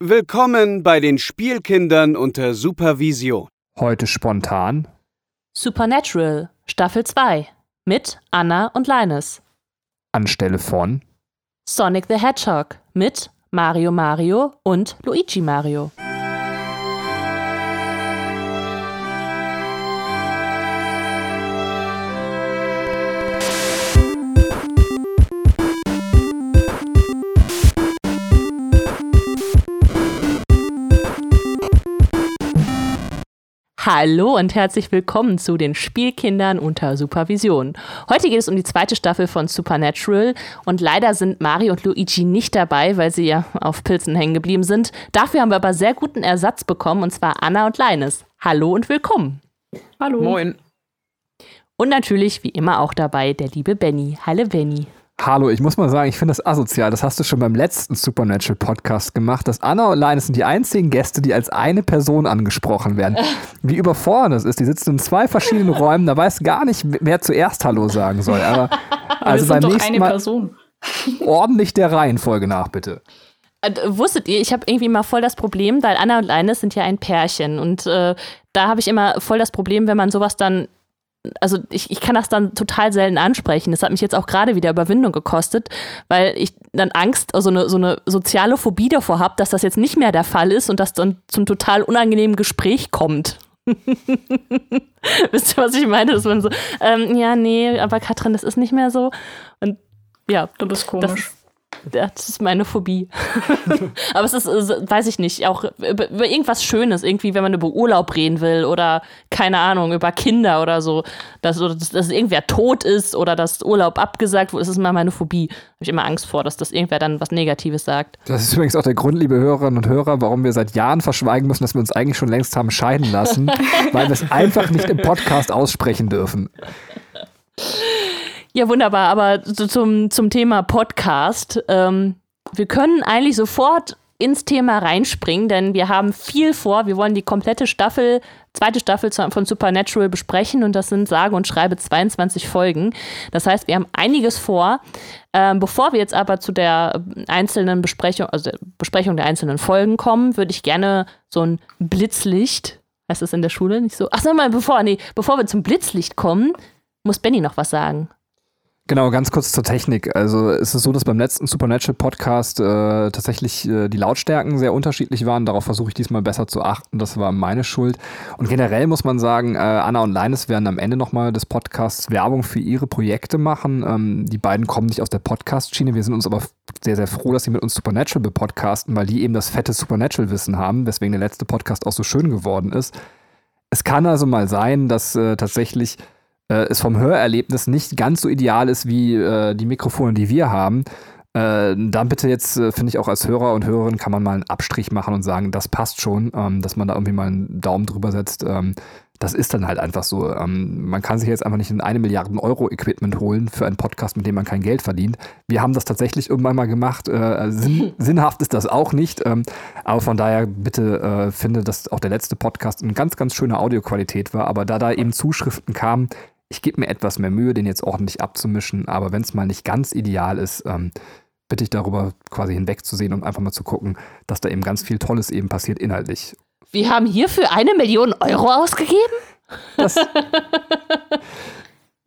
Willkommen bei den Spielkindern unter Supervision. Heute spontan Supernatural, Staffel 2 mit Anna und Linus. anstelle von Sonic the Hedgehog mit Mario Mario und Luigi Mario. Hallo und herzlich willkommen zu den Spielkindern unter Supervision. Heute geht es um die zweite Staffel von Supernatural und leider sind Mario und Luigi nicht dabei, weil sie ja auf Pilzen hängen geblieben sind. Dafür haben wir aber sehr guten Ersatz bekommen und zwar Anna und Linus. Hallo und willkommen. Hallo. Moin. Und natürlich wie immer auch dabei der liebe Benny. Hallo Benny. Hallo, ich muss mal sagen, ich finde das asozial. Das hast du schon beim letzten Supernatural Podcast gemacht. Dass Anna und Linus sind die einzigen Gäste, die als eine Person angesprochen werden. Wie überfordert das ist. Die sitzen in zwei verschiedenen Räumen, da weiß gar nicht, wer zuerst Hallo sagen soll. Aber also beim nächsten eine Mal Person. ordentlich der Reihenfolge nach, bitte. Äh, wusstet ihr, ich habe irgendwie mal voll das Problem, weil Anna und Linus sind ja ein Pärchen und äh, da habe ich immer voll das Problem, wenn man sowas dann also ich, ich kann das dann total selten ansprechen. Das hat mich jetzt auch gerade wieder Überwindung gekostet, weil ich dann Angst, also eine, so eine soziale Phobie davor habe, dass das jetzt nicht mehr der Fall ist und das dann zum total unangenehmen Gespräch kommt. Wisst ihr, was ich meine? Dass man so, ähm, ja, nee, aber Katrin, das ist nicht mehr so. Und ja, Du bist komisch. Das ist meine Phobie. Aber es ist, äh, weiß ich nicht, auch über, über irgendwas Schönes, irgendwie, wenn man über Urlaub reden will oder keine Ahnung, über Kinder oder so, dass, oder dass, dass irgendwer tot ist oder dass Urlaub abgesagt wurde, das ist immer meine Phobie. Habe ich immer Angst vor, dass das irgendwer dann was Negatives sagt. Das ist übrigens auch der Grund, liebe Hörerinnen und Hörer, warum wir seit Jahren verschweigen müssen, dass wir uns eigentlich schon längst haben scheiden lassen, weil wir es einfach nicht im Podcast aussprechen dürfen. Ja, wunderbar, aber so zum, zum Thema Podcast. Ähm, wir können eigentlich sofort ins Thema reinspringen, denn wir haben viel vor. Wir wollen die komplette Staffel, zweite Staffel von Supernatural besprechen und das sind sage und schreibe 22 Folgen. Das heißt, wir haben einiges vor. Ähm, bevor wir jetzt aber zu der einzelnen Besprechung, also der Besprechung der einzelnen Folgen kommen, würde ich gerne so ein Blitzlicht, heißt das in der Schule nicht so? Ach so, mal bevor, nee, bevor wir zum Blitzlicht kommen, muss Benny noch was sagen. Genau, ganz kurz zur Technik. Also es ist so, dass beim letzten Supernatural Podcast äh, tatsächlich äh, die Lautstärken sehr unterschiedlich waren. Darauf versuche ich diesmal besser zu achten. Das war meine Schuld. Und generell muss man sagen, äh, Anna und Linus werden am Ende nochmal des Podcasts Werbung für ihre Projekte machen. Ähm, die beiden kommen nicht aus der Podcast-Schiene. Wir sind uns aber sehr, sehr froh, dass sie mit uns Supernatural bepodcasten, weil die eben das fette Supernatural-Wissen haben, weswegen der letzte Podcast auch so schön geworden ist. Es kann also mal sein, dass äh, tatsächlich es vom Hörerlebnis nicht ganz so ideal ist wie äh, die Mikrofone, die wir haben. Äh, dann bitte jetzt, äh, finde ich auch als Hörer und Hörerin, kann man mal einen Abstrich machen und sagen, das passt schon, ähm, dass man da irgendwie mal einen Daumen drüber setzt. Ähm, das ist dann halt einfach so. Ähm, man kann sich jetzt einfach nicht ein eine Milliarden Euro Equipment holen für einen Podcast, mit dem man kein Geld verdient. Wir haben das tatsächlich irgendwann mal gemacht. Äh, sinn, sinnhaft ist das auch nicht. Ähm, aber von daher bitte äh, finde, dass auch der letzte Podcast eine ganz, ganz schöne Audioqualität war. Aber da da eben Zuschriften kamen, ich gebe mir etwas mehr Mühe, den jetzt ordentlich abzumischen. Aber wenn es mal nicht ganz ideal ist, ähm, bitte ich darüber quasi hinwegzusehen und einfach mal zu gucken, dass da eben ganz viel Tolles eben passiert inhaltlich. Wir haben hierfür eine Million Euro ausgegeben? Das.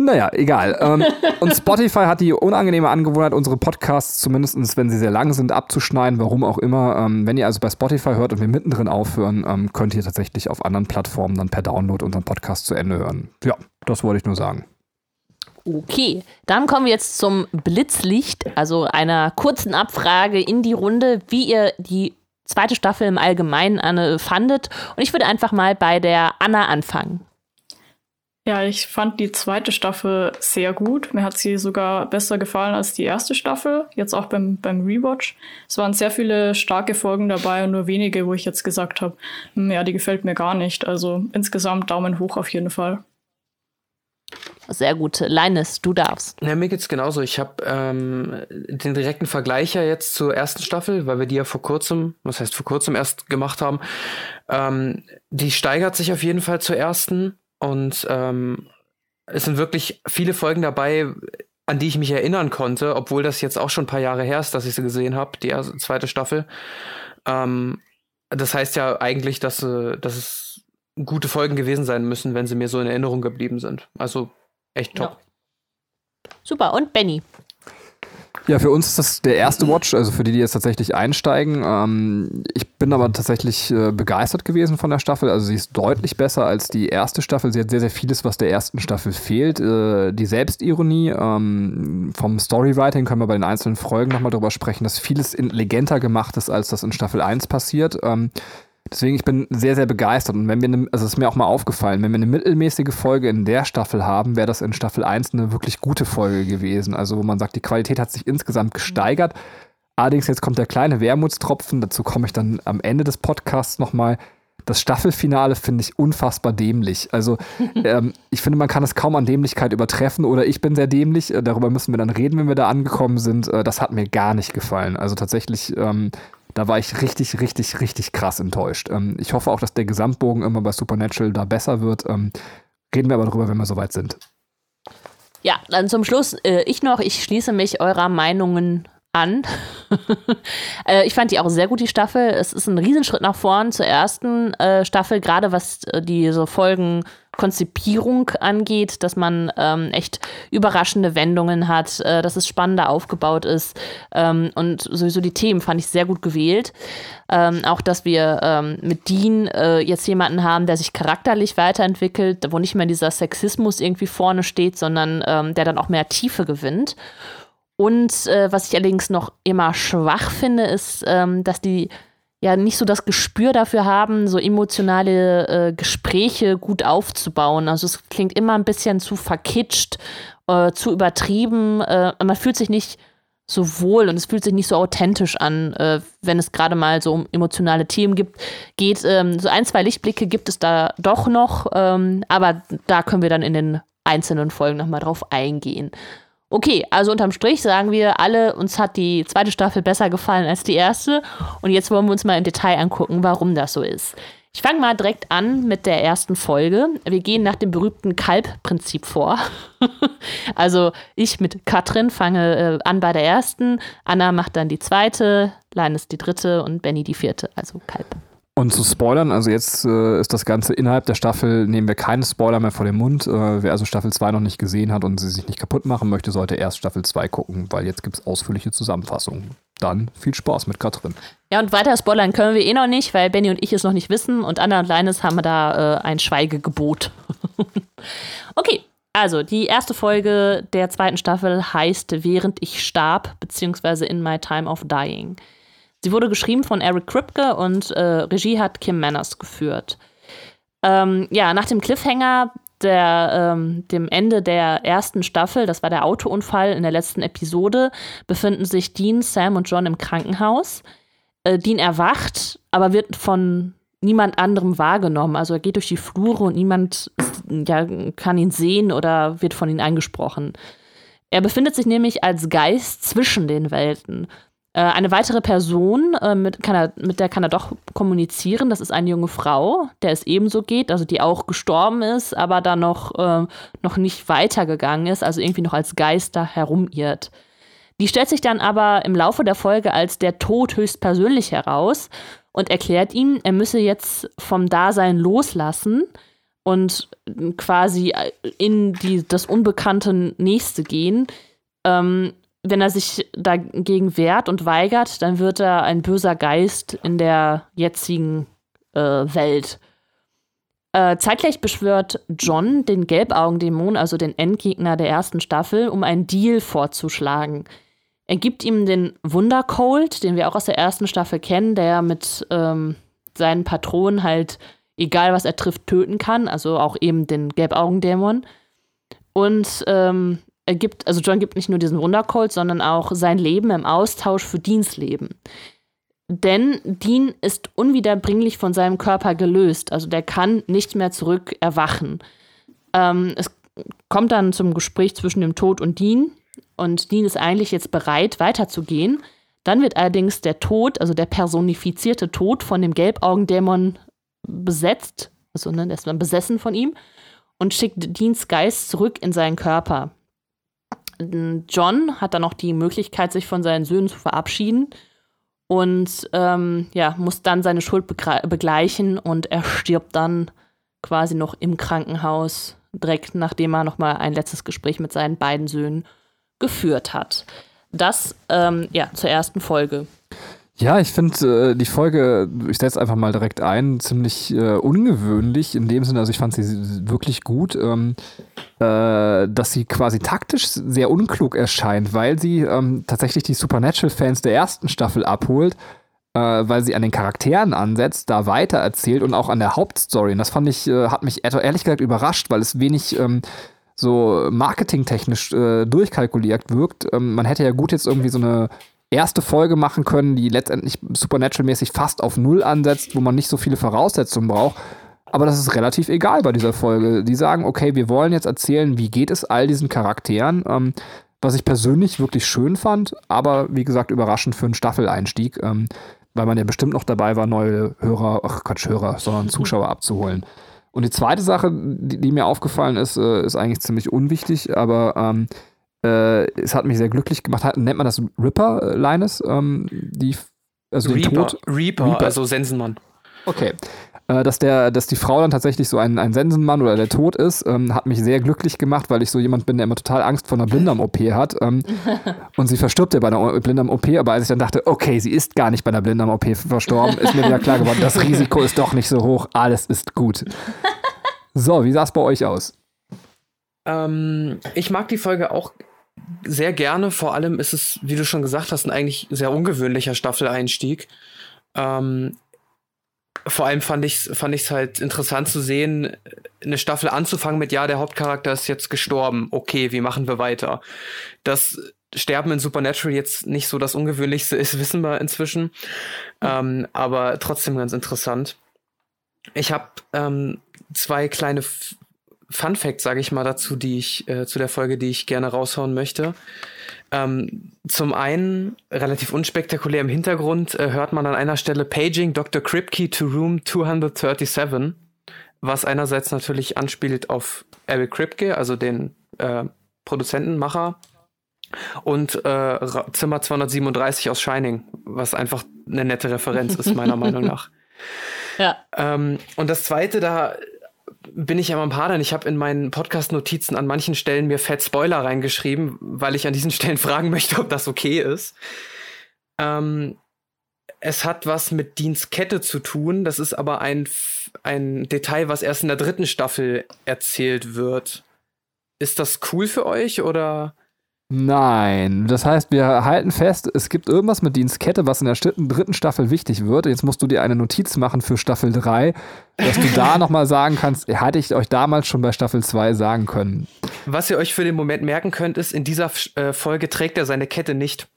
Naja, egal. Ähm, und Spotify hat die unangenehme Angewohnheit, unsere Podcasts, zumindest wenn sie sehr lang sind, abzuschneiden, warum auch immer. Ähm, wenn ihr also bei Spotify hört und wir mittendrin aufhören, ähm, könnt ihr tatsächlich auf anderen Plattformen dann per Download unseren Podcast zu Ende hören. Ja, das wollte ich nur sagen. Okay, dann kommen wir jetzt zum Blitzlicht, also einer kurzen Abfrage in die Runde, wie ihr die zweite Staffel im Allgemeinen Anne, fandet. Und ich würde einfach mal bei der Anna anfangen. Ja, ich fand die zweite Staffel sehr gut. Mir hat sie sogar besser gefallen als die erste Staffel, jetzt auch beim, beim Rewatch. Es waren sehr viele starke Folgen dabei und nur wenige, wo ich jetzt gesagt habe, hm, ja, die gefällt mir gar nicht. Also insgesamt Daumen hoch auf jeden Fall. Sehr gut. Linus, du darfst. Ja, mir geht's genauso. Ich habe ähm, den direkten Vergleich ja jetzt zur ersten Staffel, weil wir die ja vor kurzem, was heißt vor kurzem erst gemacht haben. Ähm, die steigert sich auf jeden Fall zur ersten und ähm, es sind wirklich viele Folgen dabei, an die ich mich erinnern konnte, obwohl das jetzt auch schon ein paar Jahre her ist, dass ich sie gesehen habe, die erste, zweite Staffel. Ähm, das heißt ja eigentlich, dass, äh, dass es gute Folgen gewesen sein müssen, wenn sie mir so in Erinnerung geblieben sind. Also echt top. Ja. Super. Und Benny? Ja, für uns ist das der erste Watch, also für die, die jetzt tatsächlich einsteigen. Ähm, ich bin aber tatsächlich äh, begeistert gewesen von der Staffel. Also sie ist deutlich besser als die erste Staffel. Sie hat sehr, sehr vieles, was der ersten Staffel fehlt. Äh, die Selbstironie ähm, vom Storywriting können wir bei den einzelnen Folgen nochmal drüber sprechen, dass vieles intelligenter gemacht ist, als das in Staffel 1 passiert. Ähm, Deswegen, ich bin sehr, sehr begeistert. Und wenn wir, eine, also es ist mir auch mal aufgefallen, wenn wir eine mittelmäßige Folge in der Staffel haben, wäre das in Staffel 1 eine wirklich gute Folge gewesen. Also, wo man sagt, die Qualität hat sich insgesamt gesteigert. Allerdings, jetzt kommt der kleine Wermutstropfen. Dazu komme ich dann am Ende des Podcasts nochmal. Das Staffelfinale finde ich unfassbar dämlich. Also, ähm, ich finde, man kann es kaum an Dämlichkeit übertreffen oder ich bin sehr dämlich. Äh, darüber müssen wir dann reden, wenn wir da angekommen sind. Äh, das hat mir gar nicht gefallen. Also, tatsächlich. Ähm, da war ich richtig, richtig, richtig krass enttäuscht. Ähm, ich hoffe auch, dass der Gesamtbogen immer bei Supernatural da besser wird. Ähm, reden wir aber drüber, wenn wir soweit sind. Ja, dann zum Schluss äh, ich noch. Ich schließe mich eurer Meinungen an. äh, ich fand die auch sehr gut, die Staffel. Es ist ein Riesenschritt nach vorn zur ersten äh, Staffel, gerade was äh, die so Folgenkonzipierung angeht, dass man ähm, echt überraschende Wendungen hat, äh, dass es spannender aufgebaut ist ähm, und sowieso die Themen fand ich sehr gut gewählt. Ähm, auch, dass wir ähm, mit Dean äh, jetzt jemanden haben, der sich charakterlich weiterentwickelt, wo nicht mehr dieser Sexismus irgendwie vorne steht, sondern ähm, der dann auch mehr Tiefe gewinnt. Und äh, was ich allerdings noch immer schwach finde, ist, ähm, dass die ja nicht so das Gespür dafür haben, so emotionale äh, Gespräche gut aufzubauen. Also es klingt immer ein bisschen zu verkitscht, äh, zu übertrieben. Äh, man fühlt sich nicht so wohl und es fühlt sich nicht so authentisch an, äh, wenn es gerade mal so um emotionale Themen gibt, geht. Ähm, so ein, zwei Lichtblicke gibt es da doch noch, ähm, aber da können wir dann in den einzelnen Folgen nochmal drauf eingehen. Okay, also unterm Strich sagen wir alle, uns hat die zweite Staffel besser gefallen als die erste. Und jetzt wollen wir uns mal im Detail angucken, warum das so ist. Ich fange mal direkt an mit der ersten Folge. Wir gehen nach dem berühmten Kalb-Prinzip vor. also ich mit Katrin fange äh, an bei der ersten, Anna macht dann die zweite, Linus die dritte und Benny die vierte, also Kalb. Und zu spoilern, also jetzt äh, ist das Ganze innerhalb der Staffel, nehmen wir keine Spoiler mehr vor den Mund. Äh, wer also Staffel 2 noch nicht gesehen hat und sie sich nicht kaputt machen möchte, sollte erst Staffel 2 gucken, weil jetzt gibt es ausführliche Zusammenfassungen. Dann viel Spaß mit Katrin. Ja, und weiter spoilern können wir eh noch nicht, weil Benny und ich es noch nicht wissen und Anna und Leines haben da äh, ein Schweigegebot. okay, also die erste Folge der zweiten Staffel heißt Während ich starb, beziehungsweise In My Time of Dying. Sie wurde geschrieben von Eric Kripke und äh, Regie hat Kim Manners geführt. Ähm, ja, nach dem Cliffhanger, der, ähm, dem Ende der ersten Staffel, das war der Autounfall in der letzten Episode, befinden sich Dean, Sam und John im Krankenhaus. Äh, Dean erwacht, aber wird von niemand anderem wahrgenommen. Also er geht durch die Flure und niemand ja, kann ihn sehen oder wird von ihm angesprochen. Er befindet sich nämlich als Geist zwischen den Welten. Äh, eine weitere Person, äh, mit, er, mit, der kann er doch kommunizieren. Das ist eine junge Frau, der es ebenso geht, also die auch gestorben ist, aber dann noch, äh, noch nicht weitergegangen ist, also irgendwie noch als Geister herumirrt. Die stellt sich dann aber im Laufe der Folge als der Tod höchstpersönlich heraus und erklärt ihm, er müsse jetzt vom Dasein loslassen und quasi in die, das unbekannte Nächste gehen. Ähm, wenn er sich dagegen wehrt und weigert, dann wird er ein böser Geist in der jetzigen äh, Welt. Äh, zeitgleich beschwört John den Gelbaugendämon, also den Endgegner der ersten Staffel, um einen Deal vorzuschlagen. Er gibt ihm den Wundercold, den wir auch aus der ersten Staffel kennen, der mit ähm, seinen Patronen halt, egal was er trifft, töten kann, also auch eben den Gelbaugendämon. Und ähm, er gibt, also John gibt nicht nur diesen Wundercolt, sondern auch sein Leben im Austausch für Deans Leben. Denn Dean ist unwiederbringlich von seinem Körper gelöst. Also der kann nicht mehr zurück erwachen. Ähm, es kommt dann zum Gespräch zwischen dem Tod und Dean. Und Dean ist eigentlich jetzt bereit, weiterzugehen. Dann wird allerdings der Tod, also der personifizierte Tod von dem Gelbaugendämon besetzt. Also ne, der ist dann besessen von ihm und schickt Deans Geist zurück in seinen Körper. John hat dann noch die Möglichkeit, sich von seinen Söhnen zu verabschieden. und ähm, ja, muss dann seine Schuld begleichen und er stirbt dann quasi noch im Krankenhaus, direkt nachdem er nochmal ein letztes Gespräch mit seinen beiden Söhnen geführt hat. Das ähm, ja zur ersten Folge. Ja, ich finde äh, die Folge, ich setze einfach mal direkt ein, ziemlich äh, ungewöhnlich in dem Sinne, also ich fand sie wirklich gut, ähm, äh, dass sie quasi taktisch sehr unklug erscheint, weil sie ähm, tatsächlich die Supernatural-Fans der ersten Staffel abholt, äh, weil sie an den Charakteren ansetzt, da weiter erzählt und auch an der Hauptstory. Und das fand ich, äh, hat mich ehrlich gesagt überrascht, weil es wenig ähm, so marketingtechnisch äh, durchkalkuliert wirkt. Ähm, man hätte ja gut jetzt irgendwie so eine erste Folge machen können, die letztendlich Supernatural-mäßig fast auf Null ansetzt, wo man nicht so viele Voraussetzungen braucht. Aber das ist relativ egal bei dieser Folge. Die sagen, okay, wir wollen jetzt erzählen, wie geht es all diesen Charakteren, ähm, was ich persönlich wirklich schön fand, aber wie gesagt, überraschend für einen Staffeleinstieg, ähm, weil man ja bestimmt noch dabei war, neue Hörer, ach Quatsch, Hörer, sondern Zuschauer abzuholen. Und die zweite Sache, die, die mir aufgefallen ist, äh, ist eigentlich ziemlich unwichtig, aber ähm, äh, es hat mich sehr glücklich gemacht. Hat, nennt man das Ripper, äh, Linus? Ähm, die, also Reaper, den Tod? Reaper, Reaper, also Sensenmann. Okay. Äh, dass, der, dass die Frau dann tatsächlich so ein, ein Sensenmann oder der Tod ist, ähm, hat mich sehr glücklich gemacht, weil ich so jemand bin, der immer total Angst vor einer Blinddarm-OP hat. Ähm, und sie verstirbt ja bei einer Blinddarm-OP, aber als ich dann dachte, okay, sie ist gar nicht bei einer Blinddarm-OP verstorben, ist mir wieder klar geworden, das Risiko ist doch nicht so hoch, alles ist gut. So, wie sah es bei euch aus? Ähm, ich mag die Folge auch sehr gerne. Vor allem ist es, wie du schon gesagt hast, ein eigentlich sehr ungewöhnlicher Staffeleinstieg. Ähm, vor allem fand ich es fand ich's halt interessant zu sehen, eine Staffel anzufangen mit, ja, der Hauptcharakter ist jetzt gestorben. Okay, wie machen wir weiter? Das Sterben in Supernatural jetzt nicht so das Ungewöhnlichste ist, wissen wir inzwischen. Mhm. Ähm, aber trotzdem ganz interessant. Ich habe ähm, zwei kleine Fun Fact, sage ich mal dazu, die ich äh, zu der Folge, die ich gerne raushauen möchte. Ähm, zum einen relativ unspektakulär im Hintergrund äh, hört man an einer Stelle Paging Dr. Kripke to Room 237, was einerseits natürlich anspielt auf Eric Kripke, also den äh, Produzentenmacher, und äh, Zimmer 237 aus Shining, was einfach eine nette Referenz ist, meiner Meinung nach. Ja. Ähm, und das zweite, da bin ich ja am Hadern. Ich habe in meinen Podcast-Notizen an manchen Stellen mir Fett Spoiler reingeschrieben, weil ich an diesen Stellen fragen möchte, ob das okay ist. Ähm, es hat was mit Deans Kette zu tun. Das ist aber ein, ein Detail, was erst in der dritten Staffel erzählt wird. Ist das cool für euch oder? Nein, das heißt, wir halten fest, es gibt irgendwas mit Dienstkette, was in der dritten Staffel wichtig wird. Jetzt musst du dir eine Notiz machen für Staffel 3, dass du da nochmal sagen kannst, hatte ich euch damals schon bei Staffel 2 sagen können. Was ihr euch für den Moment merken könnt, ist, in dieser äh, Folge trägt er seine Kette nicht.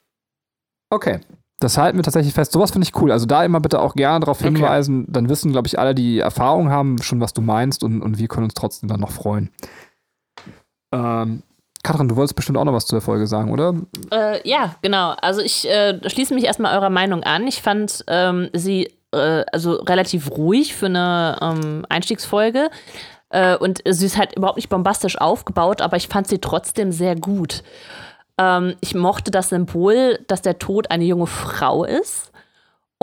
Okay. Das halten wir tatsächlich fest. Sowas finde ich cool. Also da immer bitte auch gerne darauf hinweisen. Okay. Dann wissen, glaube ich, alle, die Erfahrung haben, schon, was du meinst und, und wir können uns trotzdem dann noch freuen. Ähm, Katrin, du wolltest bestimmt auch noch was zur Folge sagen, oder? Äh, ja, genau. Also ich äh, schließe mich erstmal eurer Meinung an. Ich fand ähm, sie äh, also relativ ruhig für eine ähm, Einstiegsfolge. Äh, und sie ist halt überhaupt nicht bombastisch aufgebaut, aber ich fand sie trotzdem sehr gut. Ähm, ich mochte das Symbol, dass der Tod eine junge Frau ist.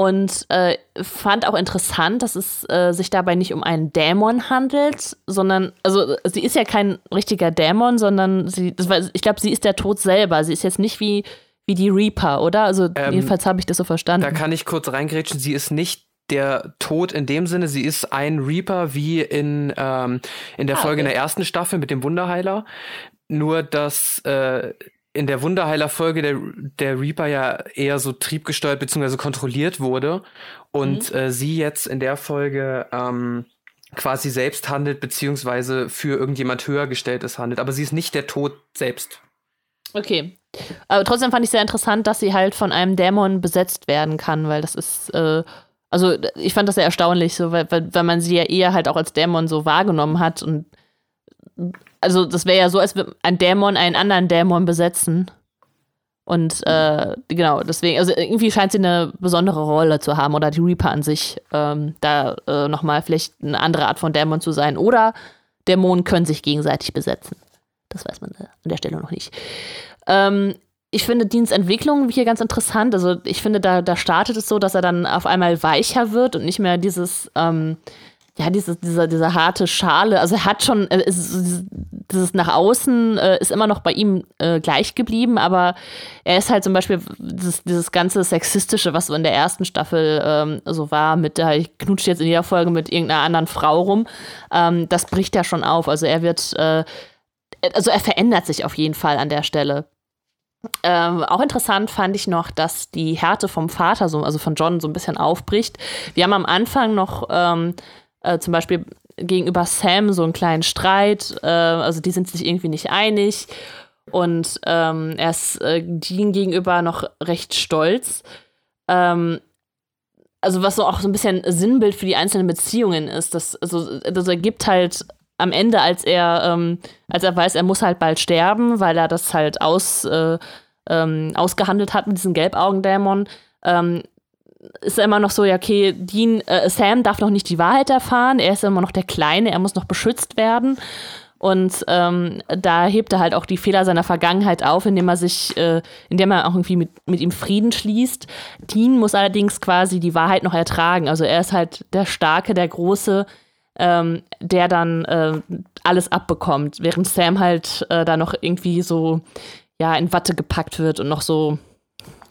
Und äh, fand auch interessant, dass es äh, sich dabei nicht um einen Dämon handelt, sondern, also sie ist ja kein richtiger Dämon, sondern sie, war, ich glaube, sie ist der Tod selber. Sie ist jetzt nicht wie, wie die Reaper, oder? Also ähm, jedenfalls habe ich das so verstanden. Da kann ich kurz reingrätschen, sie ist nicht der Tod in dem Sinne, sie ist ein Reaper wie in, ähm, in der ah, Folge okay. in der ersten Staffel mit dem Wunderheiler. Nur, dass äh, in der Wunderheiler-Folge der, der Reaper ja eher so triebgesteuert bzw. kontrolliert wurde und mhm. äh, sie jetzt in der Folge ähm, quasi selbst handelt beziehungsweise für irgendjemand höher gestelltes handelt. Aber sie ist nicht der Tod selbst. Okay. Aber trotzdem fand ich sehr interessant, dass sie halt von einem Dämon besetzt werden kann, weil das ist, äh, also ich fand das sehr erstaunlich, so, weil, weil, weil man sie ja eher halt auch als Dämon so wahrgenommen hat und also das wäre ja so, als würde ein Dämon einen anderen Dämon besetzen. Und äh, genau, deswegen, also irgendwie scheint sie eine besondere Rolle zu haben oder die Reaper an sich, ähm, da äh, nochmal vielleicht eine andere Art von Dämon zu sein. Oder Dämonen können sich gegenseitig besetzen. Das weiß man an der Stelle noch nicht. Ähm, ich finde Deans Entwicklung hier ganz interessant. Also ich finde, da, da startet es so, dass er dann auf einmal weicher wird und nicht mehr dieses, ähm, ja, diese, diese, diese harte Schale. Also er hat schon, äh, ist, dieses nach außen äh, ist immer noch bei ihm äh, gleich geblieben, aber er ist halt zum Beispiel dieses, dieses ganze Sexistische, was so in der ersten Staffel ähm, so war, mit der ich knutsche jetzt in jeder Folge mit irgendeiner anderen Frau rum, ähm, das bricht ja schon auf. Also er wird, äh, also er verändert sich auf jeden Fall an der Stelle. Ähm, auch interessant fand ich noch, dass die Härte vom Vater, so, also von John, so ein bisschen aufbricht. Wir haben am Anfang noch ähm, äh, zum Beispiel gegenüber Sam so einen kleinen Streit, äh, also die sind sich irgendwie nicht einig und ähm, er ist äh, Dean gegenüber noch recht stolz. Ähm, also was so auch so ein bisschen Sinnbild für die einzelnen Beziehungen ist. Das, also, das ergibt halt am Ende, als er, ähm, als er weiß, er muss halt bald sterben, weil er das halt aus, äh, ähm, ausgehandelt hat mit diesem Gelbaugendämon, ähm, ist er immer noch so, ja, okay, Dean, äh, Sam darf noch nicht die Wahrheit erfahren, er ist immer noch der Kleine, er muss noch beschützt werden. Und ähm, da hebt er halt auch die Fehler seiner Vergangenheit auf, indem er sich, äh, indem er auch irgendwie mit, mit ihm Frieden schließt. Dean muss allerdings quasi die Wahrheit noch ertragen. Also er ist halt der Starke, der Große, ähm, der dann äh, alles abbekommt, während Sam halt äh, da noch irgendwie so ja in Watte gepackt wird und noch so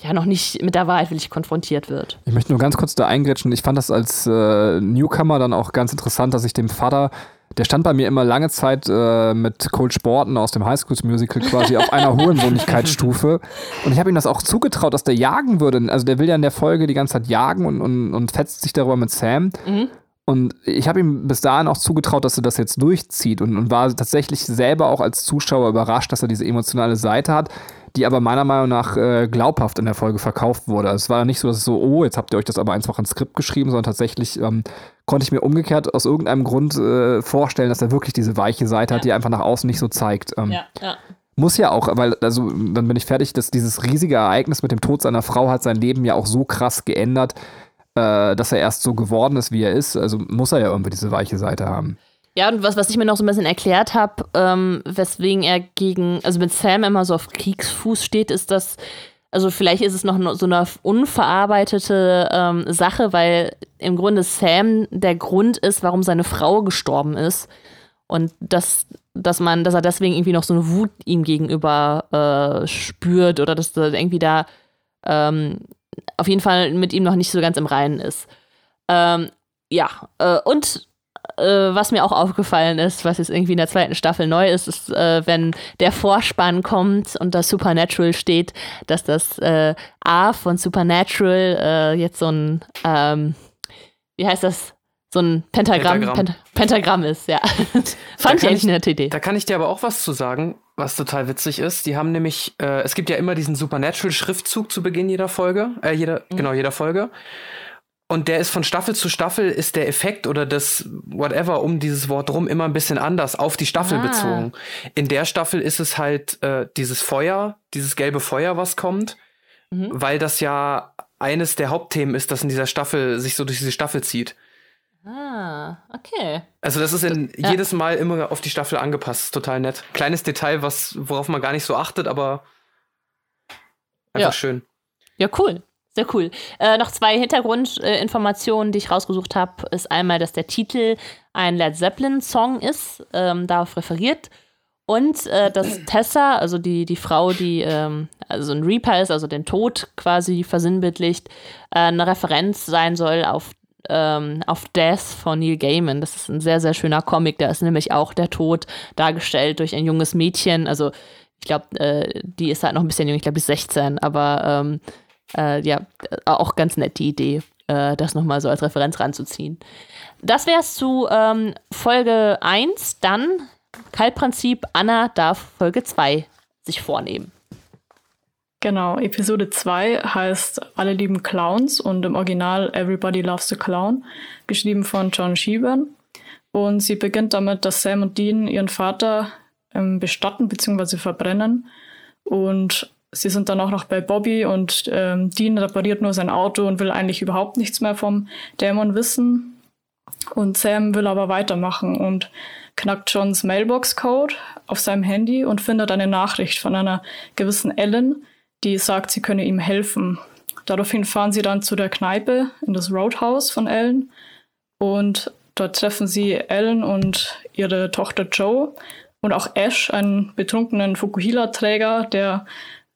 ja noch nicht mit der Wahrheit wirklich konfrontiert wird. Ich möchte nur ganz kurz da eingrätschen. Ich fand das als äh, Newcomer dann auch ganz interessant, dass ich dem Vater der stand bei mir immer lange Zeit äh, mit Cole Sporten aus dem Highschools Musical quasi auf einer Hohensohnlichkeitsstufe. Und ich habe ihm das auch zugetraut, dass der jagen würde. Also der will ja in der Folge die ganze Zeit jagen und, und, und fetzt sich darüber mit Sam. Mhm. Und ich habe ihm bis dahin auch zugetraut, dass er das jetzt durchzieht und, und, war tatsächlich selber auch als Zuschauer überrascht, dass er diese emotionale Seite hat, die aber meiner Meinung nach äh, glaubhaft in der Folge verkauft wurde. Also es war nicht so, dass es so, oh, jetzt habt ihr euch das aber einfach ins Skript geschrieben, sondern tatsächlich ähm, konnte ich mir umgekehrt aus irgendeinem Grund äh, vorstellen, dass er wirklich diese weiche Seite ja. hat, die er einfach nach außen nicht so zeigt. Ähm, ja, ja. Muss ja auch, weil, also, dann bin ich fertig, dass dieses riesige Ereignis mit dem Tod seiner Frau hat sein Leben ja auch so krass geändert, äh, dass er erst so geworden ist, wie er ist. Also muss er ja irgendwie diese weiche Seite haben. Ja, und was, was ich mir noch so ein bisschen erklärt habe, ähm, weswegen er gegen, also mit Sam immer so auf Kriegsfuß steht, ist, dass, also vielleicht ist es noch so eine unverarbeitete ähm, Sache, weil im Grunde Sam der Grund ist, warum seine Frau gestorben ist. Und dass, dass man, dass er deswegen irgendwie noch so eine Wut ihm gegenüber äh, spürt oder dass er irgendwie da ähm, auf jeden Fall mit ihm noch nicht so ganz im Reinen ist. Ähm, ja, äh, und äh, was mir auch aufgefallen ist, was jetzt irgendwie in der zweiten Staffel neu ist, ist, äh, wenn der Vorspann kommt und das Supernatural steht, dass das äh, A von Supernatural äh, jetzt so ein, ähm, wie heißt das? So ein Pentagramm, Pentagramm. Pent Pentagramm ist, ja. Fand ich eigentlich eine nette Idee. Da kann ich dir aber auch was zu sagen was total witzig ist. Die haben nämlich, äh, es gibt ja immer diesen Supernatural-Schriftzug zu Beginn jeder Folge, äh, jeder, mhm. genau, jeder Folge. Und der ist von Staffel zu Staffel, ist der Effekt oder das whatever um dieses Wort rum immer ein bisschen anders auf die Staffel ah. bezogen. In der Staffel ist es halt äh, dieses Feuer, dieses gelbe Feuer, was kommt, mhm. weil das ja eines der Hauptthemen ist, das in dieser Staffel sich so durch diese Staffel zieht. Ah, okay. Also das ist in ja. jedes Mal immer auf die Staffel angepasst. Total nett. Kleines Detail, was, worauf man gar nicht so achtet, aber einfach ja. schön. Ja, cool. Sehr cool. Äh, noch zwei Hintergrundinformationen, äh, die ich rausgesucht habe, ist einmal, dass der Titel ein Led Zeppelin-Song ist, ähm, darauf referiert. Und äh, dass Tessa, also die, die Frau, die ähm, also ein Reaper ist, also den Tod quasi versinnbildlicht, äh, eine Referenz sein soll auf ähm, auf Death von Neil Gaiman. Das ist ein sehr, sehr schöner Comic. Da ist nämlich auch der Tod dargestellt durch ein junges Mädchen. Also ich glaube, äh, die ist halt noch ein bisschen jung, ich glaube, die ist 16, aber ähm, äh, ja, auch ganz nett die Idee, äh, das nochmal so als Referenz ranzuziehen. Das wäre es zu ähm, Folge 1. Dann Kaltprinzip, Anna darf Folge 2 sich vornehmen. Genau, Episode 2 heißt Alle lieben Clowns und im Original Everybody Loves the Clown, geschrieben von John Sheehan. Und sie beginnt damit, dass Sam und Dean ihren Vater ähm, bestatten bzw. verbrennen. Und sie sind dann auch noch bei Bobby und ähm, Dean repariert nur sein Auto und will eigentlich überhaupt nichts mehr vom Dämon wissen. Und Sam will aber weitermachen und knackt Johns Mailbox-Code auf seinem Handy und findet eine Nachricht von einer gewissen Ellen, die sagt, sie könne ihm helfen. Daraufhin fahren sie dann zu der Kneipe in das Roadhouse von Ellen und dort treffen sie Ellen und ihre Tochter Joe und auch Ash, einen betrunkenen Fukuhila-Träger, der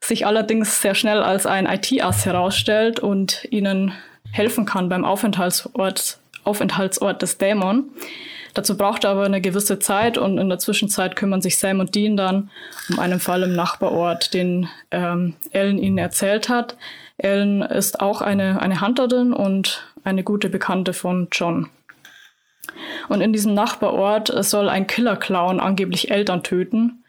sich allerdings sehr schnell als ein IT-Ass herausstellt und ihnen helfen kann beim Aufenthaltsort, Aufenthaltsort des Dämon. Dazu braucht er aber eine gewisse Zeit und in der Zwischenzeit kümmern sich Sam und Dean dann um einen Fall im Nachbarort, den ähm, Ellen ihnen erzählt hat. Ellen ist auch eine, eine Hunterin und eine gute Bekannte von John. Und in diesem Nachbarort soll ein Killer-Clown angeblich Eltern töten.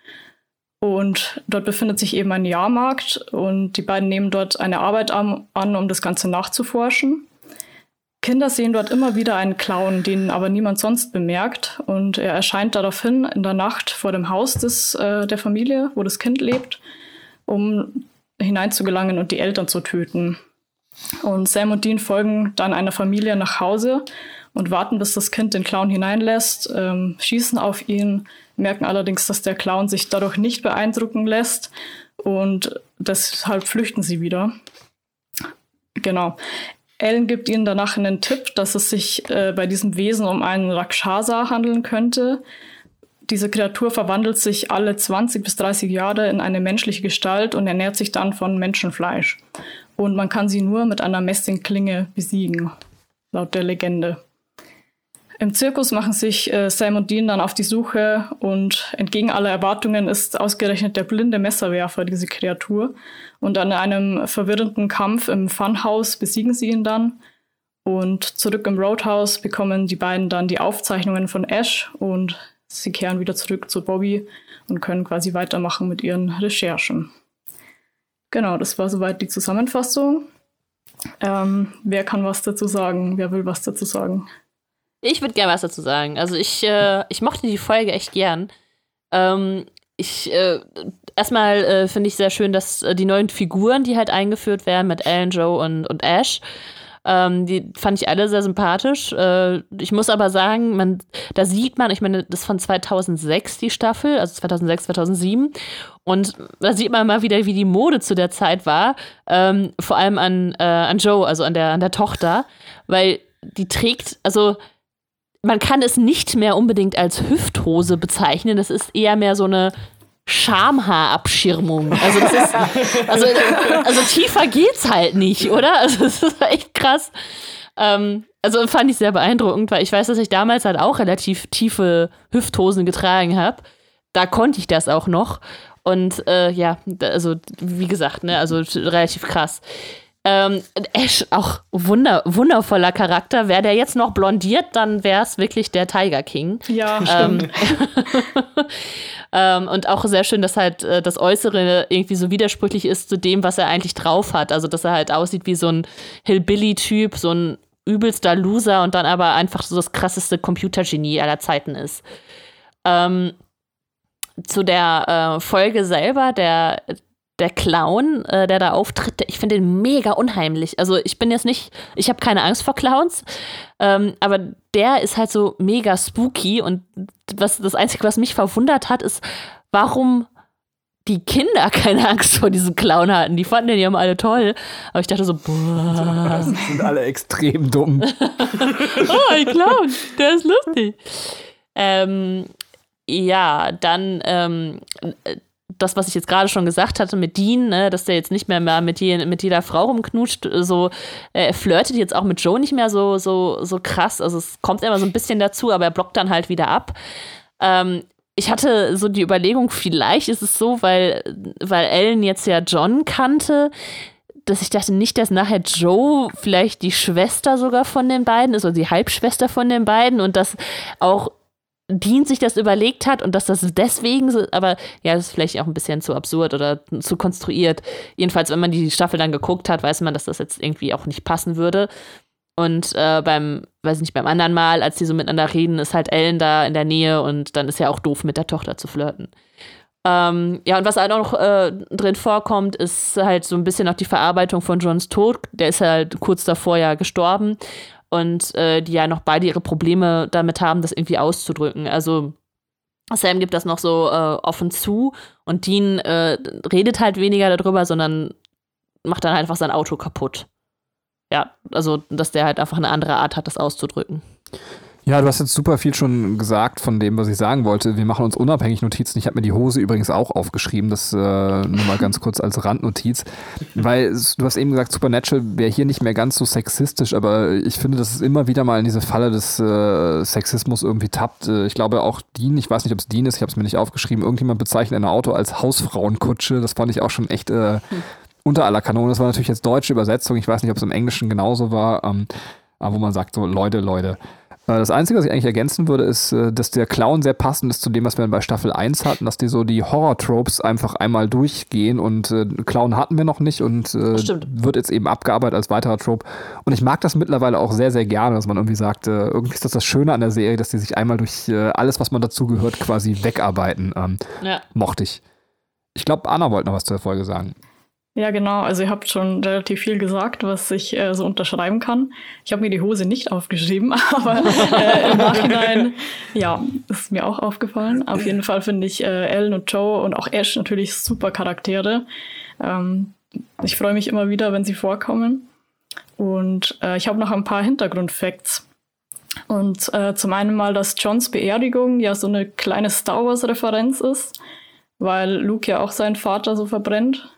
Und dort befindet sich eben ein Jahrmarkt und die beiden nehmen dort eine Arbeit an, um das Ganze nachzuforschen. Kinder sehen dort immer wieder einen Clown, den aber niemand sonst bemerkt. Und er erscheint daraufhin in der Nacht vor dem Haus des, äh, der Familie, wo das Kind lebt, um hineinzugelangen und die Eltern zu töten. Und Sam und Dean folgen dann einer Familie nach Hause und warten, bis das Kind den Clown hineinlässt, ähm, schießen auf ihn, merken allerdings, dass der Clown sich dadurch nicht beeindrucken lässt und deshalb flüchten sie wieder. Genau. Ellen gibt ihnen danach einen Tipp, dass es sich äh, bei diesem Wesen um einen Rakshasa handeln könnte. Diese Kreatur verwandelt sich alle 20 bis 30 Jahre in eine menschliche Gestalt und ernährt sich dann von Menschenfleisch. Und man kann sie nur mit einer Messingklinge besiegen, laut der Legende. Im Zirkus machen sich äh, Sam und Dean dann auf die Suche und entgegen aller Erwartungen ist ausgerechnet der blinde Messerwerfer diese Kreatur. Und an einem verwirrenden Kampf im Funhouse besiegen sie ihn dann. Und zurück im Roadhouse bekommen die beiden dann die Aufzeichnungen von Ash und sie kehren wieder zurück zu Bobby und können quasi weitermachen mit ihren Recherchen. Genau, das war soweit die Zusammenfassung. Ähm, wer kann was dazu sagen? Wer will was dazu sagen? Ich würde gerne was dazu sagen. Also ich, äh, ich mochte die Folge echt gern. Ähm, ich äh, erstmal äh, finde ich sehr schön, dass äh, die neuen Figuren, die halt eingeführt werden mit Alan, Joe und, und Ash, ähm, die fand ich alle sehr sympathisch. Äh, ich muss aber sagen, man, da sieht man, ich meine, das ist von 2006 die Staffel, also 2006, 2007. Und da sieht man mal wieder, wie die Mode zu der Zeit war. Ähm, vor allem an, äh, an Joe, also an der, an der Tochter. Weil die trägt, also man kann es nicht mehr unbedingt als Hüfthose bezeichnen. Das ist eher mehr so eine Schamhaarabschirmung. Also das ist, also, also tiefer geht's halt nicht, oder? Also das ist echt krass. Ähm, also fand ich sehr beeindruckend, weil ich weiß, dass ich damals halt auch relativ tiefe Hüfthosen getragen habe. Da konnte ich das auch noch. Und äh, ja, also wie gesagt, ne, also relativ krass. Ähm, Ash, auch wunder, wundervoller Charakter. Wäre der jetzt noch blondiert, dann wäre es wirklich der Tiger King. Ja, ähm, ähm, und auch sehr schön, dass halt äh, das Äußere irgendwie so widersprüchlich ist zu dem, was er eigentlich drauf hat. Also, dass er halt aussieht wie so ein Hillbilly-Typ, so ein übelster Loser und dann aber einfach so das krasseste Computergenie aller Zeiten ist. Ähm, zu der äh, Folge selber, der der Clown, äh, der da auftritt, ich finde den mega unheimlich. Also ich bin jetzt nicht, ich habe keine Angst vor Clowns, ähm, aber der ist halt so mega spooky und was das Einzige, was mich verwundert hat, ist, warum die Kinder keine Angst vor diesem Clown hatten. Die fanden den ja immer alle toll. Aber ich dachte so, boah. Das sind alle extrem dumm. oh, ein Clown, der ist lustig. Ähm, ja, dann ähm, das, was ich jetzt gerade schon gesagt hatte mit Dean, ne, dass der jetzt nicht mehr, mehr mit, je, mit jeder Frau rumknutscht, so, äh, er flirtet jetzt auch mit Joe nicht mehr so, so, so krass. Also es kommt immer so ein bisschen dazu, aber er blockt dann halt wieder ab. Ähm, ich hatte so die Überlegung, vielleicht ist es so, weil, weil Ellen jetzt ja John kannte, dass ich dachte nicht, dass nachher Joe vielleicht die Schwester sogar von den beiden ist oder die Halbschwester von den beiden und dass auch Dean sich das überlegt hat und dass das deswegen so, aber ja, das ist vielleicht auch ein bisschen zu absurd oder zu konstruiert. Jedenfalls, wenn man die Staffel dann geguckt hat, weiß man, dass das jetzt irgendwie auch nicht passen würde. Und äh, beim, weiß nicht, beim anderen Mal, als die so miteinander reden, ist halt Ellen da in der Nähe und dann ist ja auch doof, mit der Tochter zu flirten. Ähm, ja, und was halt auch noch äh, drin vorkommt, ist halt so ein bisschen auch die Verarbeitung von Johns Tod. Der ist halt kurz davor ja gestorben und äh, die ja noch beide ihre Probleme damit haben, das irgendwie auszudrücken. Also Sam gibt das noch so äh, offen zu und Dean äh, redet halt weniger darüber, sondern macht dann einfach sein Auto kaputt. Ja, also, dass der halt einfach eine andere Art hat, das auszudrücken. Ja, du hast jetzt super viel schon gesagt von dem, was ich sagen wollte. Wir machen uns unabhängig Notizen. Ich habe mir die Hose übrigens auch aufgeschrieben, das äh, nur mal ganz kurz als Randnotiz. Weil du hast eben gesagt, Supernatural wäre hier nicht mehr ganz so sexistisch, aber ich finde, dass es immer wieder mal in diese Falle des äh, Sexismus irgendwie tappt. Äh, ich glaube auch Dean, ich weiß nicht, ob es Dean ist, ich habe es mir nicht aufgeschrieben, irgendjemand bezeichnet ein Auto als Hausfrauenkutsche. Das fand ich auch schon echt äh, unter aller Kanone. Das war natürlich jetzt deutsche Übersetzung. Ich weiß nicht, ob es im Englischen genauso war, ähm, aber wo man sagt so, Leute, Leute. Äh, das Einzige, was ich eigentlich ergänzen würde, ist, äh, dass der Clown sehr passend ist zu dem, was wir bei Staffel 1 hatten, dass die so die Horror-Tropes einfach einmal durchgehen und äh, Clown hatten wir noch nicht und äh, wird jetzt eben abgearbeitet als weiterer Trope. Und ich mag das mittlerweile auch sehr, sehr gerne, dass man irgendwie sagt, äh, irgendwie ist das das Schöne an der Serie, dass die sich einmal durch äh, alles, was man dazugehört, quasi wegarbeiten. Ähm, ja. Mochte ich. Ich glaube, Anna wollte noch was zur Folge sagen. Ja, genau. Also ihr habt schon relativ viel gesagt, was ich äh, so unterschreiben kann. Ich habe mir die Hose nicht aufgeschrieben, aber äh, im Nachhinein, ja, ist mir auch aufgefallen. Auf jeden Fall finde ich äh, Ellen und Joe und auch Ash natürlich super Charaktere. Ähm, ich freue mich immer wieder, wenn sie vorkommen. Und äh, ich habe noch ein paar Hintergrundfacts. Und äh, zum einen mal, dass Johns Beerdigung ja so eine kleine Star Wars-Referenz ist, weil Luke ja auch seinen Vater so verbrennt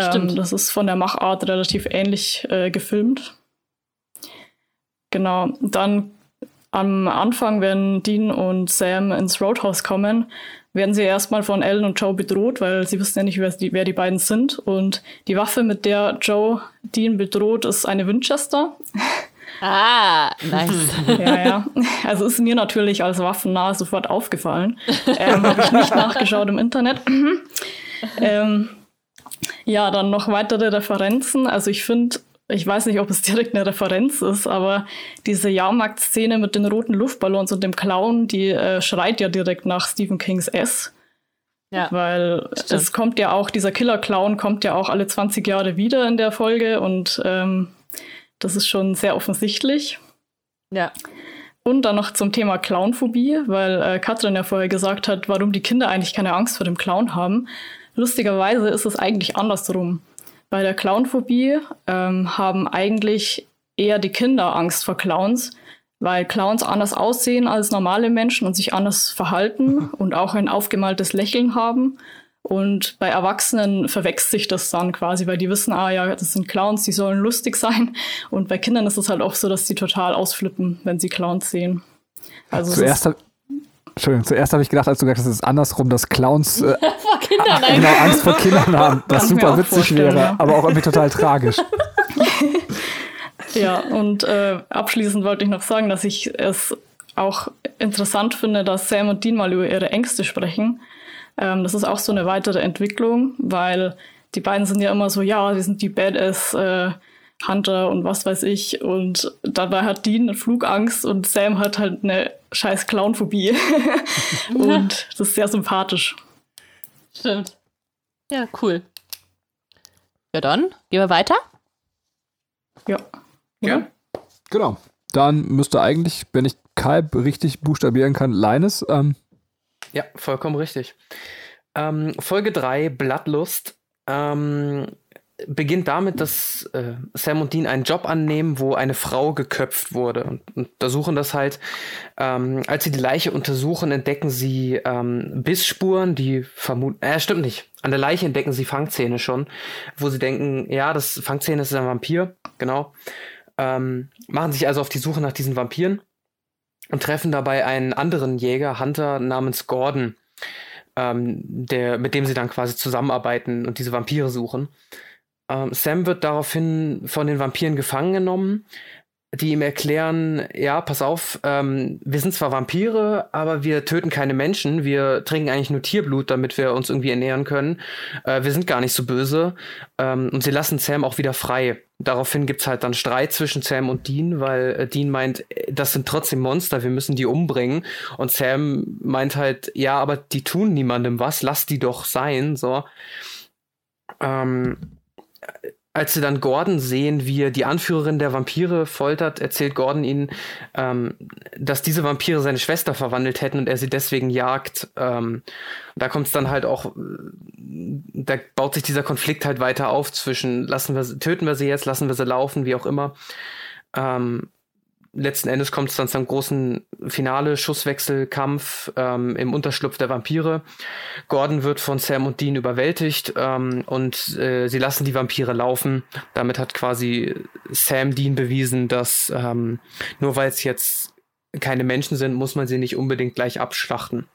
Stimmt. Ähm, das ist von der Machart relativ ähnlich äh, gefilmt. Genau. Dann am Anfang, wenn Dean und Sam ins Roadhouse kommen, werden sie erstmal von Ellen und Joe bedroht, weil sie wissen ja nicht, wer die, wer die beiden sind. Und die Waffe, mit der Joe Dean bedroht, ist eine Winchester. Ah, nice. ja, ja. Also ist mir natürlich als waffennah sofort aufgefallen. Ähm, Habe ich nicht nachgeschaut im Internet. ähm, ja, dann noch weitere Referenzen. Also ich finde, ich weiß nicht, ob es direkt eine Referenz ist, aber diese Jahrmarkt-Szene mit den roten Luftballons und dem Clown, die äh, schreit ja direkt nach Stephen Kings S. Ja. Weil stimmt. es kommt ja auch, dieser Killer-Clown kommt ja auch alle 20 Jahre wieder in der Folge und ähm, das ist schon sehr offensichtlich. Ja. Und dann noch zum Thema Clownphobie, weil äh, Katrin ja vorher gesagt hat, warum die Kinder eigentlich keine Angst vor dem Clown haben. Lustigerweise ist es eigentlich andersrum. Bei der Clownphobie ähm, haben eigentlich eher die Kinder Angst vor Clowns, weil Clowns anders aussehen als normale Menschen und sich anders verhalten und auch ein aufgemaltes Lächeln haben. Und bei Erwachsenen verwechselt sich das dann quasi, weil die wissen, ah ja, das sind Clowns, die sollen lustig sein. Und bei Kindern ist es halt auch so, dass die total ausflippen, wenn sie Clowns sehen. Also Zuerst, Entschuldigung, zuerst habe ich gedacht, als du gesagt hast, es ist andersrum, dass Clowns äh, Kindern ah, genau, Angst vor Kindern haben, was super witzig wäre, ja. aber auch irgendwie total tragisch. ja, und äh, abschließend wollte ich noch sagen, dass ich es auch interessant finde, dass Sam und Dean mal über ihre Ängste sprechen. Ähm, das ist auch so eine weitere Entwicklung, weil die beiden sind ja immer so, ja, die sind die Badass äh, Hunter und was weiß ich. Und dabei hat Dean Flugangst und Sam hat halt eine scheiß Clownphobie. und das ist sehr sympathisch. Stimmt. Ja, cool. Ja, dann gehen wir weiter. Ja. Ja. Genau. Dann müsste eigentlich, wenn ich Kalb richtig buchstabieren kann, Leines. Ähm ja, vollkommen richtig. Ähm, Folge 3, Blattlust. Ähm, beginnt damit, dass äh, Sam und Dean einen Job annehmen, wo eine Frau geköpft wurde und, untersuchen das halt. Ähm, als sie die Leiche untersuchen, entdecken sie ähm, Bissspuren, die vermuten, äh, stimmt nicht. An der Leiche entdecken sie Fangzähne schon, wo sie denken, ja, das Fangzähne ist ein Vampir, genau. Ähm, machen sich also auf die Suche nach diesen Vampiren und treffen dabei einen anderen Jäger, Hunter namens Gordon, ähm, der, mit dem sie dann quasi zusammenarbeiten und diese Vampire suchen. Ähm, Sam wird daraufhin von den Vampiren gefangen genommen, die ihm erklären, ja, pass auf, ähm, wir sind zwar Vampire, aber wir töten keine Menschen, wir trinken eigentlich nur Tierblut, damit wir uns irgendwie ernähren können. Äh, wir sind gar nicht so böse. Ähm, und sie lassen Sam auch wieder frei. Daraufhin gibt's halt dann Streit zwischen Sam und Dean, weil äh, Dean meint, das sind trotzdem Monster, wir müssen die umbringen. Und Sam meint halt, ja, aber die tun niemandem was, lass die doch sein, so. Ähm, als sie dann Gordon sehen, wie er die Anführerin der Vampire foltert, erzählt Gordon ihnen, ähm, dass diese Vampire seine Schwester verwandelt hätten und er sie deswegen jagt. Ähm, da kommt es dann halt auch, da baut sich dieser Konflikt halt weiter auf zwischen lassen wir, töten wir sie jetzt, lassen wir sie laufen, wie auch immer. Ähm, letzten Endes kommt es dann zum großen Finale, Schusswechselkampf ähm, im Unterschlupf der Vampire. Gordon wird von Sam und Dean überwältigt ähm, und äh, sie lassen die Vampire laufen. Damit hat quasi Sam Dean bewiesen, dass ähm, nur weil es jetzt keine Menschen sind, muss man sie nicht unbedingt gleich abschlachten.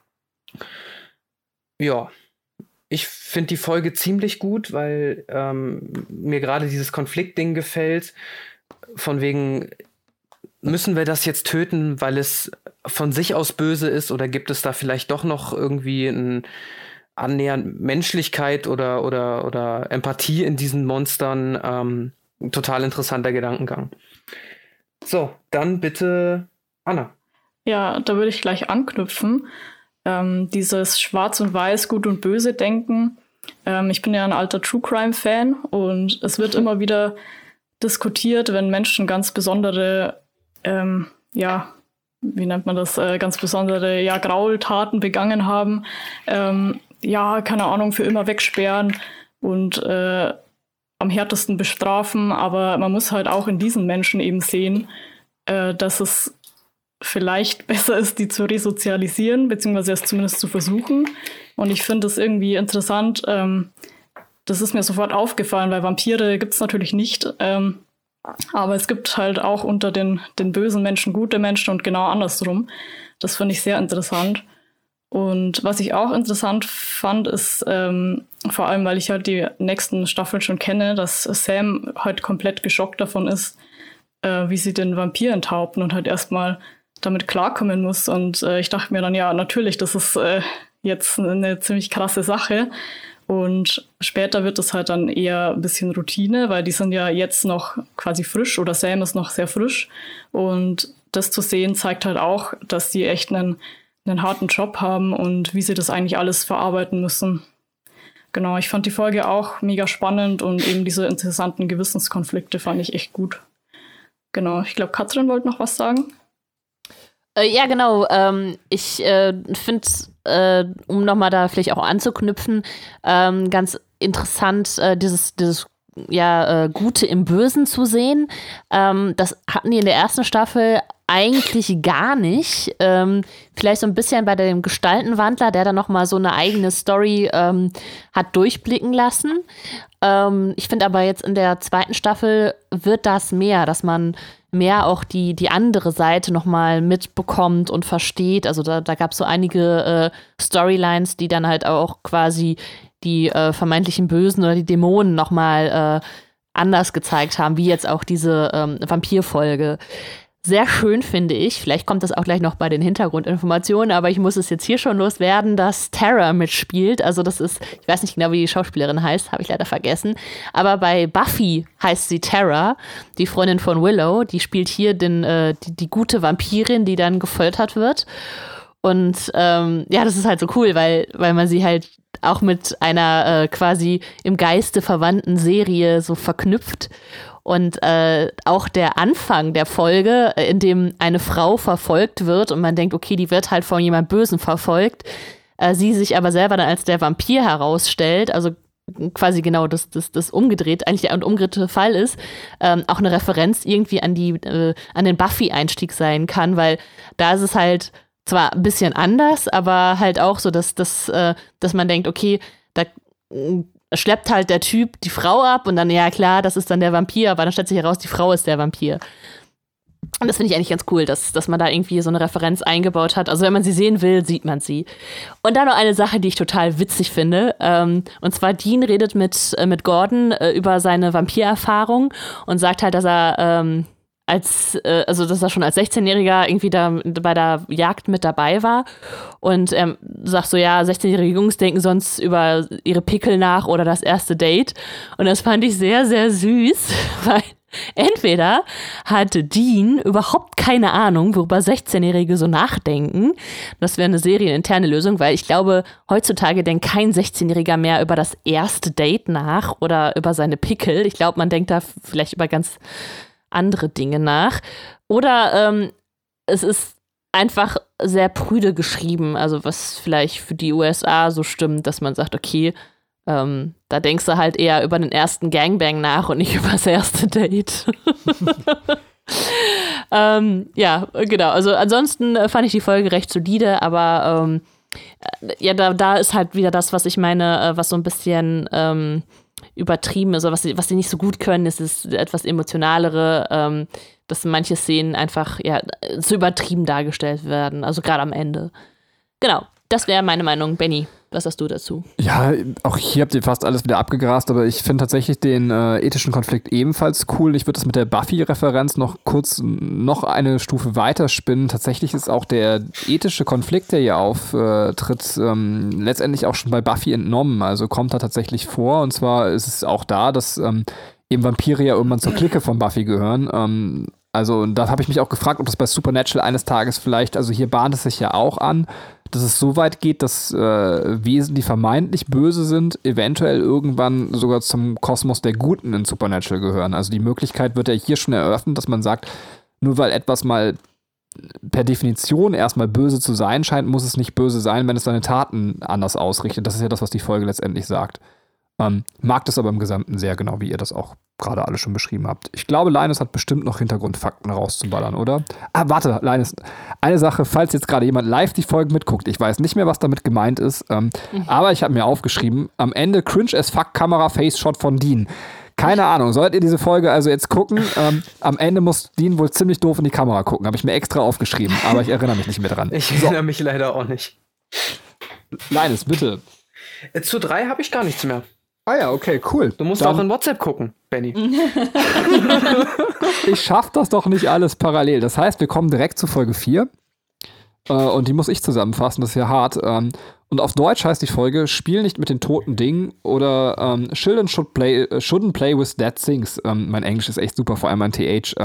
Ja, ich finde die Folge ziemlich gut, weil ähm, mir gerade dieses Konfliktding gefällt. Von wegen, müssen wir das jetzt töten, weil es von sich aus böse ist oder gibt es da vielleicht doch noch irgendwie ein Annähern Menschlichkeit oder, oder, oder Empathie in diesen Monstern? Ähm, total interessanter Gedankengang. So, dann bitte Anna. Ja, da würde ich gleich anknüpfen. Ähm, dieses Schwarz und Weiß, Gut und Böse Denken. Ähm, ich bin ja ein alter True Crime Fan und es wird immer wieder diskutiert, wenn Menschen ganz besondere ähm, ja, wie nennt man das, äh, ganz besondere ja, Graultaten begangen haben, ähm, ja, keine Ahnung, für immer wegsperren und äh, am härtesten bestrafen. Aber man muss halt auch in diesen Menschen eben sehen, äh, dass es vielleicht besser ist, die zu resozialisieren, beziehungsweise es zumindest zu versuchen. Und ich finde es irgendwie interessant. Ähm, das ist mir sofort aufgefallen, weil Vampire gibt es natürlich nicht. Ähm, aber es gibt halt auch unter den, den bösen Menschen gute Menschen und genau andersrum. Das finde ich sehr interessant. Und was ich auch interessant fand, ist ähm, vor allem, weil ich halt die nächsten Staffeln schon kenne, dass Sam halt komplett geschockt davon ist, äh, wie sie den Vampir enthaupten und halt erstmal damit klarkommen muss. Und äh, ich dachte mir dann, ja, natürlich, das ist äh, jetzt eine ziemlich krasse Sache. Und später wird es halt dann eher ein bisschen Routine, weil die sind ja jetzt noch quasi frisch oder Sam ist noch sehr frisch. Und das zu sehen zeigt halt auch, dass die echt einen, einen harten Job haben und wie sie das eigentlich alles verarbeiten müssen. Genau, ich fand die Folge auch mega spannend und eben diese interessanten Gewissenskonflikte fand ich echt gut. Genau, ich glaube, Katrin wollte noch was sagen. Äh, ja, genau. Ähm, ich äh, finde äh, um nochmal da vielleicht auch anzuknüpfen, ähm, ganz interessant, äh, dieses, dieses ja, äh, Gute im Bösen zu sehen. Ähm, das hatten die in der ersten Staffel eigentlich gar nicht. Ähm, vielleicht so ein bisschen bei dem Gestaltenwandler, der dann nochmal so eine eigene Story ähm, hat durchblicken lassen. Ähm, ich finde aber jetzt in der zweiten Staffel wird das mehr, dass man mehr auch die, die andere Seite nochmal mitbekommt und versteht. Also da, da gab es so einige äh, Storylines, die dann halt auch quasi die äh, vermeintlichen Bösen oder die Dämonen nochmal äh, anders gezeigt haben, wie jetzt auch diese ähm, Vampirfolge sehr schön finde ich, vielleicht kommt das auch gleich noch bei den Hintergrundinformationen, aber ich muss es jetzt hier schon loswerden, dass Tara mitspielt. Also das ist, ich weiß nicht genau, wie die Schauspielerin heißt, habe ich leider vergessen. Aber bei Buffy heißt sie Tara, die Freundin von Willow. Die spielt hier den, äh, die, die gute Vampirin, die dann gefoltert wird. Und ähm, ja, das ist halt so cool, weil, weil man sie halt auch mit einer äh, quasi im Geiste verwandten Serie so verknüpft. Und äh, auch der Anfang der Folge, äh, in dem eine Frau verfolgt wird und man denkt, okay, die wird halt von jemand Bösen verfolgt, äh, sie sich aber selber dann als der Vampir herausstellt, also quasi genau das, das, das umgedreht, eigentlich der umgedrehte Fall ist, ähm, auch eine Referenz irgendwie an die, äh, an den Buffy-Einstieg sein kann, weil da ist es halt zwar ein bisschen anders, aber halt auch so, dass, dass, äh, dass man denkt, okay, da schleppt halt der Typ die Frau ab und dann, ja klar, das ist dann der Vampir, aber dann stellt sich heraus, die Frau ist der Vampir. Und das finde ich eigentlich ganz cool, dass, dass man da irgendwie so eine Referenz eingebaut hat. Also wenn man sie sehen will, sieht man sie. Und dann noch eine Sache, die ich total witzig finde. Ähm, und zwar Dean redet mit, äh, mit Gordon äh, über seine Vampirerfahrung und sagt halt, dass er ähm, als, äh, also dass er schon als 16-Jähriger irgendwie da bei der Jagd mit dabei war und ähm, sagt so, ja, 16-jährige Jungs denken sonst über ihre Pickel nach oder das erste Date. Und das fand ich sehr, sehr süß, weil Entweder hat Dean überhaupt keine Ahnung, worüber 16-Jährige so nachdenken. Das wäre eine serieninterne Lösung, weil ich glaube, heutzutage denkt kein 16-Jähriger mehr über das erste Date nach oder über seine Pickel. Ich glaube, man denkt da vielleicht über ganz andere Dinge nach. Oder ähm, es ist einfach sehr prüde geschrieben, also was vielleicht für die USA so stimmt, dass man sagt, okay, ähm, da denkst du halt eher über den ersten Gangbang nach und nicht über das erste Date. ähm, ja, genau. Also ansonsten fand ich die Folge recht solide, aber ähm, äh, ja, da, da ist halt wieder das, was ich meine, äh, was so ein bisschen ähm, übertrieben ist, oder was sie, was sie nicht so gut können, ist das etwas emotionalere, ähm, dass manche Szenen einfach ja zu übertrieben dargestellt werden, also gerade am Ende. Genau, das wäre meine Meinung, Benny. Was hast du dazu? Ja, auch hier habt ihr fast alles wieder abgegrast, aber ich finde tatsächlich den äh, ethischen Konflikt ebenfalls cool. Ich würde das mit der Buffy-Referenz noch kurz noch eine Stufe weiter spinnen. Tatsächlich ist auch der ethische Konflikt, der hier auftritt, ähm, letztendlich auch schon bei Buffy entnommen. Also kommt da tatsächlich vor. Und zwar ist es auch da, dass ähm, eben Vampire ja irgendwann zur Clique von Buffy gehören. Ähm, also da habe ich mich auch gefragt, ob das bei Supernatural eines Tages vielleicht, also hier bahnt es sich ja auch an, dass es so weit geht, dass äh, Wesen, die vermeintlich böse sind, eventuell irgendwann sogar zum Kosmos der Guten in Supernatural gehören. Also die Möglichkeit wird ja hier schon eröffnet, dass man sagt, nur weil etwas mal per Definition erstmal böse zu sein scheint, muss es nicht böse sein, wenn es seine Taten anders ausrichtet. Das ist ja das, was die Folge letztendlich sagt. Ähm, mag das aber im Gesamten sehr, genau wie ihr das auch gerade alle schon beschrieben habt. Ich glaube, Linus hat bestimmt noch Hintergrundfakten rauszuballern, oder? Ah, warte, Linus. Eine Sache, falls jetzt gerade jemand live die Folge mitguckt, ich weiß nicht mehr, was damit gemeint ist, ähm, mhm. aber ich habe mir aufgeschrieben, am Ende cringe as fuck Kamera Face Shot von Dean. Keine Ahnung, solltet ihr diese Folge also jetzt gucken, ähm, am Ende muss Dean wohl ziemlich doof in die Kamera gucken. Habe ich mir extra aufgeschrieben, aber ich erinnere mich nicht mehr dran. Ich erinnere so. mich leider auch nicht. Linus, bitte. Äh, zu drei habe ich gar nichts mehr. Ah ja, okay, cool. Du musst Dann auch in WhatsApp gucken, Benny. ich schaff das doch nicht alles parallel. Das heißt, wir kommen direkt zu Folge 4. Äh, und die muss ich zusammenfassen, das ist ja hart. Ähm, und auf Deutsch heißt die Folge Spiel nicht mit den toten Dingen oder ähm, Children should play, uh, shouldn't play with dead things. Ähm, mein Englisch ist echt super, vor allem mein TH.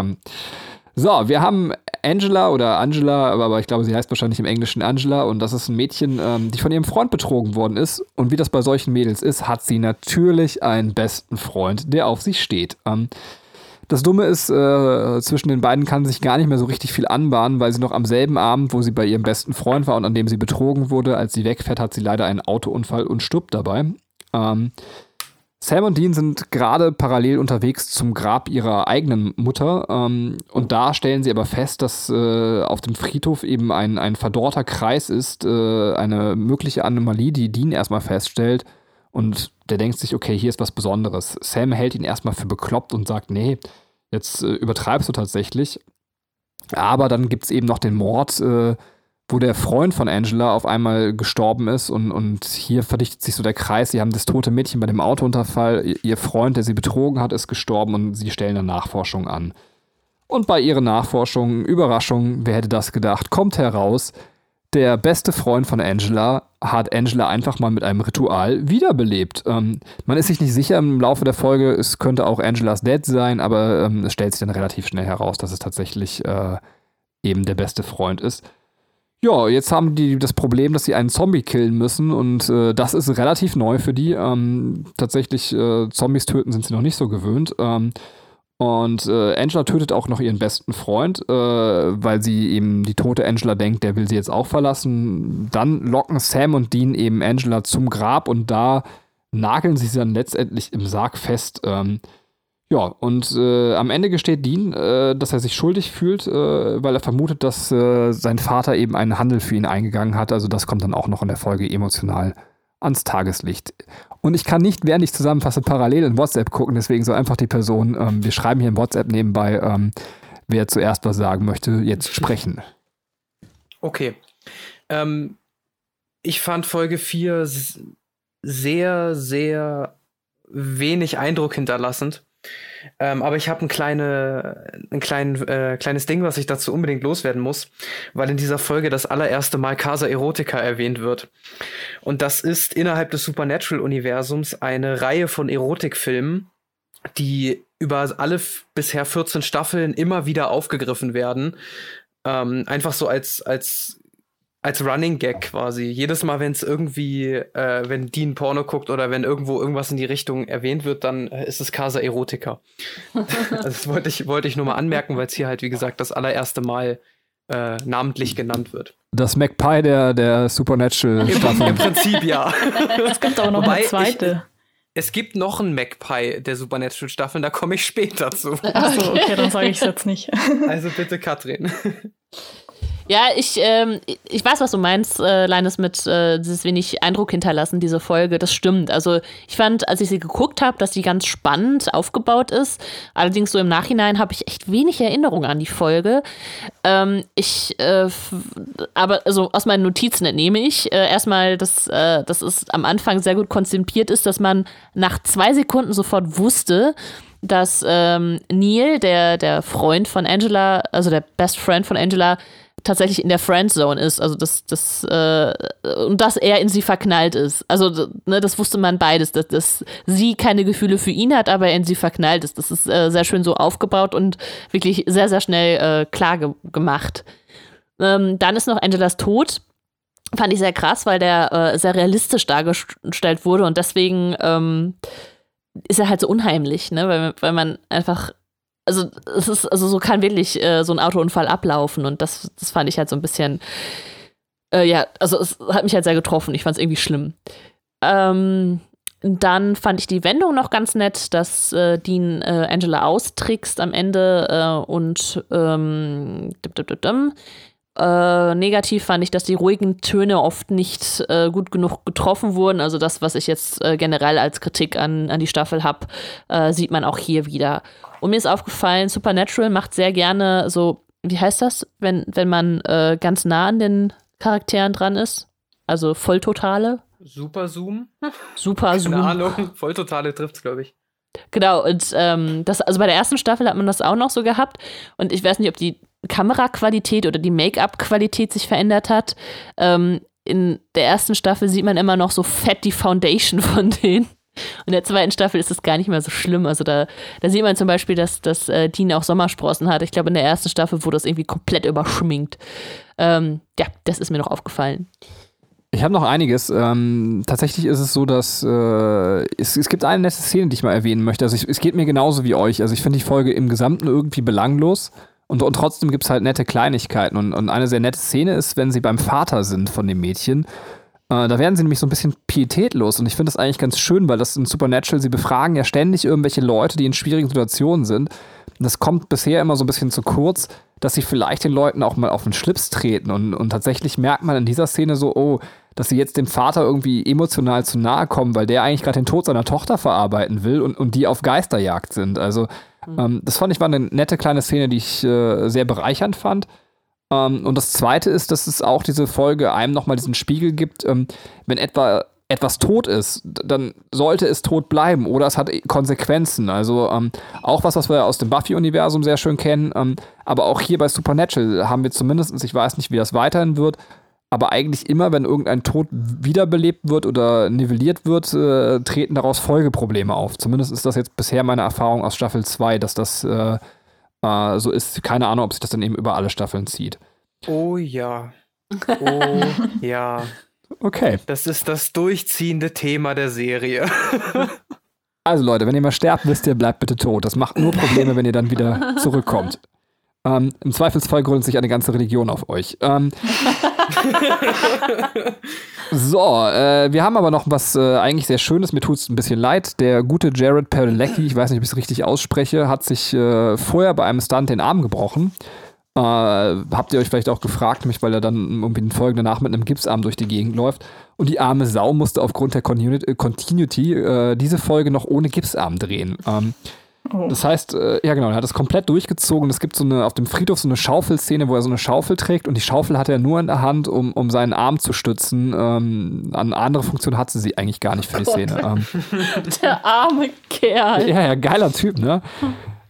So, wir haben Angela oder Angela, aber ich glaube, sie heißt wahrscheinlich im Englischen Angela und das ist ein Mädchen, ähm, die von ihrem Freund betrogen worden ist. Und wie das bei solchen Mädels ist, hat sie natürlich einen besten Freund, der auf sie steht. Ähm, das Dumme ist, äh, zwischen den beiden kann sich gar nicht mehr so richtig viel anbahnen, weil sie noch am selben Abend, wo sie bei ihrem besten Freund war und an dem sie betrogen wurde, als sie wegfährt, hat sie leider einen Autounfall und stirbt dabei. Ähm, Sam und Dean sind gerade parallel unterwegs zum Grab ihrer eigenen Mutter ähm, und da stellen sie aber fest, dass äh, auf dem Friedhof eben ein, ein verdorrter Kreis ist, äh, eine mögliche Anomalie, die Dean erstmal feststellt und der denkt sich, okay, hier ist was Besonderes. Sam hält ihn erstmal für bekloppt und sagt, nee, jetzt äh, übertreibst du tatsächlich. Aber dann gibt es eben noch den Mord, äh, wo der Freund von Angela auf einmal gestorben ist und, und hier verdichtet sich so der Kreis. Sie haben das tote Mädchen bei dem Autounterfall. Ihr Freund, der sie betrogen hat, ist gestorben und sie stellen eine Nachforschung an. Und bei ihrer Nachforschung, Überraschung, wer hätte das gedacht, kommt heraus, der beste Freund von Angela hat Angela einfach mal mit einem Ritual wiederbelebt. Ähm, man ist sich nicht sicher im Laufe der Folge, es könnte auch Angelas Dad sein, aber ähm, es stellt sich dann relativ schnell heraus, dass es tatsächlich äh, eben der beste Freund ist. Ja, jetzt haben die das Problem, dass sie einen Zombie killen müssen und äh, das ist relativ neu für die. Ähm, tatsächlich, äh, Zombies töten sind sie noch nicht so gewöhnt. Ähm, und äh, Angela tötet auch noch ihren besten Freund, äh, weil sie eben die tote Angela denkt, der will sie jetzt auch verlassen. Dann locken Sam und Dean eben Angela zum Grab und da nageln sie sie dann letztendlich im Sarg fest. Ähm, ja, und äh, am Ende gesteht Dean, äh, dass er sich schuldig fühlt, äh, weil er vermutet, dass äh, sein Vater eben einen Handel für ihn eingegangen hat. Also das kommt dann auch noch in der Folge emotional ans Tageslicht. Und ich kann nicht, während ich zusammenfasse, parallel in WhatsApp gucken, deswegen so einfach die Person, ähm, wir schreiben hier in WhatsApp nebenbei, ähm, wer zuerst was sagen möchte, jetzt sprechen. Okay. Ähm, ich fand Folge 4 sehr, sehr wenig Eindruck hinterlassend. Ähm, aber ich habe ein, kleine, ein klein, äh, kleines Ding, was ich dazu unbedingt loswerden muss, weil in dieser Folge das allererste Mal Casa Erotica erwähnt wird. Und das ist innerhalb des Supernatural-Universums eine Reihe von Erotikfilmen, die über alle bisher 14 Staffeln immer wieder aufgegriffen werden. Ähm, einfach so als, als, als Running Gag quasi. Jedes Mal, wenn es irgendwie, äh, wenn Dean Porno guckt oder wenn irgendwo irgendwas in die Richtung erwähnt wird, dann äh, ist es Casa Erotica. also das wollte ich, wollte ich nur mal anmerken, weil es hier halt, wie gesagt, das allererste Mal äh, namentlich genannt wird. Das MacPie der, der Supernatural Staffel. Im Prinzip ja. Es gibt auch noch Wobei eine zweite. Ich, es gibt noch einen Magpie der Supernatural Staffeln, da komme ich später zu. Achso, okay, dann sage ich es jetzt nicht. Also bitte, Katrin. Ja, ich, ähm, ich weiß, was du meinst, äh, Linus, mit äh, dieses wenig Eindruck hinterlassen, diese Folge. Das stimmt. Also ich fand, als ich sie geguckt habe, dass sie ganz spannend aufgebaut ist. Allerdings so im Nachhinein habe ich echt wenig Erinnerung an die Folge. Ähm, ich, äh, aber also aus meinen Notizen entnehme ich äh, erstmal, dass, äh, dass es am Anfang sehr gut konzipiert ist, dass man nach zwei Sekunden sofort wusste, dass ähm, Neil, der, der Freund von Angela, also der Best Friend von Angela, tatsächlich in der Friendzone ist, also dass das äh, und dass er in sie verknallt ist. Also ne, das wusste man beides, dass, dass sie keine Gefühle für ihn hat, aber er in sie verknallt ist. Das ist äh, sehr schön so aufgebaut und wirklich sehr sehr schnell äh, klar ge gemacht. Ähm, dann ist noch Angelas Tod. Fand ich sehr krass, weil der äh, sehr realistisch dargestellt wurde und deswegen ähm, ist er halt so unheimlich, ne? weil, weil man einfach also es ist, also so kann wirklich äh, so ein Autounfall ablaufen und das, das fand ich halt so ein bisschen, äh, ja, also es hat mich halt sehr getroffen. Ich fand es irgendwie schlimm. Ähm, dann fand ich die Wendung noch ganz nett, dass äh, Dean äh, Angela austrickst am Ende äh, und ähm, äh, negativ fand ich, dass die ruhigen Töne oft nicht äh, gut genug getroffen wurden. Also das, was ich jetzt äh, generell als Kritik an, an die Staffel habe, äh, sieht man auch hier wieder. Und mir ist aufgefallen, Supernatural macht sehr gerne so, wie heißt das, wenn, wenn man äh, ganz nah an den Charakteren dran ist? Also Volltotale. Super Zoom. Super Zoom. Keine Ahnung, Volltotale trifft's, glaube ich. Genau, und ähm, das, also bei der ersten Staffel hat man das auch noch so gehabt. Und ich weiß nicht, ob die Kameraqualität oder die Make-up-Qualität sich verändert hat. Ähm, in der ersten Staffel sieht man immer noch so fett die Foundation von denen. Und in der zweiten Staffel ist es gar nicht mehr so schlimm. Also da, da sieht man zum Beispiel, dass, dass äh, Dean auch Sommersprossen hat. Ich glaube, in der ersten Staffel wurde das irgendwie komplett überschminkt. Ähm, ja, das ist mir noch aufgefallen. Ich habe noch einiges. Ähm, tatsächlich ist es so, dass äh, es, es gibt eine nette Szene, die ich mal erwähnen möchte. Also ich, es geht mir genauso wie euch. Also ich finde die Folge im Gesamten irgendwie belanglos. Und, und trotzdem gibt es halt nette Kleinigkeiten. Und, und eine sehr nette Szene ist, wenn sie beim Vater sind von dem Mädchen. Äh, da werden sie nämlich so ein bisschen pietätlos. Und ich finde das eigentlich ganz schön, weil das in Supernatural, sie befragen ja ständig irgendwelche Leute, die in schwierigen Situationen sind. Und das kommt bisher immer so ein bisschen zu kurz, dass sie vielleicht den Leuten auch mal auf den Schlips treten. Und, und tatsächlich merkt man in dieser Szene so, oh, dass sie jetzt dem Vater irgendwie emotional zu nahe kommen, weil der eigentlich gerade den Tod seiner Tochter verarbeiten will und, und die auf Geisterjagd sind. Also Mhm. Ähm, das fand ich war eine nette kleine Szene, die ich äh, sehr bereichernd fand. Ähm, und das Zweite ist, dass es auch diese Folge einem nochmal diesen Spiegel gibt, ähm, wenn etwa etwas tot ist, dann sollte es tot bleiben oder es hat Konsequenzen. Also ähm, auch was, was wir aus dem Buffy-Universum sehr schön kennen, ähm, aber auch hier bei Supernatural haben wir zumindest, ich weiß nicht, wie das weiterhin wird, aber eigentlich immer, wenn irgendein Tod wiederbelebt wird oder nivelliert wird, äh, treten daraus Folgeprobleme auf. Zumindest ist das jetzt bisher meine Erfahrung aus Staffel 2, dass das äh, äh, so ist. Keine Ahnung, ob sich das dann eben über alle Staffeln zieht. Oh ja. Oh ja. Okay. Das ist das durchziehende Thema der Serie. also Leute, wenn ihr mal sterbt, wisst ihr, bleibt bitte tot. Das macht nur Probleme, wenn ihr dann wieder zurückkommt. Ähm, Im Zweifelsfall gründet sich eine ganze Religion auf euch. Ähm, so, äh, wir haben aber noch was äh, eigentlich sehr Schönes. Mir tut es ein bisschen leid. Der gute Jared Padalecki, ich weiß nicht, ob ich es richtig ausspreche, hat sich äh, vorher bei einem Stunt den Arm gebrochen. Äh, habt ihr euch vielleicht auch gefragt, nämlich weil er dann irgendwie den Folgen danach mit einem Gipsarm durch die Gegend läuft. Und die arme Sau musste aufgrund der Continuity, Continuity äh, diese Folge noch ohne Gipsarm drehen. Ähm, Oh. Das heißt, äh, ja genau, er hat das komplett durchgezogen. Es gibt so eine auf dem Friedhof so eine Schaufelszene, wo er so eine Schaufel trägt und die Schaufel hat er nur in der Hand, um, um seinen Arm zu stützen. Ähm, an andere Funktion hat sie sie eigentlich gar nicht für die Szene. Ähm, der arme Kerl. Ja, ja, geiler Typ, ne?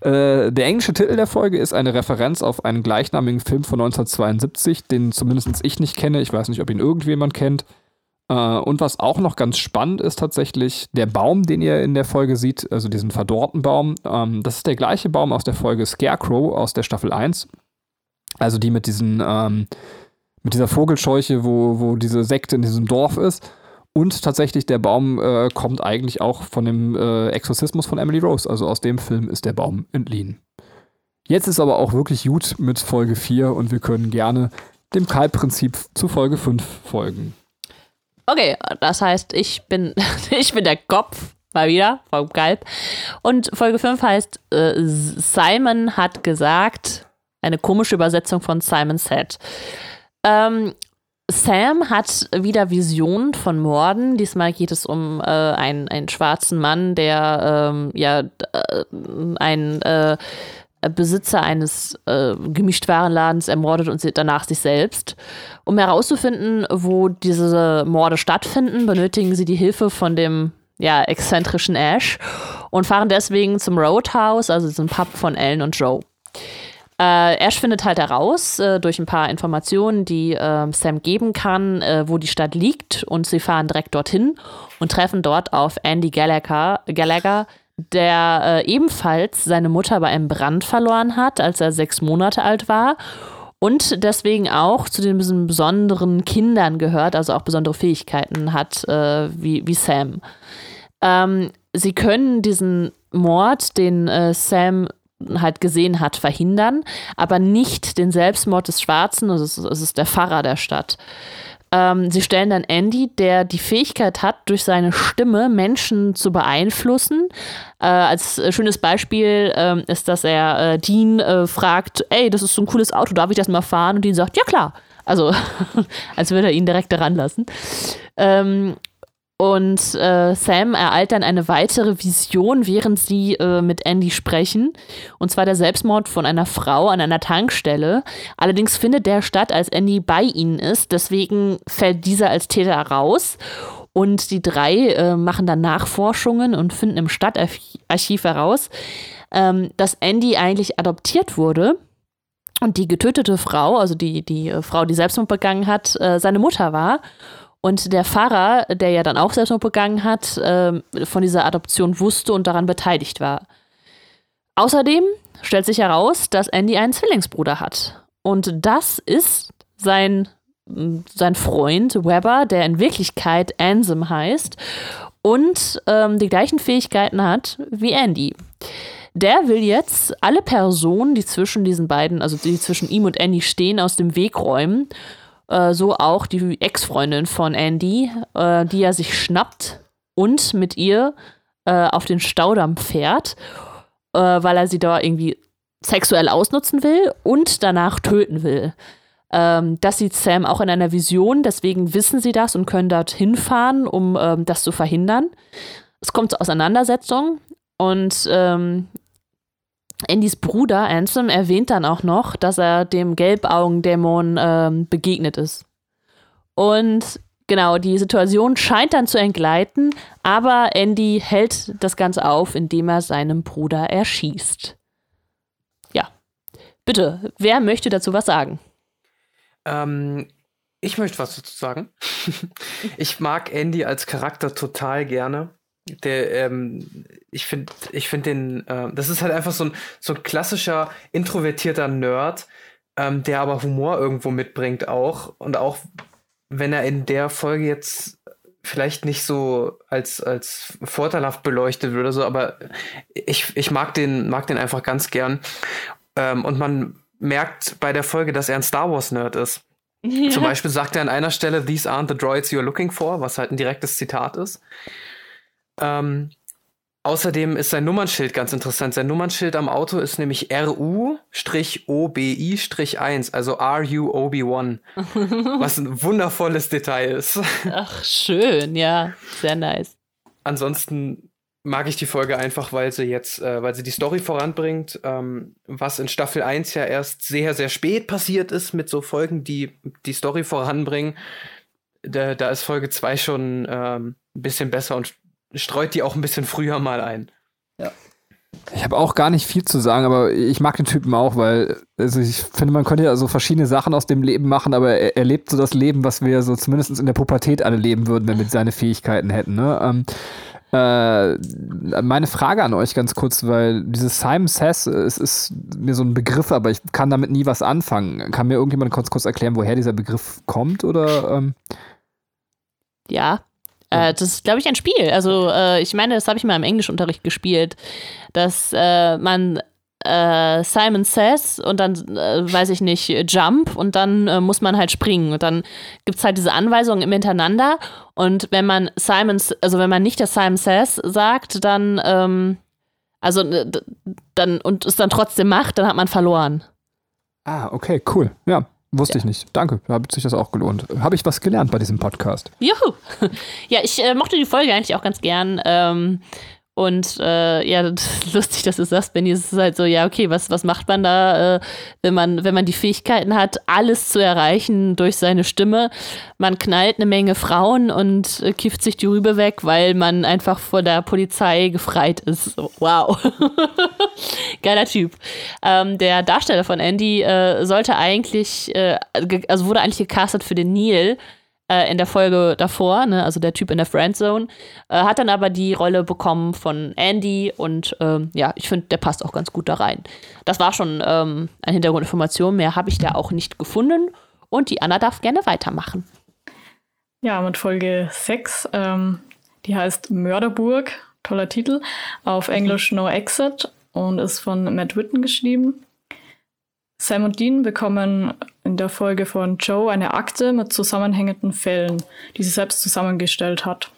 Äh, der englische Titel der Folge ist eine Referenz auf einen gleichnamigen Film von 1972, den zumindest ich nicht kenne. Ich weiß nicht, ob ihn irgendjemand kennt. Äh, und was auch noch ganz spannend ist tatsächlich, der Baum, den ihr in der Folge seht, also diesen verdorrten Baum, ähm, das ist der gleiche Baum aus der Folge Scarecrow aus der Staffel 1. Also die mit diesen, ähm, mit dieser Vogelscheuche, wo, wo diese Sekte in diesem Dorf ist. Und tatsächlich, der Baum äh, kommt eigentlich auch von dem äh, Exorzismus von Emily Rose. Also aus dem Film ist der Baum entliehen. Jetzt ist aber auch wirklich gut mit Folge 4 und wir können gerne dem Kalb-Prinzip zu Folge 5 folgen. Okay, das heißt, ich bin, ich bin der Kopf, mal wieder, vom Kalb. Und Folge 5 heißt, äh, Simon hat gesagt, eine komische Übersetzung von Simon said. Ähm, Sam hat wieder Visionen von Morden. Diesmal geht es um äh, einen, einen schwarzen Mann, der ähm, ja äh, ein äh, Besitzer eines äh, Gemischtwarenladens ermordet und danach sich selbst. Um herauszufinden, wo diese Morde stattfinden, benötigen sie die Hilfe von dem ja, exzentrischen Ash und fahren deswegen zum Roadhouse, also zum Pub von Ellen und Joe. Äh, Ash findet halt heraus, äh, durch ein paar Informationen, die äh, Sam geben kann, äh, wo die Stadt liegt und sie fahren direkt dorthin und treffen dort auf Andy Gallagher, Gallagher der äh, ebenfalls seine Mutter bei einem Brand verloren hat, als er sechs Monate alt war und deswegen auch zu den besonderen Kindern gehört, also auch besondere Fähigkeiten hat, äh, wie, wie Sam. Ähm, sie können diesen Mord, den äh, Sam halt gesehen hat, verhindern, aber nicht den Selbstmord des Schwarzen, also es ist, es ist der Pfarrer der Stadt. Ähm, sie stellen dann Andy, der die Fähigkeit hat, durch seine Stimme Menschen zu beeinflussen. Äh, als äh, schönes Beispiel äh, ist, dass er äh, Dean äh, fragt, ey, das ist so ein cooles Auto, darf ich das mal fahren? Und Dean sagt, ja klar. Also, als würde er ihn direkt daran lassen. Ähm, und äh, Sam ereilt dann eine weitere Vision, während sie äh, mit Andy sprechen. Und zwar der Selbstmord von einer Frau an einer Tankstelle. Allerdings findet der statt, als Andy bei ihnen ist. Deswegen fällt dieser als Täter raus. Und die drei äh, machen dann Nachforschungen und finden im Stadtarchiv heraus, ähm, dass Andy eigentlich adoptiert wurde. Und die getötete Frau, also die, die äh, Frau, die Selbstmord begangen hat, äh, seine Mutter war. Und der Pfarrer, der ja dann auch Selbstmord begangen hat, äh, von dieser Adoption wusste und daran beteiligt war. Außerdem stellt sich heraus, dass Andy einen Zwillingsbruder hat. Und das ist sein, sein Freund Weber, der in Wirklichkeit Ansem heißt und ähm, die gleichen Fähigkeiten hat wie Andy. Der will jetzt alle Personen, die zwischen diesen beiden, also die zwischen ihm und Andy stehen, aus dem Weg räumen äh, so auch die Ex-Freundin von Andy, äh, die er sich schnappt und mit ihr äh, auf den Staudamm fährt, äh, weil er sie da irgendwie sexuell ausnutzen will und danach töten will. Ähm, das sieht Sam auch in einer Vision, deswegen wissen sie das und können dorthin fahren, um ähm, das zu verhindern. Es kommt zur Auseinandersetzung und ähm, Andys Bruder Ansem erwähnt dann auch noch, dass er dem Gelbaugendämon ähm, begegnet ist. Und genau, die Situation scheint dann zu entgleiten, aber Andy hält das Ganze auf, indem er seinem Bruder erschießt. Ja. Bitte, wer möchte dazu was sagen? Ähm, ich möchte was dazu sagen. ich mag Andy als Charakter total gerne. Der, ähm, ich finde, ich finde den, äh, das ist halt einfach so ein, so ein klassischer introvertierter Nerd, ähm, der aber Humor irgendwo mitbringt auch. Und auch wenn er in der Folge jetzt vielleicht nicht so als, als vorteilhaft beleuchtet wird oder so, aber ich, ich mag den, mag den einfach ganz gern. Ähm, und man merkt bei der Folge, dass er ein Star Wars-Nerd ist. Ja. Zum Beispiel sagt er an einer Stelle, These aren't the droids you're looking for, was halt ein direktes Zitat ist. Ähm, außerdem ist sein Nummernschild ganz interessant. Sein Nummernschild am Auto ist nämlich RU-OBI-1, also RU Obi-Wan. was ein wundervolles Detail ist. Ach, schön, ja. Sehr nice. Ansonsten mag ich die Folge einfach, weil sie jetzt, äh, weil sie die Story voranbringt, ähm, was in Staffel 1 ja erst sehr, sehr spät passiert ist mit so Folgen, die die Story voranbringen. Da, da ist Folge 2 schon ähm, ein bisschen besser und streut die auch ein bisschen früher mal ein. Ja. Ich habe auch gar nicht viel zu sagen, aber ich mag den Typen auch, weil also ich finde, man könnte ja so verschiedene Sachen aus dem Leben machen, aber er, er lebt so das Leben, was wir so zumindest in der Pubertät alle leben würden, wenn wir seine Fähigkeiten hätten. Ne? Ähm, äh, meine Frage an euch ganz kurz, weil dieses Simon Says, es ist mir so ein Begriff, aber ich kann damit nie was anfangen. Kann mir irgendjemand kurz, kurz erklären, woher dieser Begriff kommt oder? Ähm? Ja, äh, das ist, glaube ich, ein Spiel. Also, äh, ich meine, das habe ich mal im Englischunterricht gespielt, dass äh, man äh, Simon Says und dann, äh, weiß ich nicht, Jump und dann äh, muss man halt springen. Und dann gibt es halt diese Anweisungen im Hintereinander. Und wenn man Simon, also wenn man nicht das Simon Says sagt, dann, ähm, also dann und es dann trotzdem macht, dann hat man verloren. Ah, okay, cool. Ja, Wusste ja. ich nicht. Danke. Hat sich das auch gelohnt. Habe ich was gelernt bei diesem Podcast? Juhu. Ja, ich äh, mochte die Folge eigentlich auch ganz gern. Ähm, und äh, ja, lustig, dass du sagst, Benny, es ist halt so, ja, okay, was, was macht man da, äh, wenn man, wenn man die Fähigkeiten hat, alles zu erreichen durch seine Stimme? Man knallt eine Menge Frauen und äh, kifft sich die Rübe weg, weil man einfach vor der Polizei gefreit ist. Wow. Geiler Typ. Ähm, der Darsteller von Andy äh, sollte eigentlich, äh, also wurde eigentlich gecastet für den Neil äh, in der Folge davor, ne, also der Typ in der Friendzone, äh, hat dann aber die Rolle bekommen von Andy und ähm, ja, ich finde, der passt auch ganz gut da rein. Das war schon ähm, eine Hintergrundinformation, mehr habe ich da auch nicht gefunden und die Anna darf gerne weitermachen. Ja, mit Folge 6, ähm, die heißt Mörderburg, toller Titel, auf Englisch No Exit und ist von Matt Witten geschrieben. Sam und Dean bekommen in der Folge von Joe eine Akte mit zusammenhängenden Fällen, die sie selbst zusammengestellt hat.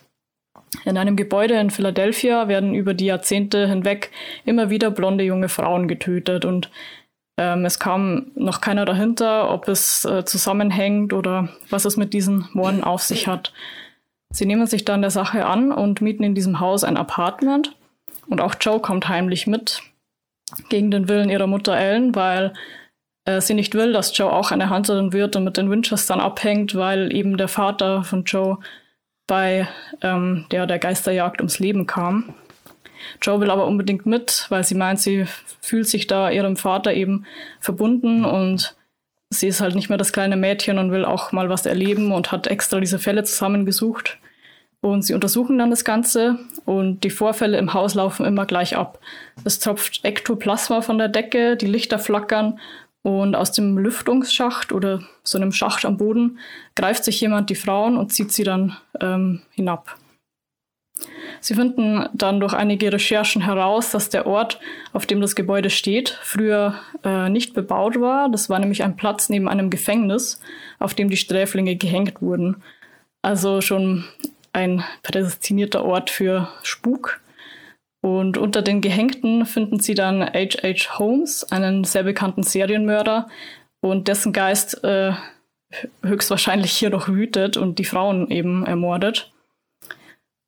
In einem Gebäude in Philadelphia werden über die Jahrzehnte hinweg immer wieder blonde junge Frauen getötet und ähm, es kam noch keiner dahinter, ob es äh, zusammenhängt oder was es mit diesen Morden auf sich hat. Sie nehmen sich dann der Sache an und mieten in diesem Haus ein Apartment und auch Joe kommt heimlich mit gegen den Willen ihrer Mutter Ellen, weil äh, sie nicht will, dass Joe auch eine Hunterin wird und mit den Winchestern abhängt, weil eben der Vater von Joe bei ähm, der, der Geisterjagd ums Leben kam. Joe will aber unbedingt mit, weil sie meint, sie fühlt sich da ihrem Vater eben verbunden und sie ist halt nicht mehr das kleine Mädchen und will auch mal was erleben und hat extra diese Fälle zusammengesucht. Und sie untersuchen dann das Ganze und die Vorfälle im Haus laufen immer gleich ab. Es tropft Ektoplasma von der Decke, die Lichter flackern und aus dem Lüftungsschacht oder so einem Schacht am Boden greift sich jemand die Frauen und zieht sie dann ähm, hinab. Sie finden dann durch einige Recherchen heraus, dass der Ort, auf dem das Gebäude steht, früher äh, nicht bebaut war. Das war nämlich ein Platz neben einem Gefängnis, auf dem die Sträflinge gehängt wurden. Also schon ein prädestinierter Ort für Spuk. Und unter den Gehängten finden sie dann H.H. Holmes, einen sehr bekannten Serienmörder, und dessen Geist äh, höchstwahrscheinlich hier noch wütet und die Frauen eben ermordet.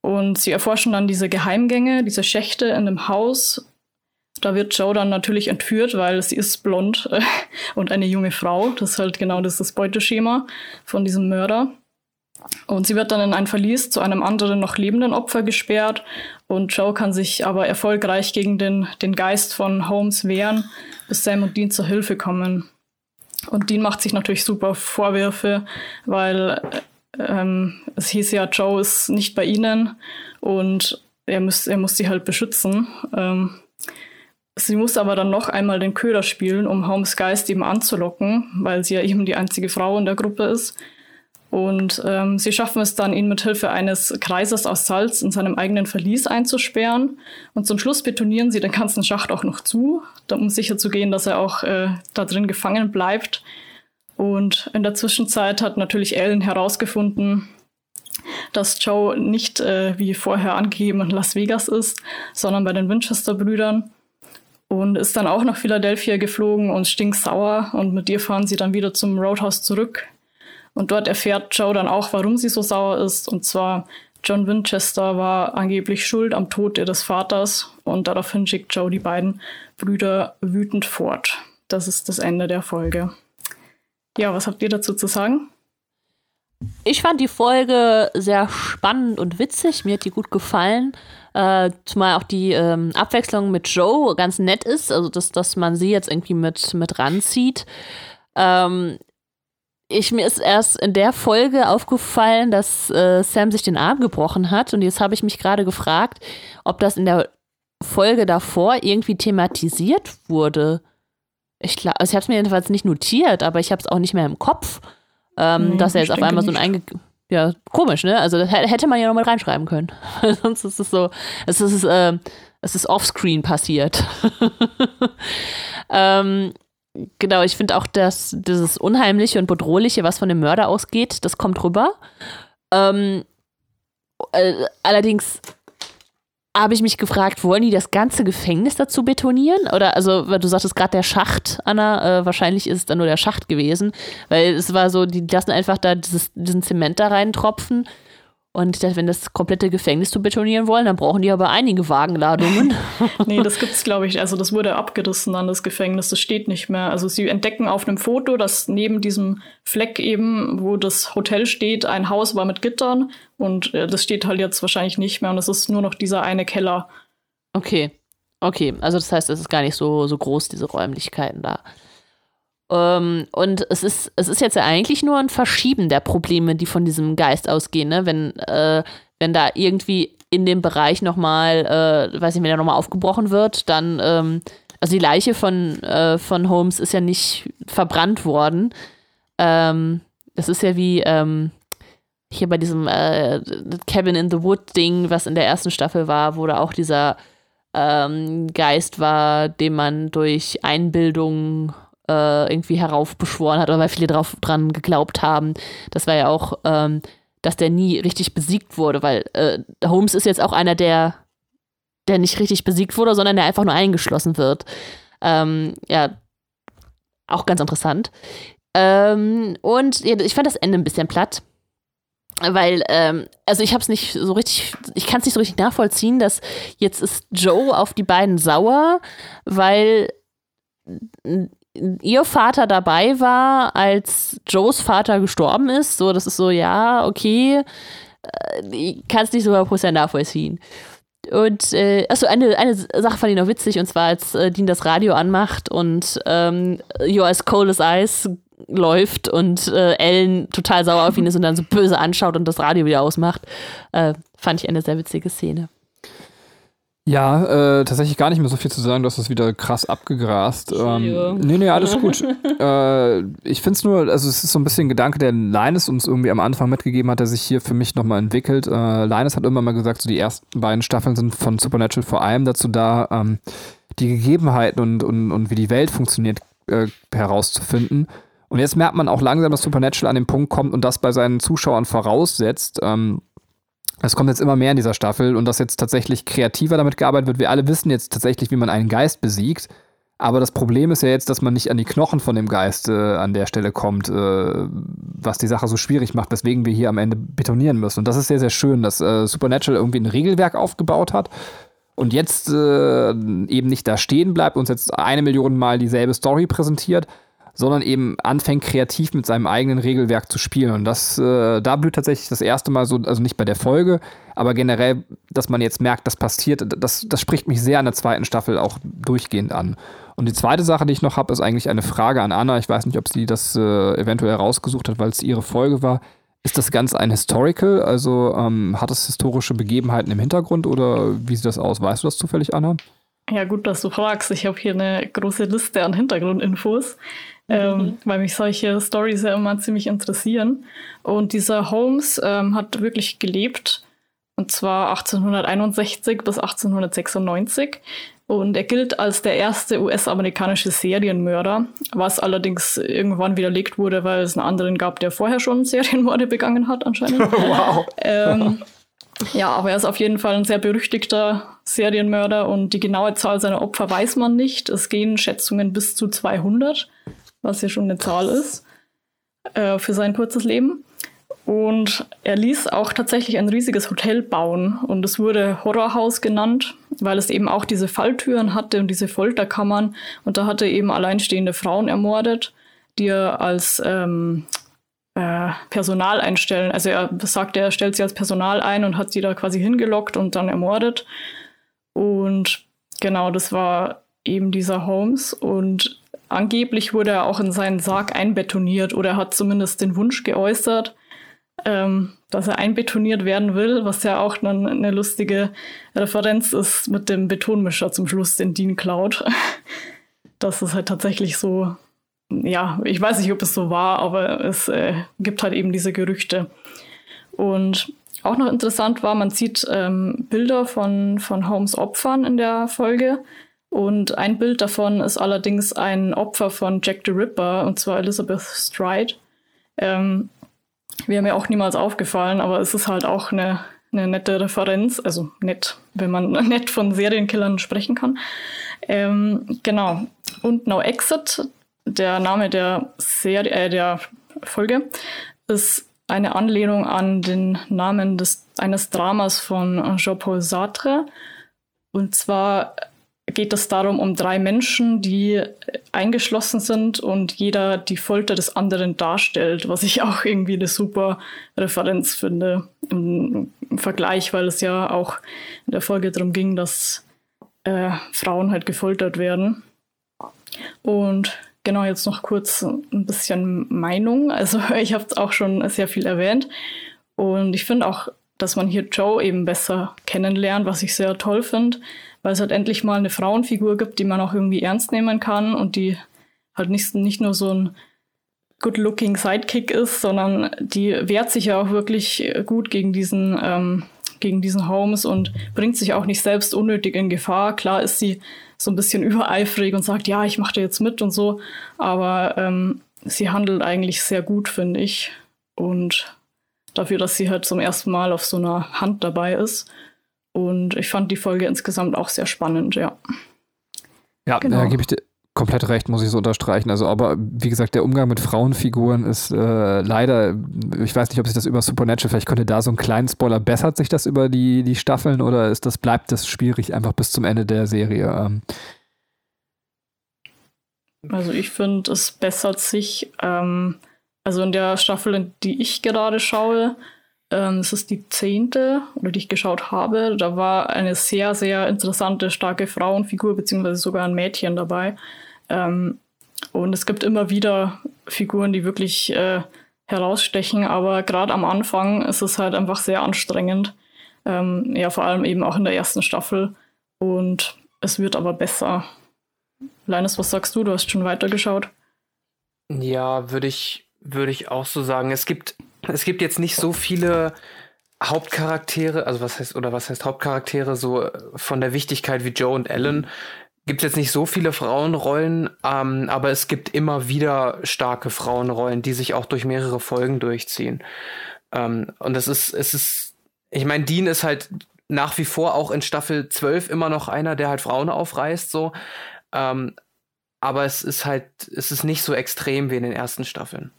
Und sie erforschen dann diese Geheimgänge, diese Schächte in dem Haus. Da wird Joe dann natürlich entführt, weil sie ist blond äh, und eine junge Frau. Das ist halt genau das, das Beuteschema von diesem Mörder. Und sie wird dann in ein Verlies zu einem anderen noch lebenden Opfer gesperrt und Joe kann sich aber erfolgreich gegen den, den Geist von Holmes wehren, bis Sam und Dean zur Hilfe kommen. Und Dean macht sich natürlich super Vorwürfe, weil ähm, es hieß ja, Joe ist nicht bei ihnen und er muss, er muss sie halt beschützen. Ähm, sie muss aber dann noch einmal den Köder spielen, um Holmes Geist eben anzulocken, weil sie ja eben die einzige Frau in der Gruppe ist. Und ähm, sie schaffen es dann, ihn mit Hilfe eines Kreises aus Salz in seinem eigenen Verlies einzusperren. Und zum Schluss betonieren sie den ganzen Schacht auch noch zu, um sicherzugehen, dass er auch äh, da drin gefangen bleibt. Und in der Zwischenzeit hat natürlich Ellen herausgefunden, dass Joe nicht äh, wie vorher angegeben in Las Vegas ist, sondern bei den Winchester-Brüdern. Und ist dann auch nach Philadelphia geflogen und stinksauer. Und mit ihr fahren sie dann wieder zum Roadhouse zurück und dort erfährt Joe dann auch, warum sie so sauer ist. Und zwar, John Winchester war angeblich schuld am Tod ihres Vaters. Und daraufhin schickt Joe die beiden Brüder wütend fort. Das ist das Ende der Folge. Ja, was habt ihr dazu zu sagen? Ich fand die Folge sehr spannend und witzig. Mir hat die gut gefallen. Äh, zumal auch die ähm, Abwechslung mit Joe ganz nett ist, also dass, dass man sie jetzt irgendwie mit, mit ranzieht. Ähm, ich, mir ist erst in der Folge aufgefallen, dass äh, Sam sich den Arm gebrochen hat. Und jetzt habe ich mich gerade gefragt, ob das in der Folge davor irgendwie thematisiert wurde. Ich, also ich habe es mir jedenfalls nicht notiert, aber ich habe es auch nicht mehr im Kopf, ähm, nee, dass er jetzt auf einmal so ein einge ja, komisch, ne? Also das hätte man ja noch mal reinschreiben können. Sonst ist es so, es ist, äh, es ist offscreen passiert. ähm, genau, ich finde auch, dass dieses Unheimliche und Bedrohliche, was von dem Mörder ausgeht, das kommt rüber. Ähm, äh, allerdings habe ich mich gefragt, wollen die das ganze Gefängnis dazu betonieren? Oder, also, du sagtest gerade der Schacht, Anna, äh, wahrscheinlich ist es dann nur der Schacht gewesen, weil es war so, die lassen einfach da dieses, diesen Zement da reintropfen und wenn das komplette Gefängnis zu betonieren wollen, dann brauchen die aber einige Wagenladungen. nee, das gibt's, glaube ich. Also das wurde abgerissen an das Gefängnis. Das steht nicht mehr. Also sie entdecken auf einem Foto, dass neben diesem Fleck eben, wo das Hotel steht, ein Haus war mit Gittern. Und äh, das steht halt jetzt wahrscheinlich nicht mehr. Und es ist nur noch dieser eine Keller. Okay. Okay. Also das heißt, es ist gar nicht so, so groß, diese Räumlichkeiten da. Ähm, und es ist, es ist jetzt ja eigentlich nur ein Verschieben der Probleme, die von diesem Geist ausgehen, ne? Wenn, äh, wenn da irgendwie in dem Bereich nochmal, äh, weiß nicht, wenn der nochmal aufgebrochen wird, dann, ähm, also die Leiche von, äh, von Holmes ist ja nicht verbrannt worden. Ähm, das ist ja wie ähm, hier bei diesem äh, Cabin in the Wood Ding, was in der ersten Staffel war, wo da auch dieser ähm, Geist war, den man durch Einbildung äh, irgendwie heraufbeschworen hat oder weil viele drauf, dran geglaubt haben. Das war ja auch, ähm, dass der nie richtig besiegt wurde, weil äh, Holmes ist jetzt auch einer, der, der nicht richtig besiegt wurde, sondern der einfach nur eingeschlossen wird. Ähm, ja, auch ganz interessant. Ähm, und ja, ich fand das Ende ein bisschen platt weil, ähm, also ich habe es nicht so richtig, ich kann es nicht so richtig nachvollziehen, dass jetzt ist Joe auf die beiden sauer, weil ihr Vater dabei war, als Joes Vater gestorben ist. So, das ist so, ja, okay, äh, ich kann es nicht so 100% nachvollziehen. Und, äh, achso, eine, eine Sache fand ich noch witzig, und zwar, als äh, Dean das Radio anmacht und ähm, You're as cold as ice läuft und äh, Ellen total sauer auf ihn ist und dann so böse anschaut und das Radio wieder ausmacht, äh, fand ich eine sehr witzige Szene. Ja, äh, tatsächlich gar nicht mehr so viel zu sagen, du hast es wieder krass abgegrast. Ähm, nee, nee, alles gut. äh, ich finde es nur, also es ist so ein bisschen ein Gedanke, der Linus uns irgendwie am Anfang mitgegeben hat, der sich hier für mich nochmal entwickelt. Äh, Linus hat immer mal gesagt, so die ersten beiden Staffeln sind von Supernatural vor allem dazu da, ähm, die Gegebenheiten und, und, und wie die Welt funktioniert äh, herauszufinden. Und jetzt merkt man auch langsam, dass Supernatural an den Punkt kommt und das bei seinen Zuschauern voraussetzt. Ähm, es kommt jetzt immer mehr in dieser Staffel und dass jetzt tatsächlich kreativer damit gearbeitet wird. Wir alle wissen jetzt tatsächlich, wie man einen Geist besiegt. Aber das Problem ist ja jetzt, dass man nicht an die Knochen von dem Geist äh, an der Stelle kommt, äh, was die Sache so schwierig macht, weswegen wir hier am Ende betonieren müssen. Und das ist sehr, sehr schön, dass äh, Supernatural irgendwie ein Regelwerk aufgebaut hat und jetzt äh, eben nicht da stehen bleibt, uns jetzt eine Million Mal dieselbe Story präsentiert, sondern eben anfängt kreativ mit seinem eigenen Regelwerk zu spielen. Und das, äh, da blüht tatsächlich das erste Mal so, also nicht bei der Folge, aber generell, dass man jetzt merkt, das passiert, das, das spricht mich sehr an der zweiten Staffel auch durchgehend an. Und die zweite Sache, die ich noch habe, ist eigentlich eine Frage an Anna. Ich weiß nicht, ob sie das äh, eventuell rausgesucht hat, weil es ihre Folge war. Ist das Ganze ein Historical? Also ähm, hat es historische Begebenheiten im Hintergrund oder wie sieht das aus? Weißt du das zufällig, Anna? Ja, gut, dass du fragst. Ich habe hier eine große Liste an Hintergrundinfos ähm, mhm. weil mich solche Stories ja immer ziemlich interessieren. Und dieser Holmes ähm, hat wirklich gelebt, und zwar 1861 bis 1896. Und er gilt als der erste US-amerikanische Serienmörder, was allerdings irgendwann widerlegt wurde, weil es einen anderen gab, der vorher schon Serienmorde begangen hat, anscheinend. wow. Ähm, ja, aber er ist auf jeden Fall ein sehr berüchtigter Serienmörder und die genaue Zahl seiner Opfer weiß man nicht. Es gehen Schätzungen bis zu 200 was ja schon eine Zahl ist, äh, für sein kurzes Leben. Und er ließ auch tatsächlich ein riesiges Hotel bauen und es wurde Horrorhaus genannt, weil es eben auch diese Falltüren hatte und diese Folterkammern. Und da hatte er eben alleinstehende Frauen ermordet, die er als, ähm, äh, Personal einstellen. Also er sagt, er stellt sie als Personal ein und hat sie da quasi hingelockt und dann ermordet. Und genau, das war eben dieser Holmes. Und angeblich wurde er auch in seinen Sarg einbetoniert oder er hat zumindest den Wunsch geäußert, ähm, dass er einbetoniert werden will, was ja auch dann eine lustige Referenz ist mit dem Betonmischer zum Schluss, den Dean klaut. das ist halt tatsächlich so ja, ich weiß nicht, ob es so war, aber es äh, gibt halt eben diese Gerüchte. Und auch noch interessant war, man sieht ähm, Bilder von, von Holmes Opfern in der Folge. Und ein Bild davon ist allerdings ein Opfer von Jack the Ripper, und zwar Elizabeth Stride. Ähm, Wäre mir auch niemals aufgefallen, aber es ist halt auch eine, eine nette Referenz. Also nett, wenn man nett von Serienkillern sprechen kann. Ähm, genau. Und No Exit, der Name der Serie, äh, der Folge ist eine Anlehnung an den Namen des, eines Dramas von Jean-Paul Sartre. Und zwar geht es darum, um drei Menschen, die eingeschlossen sind und jeder die Folter des anderen darstellt, was ich auch irgendwie eine super Referenz finde im, Vergleich, weil es ja auch in der Folge darum ging, dass äh, Frauen halt gefoltert werden. Und Genau, jetzt noch kurz ein bisschen Meinung. Also ich habe es auch schon sehr viel erwähnt. Und ich finde auch, dass man hier Joe eben besser kennenlernt, was ich sehr toll finde, weil es halt endlich mal eine Frauenfigur gibt, die man auch irgendwie ernst nehmen kann und die halt nicht, nicht nur so ein good-looking Sidekick ist, sondern die wehrt sich ja auch wirklich gut gegen diesen, ähm, gegen diesen Holmes und bringt sich auch nicht selbst unnötig in Gefahr. Klar ist sie so ein bisschen übereifrig und sagt, ja, ich mache da jetzt mit und so. Aber ähm, sie handelt eigentlich sehr gut, finde ich. Und dafür, dass sie halt zum ersten Mal auf so einer Hand dabei ist. Und ich fand die Folge insgesamt auch sehr spannend, ja. Ja, genau. da gebe ich dir komplett recht, muss ich so unterstreichen. Also, aber wie gesagt, der Umgang mit Frauenfiguren ist äh, leider, ich weiß nicht, ob sich das über Supernatural, vielleicht könnte da so ein kleinen Spoiler, bessert sich das über die, die Staffeln oder ist das, bleibt das schwierig einfach bis zum Ende der Serie? Ähm. Also ich finde, es bessert sich, ähm, also in der Staffel, in die ich gerade schaue, es ist die zehnte, oder die ich geschaut habe, da war eine sehr, sehr interessante, starke Frauenfigur, beziehungsweise sogar ein Mädchen dabei. Ähm, und es gibt immer wieder Figuren, die wirklich äh, herausstechen, aber gerade am Anfang ist es halt einfach sehr anstrengend. Ähm, ja, vor allem eben auch in der ersten Staffel. Und es wird aber besser. Linus, was sagst du? Du hast schon weitergeschaut. Ja, würde ich, würde ich auch so sagen. Es gibt, es gibt jetzt nicht so viele Hauptcharaktere, also was heißt, oder was heißt Hauptcharaktere, so von der Wichtigkeit wie Joe und Ellen, gibt es jetzt nicht so viele Frauenrollen, ähm, aber es gibt immer wieder starke Frauenrollen, die sich auch durch mehrere Folgen durchziehen. Ähm, und das ist, es ist, ich meine, Dean ist halt nach wie vor auch in Staffel 12 immer noch einer, der halt Frauen aufreißt, so. Ähm, aber es ist halt, es ist nicht so extrem wie in den ersten Staffeln.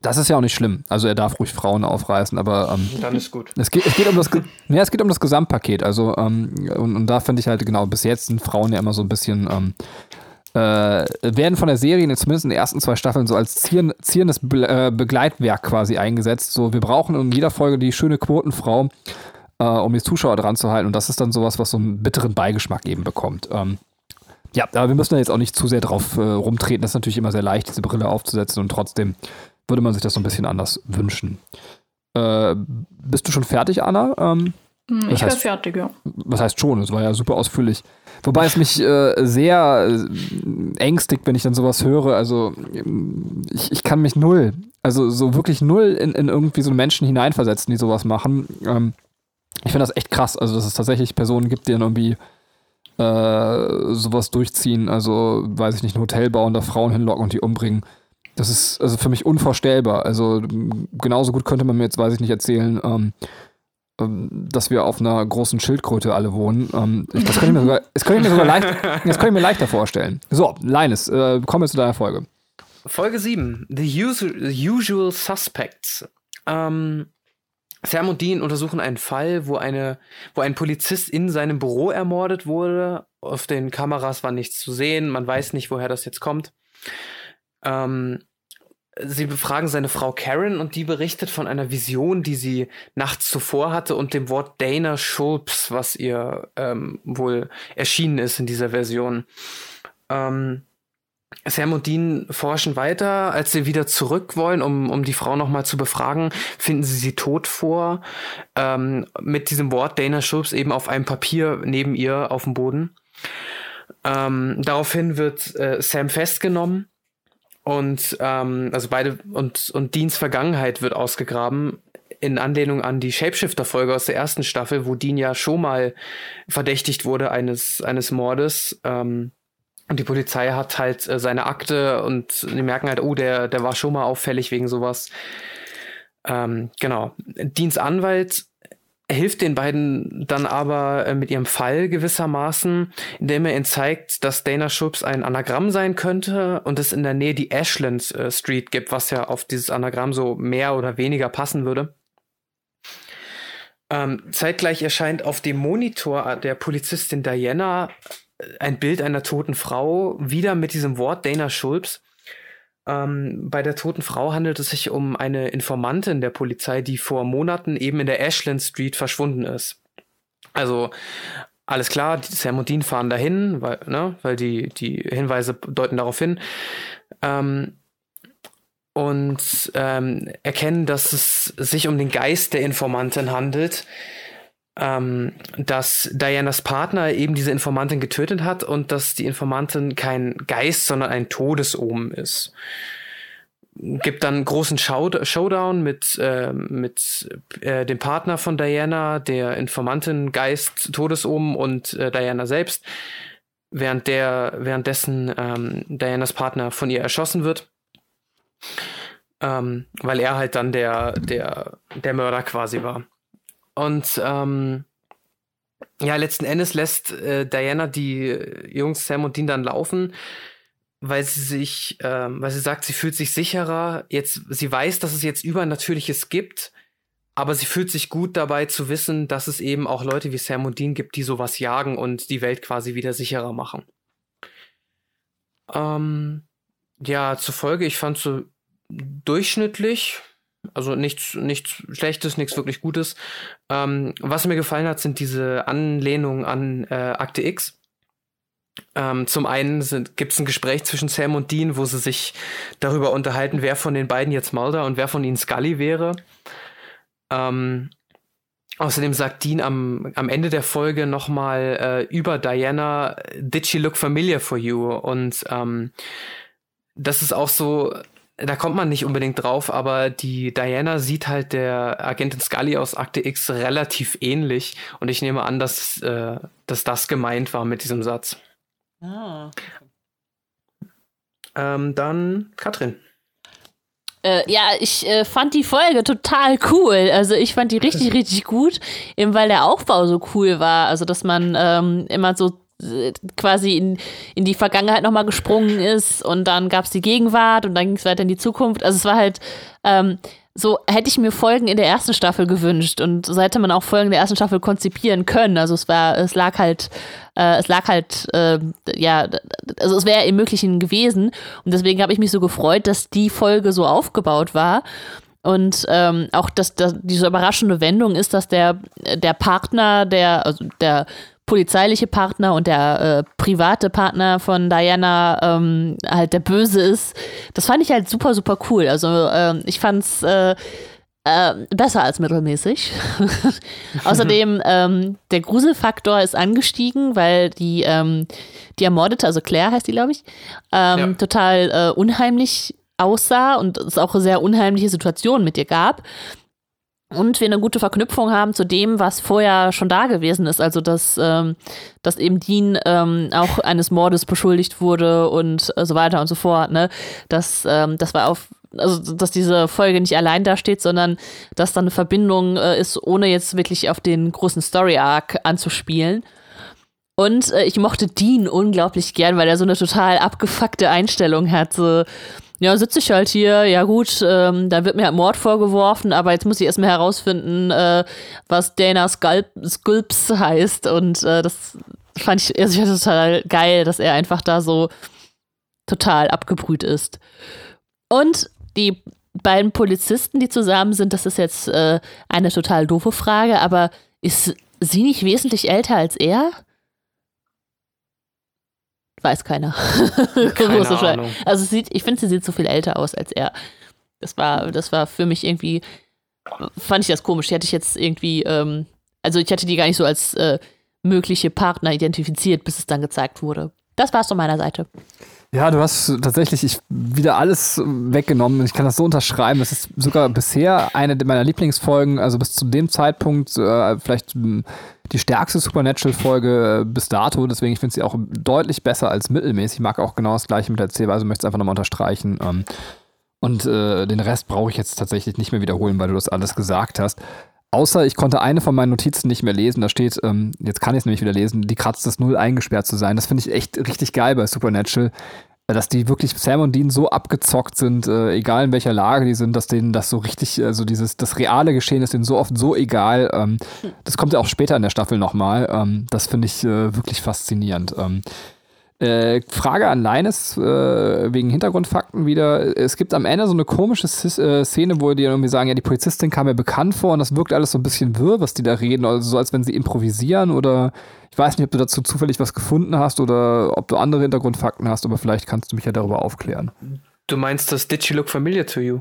Das ist ja auch nicht schlimm. Also er darf ruhig Frauen aufreißen, aber ähm, dann ist gut. Es geht, es geht um das, ja, es geht um das Gesamtpaket. Also ähm, und, und, da finde ich halt genau. Bis jetzt sind Frauen ja immer so ein bisschen ähm, äh, werden von der Serie zumindest in den ersten zwei Staffeln so als zieren, zierendes Be äh, Begleitwerk quasi eingesetzt. So wir brauchen in jeder Folge die schöne Quotenfrau, äh, um die Zuschauer dran zu halten. Und das ist dann sowas, was so einen bitteren Beigeschmack eben bekommt. Ähm, ja, aber wir müssen da jetzt auch nicht zu sehr drauf äh, rumtreten. Das ist natürlich immer sehr leicht, diese Brille aufzusetzen und trotzdem würde man sich das so ein bisschen anders wünschen. Äh, bist du schon fertig, Anna? Ähm, hm, ich wäre fertig, ja. Was heißt schon? Es war ja super ausführlich. Wobei es mich äh, sehr äh, ängstigt, wenn ich dann sowas höre. Also ich, ich kann mich null, also so wirklich null in, in irgendwie so Menschen hineinversetzen, die sowas machen. Ähm, ich finde das echt krass. Also dass es tatsächlich Personen gibt, die dann irgendwie äh, sowas durchziehen. Also weiß ich nicht, ein Hotel bauen, da Frauen hinlocken und die umbringen. Das ist also für mich unvorstellbar. Also genauso gut könnte man mir jetzt, weiß ich nicht, erzählen, ähm, ähm, dass wir auf einer großen Schildkröte alle wohnen. Ähm, das könnte ich mir sogar, das könnte ich mir sogar leicht, das könnte ich mir leichter vorstellen. So, Linus, äh, kommen wir zu deiner Folge. Folge 7, The Usual, Suspects. Ähm, Sam und Dean untersuchen einen Fall, wo, eine, wo ein Polizist in seinem Büro ermordet wurde. Auf den Kameras war nichts zu sehen. Man weiß nicht, woher das jetzt kommt. Ähm, sie befragen seine Frau Karen und die berichtet von einer Vision, die sie nachts zuvor hatte und dem Wort Dana Schulps, was ihr ähm, wohl erschienen ist in dieser Version. Ähm, Sam und Dean forschen weiter. Als sie wieder zurück wollen, um, um die Frau nochmal zu befragen, finden sie sie tot vor. Ähm, mit diesem Wort Dana Schulps eben auf einem Papier neben ihr auf dem Boden. Ähm, daraufhin wird äh, Sam festgenommen und ähm, also beide und und Deans Vergangenheit wird ausgegraben in Anlehnung an die Shapeshifter-Folge aus der ersten Staffel, wo Dean ja schon mal verdächtigt wurde eines eines Mordes. Ähm, und die Polizei hat halt äh, seine Akte und die merken halt, oh, der der war schon mal auffällig wegen sowas. Ähm, genau. Deans Anwalt hilft den beiden dann aber äh, mit ihrem Fall gewissermaßen, indem er ihnen zeigt, dass Dana Schubs ein Anagramm sein könnte und es in der Nähe die Ashland äh, Street gibt, was ja auf dieses Anagramm so mehr oder weniger passen würde. Ähm, zeitgleich erscheint auf dem Monitor der Polizistin Diana äh, ein Bild einer toten Frau, wieder mit diesem Wort Dana Schulz. Ähm, bei der toten Frau handelt es sich um eine Informantin der Polizei, die vor Monaten eben in der Ashland Street verschwunden ist. Also alles klar, Sam und Dean fahren dahin, weil, ne, weil die, die Hinweise deuten darauf hin. Ähm, und ähm, erkennen, dass es sich um den Geist der Informantin handelt, ähm, dass Dianas Partner eben diese Informantin getötet hat und dass die Informantin kein Geist, sondern ein Todesomen ist. Gibt dann einen großen Show Showdown mit, äh, mit äh, dem Partner von Diana, der Informantin, Geist, Todesomen und äh, Diana selbst, während der, währenddessen ähm, Dianas Partner von ihr erschossen wird. Ähm, weil er halt dann der, der, der Mörder quasi war. Und ähm, ja, letzten Endes lässt äh, Diana die Jungs Sam und Dean dann laufen, weil sie sich, ähm, weil sie sagt, sie fühlt sich sicherer. Jetzt, sie weiß, dass es jetzt Übernatürliches gibt, aber sie fühlt sich gut dabei zu wissen, dass es eben auch Leute wie Sam und Dean gibt, die sowas jagen und die Welt quasi wieder sicherer machen. Ähm, ja, zur Folge, ich fand so durchschnittlich, also nichts, nichts Schlechtes, nichts wirklich Gutes. Ähm, was mir gefallen hat, sind diese Anlehnungen an äh, Akte X. Ähm, zum einen gibt es ein Gespräch zwischen Sam und Dean, wo sie sich darüber unterhalten, wer von den beiden jetzt Mulder und wer von ihnen Scully wäre. Ähm, außerdem sagt Dean am, am Ende der Folge nochmal äh, über Diana, did she look familiar for you? Und ähm, das ist auch so da kommt man nicht unbedingt drauf, aber die Diana sieht halt der Agentin Scully aus Akte X relativ ähnlich und ich nehme an, dass, äh, dass das gemeint war mit diesem Satz. Ah. Ähm, dann Katrin. Äh, ja, ich äh, fand die Folge total cool. Also ich fand die richtig, richtig gut, eben weil der Aufbau so cool war. Also dass man ähm, immer so quasi in, in die Vergangenheit nochmal gesprungen ist und dann gab es die Gegenwart und dann ging es weiter in die Zukunft. Also es war halt ähm, so, hätte ich mir Folgen in der ersten Staffel gewünscht und so hätte man auch Folgen der ersten Staffel konzipieren können. Also es war, es lag halt, äh, es lag halt, äh, ja, also es wäre im Möglichen gewesen und deswegen habe ich mich so gefreut, dass die Folge so aufgebaut war. Und ähm, auch, dass, dass diese überraschende Wendung ist, dass der, der Partner, der, also der polizeiliche Partner und der äh, private Partner von Diana ähm, halt der Böse ist. Das fand ich halt super, super cool. Also äh, ich fand's äh, äh, besser als mittelmäßig. Außerdem, ähm, der Gruselfaktor ist angestiegen, weil die, ähm, die Ermordete, also Claire heißt die, glaube ich, ähm, ja. total äh, unheimlich aussah und es auch sehr unheimliche Situation mit ihr gab und wir eine gute Verknüpfung haben zu dem, was vorher schon da gewesen ist. Also, dass, ähm, dass eben Dean ähm, auch eines Mordes beschuldigt wurde und so weiter und so fort. Ne? Dass, ähm, das war auf, also, dass diese Folge nicht allein da steht, sondern dass da eine Verbindung äh, ist, ohne jetzt wirklich auf den großen Story-Arc anzuspielen. Und äh, ich mochte Dean unglaublich gern, weil er so eine total abgefuckte Einstellung hat. So, ja, sitze ich halt hier, ja gut, ähm, da wird mir halt Mord vorgeworfen, aber jetzt muss ich erstmal herausfinden, äh, was Dana Sculp Sculps heißt. Und äh, das fand ich, also ich total geil, dass er einfach da so total abgebrüht ist. Und die beiden Polizisten, die zusammen sind, das ist jetzt äh, eine total doofe Frage, aber ist sie nicht wesentlich älter als er? Weiß keiner. Keine Ahnung. Also es sieht, ich finde, sie sieht so viel älter aus als er. Das war, das war für mich irgendwie, fand ich das komisch. Die hatte ich jetzt irgendwie, ähm, also ich hatte die gar nicht so als äh, mögliche Partner identifiziert, bis es dann gezeigt wurde. Das war's von meiner Seite. Ja, du hast tatsächlich ich, wieder alles weggenommen. Ich kann das so unterschreiben. Das ist sogar bisher eine meiner Lieblingsfolgen. Also bis zu dem Zeitpunkt äh, vielleicht mh, die stärkste Supernatural-Folge äh, bis dato. Deswegen ich finde sie auch deutlich besser als mittelmäßig. Ich mag auch genau das gleiche mit der Erzählweise. Möchte es einfach nochmal unterstreichen. Ähm, und äh, den Rest brauche ich jetzt tatsächlich nicht mehr wiederholen, weil du das alles gesagt hast. Außer ich konnte eine von meinen Notizen nicht mehr lesen. Da steht, ähm, jetzt kann ich es nämlich wieder lesen, die kratzt das Null eingesperrt zu sein. Das finde ich echt richtig geil bei Supernatural. äh, Dass die wirklich Sam und Dean so abgezockt sind, äh, egal in welcher Lage die sind, dass denen das so richtig, also dieses, das reale Geschehen ist denen so oft so egal. Ähm, das kommt ja auch später in der Staffel nochmal. Ähm, das finde ich äh, wirklich faszinierend. Ähm, äh, Frage an Leines äh, wegen Hintergrundfakten wieder. Es gibt am Ende so eine komische äh, Szene, wo die irgendwie sagen, ja, die Polizistin kam mir bekannt vor und das wirkt alles so ein bisschen wirr, was die da reden, also so als wenn sie improvisieren oder ich weiß nicht, ob du dazu zufällig was gefunden hast oder ob du andere Hintergrundfakten hast, aber vielleicht kannst du mich ja darüber aufklären. Du meinst das Did she look familiar to you?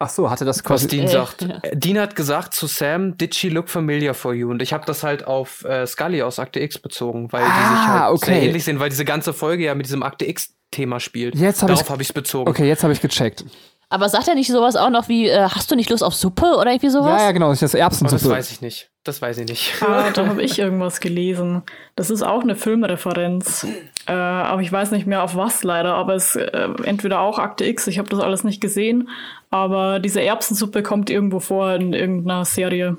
Ach so, hatte das Was quasi. Dean Äh, sagt. ja. Dean hat gesagt zu Sam, did she look familiar for you? Und ich habe das halt auf äh, Scully aus Akte X bezogen, weil die Ah, sich halt okay. sehr ähnlich sind, weil diese ganze Folge ja mit diesem Akte X-Thema spielt. Jetzt hab Darauf ich's- habe ich es bezogen. Okay, jetzt habe ich gecheckt. Aber sagt er nicht sowas auch noch wie, äh, hast du nicht Lust auf Suppe oder irgendwie sowas? Ja, ja, genau, das ist Erbsensuppe. das weiß ich nicht. Das weiß ich nicht. Ah, da habe ich irgendwas gelesen. Das ist auch eine Filmreferenz. Äh, aber ich weiß nicht mehr auf was leider. Aber es äh, entweder auch Akte X, ich habe das alles nicht gesehen. Aber diese Erbsensuppe kommt irgendwo vor in irgendeiner Serie,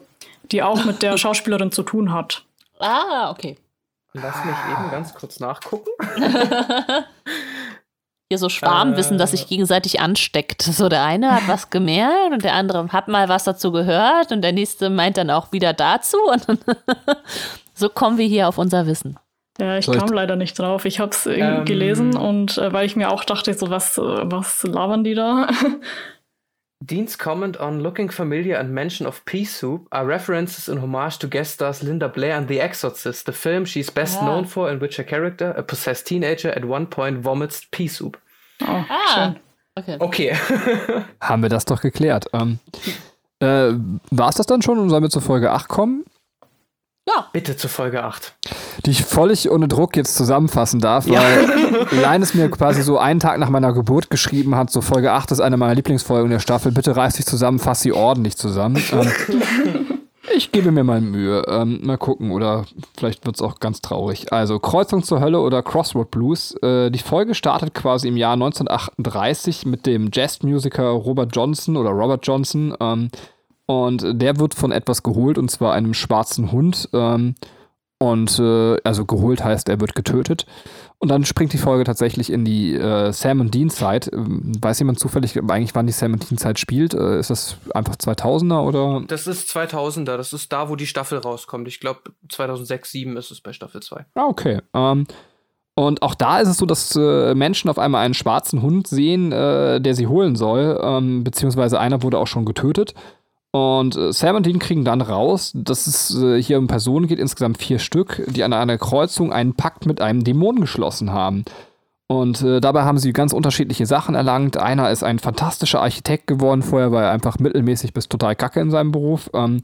die auch mit der Schauspielerin zu tun hat. Ah, okay. Lass mich eben ganz kurz nachgucken. Hier so Schwarmwissen, das sich gegenseitig ansteckt. So der eine hat was gemerkt und der andere hat mal was dazu gehört und der nächste meint dann auch wieder dazu. Und dann so kommen wir hier auf unser Wissen. Ja, ich kam leider nicht drauf. Ich habe es Ähm. gelesen und äh, weil ich mir auch dachte, so was, äh, was labern die da? Dean's comment on looking familiar and mention of pea soup are references in homage to guest stars Linda Blair and The Exorcist, the film she's best Ah. known for, in which her character, a possessed teenager, at one point vomits pea soup. Oh, Ah, schön. okay. Okay. Haben wir das doch geklärt. Ähm, äh, War es das dann schon und sollen wir zur Folge 8 kommen? Bitte zu Folge 8. die ich völlig ohne Druck jetzt zusammenfassen darf, weil Leines mir quasi so einen Tag nach meiner Geburt geschrieben hat, so Folge 8 ist eine meiner Lieblingsfolgen der Staffel, bitte reiß dich zusammen, fass sie ordentlich zusammen. Ähm, ich gebe mir mal Mühe. Ähm, mal gucken, oder vielleicht wird es auch ganz traurig. Also, Kreuzung zur Hölle oder Crossroad Blues. Äh, die Folge startet quasi im Jahr 1938 mit dem Jazzmusiker Robert Johnson oder Robert Johnson. Ähm, und der wird von etwas geholt, und zwar einem schwarzen Hund. Ähm, und äh, also geholt heißt, er wird getötet. Und dann springt die Folge tatsächlich in die äh, Sam und Dean Zeit. Ähm, weiß jemand zufällig eigentlich, wann die Sam und Dean Zeit spielt? Äh, ist das einfach 2000er oder? Das ist 2000er, das ist da, wo die Staffel rauskommt. Ich glaube, 2006, 2007 ist es bei Staffel 2. Ah, okay. Ähm, und auch da ist es so, dass äh, Menschen auf einmal einen schwarzen Hund sehen, äh, der sie holen soll. Ähm, beziehungsweise einer wurde auch schon getötet. Und äh, Sam und Dean kriegen dann raus, dass es äh, hier um Personen geht, insgesamt vier Stück, die an einer Kreuzung einen Pakt mit einem Dämon geschlossen haben. Und äh, dabei haben sie ganz unterschiedliche Sachen erlangt. Einer ist ein fantastischer Architekt geworden, vorher war er einfach mittelmäßig bis total kacke in seinem Beruf. Ähm,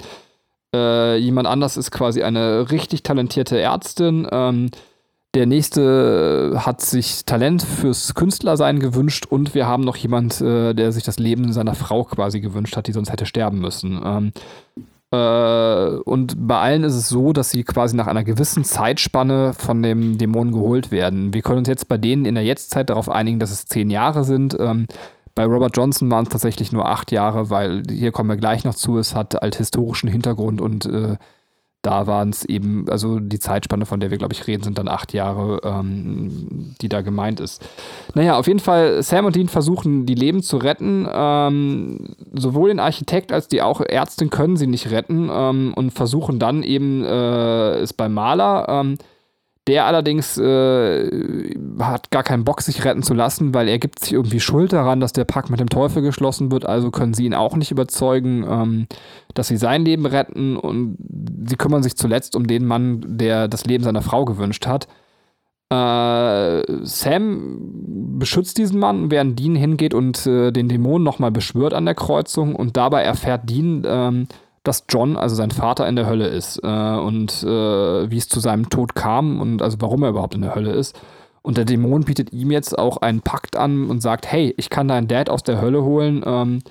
äh, jemand anders ist quasi eine richtig talentierte Ärztin. Ähm, der nächste hat sich Talent fürs Künstlersein gewünscht und wir haben noch jemand, äh, der sich das Leben seiner Frau quasi gewünscht hat, die sonst hätte sterben müssen. Ähm, äh, und bei allen ist es so, dass sie quasi nach einer gewissen Zeitspanne von dem Dämon geholt werden. Wir können uns jetzt bei denen in der Jetztzeit darauf einigen, dass es zehn Jahre sind. Ähm, bei Robert Johnson waren es tatsächlich nur acht Jahre, weil hier kommen wir gleich noch zu, es hat althistorischen Hintergrund und äh, da waren es eben, also die Zeitspanne, von der wir, glaube ich, reden, sind dann acht Jahre, ähm, die da gemeint ist. Naja, auf jeden Fall, Sam und Dean versuchen, die Leben zu retten. Ähm, sowohl den Architekt als die auch Ärztin können sie nicht retten ähm, und versuchen dann eben äh, es beim Maler. Ähm, Der allerdings äh, hat gar keinen Bock, sich retten zu lassen, weil er gibt sich irgendwie Schuld daran, dass der Pakt mit dem Teufel geschlossen wird. Also können sie ihn auch nicht überzeugen, ähm, dass sie sein Leben retten. Und sie kümmern sich zuletzt um den Mann, der das Leben seiner Frau gewünscht hat. Äh, Sam beschützt diesen Mann, während Dean hingeht und äh, den Dämon nochmal beschwört an der Kreuzung. Und dabei erfährt Dean, ähm, dass John, also sein Vater, in der Hölle ist äh, und äh, wie es zu seinem Tod kam und also warum er überhaupt in der Hölle ist. Und der Dämon bietet ihm jetzt auch einen Pakt an und sagt, hey, ich kann deinen Dad aus der Hölle holen, ähm,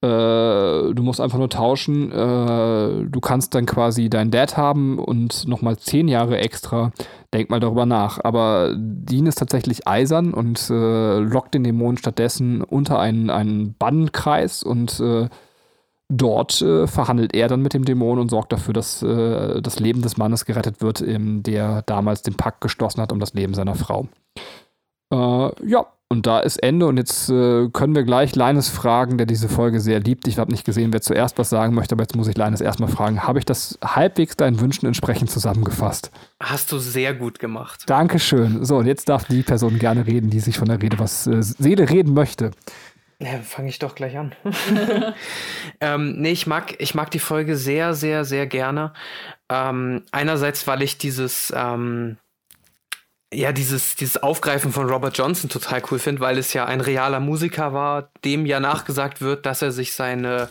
äh, du musst einfach nur tauschen, äh, du kannst dann quasi deinen Dad haben und nochmal zehn Jahre extra, denk mal darüber nach. Aber Dean ist tatsächlich eisern und äh, lockt den Dämon stattdessen unter einen, einen Bannenkreis und äh, dort äh, verhandelt er dann mit dem Dämon und sorgt dafür, dass äh, das Leben des Mannes gerettet wird, ähm, der damals den Pakt geschlossen hat um das Leben seiner Frau. Äh, ja, und da ist Ende und jetzt äh, können wir gleich Leines fragen, der diese Folge sehr liebt. Ich habe nicht gesehen, wer zuerst was sagen möchte, aber jetzt muss ich Leines erstmal fragen. Habe ich das halbwegs deinen Wünschen entsprechend zusammengefasst? Hast du sehr gut gemacht. Dankeschön. So, und jetzt darf die Person gerne reden, die sich von der Rede was äh, Seele reden möchte. Ja, fange ich doch gleich an. ähm, nee, ich mag, ich mag die Folge sehr, sehr, sehr gerne. Ähm, einerseits, weil ich dieses, ähm, ja, dieses, dieses Aufgreifen von Robert Johnson total cool finde, weil es ja ein realer Musiker war, dem ja nachgesagt wird, dass er sich seine,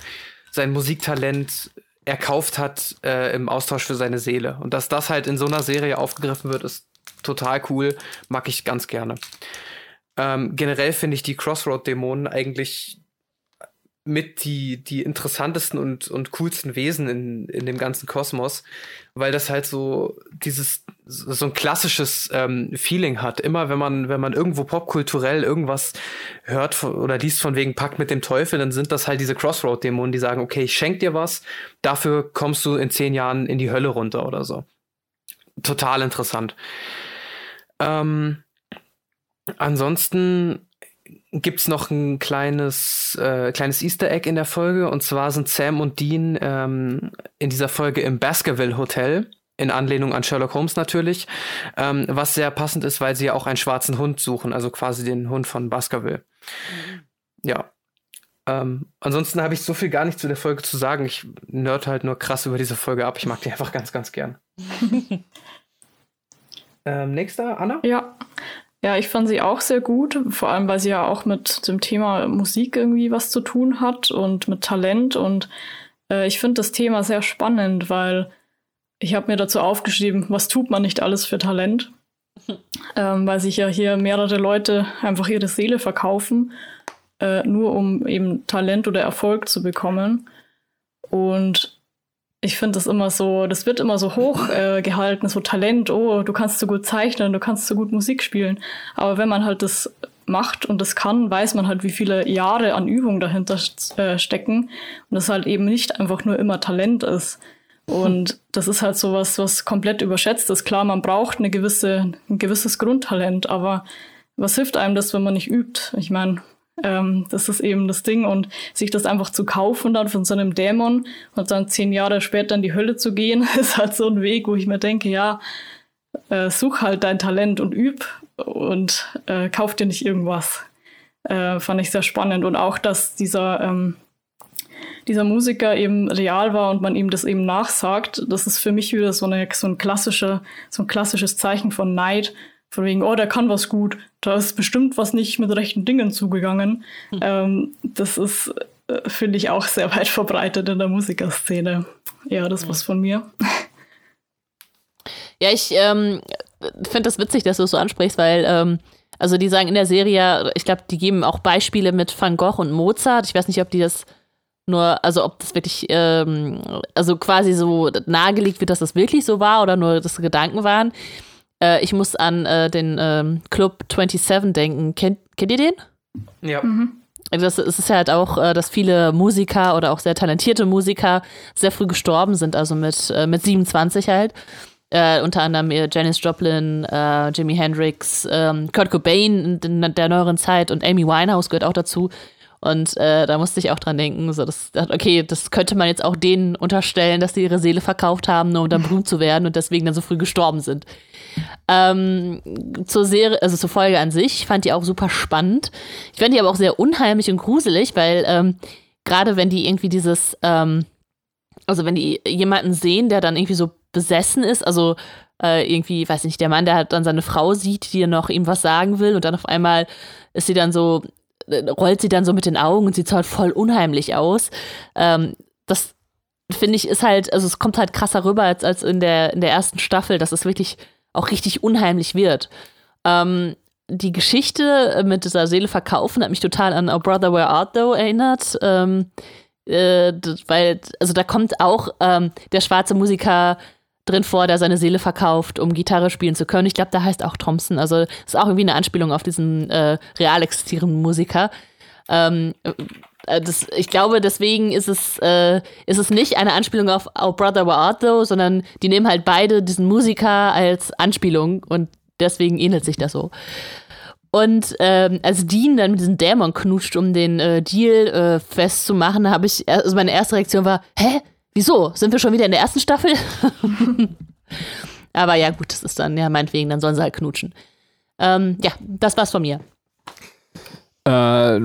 sein Musiktalent erkauft hat äh, im Austausch für seine Seele. Und dass das halt in so einer Serie aufgegriffen wird, ist total cool. Mag ich ganz gerne. Ähm, generell finde ich die Crossroad-Dämonen eigentlich mit die, die interessantesten und, und coolsten Wesen in, in dem ganzen Kosmos, weil das halt so dieses, so ein klassisches ähm, Feeling hat. Immer wenn man, wenn man irgendwo popkulturell irgendwas hört oder liest von wegen Pakt mit dem Teufel, dann sind das halt diese Crossroad-Dämonen, die sagen, okay, ich schenk dir was, dafür kommst du in zehn Jahren in die Hölle runter oder so. Total interessant. Ähm, Ansonsten gibt's noch ein kleines, äh, kleines Easter Egg in der Folge. Und zwar sind Sam und Dean ähm, in dieser Folge im Baskerville Hotel. In Anlehnung an Sherlock Holmes natürlich. Ähm, was sehr passend ist, weil sie ja auch einen schwarzen Hund suchen, also quasi den Hund von Baskerville. Mhm. Ja. Ähm, ansonsten habe ich so viel gar nicht zu der Folge zu sagen. Ich nerd halt nur krass über diese Folge ab. Ich mag die einfach ganz, ganz gern. ähm, nächster, Anna? Ja. Ja, ich fand sie auch sehr gut, vor allem weil sie ja auch mit dem Thema Musik irgendwie was zu tun hat und mit Talent. Und äh, ich finde das Thema sehr spannend, weil ich habe mir dazu aufgeschrieben, was tut man nicht alles für Talent, ähm, weil sich ja hier mehrere Leute einfach ihre Seele verkaufen, äh, nur um eben Talent oder Erfolg zu bekommen. Und ich finde das immer so, das wird immer so hoch äh, gehalten, so Talent, oh, du kannst so gut zeichnen, du kannst so gut Musik spielen. Aber wenn man halt das macht und das kann, weiß man halt, wie viele Jahre an Übung dahinter äh, stecken und das halt eben nicht einfach nur immer Talent ist. Und das ist halt so was, was komplett überschätzt ist. Klar, man braucht eine gewisse, ein gewisses Grundtalent, aber was hilft einem das, wenn man nicht übt? Ich meine, ähm, das ist eben das Ding. Und sich das einfach zu kaufen dann von so einem Dämon und dann zehn Jahre später in die Hölle zu gehen, ist halt so ein Weg, wo ich mir denke, ja, äh, such halt dein Talent und üb und äh, kauf dir nicht irgendwas. Äh, fand ich sehr spannend. Und auch, dass dieser, ähm, dieser Musiker eben real war und man ihm das eben nachsagt, das ist für mich wieder so, eine, so, ein, klassischer, so ein klassisches Zeichen von Neid von wegen, oh, der kann was gut, da ist bestimmt was nicht mit rechten Dingen zugegangen. Mhm. Ähm, das ist, äh, finde ich, auch sehr weit verbreitet in der Musikerszene. Ja, das mhm. was von mir. Ja, ich ähm, finde das witzig, dass du es so ansprichst, weil ähm, also die sagen in der Serie, ich glaube, die geben auch Beispiele mit Van Gogh und Mozart. Ich weiß nicht, ob die das nur, also ob das wirklich, ähm, also quasi so nahegelegt wird, dass das wirklich so war oder nur das Gedanken waren. Äh, ich muss an äh, den ähm, Club 27 denken. Kennt, kennt ihr den? Ja. Mhm. Das, es ist halt auch, äh, dass viele Musiker oder auch sehr talentierte Musiker sehr früh gestorben sind, also mit, äh, mit 27 halt. Äh, unter anderem Janis Joplin, äh, Jimi Hendrix, ähm, Kurt Cobain in, in, der neueren Zeit und Amy Winehouse gehört auch dazu. Und äh, da musste ich auch dran denken, so das, okay, das könnte man jetzt auch denen unterstellen, dass sie ihre Seele verkauft haben, nur um dann berühmt zu werden und deswegen dann so früh gestorben sind. Ähm, zur Serie, also zur Folge an sich, ich fand die auch super spannend. Ich fand die aber auch sehr unheimlich und gruselig, weil ähm, gerade wenn die irgendwie dieses, ähm, also wenn die jemanden sehen, der dann irgendwie so besessen ist, also äh, irgendwie, weiß nicht, der Mann, der halt dann seine Frau sieht, die noch ihm was sagen will und dann auf einmal ist sie dann so rollt sie dann so mit den Augen und sieht halt voll unheimlich aus. Ähm, das finde ich ist halt, also es kommt halt krasser rüber als, als in, der, in der ersten Staffel, dass es wirklich auch richtig unheimlich wird. Ähm, die Geschichte mit dieser Seele verkaufen hat mich total an Oh Brother Where Art Thou erinnert. Ähm, äh, weil, also da kommt auch ähm, der schwarze Musiker drin vor, der seine Seele verkauft, um Gitarre spielen zu können. Ich glaube, da heißt auch Thompson. Also ist auch irgendwie eine Anspielung auf diesen äh, real existierenden Musiker. Ähm, äh, das, ich glaube, deswegen ist es, äh, ist es nicht eine Anspielung auf Our Brother Were Art Though, sondern die nehmen halt beide diesen Musiker als Anspielung und deswegen ähnelt sich das so. Und ähm, als Dean dann mit diesem Dämon knutscht, um den äh, Deal äh, festzumachen, habe ich, also meine erste Reaktion war, hä? Wieso? Sind wir schon wieder in der ersten Staffel? Aber ja, gut, das ist dann, ja, meinetwegen, dann sollen sie halt knutschen. Ähm, ja, das war's von mir. Äh,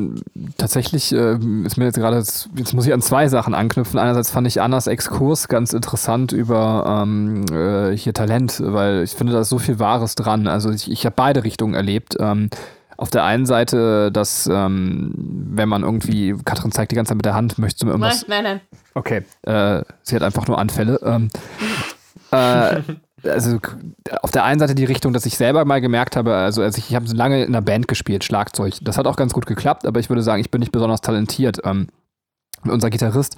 tatsächlich äh, ist mir jetzt gerade, jetzt muss ich an zwei Sachen anknüpfen. Einerseits fand ich Annas Exkurs ganz interessant über ähm, äh, hier Talent, weil ich finde, da ist so viel Wahres dran. Also ich, ich habe beide Richtungen erlebt. Ähm, auf der einen Seite, dass ähm, wenn man irgendwie, Katrin zeigt die ganze Zeit mit der Hand, möchtest du mir irgendwas? Nein, nein. Okay, äh, sie hat einfach nur Anfälle. Ähm, äh, also auf der einen Seite die Richtung, dass ich selber mal gemerkt habe, also, also ich, ich habe lange in einer Band gespielt, Schlagzeug. Das hat auch ganz gut geklappt, aber ich würde sagen, ich bin nicht besonders talentiert. Ähm, unser Gitarrist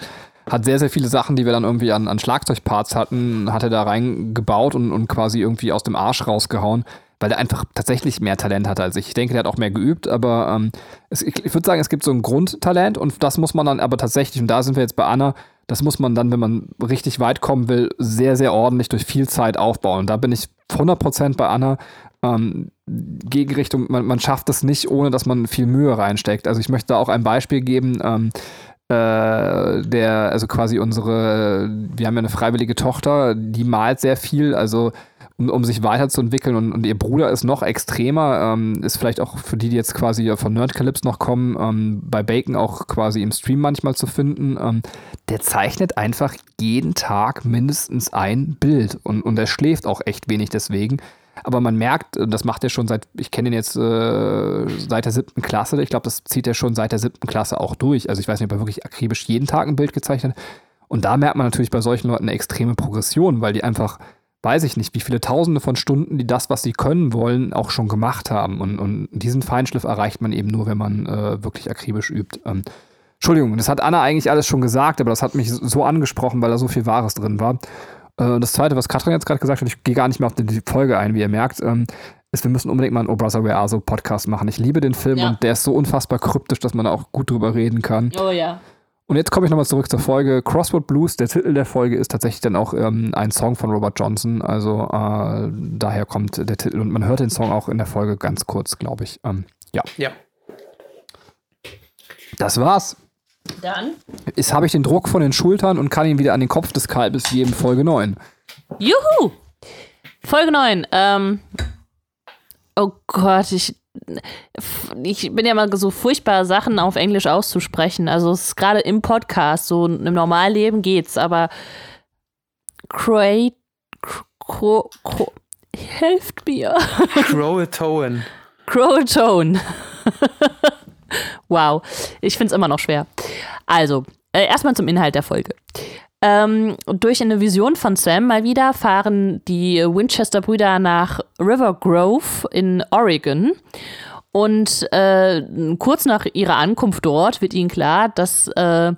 hat sehr, sehr viele Sachen, die wir dann irgendwie an, an Schlagzeugparts hatten, hat er da reingebaut und, und quasi irgendwie aus dem Arsch rausgehauen weil er einfach tatsächlich mehr Talent hatte als ich. Ich denke, der hat auch mehr geübt, aber ähm, es, ich, ich würde sagen, es gibt so ein Grundtalent und das muss man dann aber tatsächlich, und da sind wir jetzt bei Anna, das muss man dann, wenn man richtig weit kommen will, sehr, sehr ordentlich durch viel Zeit aufbauen. Und da bin ich 100% bei Anna. Ähm, Gegenrichtung, man, man schafft es nicht, ohne dass man viel Mühe reinsteckt. Also ich möchte da auch ein Beispiel geben. Ähm, äh, der, also quasi unsere, wir haben ja eine freiwillige Tochter, die malt sehr viel, also um, um sich weiterzuentwickeln. Und, und ihr Bruder ist noch extremer, ähm, ist vielleicht auch für die, die jetzt quasi von Nerdcalypse noch kommen, ähm, bei Bacon auch quasi im Stream manchmal zu finden. Ähm, der zeichnet einfach jeden Tag mindestens ein Bild und, und er schläft auch echt wenig deswegen. Aber man merkt, das macht er schon seit, ich kenne ihn jetzt äh, seit der siebten Klasse. Ich glaube, das zieht er schon seit der siebten Klasse auch durch. Also ich weiß nicht, ob er wirklich akribisch jeden Tag ein Bild gezeichnet hat. Und da merkt man natürlich bei solchen Leuten eine extreme Progression, weil die einfach weiß ich nicht, wie viele Tausende von Stunden, die das, was sie können wollen, auch schon gemacht haben. Und, und diesen Feinschliff erreicht man eben nur, wenn man äh, wirklich akribisch übt. Ähm, Entschuldigung, das hat Anna eigentlich alles schon gesagt, aber das hat mich so angesprochen, weil da so viel Wahres drin war. Äh, das zweite, was Katrin jetzt gerade gesagt hat, ich gehe gar nicht mehr auf die Folge ein, wie ihr merkt, ähm, ist, wir müssen unbedingt mal einen Oh Brother Where Are So Podcast machen. Ich liebe den Film ja. und der ist so unfassbar kryptisch, dass man da auch gut drüber reden kann. Oh ja. Und jetzt komme ich nochmal zurück zur Folge. Crossword Blues, der Titel der Folge ist tatsächlich dann auch ähm, ein Song von Robert Johnson. Also äh, daher kommt der Titel. Und man hört den Song auch in der Folge ganz kurz, glaube ich. Ähm, ja. Ja. Das war's. Dann. Jetzt habe ich den Druck von den Schultern und kann ihn wieder an den Kopf des Kalbes geben. Folge 9. Juhu! Folge 9. Ähm, oh Gott, ich ich bin ja mal so furchtbar, Sachen auf Englisch auszusprechen. Also es ist gerade im Podcast, so im Normalleben geht's, aber Croat, Cro, Cro, helft mir. Croatoan. Croatoan. wow, ich finde es immer noch schwer. Also, äh, erstmal zum Inhalt der Folge. Ähm, durch eine Vision von Sam mal wieder fahren die Winchester-Brüder nach River Grove in Oregon. Und äh, kurz nach ihrer Ankunft dort wird ihnen klar, dass äh,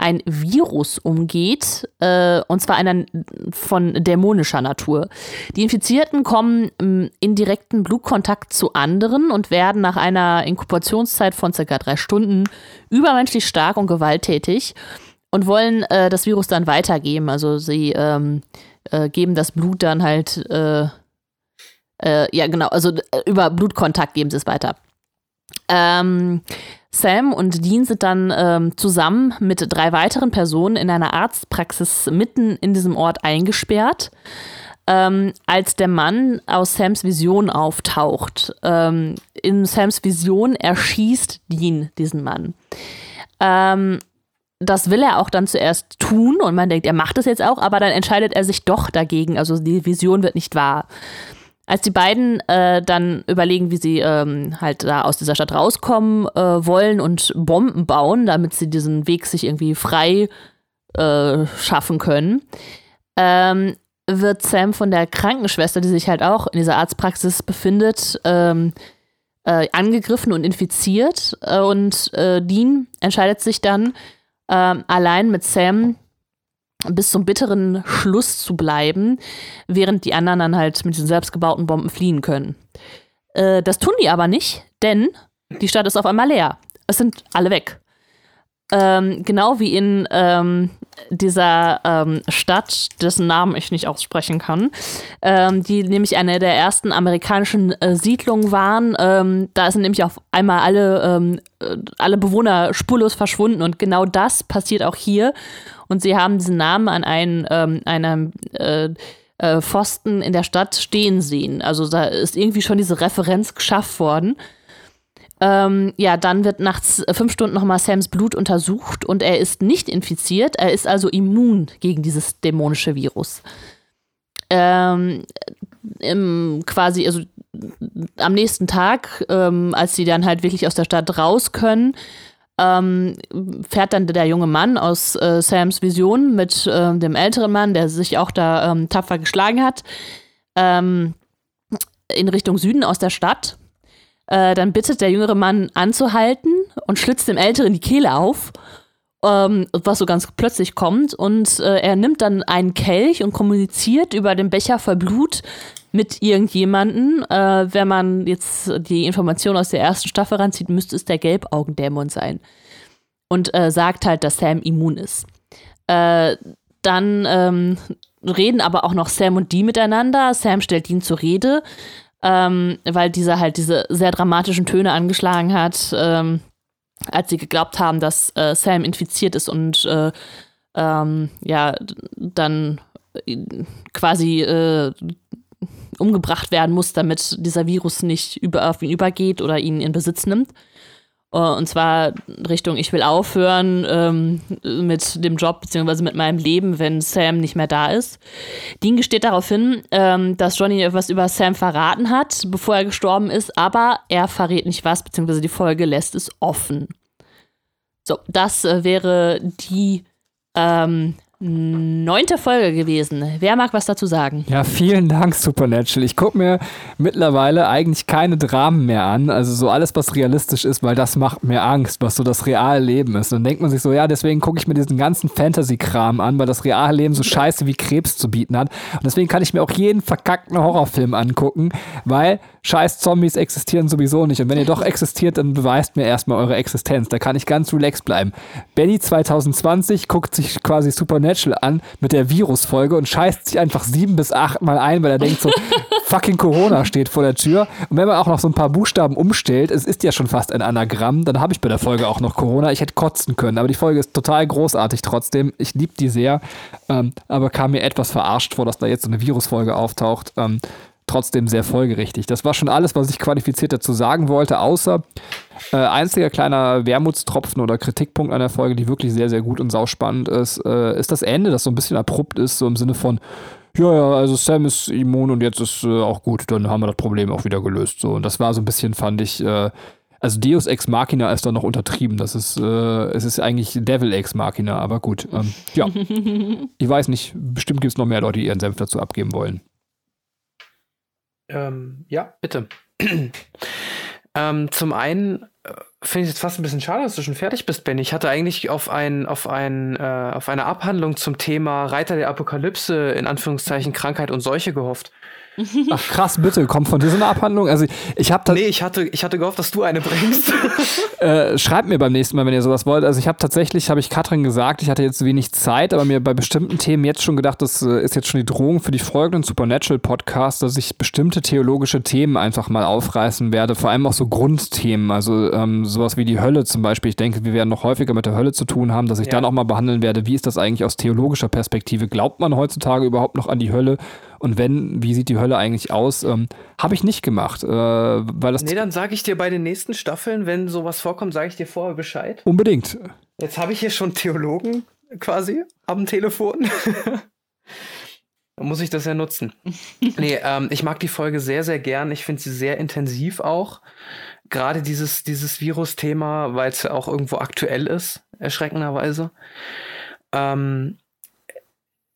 ein Virus umgeht, äh, und zwar einer von dämonischer Natur. Die Infizierten kommen ähm, in direkten Blutkontakt zu anderen und werden nach einer Inkubationszeit von circa drei Stunden übermenschlich stark und gewalttätig und wollen äh, das Virus dann weitergeben. Also sie ähm, äh, geben das Blut dann halt, äh, äh ja genau, also äh, über Blutkontakt geben sie es weiter. Ähm, Sam und Dean sind dann ähm, zusammen mit drei weiteren Personen in einer Arztpraxis mitten in diesem Ort eingesperrt, ähm, als der Mann aus Sams Vision auftaucht. Ähm, in Sams Vision erschießt Dean diesen Mann. Ähm, das will er auch dann zuerst tun und man denkt, er macht es jetzt auch, aber dann entscheidet er sich doch dagegen. Also die Vision wird nicht wahr. Als die beiden äh, dann überlegen, wie sie ähm, halt da aus dieser Stadt rauskommen äh, wollen und Bomben bauen, damit sie diesen Weg sich irgendwie frei äh, schaffen können, ähm, wird Sam von der Krankenschwester, die sich halt auch in dieser Arztpraxis befindet, ähm, äh, angegriffen und infiziert. Äh, und äh, Dean entscheidet sich dann, ähm, allein mit Sam bis zum bitteren Schluss zu bleiben, während die anderen dann halt mit diesen selbstgebauten Bomben fliehen können. Äh, das tun die aber nicht, denn die Stadt ist auf einmal leer. Es sind alle weg. Ähm, genau wie in ähm, dieser ähm, Stadt, dessen Namen ich nicht aussprechen kann, ähm, die nämlich eine der ersten amerikanischen äh, Siedlungen waren. Ähm, da sind nämlich auf einmal alle, ähm, äh, alle Bewohner spurlos verschwunden und genau das passiert auch hier. Und sie haben diesen Namen an einen, ähm, einem äh, äh, Pfosten in der Stadt stehen sehen. Also da ist irgendwie schon diese Referenz geschafft worden. Ähm, ja, dann wird nachts fünf Stunden nochmal Sams Blut untersucht und er ist nicht infiziert. Er ist also immun gegen dieses dämonische Virus. Ähm, im, quasi, also am nächsten Tag, ähm, als sie dann halt wirklich aus der Stadt raus können, ähm, fährt dann der junge Mann aus äh, Sams Vision mit äh, dem älteren Mann, der sich auch da ähm, tapfer geschlagen hat, ähm, in Richtung Süden aus der Stadt äh, dann bittet der jüngere Mann anzuhalten und schlitzt dem Älteren die Kehle auf, ähm, was so ganz plötzlich kommt. Und äh, er nimmt dann einen Kelch und kommuniziert über den Becher voll Blut mit irgendjemanden. Äh, wenn man jetzt die Information aus der ersten Staffel ranzieht, müsste es der Gelbaugendämon sein. Und äh, sagt halt, dass Sam immun ist. Äh, dann ähm, reden aber auch noch Sam und Dee miteinander. Sam stellt ihn zur Rede ähm, weil dieser halt diese sehr dramatischen Töne angeschlagen hat, ähm, als sie geglaubt haben, dass äh, Sam infiziert ist und äh, ähm, ja, dann quasi äh, umgebracht werden muss, damit dieser Virus nicht über, auf ihn übergeht oder ihn in Besitz nimmt. Äh, und zwar Richtung, ich will aufhören ähm, mit dem Job bzw. mit meinem Leben, wenn Sam nicht mehr da ist. Dean gesteht darauf hin, ähm, dass Johnny etwas über Sam verraten hat, bevor er gestorben ist, aber er verrät nicht was, beziehungsweise die Folge lässt es offen. So, das äh, wäre die ähm, neunte Folge gewesen. Wer mag was dazu sagen? Ja, vielen Dank, Supernatural. Ich gucke mir mittlerweile eigentlich keine Dramen mehr an. Also so alles, was realistisch ist, weil das macht mir Angst, was so das reale Leben ist. dann denkt man sich so, ja, deswegen gucke ich mir diesen ganzen Fantasy-Kram an, weil das reale Leben so scheiße wie Krebs zu bieten hat. Und deswegen kann ich mir auch jeden verkackten Horrorfilm angucken, weil scheiß Zombies existieren sowieso nicht. Und wenn ihr doch existiert, dann beweist mir erstmal eure Existenz. Da kann ich ganz relaxed bleiben. Benny 2020 guckt sich quasi Supernatural an mit der Virusfolge und scheißt sich einfach sieben bis acht Mal ein, weil er denkt so, fucking Corona steht vor der Tür. Und wenn man auch noch so ein paar Buchstaben umstellt, es ist ja schon fast ein Anagramm, dann habe ich bei der Folge auch noch Corona. Ich hätte kotzen können, aber die Folge ist total großartig trotzdem. Ich liebe die sehr, ähm, aber kam mir etwas verarscht vor, dass da jetzt so eine Virusfolge auftaucht. Ähm, trotzdem sehr folgerichtig. Das war schon alles, was ich qualifiziert dazu sagen wollte, außer äh, einziger kleiner Wermutstropfen oder Kritikpunkt an der Folge, die wirklich sehr, sehr gut und sauspannend ist, äh, ist das Ende, das so ein bisschen abrupt ist, so im Sinne von, ja, ja, also Sam ist immun und jetzt ist äh, auch gut, dann haben wir das Problem auch wieder gelöst. So, und das war so ein bisschen, fand ich, äh, also Deus Ex Machina ist da noch untertrieben. Das ist, äh, es ist eigentlich Devil Ex Machina, aber gut. Ähm, ja. ich weiß nicht, bestimmt gibt es noch mehr Leute, die ihren Senf dazu abgeben wollen. Ähm, ja, bitte. ähm, zum einen äh, finde ich es jetzt fast ein bisschen schade, dass du schon fertig bist, Ben. Ich hatte eigentlich auf, ein, auf, ein, äh, auf eine Abhandlung zum Thema Reiter der Apokalypse, in Anführungszeichen Krankheit und Seuche gehofft. Ach krass, bitte, kommt von dir so eine Abhandlung? Also ich, habe Nee, ich hatte, ich hatte gehofft, dass du eine bringst. äh, schreibt mir beim nächsten Mal, wenn ihr sowas wollt. Also ich habe tatsächlich, habe ich Katrin gesagt, ich hatte jetzt wenig Zeit, aber mir bei bestimmten Themen jetzt schon gedacht, das äh, ist jetzt schon die Drohung für die folgenden Supernatural Podcasts, dass ich bestimmte theologische Themen einfach mal aufreißen werde, vor allem auch so Grundthemen, also ähm, sowas wie die Hölle zum Beispiel. Ich denke, wir werden noch häufiger mit der Hölle zu tun haben, dass ich Ja. dann auch mal behandeln werde, wie ist das eigentlich aus theologischer Perspektive? Glaubt man heutzutage überhaupt noch an die Hölle? Und wenn, wie sieht die Hölle eigentlich aus? Ähm, habe ich nicht gemacht, äh, weil das nee, dann sage ich dir bei den nächsten Staffeln, wenn sowas vorkommt, sage ich dir vorher Bescheid. unbedingt. Jetzt habe ich hier schon Theologen quasi am Telefon. Dann muss ich das ja nutzen. nee, ähm, ich mag die Folge sehr, sehr gern. Ich finde sie sehr intensiv auch. Gerade dieses, dieses Virus-Thema, weil es ja auch irgendwo aktuell ist, erschreckenderweise. Ähm,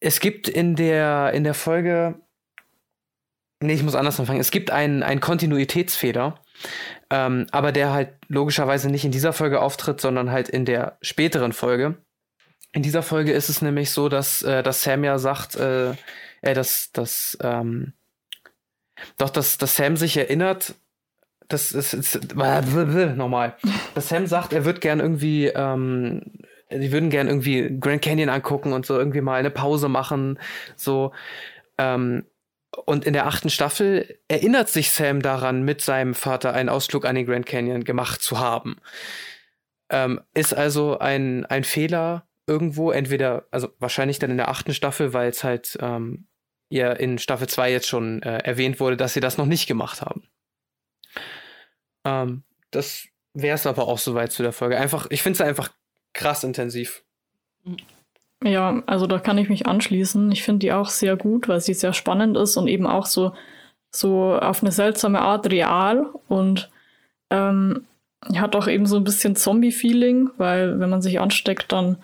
es gibt in der, in der Folge. Nee, ich muss anders anfangen. Es gibt einen, einen Kontinuitätsfehler, ähm, aber der halt logischerweise nicht in dieser Folge auftritt, sondern halt in der späteren Folge. In dieser Folge ist es nämlich so, dass, äh, dass Sam ja sagt, äh, äh, dass, dass, ähm, doch, dass, dass Sam sich erinnert, das ist, ist nochmal, dass Sam sagt, er wird gern irgendwie, ähm, die würden gern irgendwie Grand Canyon angucken und so irgendwie mal eine Pause machen, so, ähm, und in der achten Staffel erinnert sich Sam daran, mit seinem Vater einen Ausflug an den Grand Canyon gemacht zu haben. Ähm, ist also ein, ein Fehler irgendwo, entweder, also wahrscheinlich dann in der achten Staffel, weil es halt ähm, ja in Staffel 2 jetzt schon äh, erwähnt wurde, dass sie das noch nicht gemacht haben. Ähm, das wäre es aber auch soweit zu der Folge. Einfach, ich finde es einfach krass intensiv. Ja, also da kann ich mich anschließen. Ich finde die auch sehr gut, weil sie sehr spannend ist und eben auch so, so auf eine seltsame Art real und ähm, hat auch eben so ein bisschen Zombie-Feeling, weil wenn man sich ansteckt, dann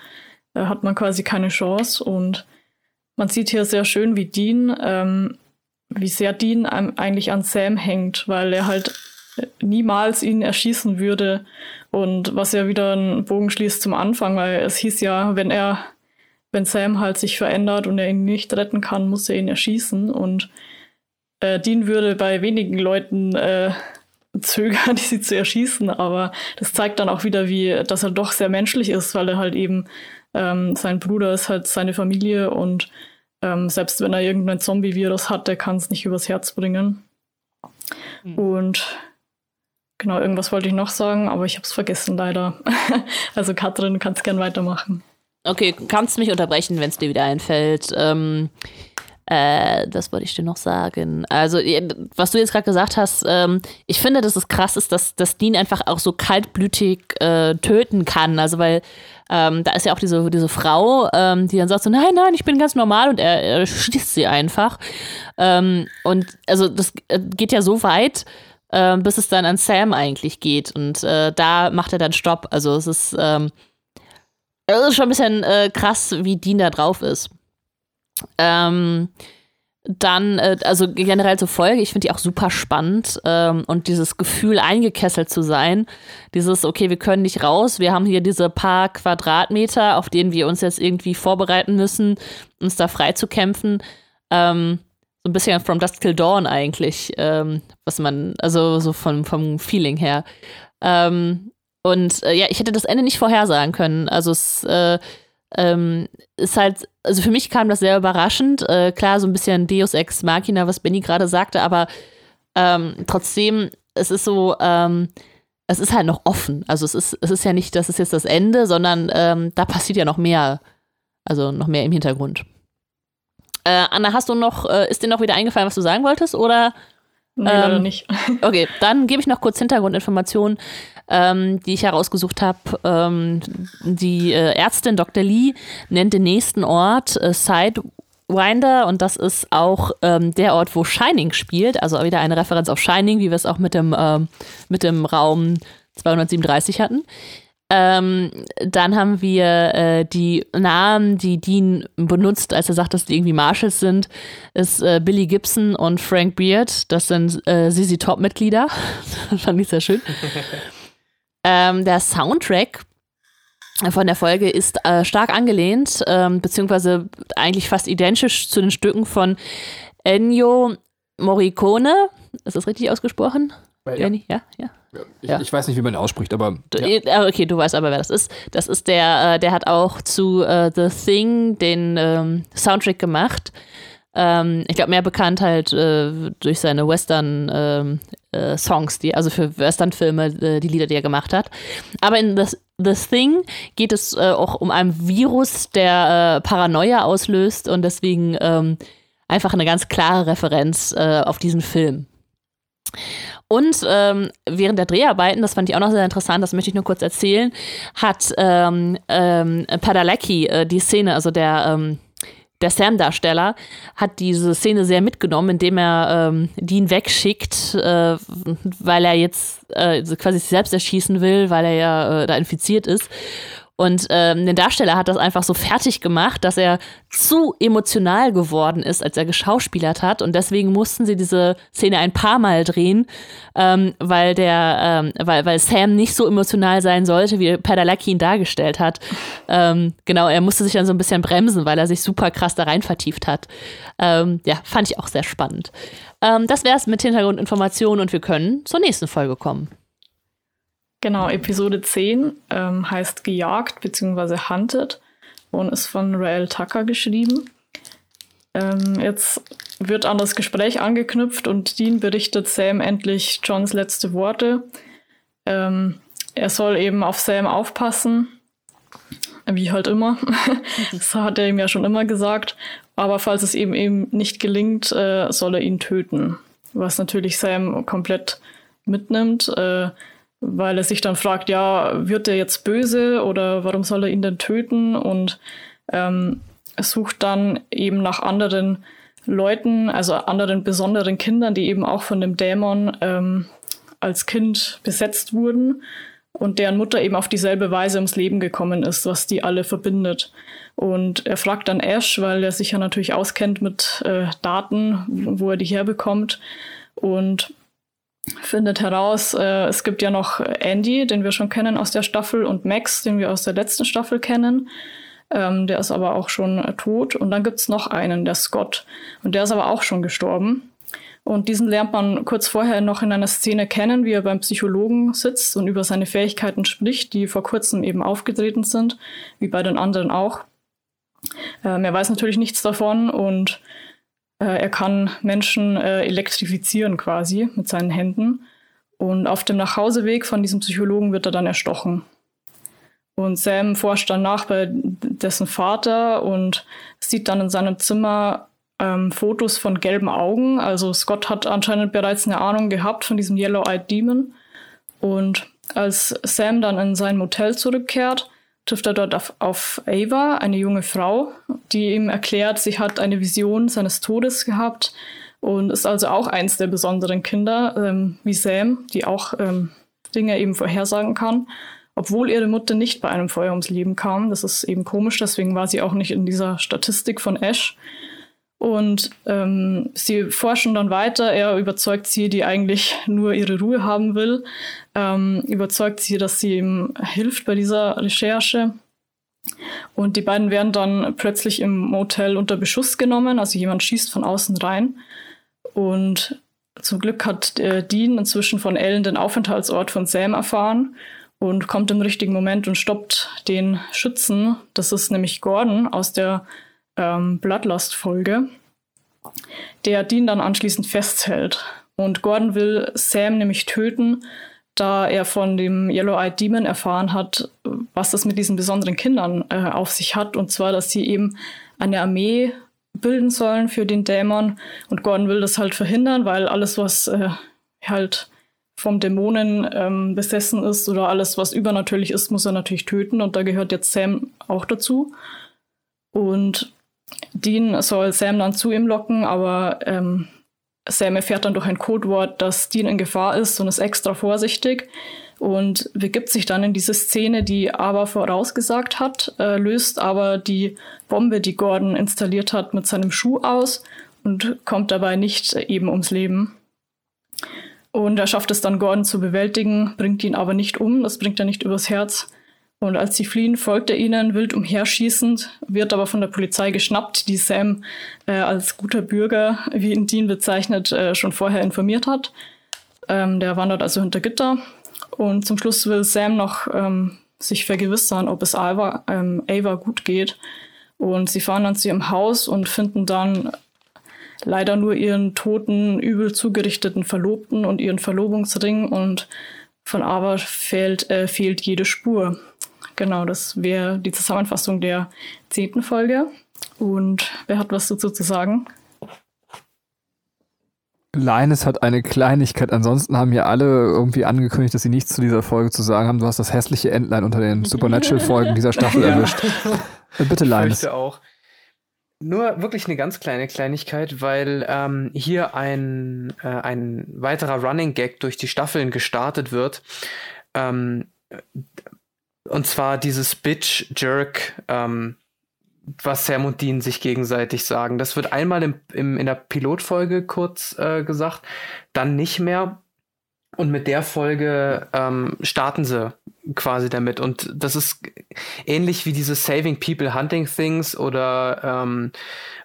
äh, hat man quasi keine Chance und man sieht hier sehr schön, wie Dean, ähm, wie sehr Dean eigentlich an Sam hängt, weil er halt niemals ihn erschießen würde und was ja wieder einen Bogen schließt zum Anfang, weil es hieß ja, wenn er wenn Sam halt sich verändert und er ihn nicht retten kann, muss er ihn erschießen. Und äh, Dean würde bei wenigen Leuten äh, zögern, sie zu erschießen, aber das zeigt dann auch wieder, wie, dass er doch sehr menschlich ist, weil er halt eben ähm, sein Bruder ist halt seine Familie und ähm, selbst wenn er irgendein Zombie-Virus hat, der kann es nicht übers Herz bringen. Mhm. Und genau, irgendwas wollte ich noch sagen, aber ich habe es vergessen leider. also Katrin, du kannst gern weitermachen. Okay, kannst mich unterbrechen, wenn es dir wieder einfällt. Ähm, äh, das wollte ich dir noch sagen. Also, ihr- was du jetzt gerade gesagt hast, ähm, ich finde, dass es krass ist, dass, dass Dean einfach auch so kaltblütig äh, töten kann. Also, weil ähm, da ist ja auch diese, diese Frau, ähm, die dann sagt so, nein, nein, ich bin ganz normal und er, er schießt sie einfach. Ähm, und also das äh, geht ja so weit, äh, bis es dann an Sam eigentlich geht. Und äh, da macht er dann Stopp. Also es ist, ähm, es ist schon ein bisschen äh, krass, wie Dean da drauf ist. Ähm, dann, äh, also generell zur Folge, ich finde die auch super spannend ähm, und dieses Gefühl, eingekesselt zu sein, dieses, okay, wir können nicht raus, wir haben hier diese paar Quadratmeter, auf denen wir uns jetzt irgendwie vorbereiten müssen, uns da frei zu kämpfen. Ähm, so ein bisschen From Dusk Till Dawn eigentlich, ähm, was man, also so vom, vom Feeling her. Ähm, und äh, ja, ich hätte das Ende nicht vorhersagen können. Also es äh, ähm, ist halt, also für mich kam das sehr überraschend. Äh, klar, so ein bisschen Deus Ex Machina, was Benny gerade sagte, aber ähm, trotzdem, es ist so, ähm, es ist halt noch offen. Also es ist, es ist ja nicht, das ist jetzt das Ende, sondern ähm, da passiert ja noch mehr, also noch mehr im Hintergrund. Äh, Anna, hast du noch, äh, ist dir noch wieder eingefallen, was du sagen wolltest? Oder Nee, leider Ähm, nicht. Okay, dann gebe ich noch kurz Hintergrundinformationen, ähm, die ich herausgesucht habe. Ähm, die äh, Ärztin Dr. Lee nennt den nächsten Ort äh, Sidewinder und das ist auch ähm, der Ort, wo Shining spielt. Also wieder eine Referenz auf Shining, wie wir es auch mit dem, ähm, mit dem Raum 237 hatten. Ähm, dann haben wir äh, die Namen, die Dean benutzt, als er sagt, dass die irgendwie Marshalls sind, ist äh, Billy Gibson und Frank Beard. Das sind äh, ZZ Top-Mitglieder. das fand ich sehr schön. ähm, der Soundtrack von der Folge ist äh, stark angelehnt, ähm, beziehungsweise eigentlich fast identisch zu den Stücken von Ennio Morricone. Ist das richtig ausgesprochen? Ja. Ja, ja. Ich, Ja. ich weiß nicht, wie man ihn ausspricht, aber ja. äh, Okay, du weißt aber, wer das ist. Das ist der, äh, der hat auch zu äh, The Thing den ähm, Soundtrack gemacht. Ähm, ich glaube, mehr bekannt halt äh, durch seine Western-Songs, die, also für Western-Filme, äh, die Lieder, die er gemacht hat. Aber in The, The Thing geht es äh, auch um einen Virus, der äh, Paranoia auslöst und deswegen ähm, einfach eine ganz klare Referenz äh, auf diesen Film. Und ähm, während der Dreharbeiten, das fand ich auch noch sehr interessant, das möchte ich nur kurz erzählen, hat ähm, ähm, Padalecki äh, die Szene, also der, ähm, der Sam-Darsteller, hat diese Szene sehr mitgenommen, indem er ähm, Dean wegschickt, äh, weil er jetzt äh, quasi sich selbst erschießen will, weil er ja äh, da infiziert ist. Und ähm, der Darsteller hat das einfach so fertig gemacht, dass er zu emotional geworden ist, als er geschauspielert hat. Und deswegen mussten sie diese Szene ein paar Mal drehen, ähm, weil der, ähm, weil, weil Sam nicht so emotional sein sollte, wie Padalecki ihn dargestellt hat. Ähm, genau, er musste sich dann so ein bisschen bremsen, weil er sich super krass da rein vertieft hat. Ähm, ja, fand ich auch sehr spannend. Ähm, das wäre es mit Hintergrundinformationen und wir können zur nächsten Folge kommen. Genau, Episode 10 ähm, heißt Gejagt bzw. Hunted und ist von Rael Tucker geschrieben. Ähm, jetzt wird an das Gespräch angeknüpft und Dean berichtet Sam endlich Johns letzte Worte. Ähm, er soll eben auf Sam aufpassen, wie halt immer. das hat er ihm ja schon immer gesagt. Aber falls es ihm eben nicht gelingt, äh, soll er ihn töten. Was natürlich Sam komplett mitnimmt. Äh, weil er sich dann fragt, ja, wird er jetzt böse oder warum soll er ihn denn töten? Und ähm, sucht dann eben nach anderen Leuten, also anderen besonderen Kindern, die eben auch von dem Dämon ähm, als Kind besetzt wurden und deren Mutter eben auf dieselbe Weise ums Leben gekommen ist, was die alle verbindet. Und er fragt dann Ash, weil er sich ja natürlich auskennt mit äh, Daten, wo er die herbekommt. Und findet heraus, äh, es gibt ja noch Andy, den wir schon kennen aus der Staffel, und Max, den wir aus der letzten Staffel kennen. Ähm, der ist aber auch schon äh, tot. Und dann gibt's noch einen, der Scott. Und der ist aber auch schon gestorben. Und diesen lernt man kurz vorher noch in einer Szene kennen, wie er beim Psychologen sitzt und über seine Fähigkeiten spricht, die vor kurzem eben aufgetreten sind, wie bei den anderen auch. Ähm, er weiß natürlich nichts davon und er kann Menschen äh, elektrifizieren quasi mit seinen Händen. Und auf dem Nachhauseweg von diesem Psychologen wird er dann erstochen. Und Sam forscht dann nach bei dessen Vater und sieht dann in seinem Zimmer ähm, Fotos von gelben Augen. Also Scott hat anscheinend bereits eine Ahnung gehabt von diesem Yellow-Eyed Demon. Und als Sam dann in sein Motel zurückkehrt, trifft er dort auf, auf Ava, eine junge Frau, die ihm erklärt, sie hat eine Vision seines Todes gehabt und ist also auch eins der besonderen Kinder, ähm, wie Sam, die auch ähm, Dinge eben vorhersagen kann, obwohl ihre Mutter nicht bei einem Feuer ums Leben kam. Das ist eben komisch, deswegen war sie auch nicht in dieser Statistik von Ash. Und ähm, sie forschen dann weiter. Er überzeugt sie, die eigentlich nur ihre Ruhe haben will, ähm, überzeugt sie, dass sie ihm hilft bei dieser Recherche. Und die beiden werden dann plötzlich im Motel unter Beschuss genommen. Also jemand schießt von außen rein. Und zum Glück hat äh, Dean inzwischen von Ellen den Aufenthaltsort von Sam erfahren und kommt im richtigen Moment und stoppt den Schützen. Das ist nämlich Gordon aus der ähm, Bloodlust-Folge, der Dean dann anschließend festhält. Und Gordon will Sam nämlich töten, da er von dem Yellow-Eyed Demon erfahren hat, was das mit diesen besonderen Kindern äh, auf sich hat. Und zwar, dass sie eben eine Armee bilden sollen für den Dämon. Und Gordon will das halt verhindern, weil alles, was äh, halt vom Dämonen ähm, besessen ist oder alles, was übernatürlich ist, muss er natürlich töten. Und da gehört jetzt Sam auch dazu. Und Dean soll Sam dann zu ihm locken, aber ähm, Sam erfährt dann durch ein Codewort, dass Dean in Gefahr ist und ist extra vorsichtig und begibt sich dann in diese Szene, die aber vorausgesagt hat, äh, löst aber die Bombe, die Gordon installiert hat, mit seinem Schuh aus und kommt dabei nicht eben ums Leben. Und er schafft es dann, Gordon zu bewältigen, bringt ihn aber nicht um, das bringt er nicht übers Herz. Und als sie fliehen, folgt er ihnen wild umherschießend, wird aber von der Polizei geschnappt, die Sam äh, als guter Bürger, wie ihn Dean bezeichnet, äh, schon vorher informiert hat. Ähm, der wandert also hinter Gitter. Und zum Schluss will Sam noch ähm, sich vergewissern, ob es Ava, ähm, Ava gut geht. Und sie fahren dann zu ihrem Haus und finden dann leider nur ihren toten, übel zugerichteten Verlobten und ihren Verlobungsring und von Ava fehlt, äh, fehlt jede Spur. Genau, das wäre die Zusammenfassung der zehnten Folge. Und wer hat was dazu zu sagen? Linus hat eine Kleinigkeit. Ansonsten haben ja alle irgendwie angekündigt, dass sie nichts zu dieser Folge zu sagen haben. Du hast das hässliche Endline unter den Supernatural-Folgen dieser Staffel ja. erwischt. Äh, bitte, Linus. Ich auch. Nur wirklich eine ganz kleine Kleinigkeit, weil ähm, hier ein, äh, ein weiterer Running Gag durch die Staffeln gestartet wird. Ähm, und zwar dieses Bitch-Jerk, ähm, was Sam und Dean sich gegenseitig sagen. Das wird einmal im, im, in der Pilotfolge kurz äh, gesagt, dann nicht mehr. Und mit der Folge ähm, starten sie quasi damit. Und das ist ähnlich wie diese Saving People Hunting Things oder, ähm,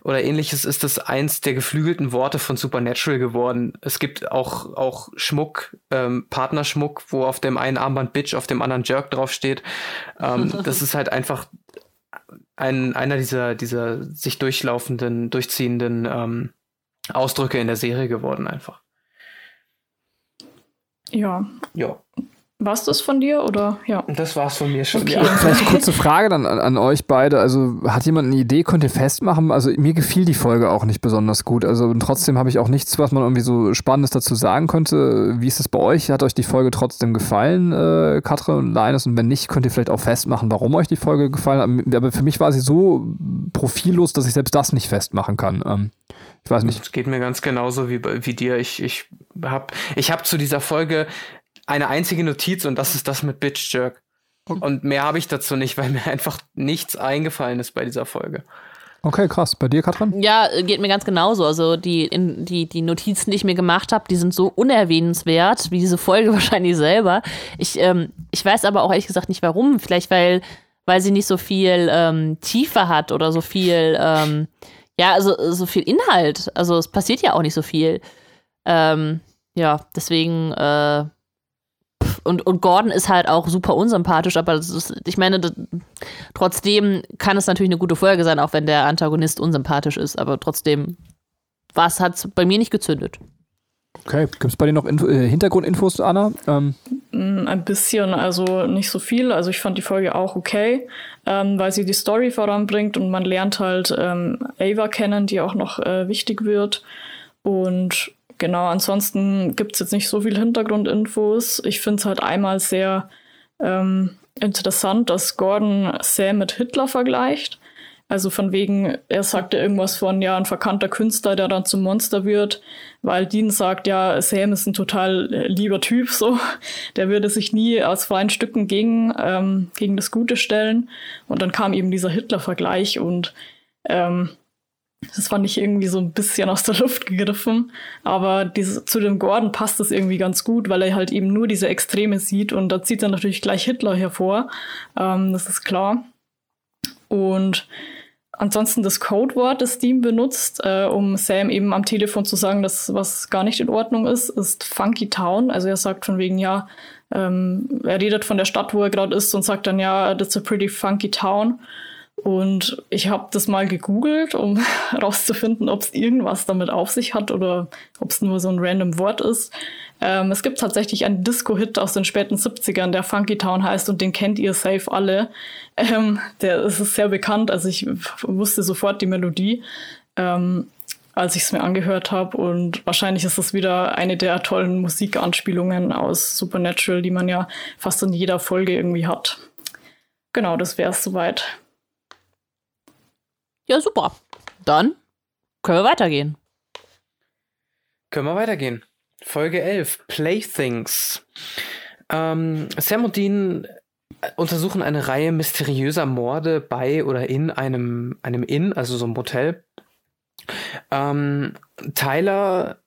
oder ähnliches ist das eins der geflügelten Worte von Supernatural geworden. Es gibt auch, auch Schmuck, ähm, Partnerschmuck, wo auf dem einen Armband Bitch, auf dem anderen Jerk draufsteht. Ähm, das ist halt einfach ein, einer dieser, dieser sich durchlaufenden, durchziehenden ähm, Ausdrücke in der Serie geworden einfach. Ja. Ja. War's das von dir oder ja? Das war's von mir schon. Okay. Ja. Vielleicht kurze Frage dann an, an, euch beide. Also hat jemand eine Idee? Könnt ihr festmachen? Also mir gefiel die Folge auch nicht besonders gut. Also trotzdem habe ich auch nichts, was man irgendwie so Spannendes dazu sagen könnte. Wie ist es bei euch? Hat euch die Folge trotzdem gefallen, äh, Katrin und Linus? Und wenn nicht, könnt ihr vielleicht auch festmachen, warum euch die Folge gefallen hat. Aber für mich war sie so profillos, dass ich selbst das nicht festmachen kann. Ähm, ich weiß nicht. Es geht mir ganz genauso wie, wie dir. Ich, ich habe ich hab zu dieser Folge eine einzige Notiz und das ist das mit Bitch Jerk. Und mehr habe ich dazu nicht, weil mir einfach nichts eingefallen ist bei dieser Folge. Okay, krass. Bei dir, Katrin? Ja, geht mir ganz genauso. Also die, in, die, die Notizen, die ich mir gemacht habe, die sind so unerwähnenswert, wie diese Folge wahrscheinlich selber. Ich, ähm, ich weiß aber auch ehrlich gesagt nicht warum. Vielleicht, weil, weil sie nicht so viel ähm, Tiefe hat oder so viel, ähm, ja, also so viel Inhalt. Also es passiert ja auch nicht so viel. Ähm, ja, deswegen äh, und, und Gordon ist halt auch super unsympathisch, aber ist, ich meine, das, trotzdem kann es natürlich eine gute Folge sein, auch wenn der Antagonist unsympathisch ist, aber trotzdem was hat es bei mir nicht gezündet. Okay, gibt es bei dir noch Info, äh, Hintergrundinfos, Anna? Ähm. Mm, ein bisschen, also nicht so viel. Also ich fand die Folge auch okay, ähm, weil sie die Story voranbringt und man lernt halt ähm, Ava kennen, die auch noch äh, wichtig wird. Und Genau, ansonsten gibt's jetzt nicht so viel Hintergrundinfos. Ich finde es halt einmal sehr ähm, interessant, dass Gordon Sam mit Hitler vergleicht. Also von wegen, er sagte irgendwas von, ja, ein verkannter Künstler, der dann zum Monster wird, weil Dean sagt, ja, Sam ist ein total lieber Typ, so. Der würde sich nie aus freien Stücken gegen, ähm, gegen das Gute stellen. Und dann kam eben dieser Hitler-Vergleich und ähm, das fand ich irgendwie so ein bisschen aus der Luft gegriffen. Aber diese, zu dem Gordon passt das irgendwie ganz gut, weil er halt eben nur diese Extreme sieht und da zieht er natürlich gleich Hitler hervor. Ähm, das ist klar. Und ansonsten das Codewort, das Steam benutzt, äh, um Sam eben am Telefon zu sagen, dass was gar nicht in Ordnung ist, ist Funky Town. Also er sagt von wegen, ja, ähm, er redet von der Stadt, wo er gerade ist und sagt dann, ja, that's a pretty funky town. Und ich habe das mal gegoogelt, um herauszufinden, ob es irgendwas damit auf sich hat oder ob es nur so ein random Wort ist. Ähm, es gibt tatsächlich einen Disco-Hit aus den späten 70ern, der Funky Town heißt und den kennt ihr safe alle. Ähm, der ist sehr bekannt, also ich wusste sofort die Melodie, ähm, als ich es mir angehört habe. Und wahrscheinlich ist das wieder eine der tollen Musikanspielungen aus Supernatural, die man ja fast in jeder Folge irgendwie hat. Genau, das wäre es soweit. Ja, super. Dann können wir weitergehen. Können wir weitergehen. Folge 11, Playthings. Ähm, Sam und Dean untersuchen eine Reihe mysteriöser Morde bei oder in einem, einem Inn, also so einem Hotel. Ähm, Tyler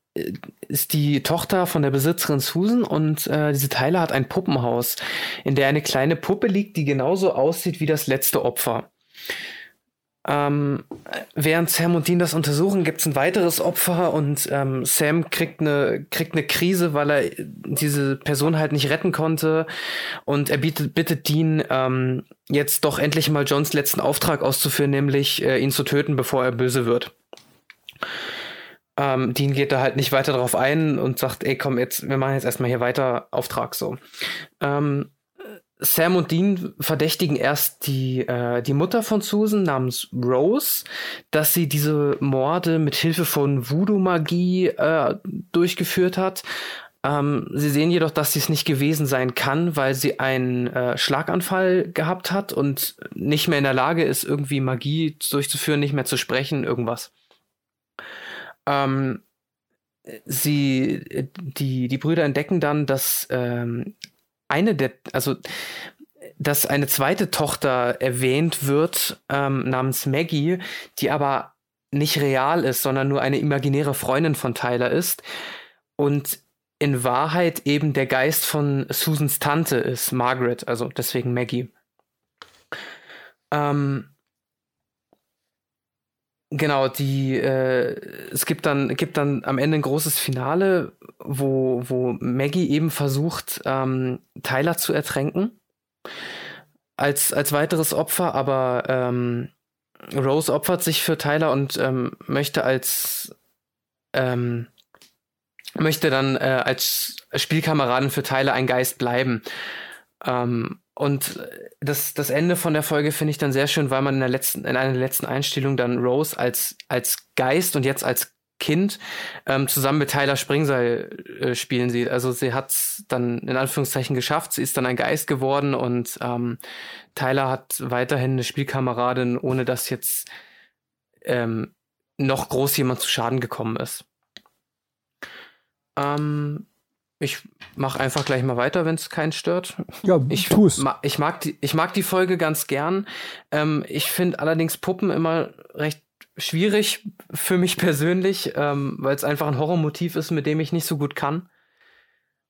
ist die Tochter von der Besitzerin Susan und äh, diese Tyler hat ein Puppenhaus, in der eine kleine Puppe liegt, die genauso aussieht wie das letzte Opfer. Ähm, während Sam und Dean das untersuchen, gibt es ein weiteres Opfer und ähm, Sam kriegt eine, kriegt eine Krise, weil er diese Person halt nicht retten konnte. Und er bietet, bittet Dean, ähm, jetzt doch endlich mal Johns letzten Auftrag auszuführen, nämlich äh, ihn zu töten, bevor er böse wird. Ähm, Dean geht da halt nicht weiter drauf ein und sagt, ey, komm, jetzt, wir machen jetzt erstmal hier weiter Auftrag so. Ähm, Sam und Dean verdächtigen erst die, äh, die Mutter von Susan namens Rose, dass sie diese Morde mit Hilfe von Voodoo-Magie äh, durchgeführt hat. Ähm, sie sehen jedoch, dass sie es nicht gewesen sein kann, weil sie einen äh, Schlaganfall gehabt hat und nicht mehr in der Lage ist, irgendwie Magie durchzuführen, nicht mehr zu sprechen, irgendwas. Ähm, sie, die, die Brüder entdecken dann, dass ähm, eine der, also dass eine zweite Tochter erwähnt wird, ähm, namens Maggie, die aber nicht real ist, sondern nur eine imaginäre Freundin von Tyler ist. Und in Wahrheit eben der Geist von Susans Tante ist, Margaret, also deswegen Maggie. Ähm, Genau, die äh, es gibt dann gibt dann am Ende ein großes Finale, wo wo Maggie eben versucht ähm, Tyler zu ertränken als als weiteres Opfer, aber ähm, Rose opfert sich für Tyler und ähm, möchte als ähm, möchte dann äh, als Spielkameradin für Tyler ein Geist bleiben. Ähm, und das, das Ende von der Folge finde ich dann sehr schön, weil man in der letzten, in einer letzten Einstellungen dann Rose als, als Geist und jetzt als Kind ähm, zusammen mit Tyler Springseil äh, spielen sieht. Also sie hat es dann in Anführungszeichen geschafft. Sie ist dann ein Geist geworden und ähm, Tyler hat weiterhin eine Spielkameradin, ohne dass jetzt ähm, noch groß jemand zu Schaden gekommen ist. Ähm, ich mache einfach gleich mal weiter, wenn es keinen stört. Ja, ich tu's. Ma ich, mag die, ich mag die Folge ganz gern. Ähm, ich finde allerdings Puppen immer recht schwierig für mich persönlich, ähm, weil es einfach ein Horrormotiv ist, mit dem ich nicht so gut kann.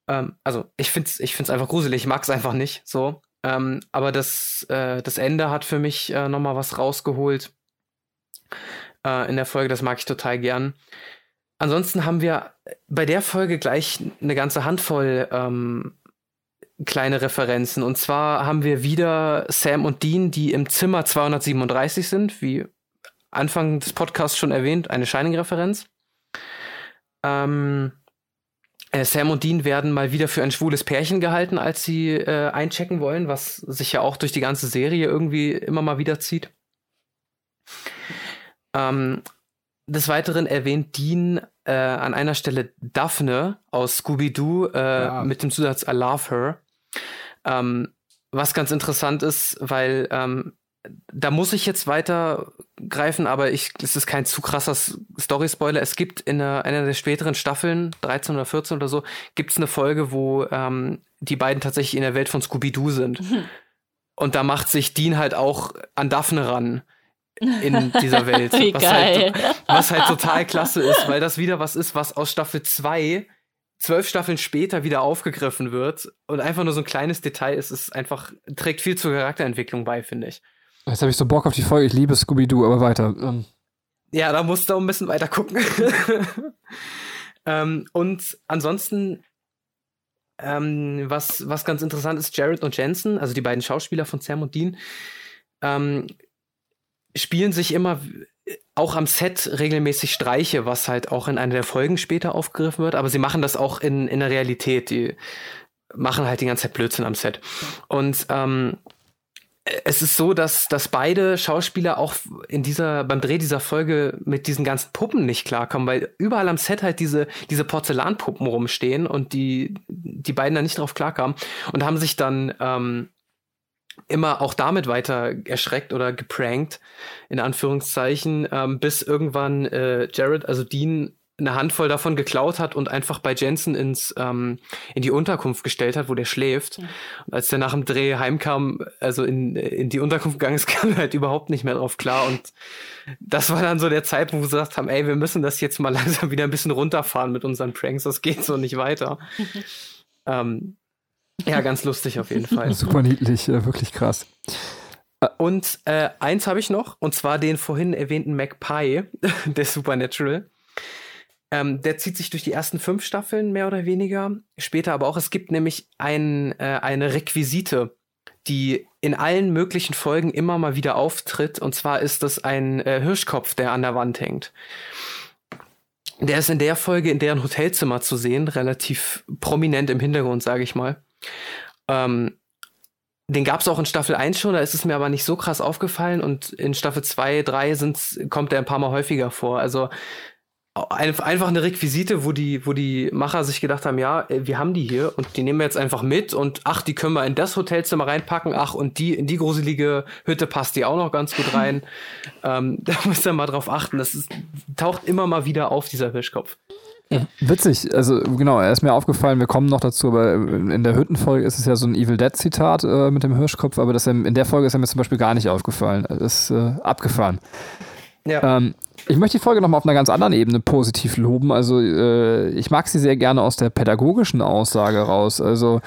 Ähm, also ich finde es ich find's einfach gruselig, ich mag es einfach nicht so. Ähm, aber das, äh, das Ende hat für mich äh, nochmal was rausgeholt äh, in der Folge, das mag ich total gern. Ansonsten haben wir bei der Folge gleich eine ganze Handvoll ähm, kleine Referenzen. Und zwar haben wir wieder Sam und Dean, die im Zimmer 237 sind, wie Anfang des Podcasts schon erwähnt, eine Shining-Referenz. Ähm, äh, Sam und Dean werden mal wieder für ein schwules Pärchen gehalten, als sie äh, einchecken wollen, was sich ja auch durch die ganze Serie irgendwie immer mal wieder zieht. Ähm, des Weiteren erwähnt Dean äh, an einer Stelle Daphne aus Scooby-Doo äh, ja. mit dem Zusatz I love her. Ähm, was ganz interessant ist, weil ähm, da muss ich jetzt weitergreifen, aber ich, es ist kein zu krasser Story-Spoiler. Es gibt in einer, einer, der späteren Staffeln, 13 oder 14 oder so, gibt es eine Folge, wo ähm, die beiden tatsächlich in der Welt von Scooby-Doo sind. Mhm. Und da macht sich Dean halt auch an Daphne ran in dieser Welt. Wie was, geil. Halt, was halt total klasse ist, weil das wieder was ist, was aus Staffel 2 zwölf Staffeln später wieder aufgegriffen wird und einfach nur so ein kleines Detail ist, es einfach, trägt viel zur Charakterentwicklung bei, finde ich. Jetzt habe ich so Bock auf die Folge, ich liebe Scooby-Doo, aber weiter. Ähm. Ja, da musst du auch ein bisschen weiter gucken. ähm, und ansonsten, ähm, was, was ganz interessant ist, Jared und Jensen, also die beiden Schauspieler von Sam und Dean, ähm, spielen sich immer auch am Set regelmäßig Streiche, was halt auch in einer der Folgen später aufgegriffen wird, aber sie machen das auch in, in der Realität. Die machen halt die ganze Zeit Blödsinn am Set. Und ähm, es ist so, dass, dass beide Schauspieler auch in dieser, beim Dreh dieser Folge mit diesen ganzen Puppen nicht klarkommen, weil überall am Set halt diese, diese Porzellanpuppen rumstehen und die, die beiden da nicht drauf klarkamen und haben sich dann ähm, immer auch damit weiter erschreckt oder geprankt, in Anführungszeichen, ähm, bis irgendwann äh, Jared, also Dean, eine Handvoll davon geklaut hat und einfach bei Jensen ins, ähm, in die Unterkunft gestellt hat, wo der schläft. Ja. Und als der nach dem Dreh heimkam, also in, in die Unterkunft gegangen ist, kam er halt überhaupt nicht mehr drauf klar. Und das war dann so der Zeitpunkt, wo wir gesagt haben, ey, wir müssen das jetzt mal langsam wieder ein bisschen runterfahren mit unseren Pranks, das geht so nicht weiter. ähm, ja, ganz lustig auf jeden Fall. Super niedlich, äh, wirklich krass. Und äh, eins habe ich noch, und zwar den vorhin erwähnten Magpie, der Supernatural. Ähm, der zieht sich durch die ersten fünf Staffeln mehr oder weniger. Später aber auch, es gibt nämlich ein, äh, eine Requisite, die in allen möglichen Folgen immer mal wieder auftritt. Und zwar ist das ein äh, Hirschkopf, der an der Wand hängt. Der ist in der Folge in deren Hotelzimmer zu sehen, relativ prominent im Hintergrund, sage ich mal. Ähm, den gab es auch in Staffel 1 schon, da ist es mir aber nicht so krass aufgefallen und in Staffel 2, 3 sind's, kommt der ein paar Mal häufiger vor. Also einfach eine Requisite, wo die, wo die Macher sich gedacht haben, ja, äh, wir haben die hier und die nehmen wir jetzt einfach mit und ach, die können wir in das Hotelzimmer reinpacken, ach, und die, in die gruselige Hütte passt die auch noch ganz gut rein. ähm, da muss ihr mal drauf achten. Das ist, taucht immer mal wieder auf, dieser Fischkopf. Ja. Witzig, also genau, er ist mir aufgefallen, wir kommen noch dazu, aber in der Hüttenfolge ist es ja so ein Evil Dead-Zitat äh, mit dem Hirschkopf, aber das in der Folge ist er mir zum Beispiel gar nicht aufgefallen. Das ist äh, abgefahren. Ja. Ähm, ich möchte die Folge nochmal auf einer ganz anderen Ebene positiv loben. Also äh, ich mag sie sehr gerne aus der pädagogischen Aussage raus. Also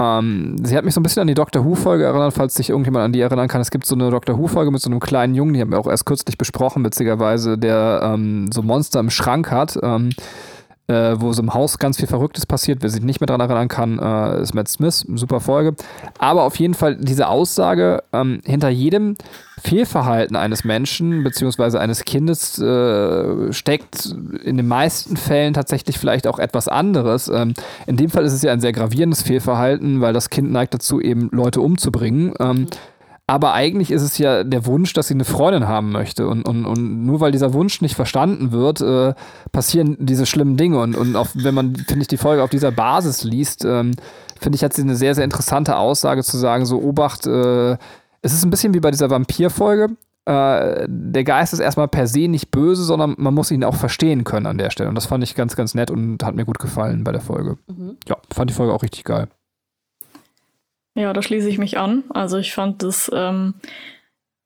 ähm, sie hat mich so ein bisschen an die Doctor Who-Folge erinnert, falls sich irgendjemand an die erinnern kann. Es gibt so eine Doctor Who-Folge mit so einem kleinen Jungen, die haben wir auch erst kürzlich besprochen, witzigerweise, der ähm, so Monster im Schrank hat. Ähm, äh, wo so im Haus ganz viel Verrücktes passiert. Wer sich nicht mehr daran erinnern kann, äh, ist Matt Smith, super Folge. Aber auf jeden Fall diese Aussage, ähm, hinter jedem Fehlverhalten eines Menschen bzw. eines Kindes äh, steckt in den meisten Fällen tatsächlich vielleicht auch etwas anderes. Ähm, in dem Fall ist es ja ein sehr gravierendes Fehlverhalten, weil das Kind neigt dazu, eben Leute umzubringen. Ähm, aber eigentlich ist es ja der Wunsch, dass sie eine Freundin haben möchte. Und, und, und nur weil dieser Wunsch nicht verstanden wird, äh, passieren diese schlimmen Dinge. Und, und auch wenn man, finde ich, die Folge auf dieser Basis liest, ähm, finde ich, hat sie eine sehr, sehr interessante Aussage zu sagen, so Obacht, äh, es ist ein bisschen wie bei dieser Vampir-Folge. Äh, der Geist ist erstmal per se nicht böse, sondern man muss ihn auch verstehen können an der Stelle. Und das fand ich ganz, ganz nett und hat mir gut gefallen bei der Folge. Mhm. Ja, fand die Folge auch richtig geil. Ja, da schließe ich mich an. Also ich fand das ähm,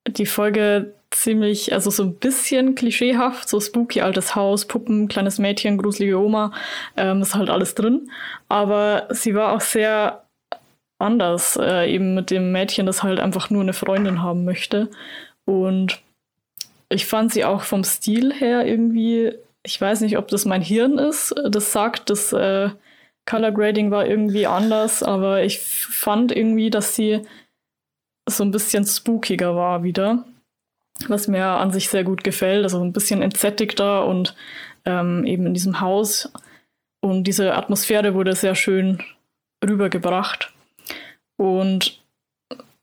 die Folge ziemlich, also so ein bisschen klischeehaft, so spooky altes Haus, Puppen, kleines Mädchen, gruselige Oma, ähm, ist halt alles drin. Aber sie war auch sehr anders, äh, eben mit dem Mädchen, das halt einfach nur eine Freundin haben möchte. Und ich fand sie auch vom Stil her irgendwie, ich weiß nicht, ob das mein Hirn ist, das sagt, dass äh, Color Grading war irgendwie anders, aber ich fand irgendwie, dass sie so ein bisschen spookiger war wieder, was mir an sich sehr gut gefällt. Also ein bisschen entsättigter und ähm, eben in diesem Haus. Und diese Atmosphäre wurde sehr schön rübergebracht. Und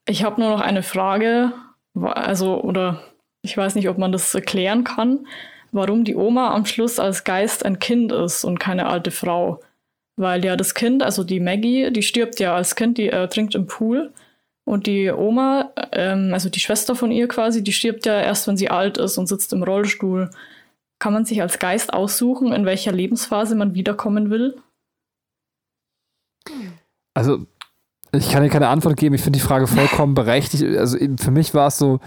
ich habe nur noch eine Frage, also, oder ich weiß nicht, ob man das erklären kann, warum die Oma am Schluss als Geist ein Kind ist und keine alte Frau weil ja das Kind, also die Maggie, die stirbt ja als Kind, die äh, trinkt im Pool. Und die Oma, ähm, also die Schwester von ihr quasi, die stirbt ja erst, wenn sie alt ist und sitzt im Rollstuhl. Kann man sich als Geist aussuchen, in welcher Lebensphase man wiederkommen will? Also, ich kann dir keine Antwort geben. Ich finde die Frage vollkommen berechtigt. Also, für mich war es so,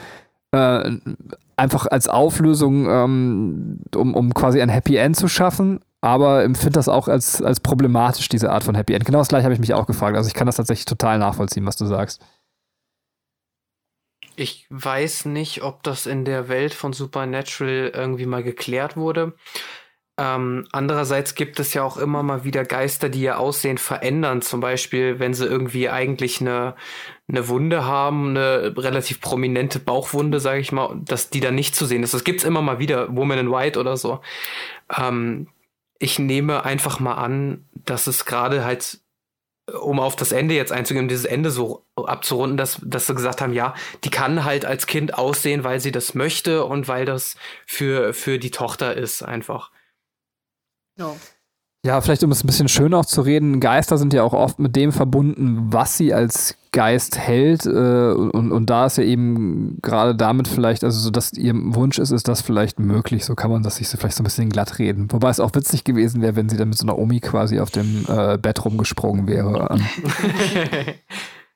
äh, einfach als Auflösung, ähm, um, um quasi ein Happy End zu schaffen aber empfinde das auch als, als problematisch, diese Art von Happy End. Genau das gleiche habe ich mich auch gefragt. Also ich kann das tatsächlich total nachvollziehen, was du sagst. Ich weiß nicht, ob das in der Welt von Supernatural irgendwie mal geklärt wurde. Ähm, andererseits gibt es ja auch immer mal wieder Geister, die ihr Aussehen verändern. Zum Beispiel, wenn sie irgendwie eigentlich eine, eine Wunde haben, eine relativ prominente Bauchwunde, sage ich mal, dass die dann nicht zu sehen ist. Das gibt es immer mal wieder, Woman in White oder so. Ähm, ich nehme einfach mal an, dass es gerade halt, um auf das Ende jetzt einzugehen, dieses Ende so abzurunden, dass, dass sie gesagt haben, ja, die kann halt als Kind aussehen, weil sie das möchte und weil das für, für die Tochter ist einfach. Ja. Ja, vielleicht um es ein bisschen schön auch zu reden, Geister sind ja auch oft mit dem verbunden, was sie als Geist hält. Äh, und, und da ist ja eben gerade damit vielleicht, also so, dass ihr Wunsch ist, ist das vielleicht möglich. So kann man das sich so vielleicht so ein bisschen glatt reden. Wobei es auch witzig gewesen wäre, wenn sie dann mit so einer Omi quasi auf dem äh, Bett rumgesprungen wäre.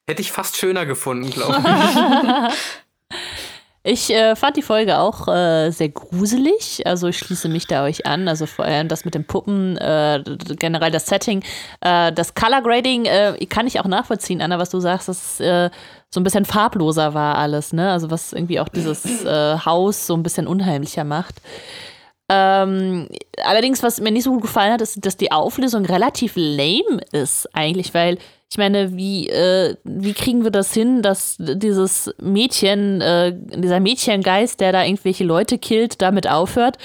Hätte ich fast schöner gefunden, glaube ich. Ich äh, fand die Folge auch äh, sehr gruselig. Also ich schließe mich da euch an. Also vor allem das mit den Puppen, äh, generell das Setting, äh, das Color Grading äh, kann ich auch nachvollziehen, Anna, was du sagst, dass äh, so ein bisschen farbloser war alles, ne? Also was irgendwie auch dieses Haus so ein bisschen unheimlicher macht. Ähm, allerdings, was mir nicht so gut gefallen hat, ist, dass die Auflösung relativ lame ist, eigentlich, weil ich meine, wie, äh, wie kriegen wir das hin, dass dieses Mädchen, äh, dieser Mädchengeist, der da irgendwelche Leute killt, damit aufhört?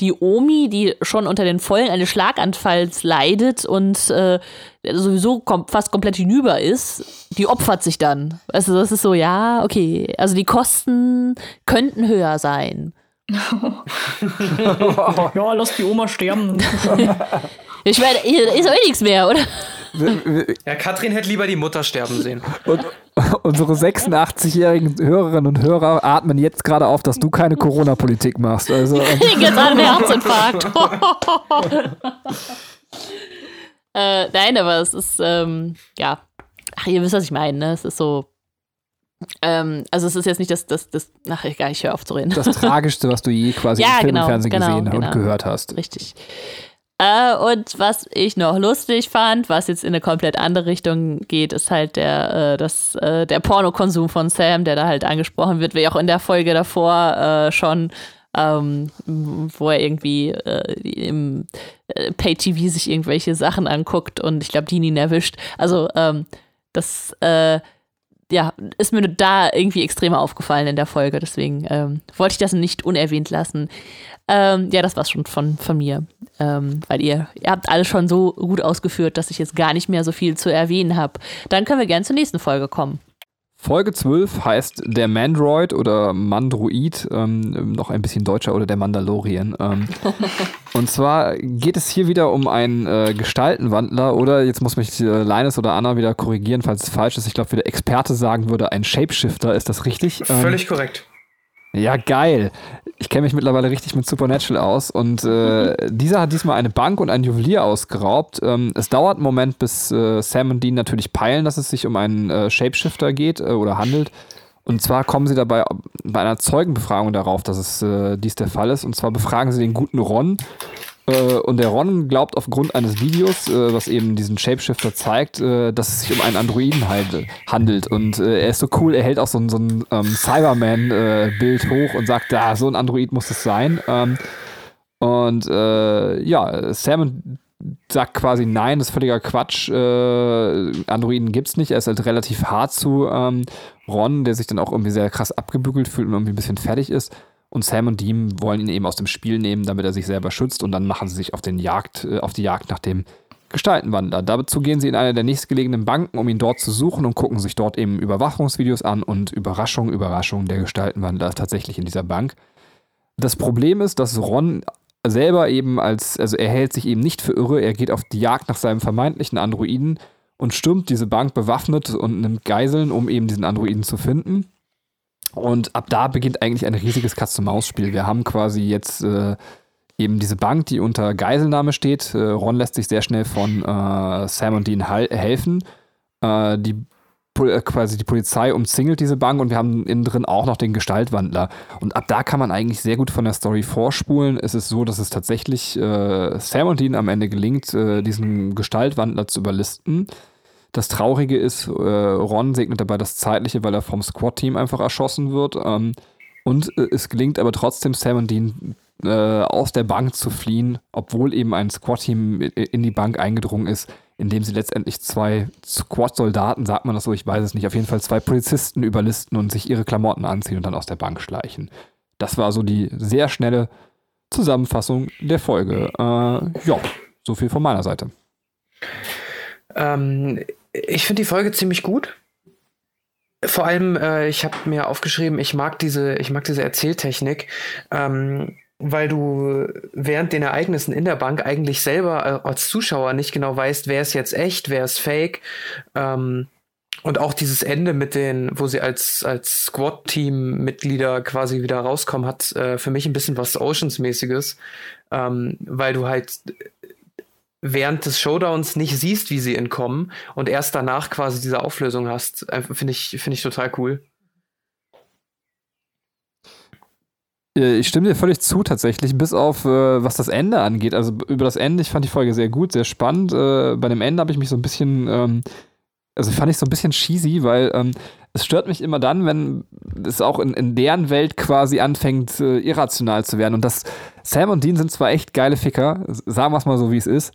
Die Omi, die schon unter den Folgen eines Schlaganfalls leidet und äh, sowieso kom fast komplett hinüber ist, die opfert sich dann. Also das ist so, ja, okay. Also die Kosten könnten höher sein. ja, lass die Oma sterben. ich meine, ist auch eh nichts mehr, oder? Ja, Katrin hätte lieber die Mutter sterben sehen. Und unsere 86-jährigen Hörerinnen und Hörer atmen jetzt gerade auf, dass du keine Corona-Politik machst. Also, ähm. jetzt einen Herzinfarkt. äh, nein, aber es ist, ähm, ja. Ach, ihr wisst, was ich meine, ne? Es ist so. Ähm, also es ist jetzt nicht das, das, das, ach egal, ich höre auf zu reden. Das Tragischste, was du je quasi ja, im Film genau, und Fernsehen genau, gesehen genau. und gehört hast. Richtig. Äh, und was ich noch lustig fand, was jetzt in eine komplett andere Richtung geht, ist halt der, äh, das, äh, der Pornokonsum von Sam, der da halt angesprochen wird, wie auch in der Folge davor äh, schon, ähm, wo er irgendwie äh, im äh, Pay-TV sich irgendwelche Sachen anguckt und ich glaube, die ihn erwischt. Also, ähm, das ja, ist mir da irgendwie extremer aufgefallen in der Folge. Deswegen ähm, wollte ich das nicht unerwähnt lassen. Ähm, ja, das war's schon von, von mir. Ähm, weil ihr, ihr habt alles schon so gut ausgeführt, dass ich jetzt gar nicht mehr so viel zu erwähnen habe. Dann können wir gerne zur nächsten Folge kommen. Folge 12 heißt Der Mandroid oder Mandroid, ähm, noch ein bisschen deutscher, oder der Mandalorian. Ähm. und zwar geht es hier wieder um einen äh, Gestaltenwandler oder, jetzt muss mich äh, Linus oder Anna wieder korrigieren, falls es falsch ist. Ich glaube, wie der Experte sagen würde, ein Shapeshifter, ist das richtig? Völlig ähm, korrekt. Ja, geil. Ich kenne mich mittlerweile richtig mit Supernatural aus und äh, dieser hat diesmal eine Bank und ein Juwelier ausgeraubt. Ähm, es dauert einen Moment, bis äh, Sam und Dean natürlich peilen, dass es sich um einen äh, Shapeshifter geht äh, oder handelt. Und zwar kommen sie dabei bei einer Zeugenbefragung darauf, dass es äh, dies der Fall ist. Und zwar befragen sie den guten Ron äh, und der Ron glaubt aufgrund eines Videos, äh, was eben diesen Shapeshifter zeigt, äh, dass es sich um einen Androiden halt, handelt. Und äh, er ist so cool, er hält auch so, ein, so ein ähm, Cyberman-Bild hoch und sagt, da, so ein Android muss es sein. Ähm, und äh, ja, Sam sagt quasi, nein, das ist völliger Quatsch. Äh, Androiden es nicht. Er ist halt relativ hart zu ähm, Ron, der sich dann auch irgendwie sehr krass abgebügelt fühlt und irgendwie ein bisschen fertig ist. Und Sam und Dean wollen ihn eben aus dem Spiel nehmen, damit er sich selber schützt. Und dann machen sie sich auf, den Jagd, äh, auf die Jagd nach dem Gestaltenwandler. Dazu gehen sie in eine der nächstgelegenen Banken, um ihn dort zu suchen und gucken sich dort eben Überwachungsvideos an. Und Überraschung, Überraschung, der Gestaltenwandler ist tatsächlich in dieser Bank. Das Problem ist, dass Ron selber eben als, also er hält sich eben nicht für irre, er geht auf die Jagd nach seinem vermeintlichen Androiden und stürmt diese Bank bewaffnet und nimmt Geiseln, um eben diesen Androiden zu finden. Und ab da beginnt eigentlich ein riesiges Katz-und-Maus-Spiel. Wir haben quasi jetzt äh, eben diese Bank, die unter Geiselnahme steht. Äh, Ron lässt sich sehr schnell von äh, Sam und Dean helfen. Äh, die äh, quasi die Polizei umzingelt diese Bank und wir haben innen drin auch noch den Gestaltwandler. Und ab da kann man eigentlich sehr gut von der Story vorspulen. Es ist so, dass es tatsächlich äh, Sam und Dean am Ende gelingt, diesen Gestaltwandler zu überlisten. Das Traurige ist, äh, Ron segnet dabei das Zeitliche, weil er vom Squad-Team einfach erschossen wird. Ähm, und äh, es gelingt aber trotzdem Sam und Dean äh, aus der Bank zu fliehen, obwohl eben ein Squad-Team in die Bank eingedrungen ist, indem sie letztendlich zwei Squad-Soldaten, sagt man das so, ich weiß es nicht, auf jeden Fall zwei Polizisten überlisten und sich ihre Klamotten anziehen und dann aus der Bank schleichen. Das war so die sehr schnelle Zusammenfassung der Folge. Äh, ja, so viel von meiner Seite. Ähm, ich finde die Folge ziemlich gut. Vor allem, äh, ich habe mir aufgeschrieben, ich mag diese, ich mag diese Erzähltechnik. Ähm, weil du während den Ereignissen in der Bank eigentlich selber äh, als Zuschauer nicht genau weißt, wer ist jetzt echt, wer ist fake. Ähm, und auch dieses Ende mit den, wo sie als, als Squad-Team-Mitglieder quasi wieder rauskommen, hat äh, für mich ein bisschen was Oceans-mäßiges, ähm, weil du halt während des Showdowns nicht siehst, wie sie entkommen und erst danach quasi diese Auflösung hast. Äh, Finde ich, finde ich total cool. Äh, ich stimme dir völlig zu, tatsächlich, bis auf äh, was das Ende angeht. Also über das Ende, ich fand die Folge sehr gut, sehr spannend. Äh, bei dem Ende habe ich mich so ein bisschen, ähm, also fand ich so ein bisschen cheesy, weil ähm, es stört mich immer dann, wenn es auch in, in deren Welt quasi anfängt, äh, irrational zu werden. Und das Sam und Dean sind zwar echt geile Ficker, sagen wir es mal so, wie es ist.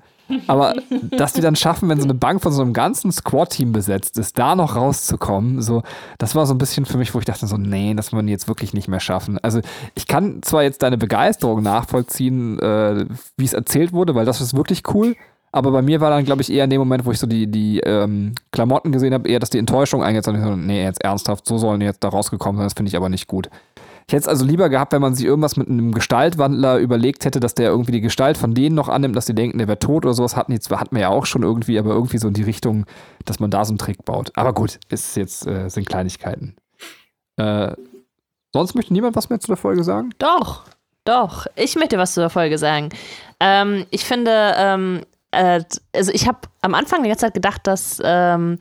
Aber dass die dann schaffen, wenn so eine Bank von so einem ganzen Squad-Team besetzt ist, da noch rauszukommen, so, das war so ein bisschen für mich, wo ich dachte so, nee, das wollen die jetzt wirklich nicht mehr schaffen. Also ich kann zwar jetzt deine Begeisterung nachvollziehen, äh, wie es erzählt wurde, weil das ist wirklich cool. Aber bei mir war dann, glaube ich, eher in dem Moment, wo ich so die, die ähm, Klamotten gesehen habe, eher, dass die Enttäuschung eingeht. Und ich so, nee, jetzt ernsthaft, so sollen die jetzt da rausgekommen sein. Das finde ich aber nicht gut. Ich hätte es also lieber gehabt, wenn man sich irgendwas mit einem Gestaltwandler überlegt hätte, dass der irgendwie die Gestalt von denen noch annimmt, dass die denken, der wäre tot oder sowas. Hatten, jetzt, hatten wir ja auch schon irgendwie, aber irgendwie so in die Richtung, dass man da so einen Trick baut. Aber gut, ist jetzt, äh, sind Kleinigkeiten. Äh, sonst möchte niemand was mehr zu der Folge sagen? Doch, doch. Ich möchte was zu der Folge sagen. Ähm, ich finde, ähm, äh, also ich habe am Anfang die ganze Zeit gedacht, dass, ähm,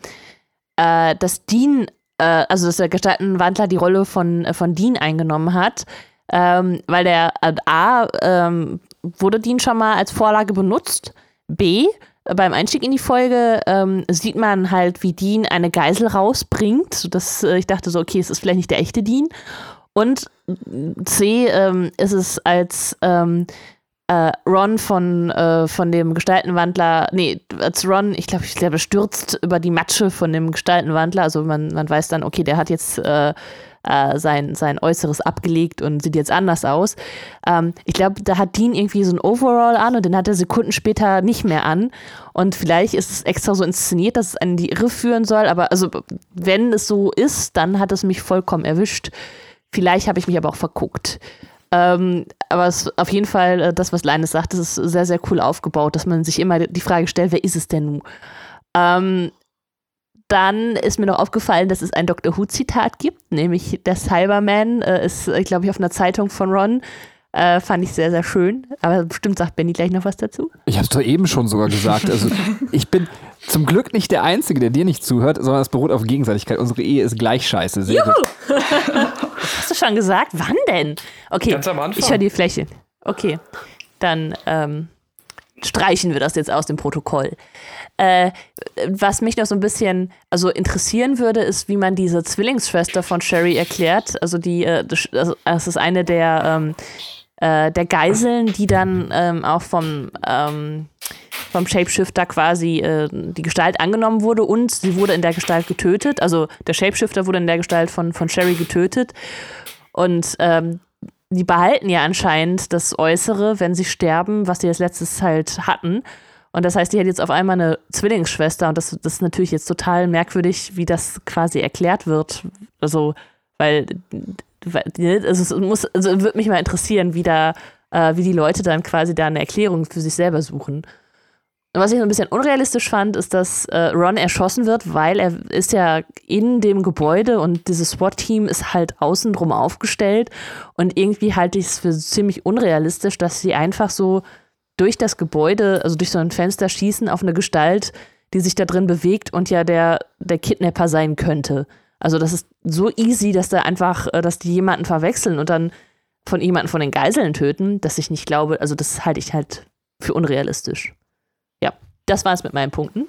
äh, dass Dean äh, also dass der Gestaltenwandler die Rolle von, äh, von Dean eingenommen hat, ähm, weil der äh, A, ähm, wurde Dean schon mal als Vorlage benutzt, B, beim Einstieg in die Folge ähm, sieht man halt, wie Dean eine Geisel rausbringt, sodass äh, ich dachte so, okay, es ist vielleicht nicht der echte Dean. Und C ähm, ist es als ähm, äh, Ron von, äh, von dem Gestaltenwandler, nee, als Ron, ich glaube, ich glaube, stürzt über die Matsche von dem Gestaltenwandler. Also man, man weiß dann, okay, der hat jetzt äh, äh, sein, sein Äußeres abgelegt und sieht jetzt anders aus. Ähm, ich glaube, da hat Dean irgendwie so ein Overall an und den hat er Sekunden später nicht mehr an. Und vielleicht ist es extra so inszeniert, dass es einen die Irre führen soll. Aber also, wenn es so ist, dann hat es mich vollkommen erwischt. Vielleicht habe ich mich aber auch verguckt. Ähm, aber es auf jeden Fall äh, das, was Leines sagt, das ist sehr, sehr cool aufgebaut, dass man sich immer die Frage stellt, wer ist es denn nun? Ähm, dann ist mir noch aufgefallen, dass es ein Dr. Who-Zitat gibt, nämlich der Cyberman äh, ist, äh, glaube ich, auf einer Zeitung von Ron. Äh, fand ich sehr, sehr schön. Aber bestimmt sagt Benny gleich noch was dazu. Ich habe es doch eben schon sogar gesagt. Also ich bin zum Glück nicht der Einzige, der dir nicht zuhört, sondern es beruht auf Gegenseitigkeit. Unsere Ehe ist gleich scheiße. Sehr Juhu! Hast du schon gesagt? Wann denn? Okay, Ganz am Anfang. ich höre die Fläche. Okay, dann ähm, streichen wir das jetzt aus dem Protokoll. Äh, was mich noch so ein bisschen also interessieren würde, ist, wie man diese Zwillingsschwester von Sherry erklärt. Also die, äh, das, ist eine der, ähm, äh, der Geiseln, die dann ähm, auch vom ähm, vom Shapeshifter quasi äh, die Gestalt angenommen wurde und sie wurde in der Gestalt getötet. Also der Shapeshifter wurde in der Gestalt von, von Sherry getötet. Und ähm, die behalten ja anscheinend das Äußere, wenn sie sterben, was sie als letztes halt hatten. Und das heißt, die hat jetzt auf einmal eine Zwillingsschwester und das, das ist natürlich jetzt total merkwürdig, wie das quasi erklärt wird. Also, weil, also es muss, also würde mich mal interessieren, wie da, äh, wie die Leute dann quasi da eine Erklärung für sich selber suchen. Und was ich so ein bisschen unrealistisch fand, ist, dass äh, Ron erschossen wird, weil er ist ja in dem Gebäude und dieses SWAT-Team ist halt außenrum aufgestellt. Und irgendwie halte ich es für ziemlich unrealistisch, dass sie einfach so durch das Gebäude, also durch so ein Fenster schießen auf eine Gestalt, die sich da drin bewegt und ja der, der Kidnapper sein könnte. Also das ist so easy, dass da einfach, äh, dass die jemanden verwechseln und dann von jemanden von den Geiseln töten, dass ich nicht glaube, also das halte ich halt für unrealistisch. Das war es mit meinen Punkten.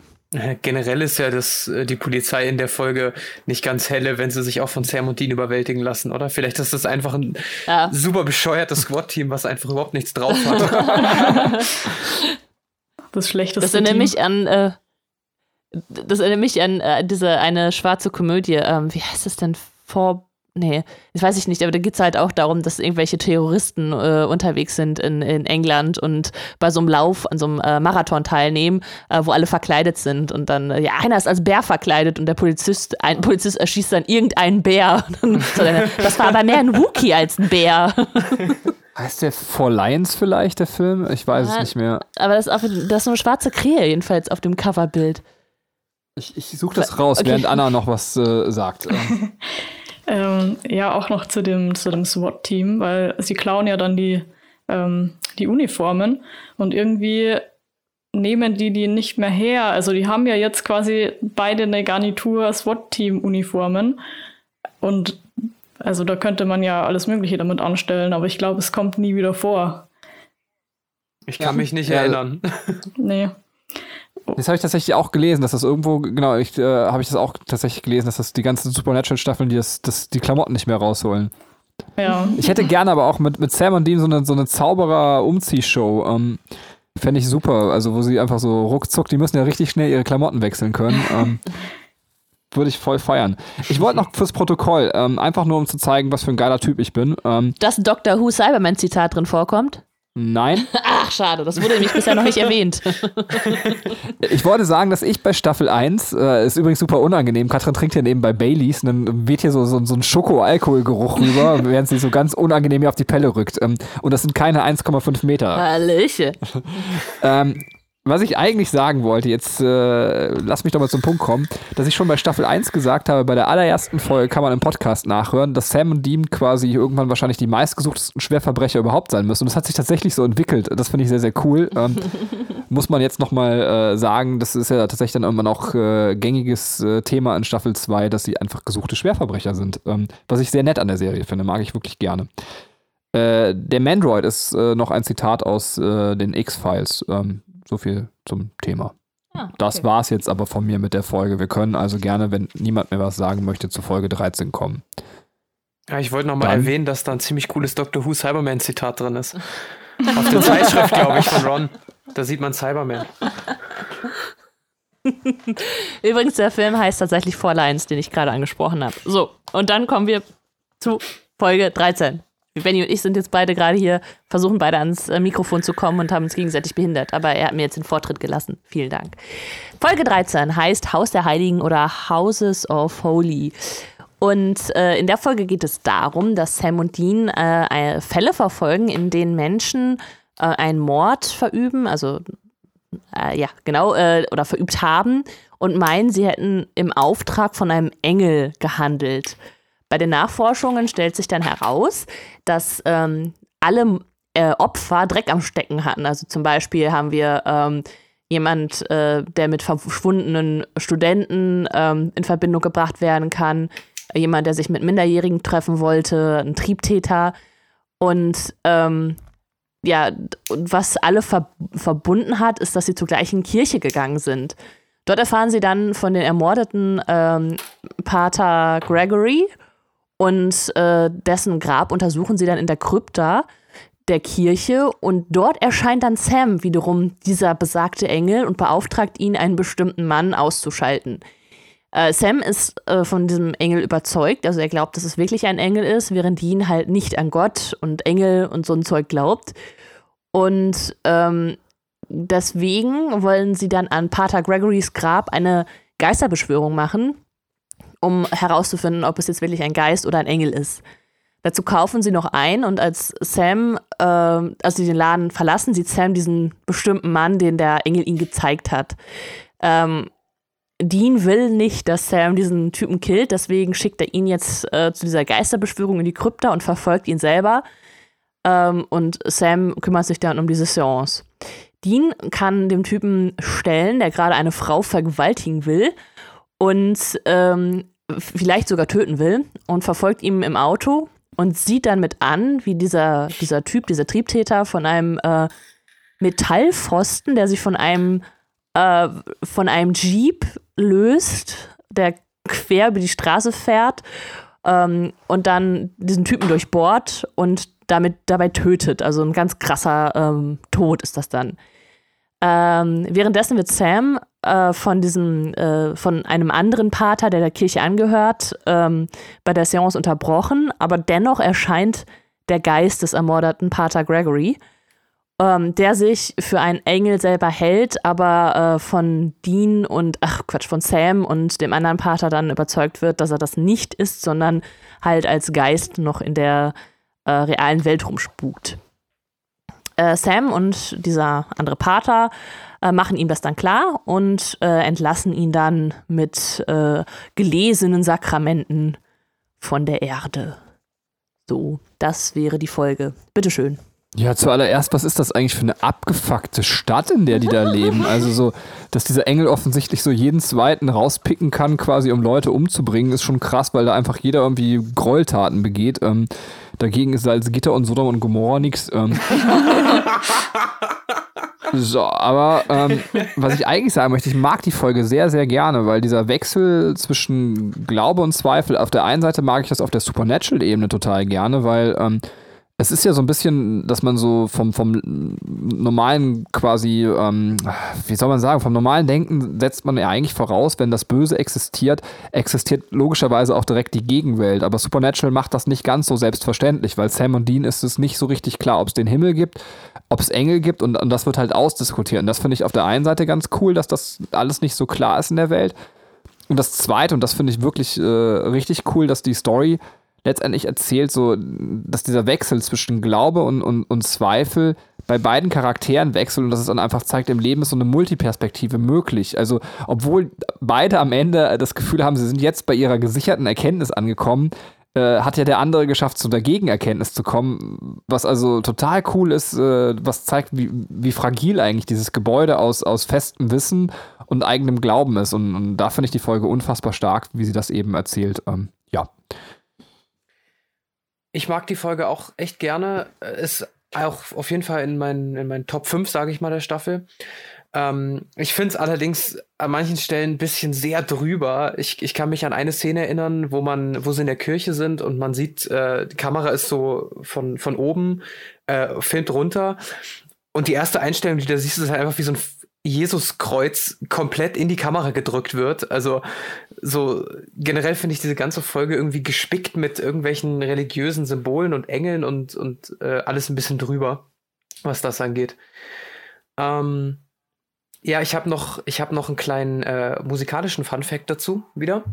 Generell ist ja das, äh, die Polizei in der Folge nicht ganz helle, wenn sie sich auch von Sam und Dean überwältigen lassen, oder? Vielleicht ist das einfach ein ja. super bescheuertes Squad-Team, was einfach überhaupt nichts drauf hat. das schlechteste Das erinnert mich an, äh, das erinnert mich an äh, diese eine schwarze Komödie. Ähm, wie heißt das denn? Four, nee, das weiß ich nicht, aber da geht es halt auch darum, dass irgendwelche Terroristen äh, unterwegs sind in, in England und bei so einem Lauf, an so einem äh, Marathon teilnehmen, äh, wo alle verkleidet sind und dann, äh, ja, einer ist als Bär verkleidet und der Polizist, ein Polizist erschießt dann irgendeinen Bär. das war aber mehr ein Wookie als ein Bär. Heißt der For Lions vielleicht, der Film? Ich weiß ja, es nicht mehr. Aber das ist, auch, das ist so eine schwarze Krähe jedenfalls auf dem Coverbild. Ich, ich suche das raus, okay. während Anna noch was äh, sagt. ähm, ja, auch noch zu dem, zu dem SWAT-Team, weil sie klauen ja dann die, ähm, die Uniformen und irgendwie nehmen die die nicht mehr her. Also die haben ja jetzt quasi beide eine Garnitur SWAT-Team-Uniformen und also da könnte man ja alles Mögliche damit anstellen, aber ich glaube, es kommt nie wieder vor. Ich kann mich nicht ja. erinnern. Nee. Das habe ich tatsächlich auch gelesen, dass das irgendwo, genau, ich, äh, habe ich das auch tatsächlich gelesen, dass das die ganzen Supernatural-Staffeln, die das, das, die Klamotten nicht mehr rausholen. Ja. Ich hätte gerne aber auch mit, mit Sam und Dean so eine, so eine Zauberer-Umziehshow. Ähm, Fände ich super. Also, wo sie einfach so ruckzuck, die müssen ja richtig schnell ihre Klamotten wechseln können. Ähm, würde ich voll feiern. Ich wollte noch fürs Protokoll, ähm, einfach nur um zu zeigen, was für ein geiler Typ ich bin. Ähm, Dass Dr. Who Cyberman-Zitat drin vorkommt? Nein. Ach, schade, das wurde nämlich bisher noch nicht erwähnt. ich wollte sagen, dass ich bei Staffel 1, äh, ist übrigens super unangenehm, Katrin trinkt ja nebenbei Baileys und dann weht hier so, so, so ein Schoko-Alkoholgeruch rüber, während sie so ganz unangenehm hier auf die Pelle rückt. Ähm, und das sind keine 1,5 Meter. Hallöche. ähm, was ich eigentlich sagen wollte, jetzt äh, lass mich doch mal zum Punkt kommen, dass ich schon bei Staffel 1 gesagt habe, bei der allerersten Folge kann man im Podcast nachhören, dass Sam und Dean quasi irgendwann wahrscheinlich die meistgesuchtesten Schwerverbrecher überhaupt sein müssen. Und das hat sich tatsächlich so entwickelt. Das finde ich sehr, sehr cool. Ähm, muss man jetzt nochmal äh, sagen, das ist ja tatsächlich dann irgendwann auch äh, gängiges äh, Thema in Staffel 2, dass sie einfach gesuchte Schwerverbrecher sind. Ähm, was ich sehr nett an der Serie finde, mag ich wirklich gerne. Äh, der Mandroid ist äh, noch ein Zitat aus äh, den X-Files. Ähm, so viel zum Thema. Ah, okay. Das war's jetzt aber von mir mit der Folge. Wir können also gerne, wenn niemand mehr was sagen möchte, zu Folge 13 kommen. Ja, ich wollte nochmal erwähnen, dass da ein ziemlich cooles Doctor Who Cyberman-Zitat drin ist. Auf der Zeitschrift, glaube ich, von Ron. Da sieht man Cyberman. Übrigens, der Film heißt tatsächlich Four Lines, den ich gerade angesprochen habe. So, und dann kommen wir zu Folge 13. Benny und ich sind jetzt beide gerade hier, versuchen beide ans äh, Mikrofon zu kommen und haben uns gegenseitig behindert. Aber er hat mir jetzt den Vortritt gelassen. Vielen Dank. Folge 13 heißt Haus der Heiligen oder Houses of Holy. Und äh, in der Folge geht es darum, dass Sam und Dean äh, Fälle verfolgen, in denen Menschen äh, einen Mord verüben, also äh, ja, genau, äh, oder verübt haben und meinen, sie hätten im Auftrag von einem Engel gehandelt. Bei den Nachforschungen stellt sich dann heraus, dass ähm, alle äh, Opfer Dreck am Stecken hatten. Also zum Beispiel haben wir ähm, jemand, äh, der mit verschwundenen Studenten ähm, in Verbindung gebracht werden kann, jemand, der sich mit Minderjährigen treffen wollte, ein Triebtäter. Und ähm, ja, was alle ver verbunden hat, ist, dass sie zur gleichen Kirche gegangen sind. Dort erfahren sie dann von den ermordeten ähm, Pater Gregory und äh, dessen Grab untersuchen sie dann in der Krypta der Kirche und dort erscheint dann Sam wiederum dieser besagte Engel und beauftragt ihn, einen bestimmten Mann auszuschalten. Äh, Sam ist äh, von diesem Engel überzeugt, also er glaubt, dass es wirklich ein Engel ist, während Dean halt nicht an Gott und Engel und so ein Zeug glaubt. Und ähm, deswegen wollen sie dann an Pater Gregorys Grab eine Geisterbeschwörung machen um herauszufinden, ob es jetzt wirklich ein Geist oder ein Engel ist. Dazu kaufen sie noch ein und als Sam, äh, als sie den Laden verlassen, sieht Sam diesen bestimmten Mann, den der Engel ihm gezeigt hat. Ähm, Dean will nicht, dass Sam diesen Typen killt, deswegen schickt er ihn jetzt äh, zu dieser Geisterbeschwörung in die Krypta und verfolgt ihn selber. Ähm, und Sam kümmert sich dann um diese Seance. Dean kann dem Typen stellen, der gerade eine Frau vergewaltigen will und ähm, vielleicht sogar töten will und verfolgt ihn im Auto und sieht dann mit an, wie dieser, dieser Typ, dieser Triebtäter von einem äh, Metallpfosten, der sich von einem, äh, von einem Jeep löst, der quer über die Straße fährt ähm, und dann diesen Typen durchbohrt und damit dabei tötet. Also ein ganz krasser ähm, Tod ist das dann. Ähm, währenddessen wird Sam äh, von diesem, äh, von einem anderen Pater, der der Kirche angehört, ähm, bei der Seance unterbrochen, aber dennoch erscheint der Geist des ermordeten Pater Gregory, ähm, der sich für einen Engel selber hält, aber äh, von Dean und, ach Quatsch, von Sam und dem anderen Pater dann überzeugt wird, dass er das nicht ist, sondern halt als Geist noch in der äh, realen Welt rumspukt. Äh, Sam und dieser andere Pater äh, machen ihm das dann klar und äh, entlassen ihn dann mit äh, gelesenen Sakramenten von der Erde. So, das wäre die Folge. Bitteschön. Ja, zuallererst, was ist das eigentlich für eine abgefuckte Stadt, in der die da leben? Also so, dass dieser Engel offensichtlich so jeden zweiten rauspicken kann, quasi um Leute umzubringen, ist schon krass, weil da einfach jeder irgendwie Gräueltaten begeht. Ähm, dagegen ist Salzgitter und Sodom und Gomorra nichts. Ähm. So, aber ähm, was ich eigentlich sagen möchte, ich mag die Folge sehr, sehr gerne, weil dieser Wechsel zwischen Glaube und Zweifel, auf der einen Seite mag ich das auf der Supernatural-Ebene total gerne, weil ähm, es ist ja so ein bisschen, dass man so vom, vom normalen quasi, ähm, wie soll man sagen, vom normalen Denken setzt man ja eigentlich voraus, wenn das Böse existiert, existiert logischerweise auch direkt die Gegenwelt. Aber Supernatural macht das nicht ganz so selbstverständlich, weil Sam und Dean ist es nicht so richtig klar, ob es den Himmel gibt, ob es Engel gibt und, und das wird halt ausdiskutiert. Und das finde ich auf der einen Seite ganz cool, dass das alles nicht so klar ist in der Welt. Und das Zweite, und das finde ich wirklich äh, richtig cool, dass die Story letztendlich erzählt, so, dass dieser Wechsel zwischen Glaube und, und, und Zweifel bei beiden Charakteren wechselt und dass es dann einfach zeigt, im Leben ist so eine Multiperspektive möglich. Also, obwohl beide am Ende das Gefühl haben, sie sind jetzt bei ihrer gesicherten Erkenntnis angekommen, äh, hat ja der andere geschafft, zu der Gegenerkenntnis zu kommen, was also total cool ist, äh, was zeigt, wie, wie fragil eigentlich dieses Gebäude aus, aus festem Wissen und eigenem Glauben ist. Und, und da finde ich die Folge unfassbar stark, wie sie das eben erzählt. Ähm. Ich mag die Folge auch echt gerne. Ist auch auf jeden Fall in meinen, in meinen Top 5, sage ich mal, der Staffel. Ähm, ich finde es allerdings an manchen Stellen ein bisschen sehr drüber. Ich, ich kann mich an eine Szene erinnern, wo man, wo sie in der Kirche sind und man sieht, äh, die Kamera ist so von, von oben, äh, filmt runter. Und die erste Einstellung, die du da siehst, ist halt einfach wie so ein Jesuskreuz komplett in die Kamera gedrückt wird. Also so generell finde ich diese ganze Folge irgendwie gespickt mit irgendwelchen religiösen Symbolen und Engeln und, und äh, alles ein bisschen drüber, was das angeht. Ähm, ja, ich habe noch, habe noch einen kleinen äh, musikalischen Fun Fact dazu wieder.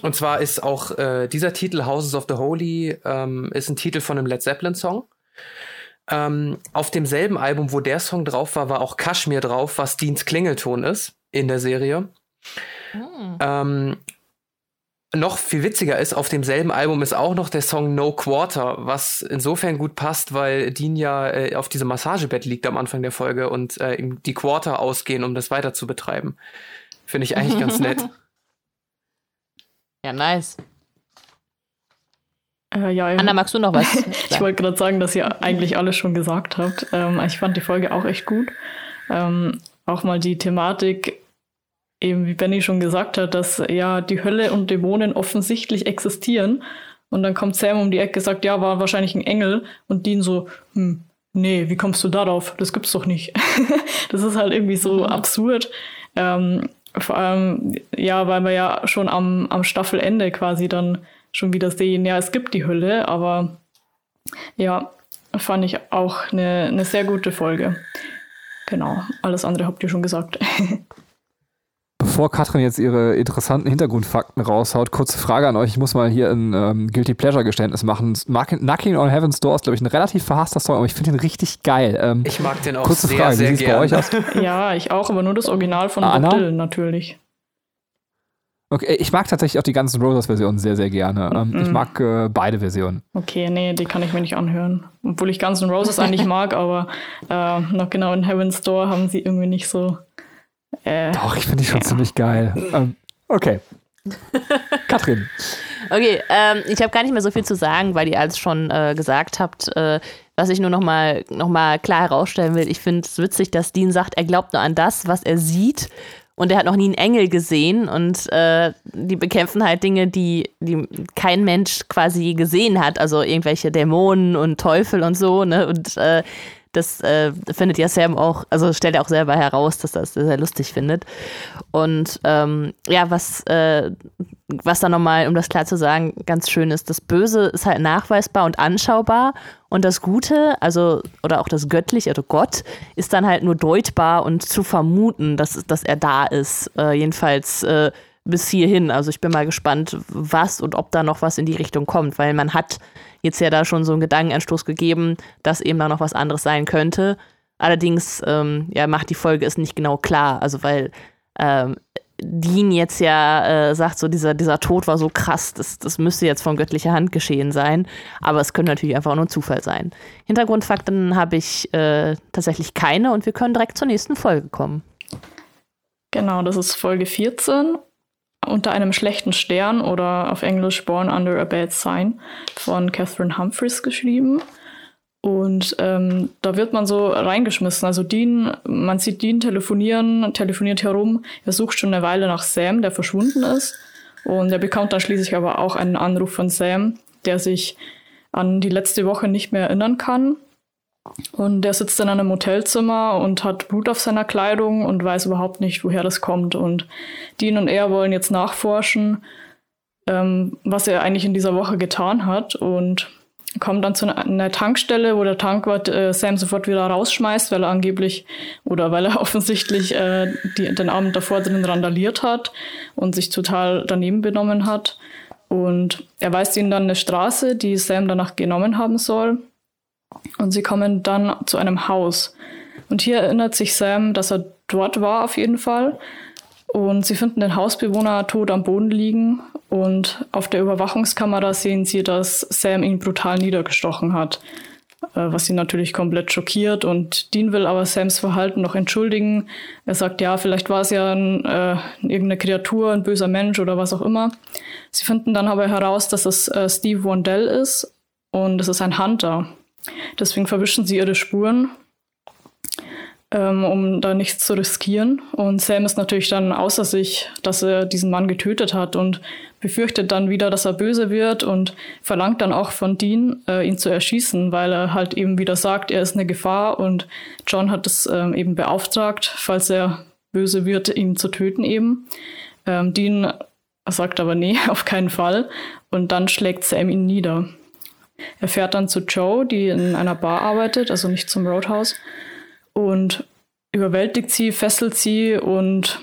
Und zwar ist auch äh, dieser Titel Houses of the Holy ähm, ist ein Titel von einem Led Zeppelin Song. Ähm, auf demselben Album, wo der Song drauf war, war auch Kashmir drauf, was Deans Klingelton ist in der Serie. Hm. Ähm, noch viel witziger ist, auf demselben Album ist auch noch der Song No Quarter, was insofern gut passt, weil Dean ja äh, auf diesem Massagebett liegt am Anfang der Folge und äh, ihm die Quarter ausgehen, um das weiter zu betreiben. Finde ich eigentlich ganz nett. Ja, nice. Äh, ja, Anna, magst du noch was? ich wollte gerade sagen, dass ihr eigentlich alles schon gesagt habt. Ähm, ich fand die Folge auch echt gut. Ähm, auch mal die Thematik, eben wie Benny schon gesagt hat, dass ja die Hölle und Dämonen offensichtlich existieren. Und dann kommt Sam um die Ecke, sagt, ja, war wahrscheinlich ein Engel. Und Dean so, hm, nee, wie kommst du darauf? Das gibt's doch nicht. das ist halt irgendwie so mhm. absurd. Ähm, vor allem, ja, weil wir ja schon am, am Staffelende quasi dann schon wieder sehen, ja, es gibt die Hülle, aber ja, fand ich auch eine, eine sehr gute Folge. Genau, alles andere habt ihr schon gesagt. Bevor Katrin jetzt ihre interessanten Hintergrundfakten raushaut, kurze Frage an euch. Ich muss mal hier ein ähm, Guilty Pleasure Geständnis machen. Knocking on Heaven's Door ist, glaube ich, ein relativ verhasster Song, aber ich finde den richtig geil. Ähm, ich mag den auch kurze sehr, Frage, sehr wie sieht's bei euch aus? Ja, ich auch, aber nur das Original von Anna? Bob Dylan natürlich. Okay, ich mag tatsächlich auch die ganzen Roses-Versionen sehr, sehr gerne. Ähm, Mhm. Ich mag äh, beide Versionen. Okay, nee, die kann ich mir nicht anhören. Obwohl ich Guns N' Roses eigentlich mag, aber äh, noch genau in Heaven's Door haben sie irgendwie nicht so. Äh, Doch, ich finde die schon Ja. ziemlich geil. Ähm, okay. Katrin. Okay, ähm, ich habe gar nicht mehr so viel zu sagen, weil ihr alles schon äh, gesagt habt. Äh, was ich nur noch mal, noch mal klar herausstellen will, ich finde es witzig, dass Dean sagt, er glaubt nur an das, was er sieht. Und er hat noch nie einen Engel gesehen. Und äh, die bekämpfen halt Dinge, die, die kein Mensch quasi gesehen hat. Also irgendwelche Dämonen und Teufel und so. Ne? Und äh, Das äh, findet ja Sam auch, also stellt er auch selber heraus, dass das sehr lustig findet. Und ähm, ja, was, äh, was da nochmal, um das klar zu sagen, ganz schön ist, das Böse ist halt nachweisbar und anschaubar und das Gute, also, oder auch das Göttliche, also Gott, ist dann halt nur deutbar und zu vermuten, dass, dass er da ist. Äh, jedenfalls äh, bis hierhin. Also ich bin mal gespannt, was und ob da noch was in die Richtung kommt, weil man hat jetzt ja da schon so einen Gedankenanstoß gegeben, dass eben da noch was anderes sein könnte. Allerdings ähm, ja, macht die Folge es nicht genau klar. Also weil ähm, Dean jetzt ja äh, sagt, so dieser, dieser Tod war so krass, das, das müsste jetzt von göttlicher Hand geschehen sein. Aber es könnte natürlich einfach nur ein Zufall sein. Hintergrundfakten habe ich äh, tatsächlich keine und wir können direkt zur nächsten Folge kommen. Genau, das ist Folge 14 unter einem schlechten Stern oder auf Englisch Born Under a Bad Sign von Catherine Humphreys geschrieben. Und ähm, da wird man so reingeschmissen. Also Dean, man sieht Dean telefonieren, telefoniert herum. Er sucht schon eine Weile nach Sam, der verschwunden ist. Und er bekommt dann schließlich aber auch einen Anruf von Sam, der sich an die letzte Woche nicht mehr erinnern kann. Und der sitzt in einem Hotelzimmer und hat Blut auf seiner Kleidung und weiß überhaupt nicht, woher das kommt. Und Dean und er wollen jetzt nachforschen, ähm, was er eigentlich in dieser Woche getan hat. Und kommen dann zu einer Tankstelle, wo der Tankwart äh, Sam sofort wieder rausschmeißt, weil er angeblich oder weil er offensichtlich äh, die, den Abend davor drin randaliert hat und sich total daneben benommen hat. Und er weist ihnen dann eine Straße, die Sam danach genommen haben soll. Und sie kommen dann zu einem Haus. Und hier erinnert sich Sam, dass er dort war auf jeden Fall. Und sie finden den Hausbewohner tot am Boden liegen. Und auf der Überwachungskamera sehen sie, dass Sam ihn brutal niedergestochen hat. Äh, was ihn natürlich komplett schockiert. Und Dean will aber Sams Verhalten noch entschuldigen. Er sagt, ja, vielleicht war es ja ein, äh, irgendeine Kreatur, ein böser Mensch oder was auch immer. Sie finden dann aber heraus, dass es äh, Steve Wandell ist. Und es ist ein Hunter. Deswegen verwischen sie ihre Spuren, ähm, um da nichts zu riskieren. Und Sam ist natürlich dann außer sich, dass er diesen Mann getötet hat und befürchtet dann wieder, dass er böse wird und verlangt dann auch von Dean, äh, ihn zu erschießen, weil er halt eben wieder sagt, er ist eine Gefahr und John hat es ähm, eben beauftragt, falls er böse wird, ihn zu töten eben. Ähm, Dean sagt aber nee, auf keinen Fall. Und dann schlägt Sam ihn nieder. Er fährt dann zu Joe, die in einer Bar arbeitet, also nicht zum Roadhouse, und überwältigt sie, fesselt sie und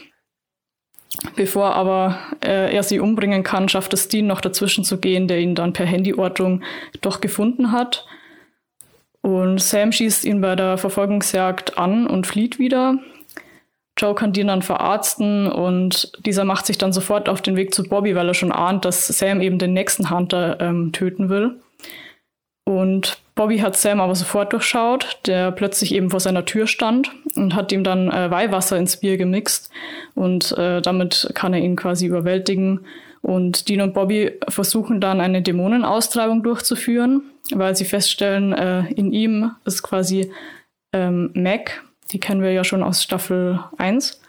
bevor aber äh, er sie umbringen kann, schafft es Dean noch dazwischen zu gehen, der ihn dann per Handyortung doch gefunden hat. Und Sam schießt ihn bei der Verfolgungsjagd an und flieht wieder. Joe kann Dean dann verarzten und dieser macht sich dann sofort auf den Weg zu Bobby, weil er schon ahnt, dass Sam eben den nächsten Hunter ähm, töten will. Und Bobby hat Sam aber sofort durchschaut, der plötzlich eben vor seiner Tür stand und hat ihm dann äh, Weihwasser ins Bier gemixt. Und äh, damit kann er ihn quasi überwältigen. Und Dean und Bobby versuchen dann eine Dämonenaustreibung durchzuführen, weil sie feststellen, äh, in ihm ist quasi ähm, Mac, die kennen wir ja schon aus Staffel 1.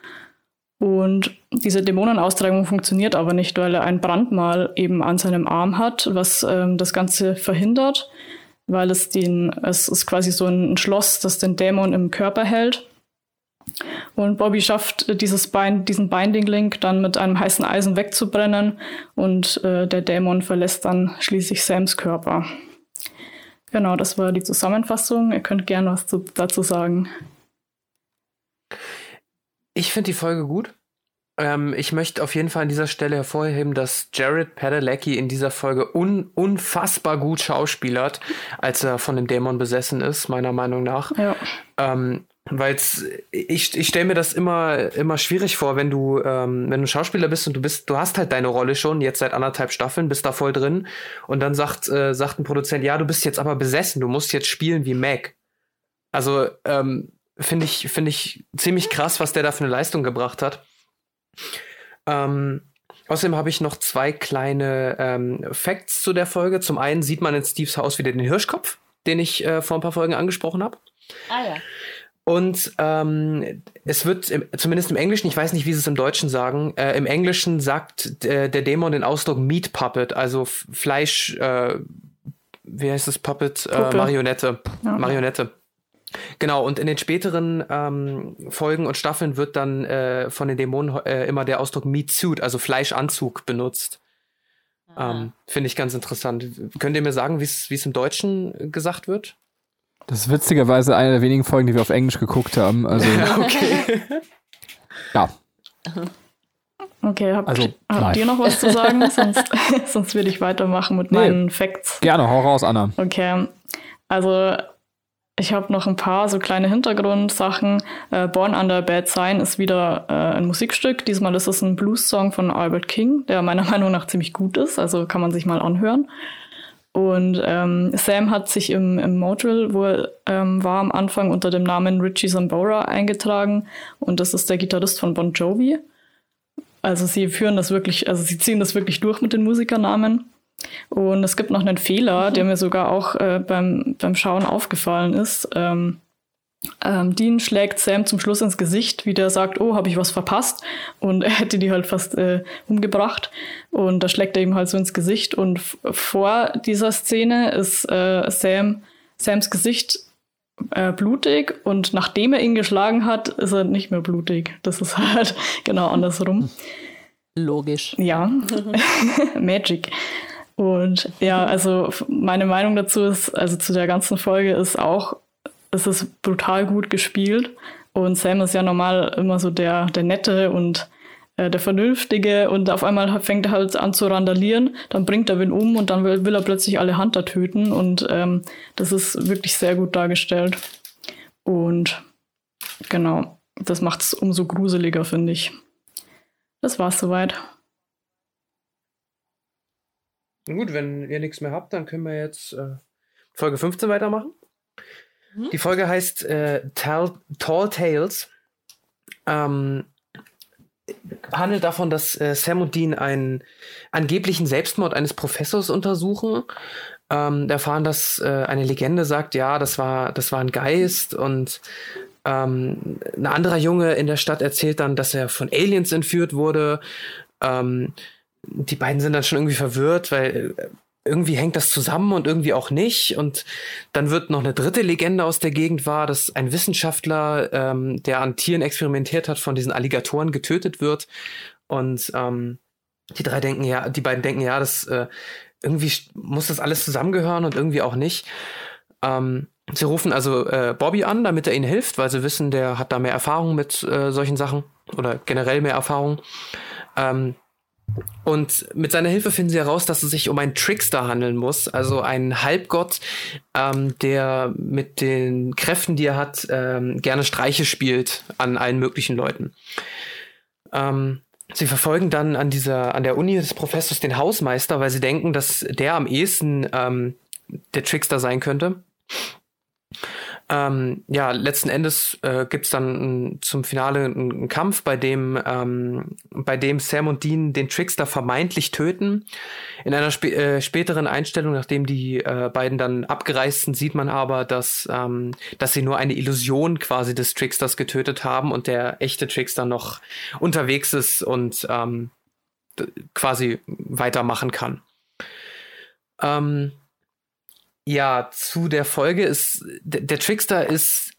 Und diese Dämonenaustreibung funktioniert aber nicht, weil er ein Brandmal eben an seinem Arm hat, was ähm, das Ganze verhindert, weil es den, es ist quasi so ein Schloss, das den Dämon im Körper hält. Und Bobby schafft dieses Bein, diesen Binding Link dann mit einem heißen Eisen wegzubrennen und äh, der Dämon verlässt dann schließlich Sams Körper. Genau, das war die Zusammenfassung. Ihr könnt gerne was zu, dazu sagen. Ich finde die Folge gut. Ähm, ich möchte auf jeden Fall an dieser Stelle hervorheben, dass Jared Padalecki in dieser Folge un unfassbar gut schauspielert, als er von dem Dämon besessen ist, meiner Meinung nach. Ja. Ähm, weil ich, ich stelle mir das immer, immer schwierig vor, wenn du, ähm, wenn du Schauspieler bist und du bist, du hast halt deine Rolle schon, jetzt seit anderthalb Staffeln, bist da voll drin und dann sagt, äh, sagt ein Produzent, ja, du bist jetzt aber besessen, du musst jetzt spielen wie Mac. Also, ähm, finde ich, finde ich ziemlich krass, was der da für eine Leistung gebracht hat. Ähm, außerdem habe ich noch zwei kleine ähm, Facts zu der Folge. Zum einen sieht man in Steves Haus wieder den Hirschkopf, den ich äh, vor ein paar Folgen angesprochen habe. Ah ja. Und ähm, es wird im, zumindest im Englischen, ich weiß nicht, wie sie es im Deutschen sagen, äh, im Englischen sagt äh, der Dämon den Ausdruck Meat Puppet, also Fleisch, äh, wie heißt das Puppet? Äh, Marionette. Ja. Marionette. Genau, und in den späteren ähm, Folgen und Staffeln wird dann äh, von den Dämonen äh, immer der Ausdruck Meat Suit, also Fleischanzug, benutzt. Ähm, Finde ich ganz interessant. Könnt ihr mir sagen, wie es im Deutschen gesagt wird? Das ist witzigerweise eine der wenigen Folgen, die wir auf Englisch geguckt haben. Also, okay. ja. Okay, habt, Also, habt ihr noch was zu sagen? sonst, sonst würde ich weitermachen mit Nee. meinen Facts. Gerne, hau raus, Anna. Okay, also ich habe noch ein paar so kleine Hintergrundsachen. Äh, Born Under a Bad Sign ist wieder äh, ein Musikstück. Diesmal ist es ein Blues-Song von Albert King, der meiner Meinung nach ziemlich gut ist. Also kann man sich mal anhören. Und ähm, Sam hat sich im, im Motel, wo er ähm, war am Anfang, unter dem Namen Richie Zambora eingetragen. Und das ist der Gitarrist von Bon Jovi. Also sie führen das wirklich, also sie ziehen das wirklich durch mit den Musikernamen. Und es gibt noch einen Fehler, der mir sogar auch äh, beim, beim Schauen aufgefallen ist. Ähm, ähm, Dean schlägt Sam zum Schluss ins Gesicht, wie der sagt, oh, habe ich was verpasst? Und er hätte die halt fast äh, umgebracht. Und da schlägt er ihm halt so ins Gesicht. Und vor dieser Szene ist äh, Sam, Sams Gesicht äh, blutig und nachdem er ihn geschlagen hat, ist er nicht mehr blutig. Das ist halt genau andersrum. Logisch. Ja, Magic. Und ja, also meine Meinung dazu ist, also zu der ganzen Folge ist auch, es ist brutal gut gespielt. Und Sam ist ja normal immer so der, der Nette und äh, der Vernünftige und auf einmal fängt er halt an zu randalieren, dann bringt er wen um und dann will, will er plötzlich alle Hunter töten und ähm, das ist wirklich sehr gut dargestellt. Und genau, das macht es umso gruseliger, finde ich. Das war's soweit. Gut, wenn ihr nichts mehr habt, dann können wir jetzt äh, Folge 15 weitermachen. Die Folge heißt äh, Tall, Tall Tales. Ähm, handelt davon, dass äh, Sam und Dean einen angeblichen Selbstmord eines Professors untersuchen. Ähm, erfahren, dass äh, eine Legende sagt, ja, das war, das war ein Geist und ähm, ein anderer Junge in der Stadt erzählt dann, dass er von Aliens entführt wurde. Ähm, die beiden sind dann schon irgendwie verwirrt, weil äh, irgendwie hängt das zusammen und irgendwie auch nicht. Und dann wird noch eine dritte Legende aus der Gegend wahr, dass ein Wissenschaftler, ähm, der an Tieren experimentiert hat, von diesen Alligatoren getötet wird. Und ähm, die drei denken ja, die beiden denken ja, das äh, irgendwie muss das alles zusammengehören und irgendwie auch nicht. Ähm, sie rufen also äh, Bobby an, damit er ihnen hilft, weil sie wissen, der hat da mehr Erfahrung mit äh, solchen Sachen oder generell mehr Erfahrung. Ähm, und mit seiner Hilfe finden sie heraus, dass es sich um einen Trickster handeln muss, also einen Halbgott, ähm, der mit den Kräften, die er hat, ähm, gerne Streiche spielt an allen möglichen Leuten. Ähm, sie verfolgen dann an dieser, an der Uni des Professors den Hausmeister, weil sie denken, dass der am ehesten ähm, der Trickster sein könnte. Ähm, ja, letzten Endes äh, gibt's dann zum Finale einen Kampf, bei dem, ähm, bei dem Sam und Dean den Trickster vermeintlich töten. In einer spä äh, späteren Einstellung, nachdem die äh, beiden dann abgereist sind, sieht man aber, dass, ähm, dass sie nur eine Illusion quasi des Tricksters getötet haben und der echte Trickster noch unterwegs ist und ähm, quasi weitermachen kann. Ähm, ja, zu der Folge ist, der, Trickster ist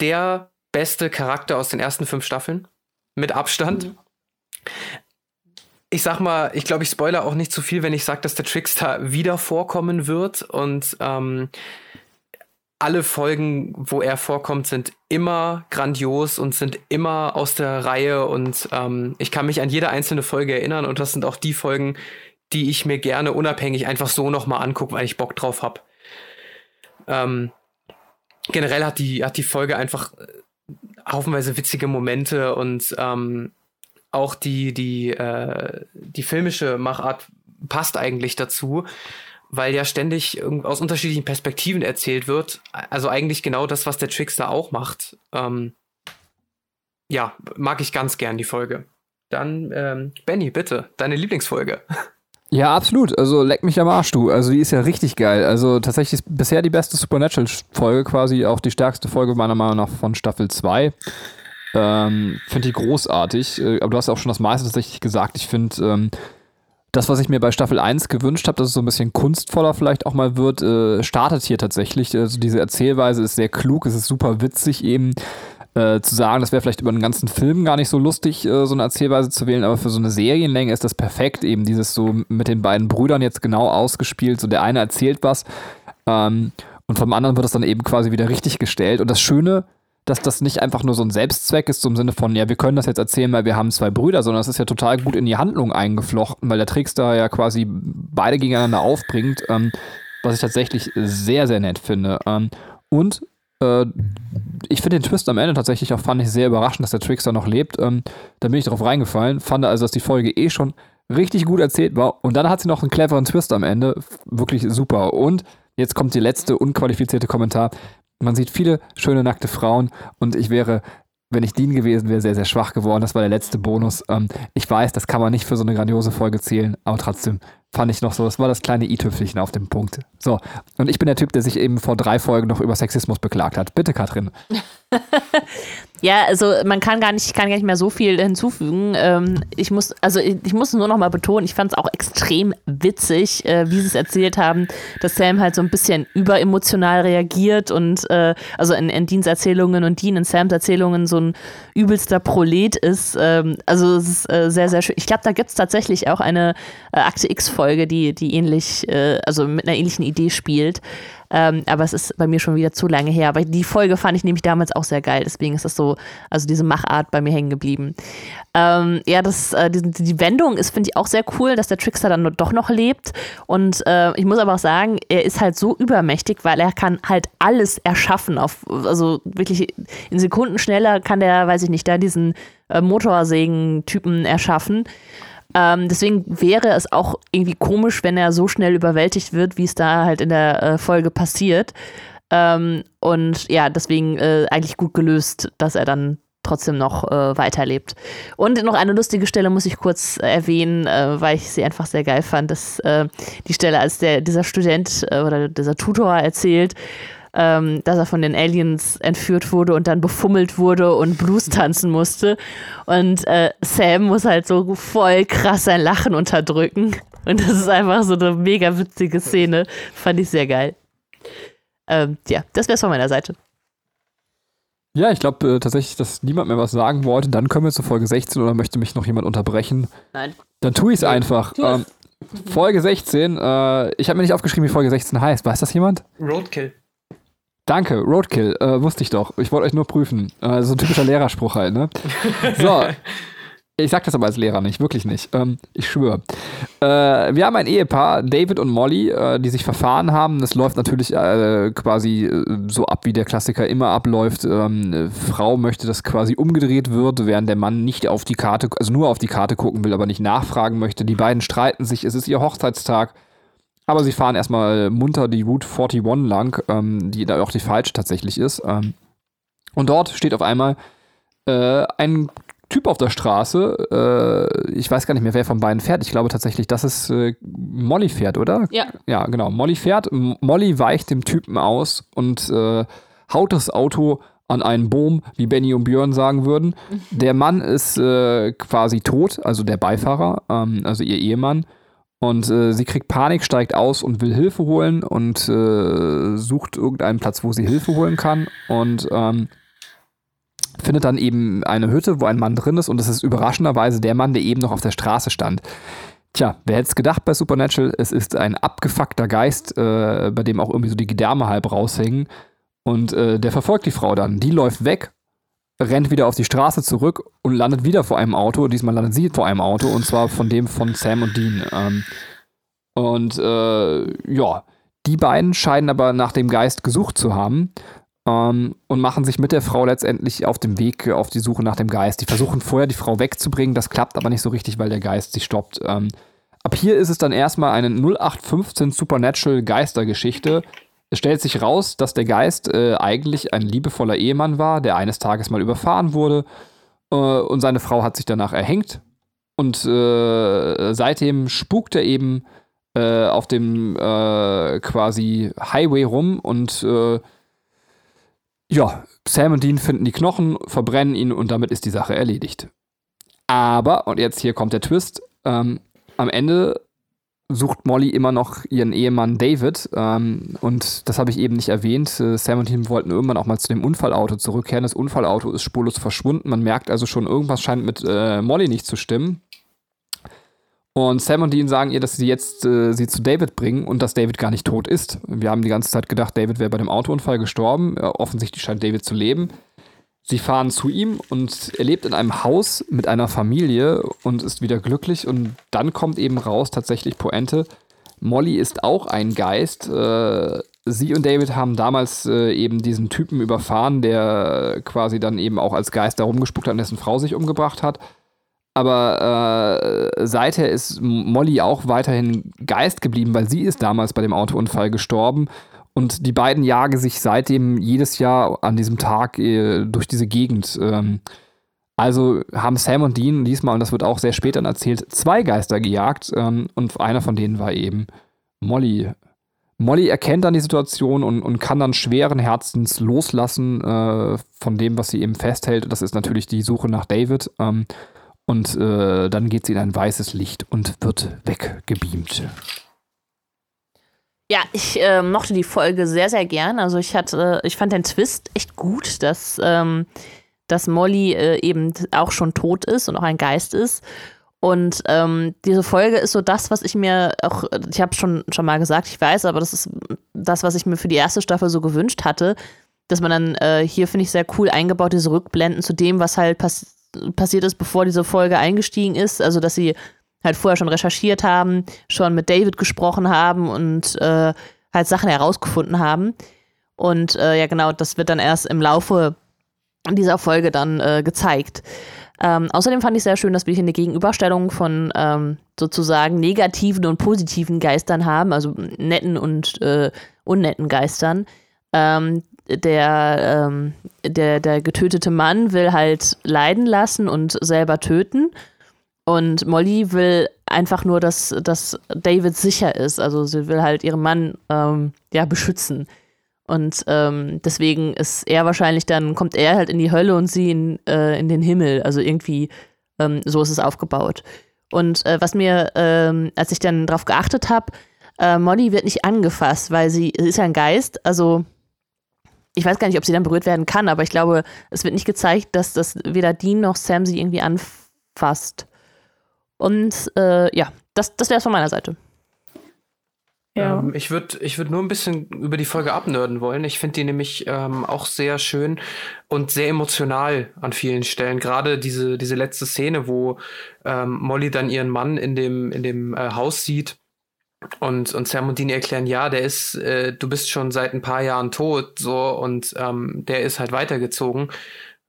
der beste Charakter aus den ersten fünf Staffeln. Mit Abstand. Ich sag mal, ich glaube, ich spoiler auch nicht zu viel, wenn ich sage, dass der Trickster wieder vorkommen wird. Und ähm, alle Folgen, wo er vorkommt, sind immer grandios und sind immer aus der Reihe. Und ähm, ich kann mich an jede einzelne Folge erinnern. Und das sind auch die Folgen, die ich mir gerne unabhängig einfach so nochmal angucke, weil ich Bock drauf habe. Ähm, generell hat die, hat die Folge einfach äh, haufenweise witzige Momente und ähm, auch die, die, äh, die filmische Machart passt eigentlich dazu, weil ja ständig aus unterschiedlichen Perspektiven erzählt wird. Also eigentlich genau das, was der Trickster auch macht. Ähm, ja, mag ich ganz gern die Folge. Dann, ähm, Benny, bitte, deine Lieblingsfolge. Ja, absolut. Also leck mich am Arsch, du. Also die ist ja richtig geil. Also tatsächlich ist bisher die beste Supernatural-Folge, quasi auch die stärkste Folge meiner Meinung nach von Staffel 2. Ähm, finde die großartig. Äh, Aber du hast auch schon das meiste tatsächlich gesagt. Ich finde, ähm, das, was ich mir bei Staffel 1 gewünscht habe, dass es so ein bisschen kunstvoller vielleicht auch mal wird, äh, startet hier tatsächlich. Also diese Erzählweise ist sehr klug, es ist super witzig eben. Äh, zu sagen, das wäre vielleicht über einen ganzen Film gar nicht so lustig, äh, so eine Erzählweise zu wählen, aber für so eine Serienlänge ist das perfekt, eben dieses so mit den beiden Brüdern jetzt genau ausgespielt. So der eine erzählt was ähm, und vom anderen wird es dann eben quasi wieder richtig gestellt. Und das Schöne dass das nicht einfach nur so ein Selbstzweck ist, zum Sinne von, ja, wir können das jetzt erzählen, weil wir haben zwei Brüder, sondern es ist ja total gut in die Handlung eingeflochten, weil der Trickster ja quasi beide gegeneinander aufbringt, ähm, was ich tatsächlich sehr, sehr nett finde. Ähm, und äh, ich finde den Twist am Ende tatsächlich auch, fand ich sehr überraschend, dass der Trickster noch lebt. Ähm, da bin ich drauf reingefallen, fand also, dass die Folge eh schon richtig gut erzählt war. Und dann hat sie noch einen cleveren Twist am Ende. Wirklich super. Und jetzt kommt die letzte unqualifizierte Kommentar. Man sieht viele schöne nackte Frauen und ich wäre, wenn ich Dean gewesen wäre, sehr, sehr schwach geworden. Das war der letzte Bonus. Ähm, ich weiß, das kann man nicht für so eine grandiose Folge zählen, aber trotzdem fand ich noch so, das war das kleine i-Tüpfelchen auf dem Punkt. So, und ich bin der Typ, der sich eben vor drei Folgen noch über Sexismus beklagt hat. Bitte, Katrin. Ja, also man kann gar nicht, kann gar nicht mehr so viel hinzufügen. Ähm, ich muss, also ich, ich muss nur noch mal betonen, ich fand es auch extrem witzig, äh, wie sie es erzählt haben, dass Sam halt so ein bisschen überemotional reagiert und äh, also in, in Deans Erzählungen und Dean in Sams Erzählungen so ein übelster Prolet ist. Ähm, also es ist äh, sehr, sehr schön. Ich glaube, da gibt es tatsächlich auch eine äh, Akte X-Folge, die, die ähnlich, äh, also mit einer ähnlichen Idee spielt. Ähm, aber es ist bei mir schon wieder zu lange her. Aber die Folge fand ich nämlich damals auch sehr geil. Deswegen ist das so, also diese Machart bei mir hängen geblieben. Ähm, ja, das, äh, die, die, Wendung ist, finde ich, auch sehr cool, dass der Trickster dann doch noch lebt. Und äh, ich muss aber auch sagen, er ist halt so übermächtig, weil er kann halt alles erschaffen. Auf, also wirklich in Sekunden schneller kann der, weiß ich nicht, da diesen äh, Motorsägen-Typen erschaffen. Ähm, deswegen wäre es auch irgendwie komisch, wenn er so schnell überwältigt wird, wie es da halt in der äh, Folge passiert. Ähm, und ja, deswegen äh, eigentlich gut gelöst, dass er dann trotzdem noch äh, weiterlebt. Und noch eine lustige Stelle muss ich kurz erwähnen, äh, weil ich sie einfach sehr geil fand, dass äh, die Stelle, als der, dieser Student äh, oder dieser Tutor erzählt, ähm, dass er von den Aliens entführt wurde und dann befummelt wurde und Blues tanzen musste. Und äh, Sam muss halt so voll krass sein Lachen unterdrücken. Und das ist einfach so eine mega witzige Szene. Fand ich sehr geil. Ähm, ja, das wär's von meiner Seite. Ja, ich glaube äh, tatsächlich, dass niemand mehr was sagen wollte. Dann kommen wir zur Folge 16 oder möchte mich noch jemand unterbrechen? Nein. Dann tue ich es einfach. Ähm, Folge 16, äh, ich habe mir nicht aufgeschrieben, wie Folge 16 heißt. Weiß das jemand? Roadkill. Danke, Roadkill, äh, wusste ich doch. Ich wollte euch nur prüfen. Äh, so ein typischer Lehrerspruch halt, ne? So. Ich sag das aber als Lehrer nicht, wirklich nicht. Ähm, ich schwöre. Äh, wir haben ein Ehepaar, David und Molly, äh, die sich verfahren haben. Das läuft natürlich äh, quasi äh, so ab, wie der Klassiker immer abläuft. Ähm, Frau möchte, dass quasi umgedreht wird, während der Mann nicht auf die Karte, also nur auf die Karte gucken will, aber nicht nachfragen möchte. Die beiden streiten sich. Es ist ihr Hochzeitstag. Aber sie fahren erstmal munter die Route 41 lang, ähm, die da auch die falsche tatsächlich ist. Ähm, und dort steht auf einmal äh, ein Typ auf der Straße. Äh, ich weiß gar nicht mehr, wer von beiden fährt. Ich glaube tatsächlich, dass es äh, Molly fährt, oder? Ja. Ja, genau. Molly fährt. Molly weicht dem Typen aus und äh, haut das Auto an einen Boom, wie Benny und Björn sagen würden. Mhm. Der Mann ist äh, quasi tot, also der Beifahrer, ähm, also ihr Ehemann. Und äh, sie kriegt Panik, steigt aus und will Hilfe holen und äh, sucht irgendeinen Platz, wo sie Hilfe holen kann. Und ähm, findet dann eben eine Hütte, wo ein Mann drin ist. Und das ist überraschenderweise der Mann, der eben noch auf der Straße stand. Tja, wer hätte es gedacht bei Supernatural? Es ist ein abgefuckter Geist, äh, bei dem auch irgendwie so die Gedärme halb raushängen. Und äh, der verfolgt die Frau dann. Die läuft weg rennt wieder auf die Straße zurück und landet wieder vor einem Auto. Diesmal landet sie vor einem Auto und zwar von dem von Sam und Dean. Ähm, und äh, ja, die beiden scheinen aber nach dem Geist gesucht zu haben ähm, und machen sich mit der Frau letztendlich auf dem Weg auf die Suche nach dem Geist. Die versuchen vorher die Frau wegzubringen, das klappt aber nicht so richtig, weil der Geist sie stoppt. Ähm, ab hier ist es dann erstmal eine 0815 Supernatural Geistergeschichte es stellt sich raus, dass der Geist äh, eigentlich ein liebevoller Ehemann war, der eines Tages mal überfahren wurde äh, und seine Frau hat sich danach erhängt. Und äh, seitdem spukt er eben äh, auf dem äh, quasi Highway rum und äh, ja, Sam und Dean finden die Knochen, verbrennen ihn und damit ist die Sache erledigt. Aber, und jetzt hier kommt der Twist, ähm, am Ende sucht Molly immer noch ihren Ehemann David. Ähm, und das habe ich eben nicht erwähnt. Äh, Sam und Tim wollten irgendwann auch mal zu dem Unfallauto zurückkehren. Das Unfallauto ist spurlos verschwunden. Man merkt also schon, irgendwas scheint mit äh, Molly nicht zu stimmen. Und Sam und Dean sagen ihr, dass sie jetzt äh, sie zu David bringen und dass David gar nicht tot ist. Wir haben die ganze Zeit gedacht, David wäre bei dem Autounfall gestorben. Äh, offensichtlich scheint David zu leben. Sie fahren zu ihm und er lebt in einem Haus mit einer Familie und ist wieder glücklich. Und dann kommt eben raus, tatsächlich Poente. Molly ist auch ein Geist. Äh, sie und David haben damals äh, eben diesen Typen überfahren, der quasi dann eben auch als Geist da rumgespuckt hat und dessen Frau sich umgebracht hat. Aber äh, seither ist Molly auch weiterhin Geist geblieben, weil sie ist damals bei dem Autounfall gestorben. Und die beiden jagen sich seitdem jedes Jahr an diesem Tag äh, durch diese Gegend. Ähm, also haben Sam und Dean diesmal, und das wird auch sehr spät dann erzählt, zwei Geister gejagt. Ähm, und einer von denen war eben Molly. Molly erkennt dann die Situation und, und kann dann schweren Herzens loslassen äh, von dem, was sie eben festhält. Das ist natürlich die Suche nach David. Ähm, und äh, dann geht sie in ein weißes Licht und wird weggebeamt. Ja, ich äh, mochte die Folge sehr, sehr gern. Also ich hatte, ich fand den Twist echt gut, dass, ähm, dass Molly äh, eben auch schon tot ist und auch ein Geist ist. Und ähm, diese Folge ist so das, was ich mir auch, ich habe schon schon mal gesagt, ich weiß, aber das ist das, was ich mir für die erste Staffel so gewünscht hatte, dass man dann äh, hier finde ich sehr cool eingebaut diese Rückblenden zu dem, was halt passiert passiert ist, bevor diese Folge eingestiegen ist. Also, dass sie halt vorher schon recherchiert haben, schon mit David gesprochen haben und äh, halt Sachen herausgefunden haben. Und äh, ja, genau, das wird dann erst im Laufe dieser Folge dann äh, gezeigt. Ähm, außerdem fand ich sehr schön, dass wir hier eine Gegenüberstellung von ähm, sozusagen negativen und positiven Geistern haben, also netten und äh, unnetten Geistern. Ähm, der, ähm, der, der getötete Mann will halt leiden lassen und selber töten. Und Molly will einfach nur, dass, dass David sicher ist. Also sie will halt ihren Mann ähm, ja, beschützen. Und ähm, deswegen ist er wahrscheinlich dann, kommt er halt in die Hölle und sie in, äh, in den Himmel. Also irgendwie, ähm, so ist es aufgebaut. Und äh, was mir, ähm, als ich dann drauf geachtet habe, äh, Molly wird nicht angefasst, weil sie, sie ist ja ein Geist, also ich weiß gar nicht, ob sie dann berührt werden kann, aber ich glaube, es wird nicht gezeigt, dass das weder Dean noch Sam sie irgendwie anfasst. Und äh, ja, das, das wäre es von meiner Seite. Ja. Ähm, ich würde ich würd nur ein bisschen über die Folge abnörden wollen. Ich finde die nämlich ähm, auch sehr schön und sehr emotional an vielen Stellen. Gerade diese, diese letzte Szene, wo ähm, Molly dann ihren Mann in dem, in dem äh, Haus sieht und, und Sam und Dean erklären, ja, der ist, äh, du bist schon seit ein paar Jahren tot, so, und ähm, der ist halt weitergezogen.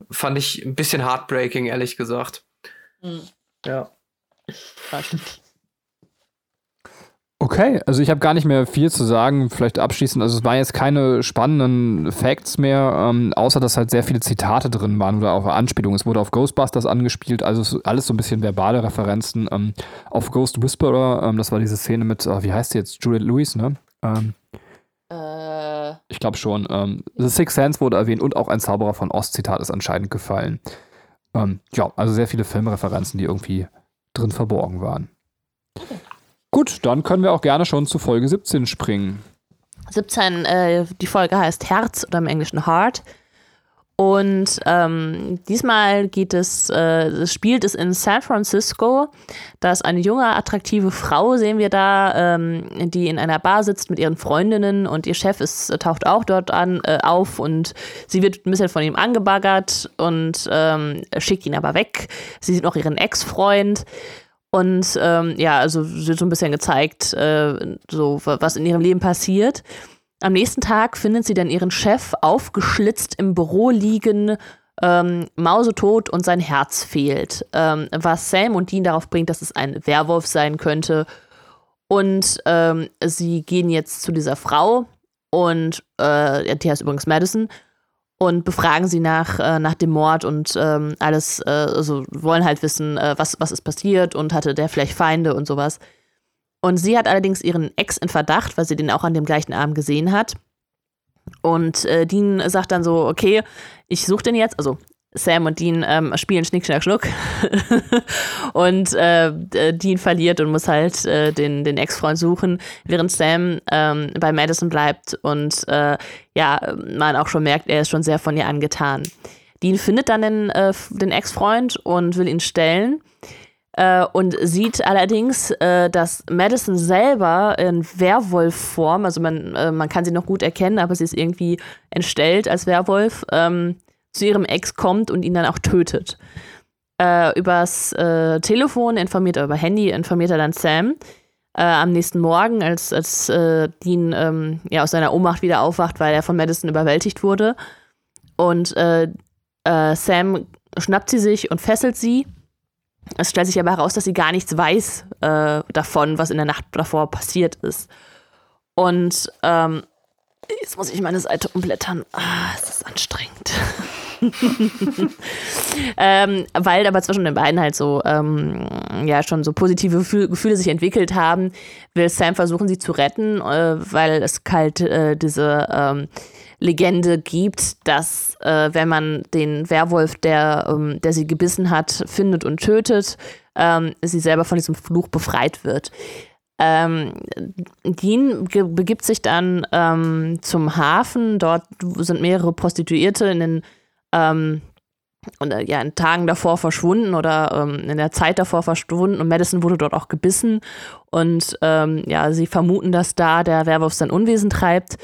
Fand ich ein bisschen heartbreaking, ehrlich gesagt. Mhm. Ja. Okay, also ich habe gar nicht mehr viel zu sagen, vielleicht abschließend. Also es waren jetzt keine spannenden Facts mehr, ähm, außer dass halt sehr viele Zitate drin waren oder auch Anspielungen. Es wurde auf Ghostbusters angespielt, also alles so ein bisschen verbale Referenzen. Ähm, auf Ghost Whisperer, ähm, das war diese Szene mit, oh, wie heißt sie jetzt? Juliette Lewis, ne? Ähm, äh. Ich glaube schon. Ähm, The Sixth Sense wurde erwähnt und auch ein Zauberer von Ost Zitat ist anscheinend gefallen. Ähm, ja, also sehr viele Filmreferenzen, die irgendwie drin verborgen waren. Gut, dann können wir auch gerne schon zu Folge 17 springen. 17, äh, die Folge heißt Herz oder im Englischen Heart. Und ähm, diesmal geht es, äh, spielt es in San Francisco. Da ist eine junge, attraktive Frau, sehen wir da, ähm, die in einer Bar sitzt mit ihren Freundinnen und ihr Chef ist, taucht auch dort an, äh, auf und sie wird ein bisschen von ihm angebaggert und ähm, schickt ihn aber weg. Sie sieht noch ihren Ex-Freund und ähm, ja, also wird so ein bisschen gezeigt, äh, so was in ihrem Leben passiert. Am nächsten Tag findet sie dann ihren Chef aufgeschlitzt im Büro liegen, ähm, mausetot und sein Herz fehlt. Ähm, was Sam und Dean darauf bringt, dass es ein Werwolf sein könnte. Und ähm, sie gehen jetzt zu dieser Frau und äh, die heißt übrigens Madison und befragen sie nach, äh, nach dem Mord und ähm, alles, äh, also wollen halt wissen, äh, was, was ist passiert und hatte der vielleicht Feinde und sowas. Und sie hat allerdings ihren Ex in Verdacht, weil sie den auch an dem gleichen Abend gesehen hat. Und äh, Dean sagt dann so, okay, ich suche den jetzt, also Sam und Dean ähm, spielen Schnick, Schnack, Schnuck. und äh, Dean verliert und muss halt äh, den, den Ex-Freund suchen, während Sam ähm, bei Madison bleibt und äh, ja, man auch schon merkt, er ist schon sehr von ihr angetan. Dean findet dann den, äh, den Ex-Freund und will ihn stellen äh, und sieht allerdings, äh, dass Madison selber in Werwolf-Form, also man, man kann sie noch gut erkennen, aber sie ist irgendwie entstellt als Werwolf, ähm, zu ihrem Ex kommt und ihn dann auch tötet. Äh, übers äh, Telefon informiert er, über Handy informiert er dann Sam. Äh, am nächsten Morgen, als, als äh, Dean ähm, ja, aus seiner Ohnmacht wieder aufwacht, weil er von Madison überwältigt wurde. Und äh, äh, Sam schnappt sie sich und fesselt sie. Es stellt sich aber heraus, dass sie gar nichts weiß davon, was in der Nacht davor passiert ist. Und ähm, jetzt muss ich meine Seite umblättern. Ah, es ist anstrengend. ähm, weil aber zwischen den beiden halt so, ähm, ja, schon so positive Gefühle, sich entwickelt haben, will Sam versuchen, sie zu retten, äh, weil es halt äh, diese ähm, Legende gibt, dass äh, wenn man den Werwolf, der, ähm, der sie gebissen hat, findet und tötet, ähm, sie selber von diesem Fluch befreit wird. Ähm, Dean begibt sich dann ähm, zum Hafen. Dort sind mehrere Prostituierte in den ähm, und, äh, ja, in Tagen davor verschwunden oder ähm, in der Zeit davor verschwunden und Madison wurde dort auch gebissen und ähm, ja, sie vermuten, dass da der Werwolf sein Unwesen treibt.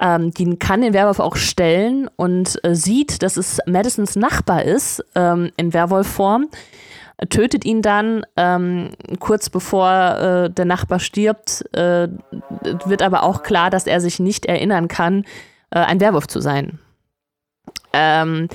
Ähm, Dean kann den Werwolf auch stellen und äh, sieht, dass es Madisons Nachbar ist ähm, in Werwolfform, tötet ihn dann ähm, kurz bevor äh, der Nachbar stirbt, äh, wird aber auch klar, dass er sich nicht erinnern kann, äh, ein Werwolf zu sein. Ähm,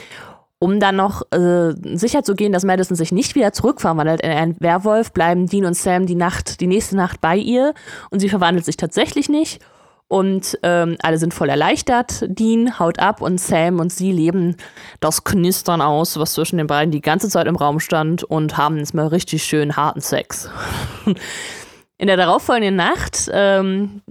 um dann noch äh, sicher zu gehen, dass Madison sich nicht wieder zurückverwandelt in einen Werwolf, bleiben Dean und Sam die Nacht, die nächste Nacht bei ihr und sie verwandelt sich tatsächlich nicht. Und ähm, alle sind voll erleichtert. Dean haut ab und Sam und sie leben das Knistern aus, was zwischen den beiden die ganze Zeit im Raum stand und haben jetzt mal richtig schön harten Sex. In der darauffolgenden Nacht, ähm,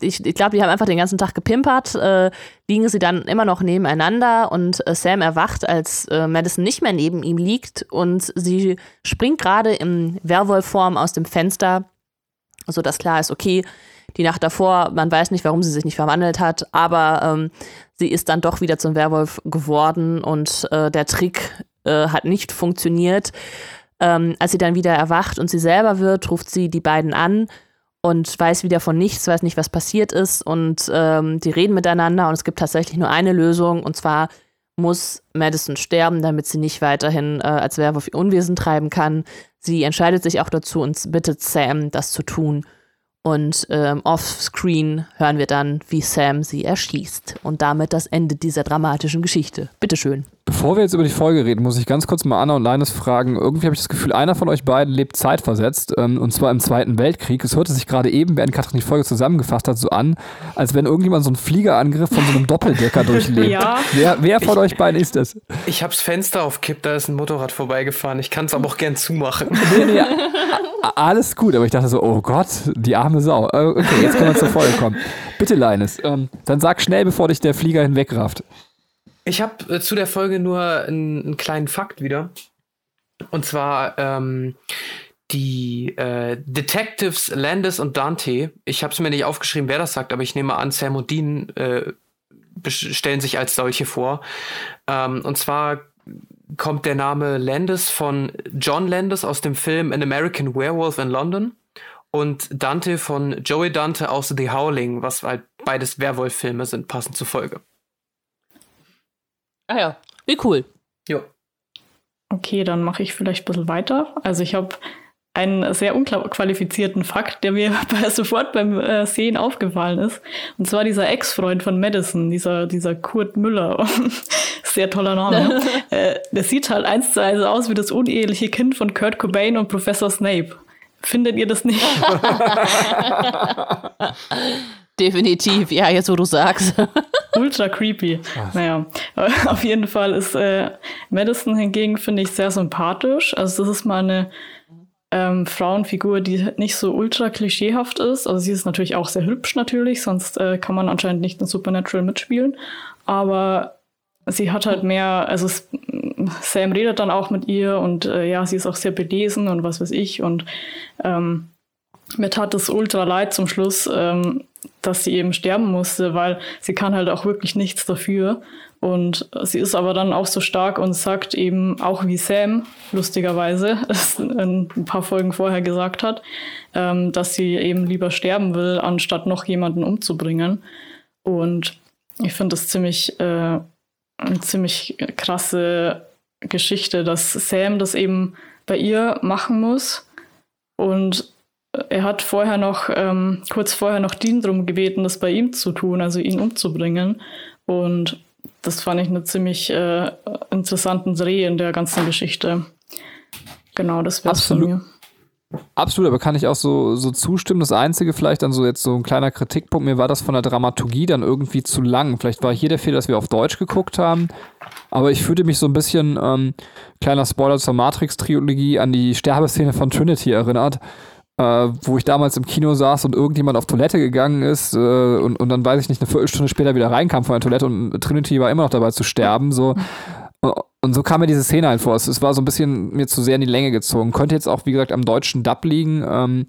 ich, ich glaube, die haben einfach den ganzen Tag gepimpert, äh, liegen sie dann immer noch nebeneinander und äh, Sam erwacht, als äh, Madison nicht mehr neben ihm liegt und sie springt gerade in Werwolfform aus dem Fenster, sodass klar ist, okay, die Nacht davor, man weiß nicht, warum sie sich nicht verwandelt hat, aber ähm, sie ist dann doch wieder zum Werwolf geworden und äh, der Trick äh, hat nicht funktioniert. Ähm, als sie dann wieder erwacht und sie selber wird, ruft sie die beiden an und weiß wieder von nichts, weiß nicht, was passiert ist. Und ähm, die reden miteinander und es gibt tatsächlich nur eine Lösung. Und zwar muss Madison sterben, damit sie nicht weiterhin äh, als Werwolf ihr Unwesen treiben kann. Sie entscheidet sich auch dazu und bittet Sam, das zu tun. Und ähm, off-screen hören wir dann, wie Sam sie erschießt. Und damit das Ende dieser dramatischen Geschichte. Bitteschön. Bevor wir jetzt über die Folge reden, muss ich ganz kurz mal Anna und Linus fragen. Irgendwie habe ich das Gefühl, einer von euch beiden lebt zeitversetzt, ähm, und zwar im Zweiten Weltkrieg. Es hörte sich gerade eben, während Katrin die Folge zusammengefasst hat, so an, als wenn irgendjemand so einen Fliegerangriff von so einem Doppeldecker durchlebt. ja. Wer, wer von ich, euch beiden ist das? Ich habe das Fenster aufkippt, da ist ein Motorrad vorbeigefahren. Ich kann es aber auch gern zumachen. nee, nee, alles gut, aber ich dachte so, oh Gott, die arme Sau. Äh, okay, jetzt können wir zur Folge kommen. Bitte, Linus, ähm, dann sag schnell, bevor dich der Flieger hinwegrafft. Ich habe äh, zu der Folge nur einen, einen, kleinen Fakt wieder. Und zwar ähm, die äh, Detectives Landis und Dante. Ich habe es mir nicht aufgeschrieben, wer das sagt, aber ich nehme an, Sam und Dean äh, stellen sich als solche vor. Ähm, und zwar kommt der Name Landis von John Landis aus dem Film An American Werewolf in London und Dante von Joey Dante aus The Howling, was halt beides Werwolf-Filme sind, passend zur Folge. Ah ja, wie cool. Jo. Okay, dann mache ich vielleicht ein bisschen weiter. Also ich habe einen sehr unqualifizierten Fakt, der mir sofort beim äh, Sehen aufgefallen ist. Und zwar dieser Ex-Freund von Madison, dieser, dieser Kurt Müller. sehr toller Name. äh, der sieht halt eins zu eins aus wie das uneheliche Kind von Kurt Cobain und Professor Snape. Findet ihr das nicht? Definitiv, ja, jetzt wo du sagst. Ultra creepy. Ach. Naja, auf jeden Fall ist äh, Madison hingegen, finde ich, sehr sympathisch. Also, das ist mal eine ähm, Frauenfigur, die nicht so ultra klischeehaft ist. Also, sie ist natürlich auch sehr hübsch, natürlich, sonst äh, kann man anscheinend nicht in Supernatural mitspielen. Aber sie hat halt mehr, also Sam redet dann auch mit ihr und äh, ja, sie ist auch sehr belesen und was weiß ich. Und ähm, mir tat es ultra leid zum Schluss, ähm, dass sie eben sterben musste, weil sie kann halt auch wirklich nichts dafür. Und sie ist aber dann auch so stark und sagt eben auch wie Sam, lustigerweise, es ein paar Folgen vorher gesagt hat, ähm, dass sie eben lieber sterben will, anstatt noch jemanden umzubringen. Und ich finde das ziemlich, äh, eine ziemlich krasse Geschichte, dass Sam das eben bei ihr machen muss. Und er hat vorher noch, ähm, kurz vorher noch Dean darum gebeten, das bei ihm zu tun, also ihn umzubringen. Und das fand ich einen ziemlich äh, interessanten Dreh in der ganzen Geschichte. Genau, das wäre von mir. Absolut, aber kann ich auch so, so zustimmen. Das Einzige vielleicht dann so jetzt so ein kleiner Kritikpunkt, mir war das von der Dramaturgie dann irgendwie zu lang. Vielleicht war hier der Fehler, dass wir auf Deutsch geguckt haben, aber ich fühlte mich so ein bisschen, ähm, kleiner Spoiler zur Matrix-Trilogie, an die Sterbeszene von Trinity erinnert. Äh, wo ich damals im Kino saß und irgendjemand auf Toilette gegangen ist äh, und, und dann weiß ich nicht, eine Viertelstunde später wieder reinkam von der Toilette und Trinity war immer noch dabei zu sterben. So. Und so kam mir diese Szene halt vor. Es, war so ein bisschen mir zu sehr in die Länge gezogen. Könnte jetzt auch, wie gesagt, am deutschen Dub liegen, ähm,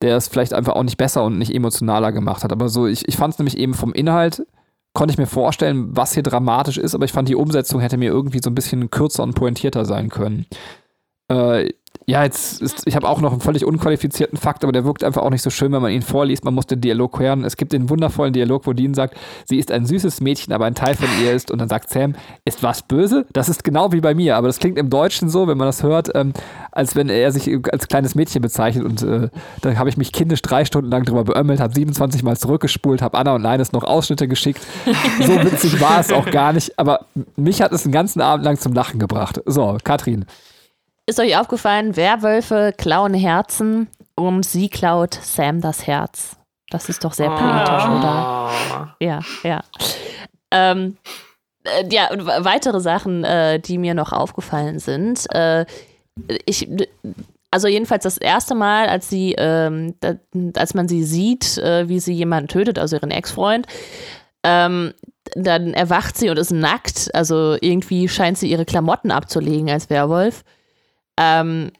der es vielleicht einfach auch nicht besser und nicht emotionaler gemacht hat. Aber so, ich, ich fand es nämlich eben vom Inhalt, konnte ich mir vorstellen, was hier dramatisch ist, aber ich fand, die Umsetzung hätte mir irgendwie so ein bisschen kürzer und pointierter sein können. Äh, ja, jetzt ist, ich habe auch noch einen völlig unqualifizierten Fakt, aber der wirkt einfach auch nicht so schön, wenn man ihn vorliest. Man muss den Dialog hören. Es gibt den wundervollen Dialog, wo Dean sagt, sie ist ein süßes Mädchen, aber ein Teil von ihr ist. Und dann sagt Sam, ist was böse? Das ist genau wie bei mir, aber das klingt im Deutschen so, wenn man das hört, ähm, als wenn er sich als kleines Mädchen bezeichnet. Und äh, da habe ich mich kindisch drei Stunden lang drüber beömmelt, habe 27 Mal zurückgespult, habe Anna und Linus noch Ausschnitte geschickt. So witzig war es auch gar nicht, aber mich hat es den ganzen Abend lang zum Lachen gebracht. So, Katrin. Ist euch aufgefallen, Werwölfe klauen Herzen und sie klaut Sam das Herz. Das ist doch sehr ah. poetisch, oh. oder? Ja, ja. Ähm, äh, ja, weitere Sachen, äh, die mir noch aufgefallen sind. Äh, ich, also jedenfalls das erste Mal, als sie, ähm, da, als man sie sieht, äh, wie sie jemanden tötet, also ihren Ex-Freund, ähm, dann erwacht sie und ist nackt. Also irgendwie scheint sie ihre Klamotten abzulegen als Werwolf. Ähm,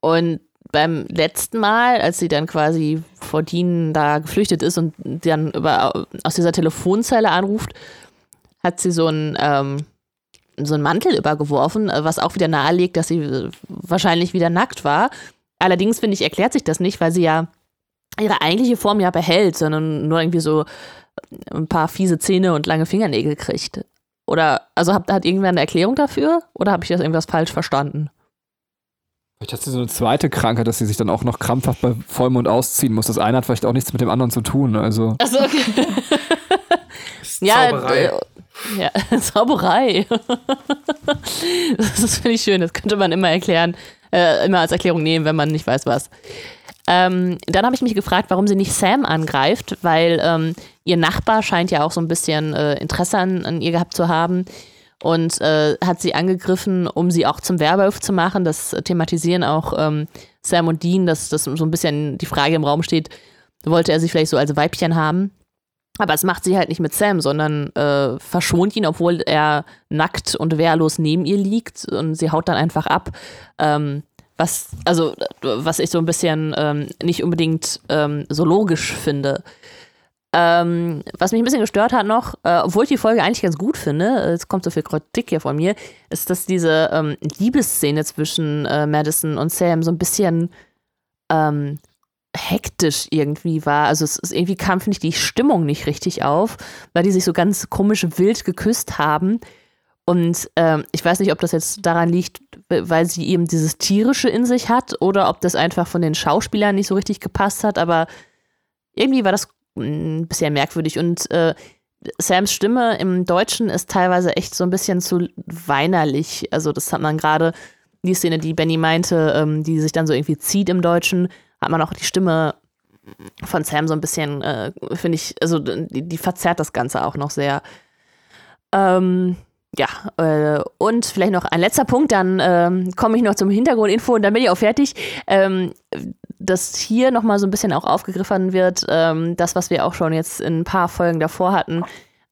und beim letzten Mal, als sie dann quasi vor Dean da geflüchtet ist und dann über, aus dieser Telefonzelle anruft, hat sie so einen, ähm, so einen Mantel übergeworfen, was auch wieder nahelegt, dass sie wahrscheinlich wieder nackt war. Allerdings, finde ich, erklärt sich das nicht, weil sie ja ihre eigentliche Form ja behält, sondern nur irgendwie so ein paar fiese Zähne und lange Fingernägel kriegt. Oder, also hat, hat irgendwer eine Erklärung dafür? Oder habe ich das irgendwas falsch verstanden? Vielleicht hat sie so eine zweite Krankheit, dass sie sich dann auch noch krampfhaft bei Vollmond ausziehen muss. Das eine hat vielleicht auch nichts mit dem anderen zu tun. Also. Achso, okay. ja, Zauberei. Äh, ja, Zauberei. das finde ich schön. Das könnte man immer erklären, äh, immer als Erklärung nehmen, wenn man nicht weiß, was. Ähm, dann habe ich mich gefragt, warum sie nicht Sam angreift, weil ähm, ihr Nachbar scheint ja auch so ein bisschen äh, Interesse an, an ihr gehabt zu haben und äh, hat sie angegriffen, um sie auch zum Werwolf zu machen. Das thematisieren auch ähm, Sam und Dean, dass das so ein bisschen die Frage im Raum steht, wollte er sie vielleicht so als Weibchen haben? Aber es macht sie halt nicht mit Sam, sondern äh, verschont ihn, obwohl er nackt und wehrlos neben ihr liegt und sie haut dann einfach ab. Ähm, was, also, was ich so ein bisschen ähm, nicht unbedingt ähm, so logisch finde. Ähm, was mich ein bisschen gestört hat noch, äh, obwohl ich die Folge eigentlich ganz gut finde, es kommt so viel Kritik hier von mir, ist, dass diese ähm, Liebesszene zwischen äh, Madison und Sam so ein bisschen ähm, hektisch irgendwie war. Also es, es irgendwie kam, finde ich, die Stimmung nicht richtig auf, weil die sich so ganz komisch wild geküsst haben. Und ähm, ich weiß nicht, ob das jetzt daran liegt, weil sie eben dieses Tierische in sich hat oder ob das einfach von den Schauspielern nicht so richtig gepasst hat, aber irgendwie war das ein bisschen merkwürdig. Und äh, Sams Stimme im Deutschen ist teilweise echt so ein bisschen zu weinerlich. Also, das hat man gerade, die Szene, die Benny meinte, ähm, die sich dann so irgendwie zieht im Deutschen, hat man auch die Stimme von Sam so ein bisschen, äh, finde ich, also die, die, verzerrt das Ganze auch noch sehr. Ähm, ja, äh, und vielleicht noch ein letzter Punkt, dann ähm, komme ich noch zum Hintergrundinfo und dann bin ich auch fertig. Ähm, dass hier nochmal so ein bisschen auch aufgegriffen wird, ähm, das, was wir auch schon jetzt in ein paar Folgen davor hatten,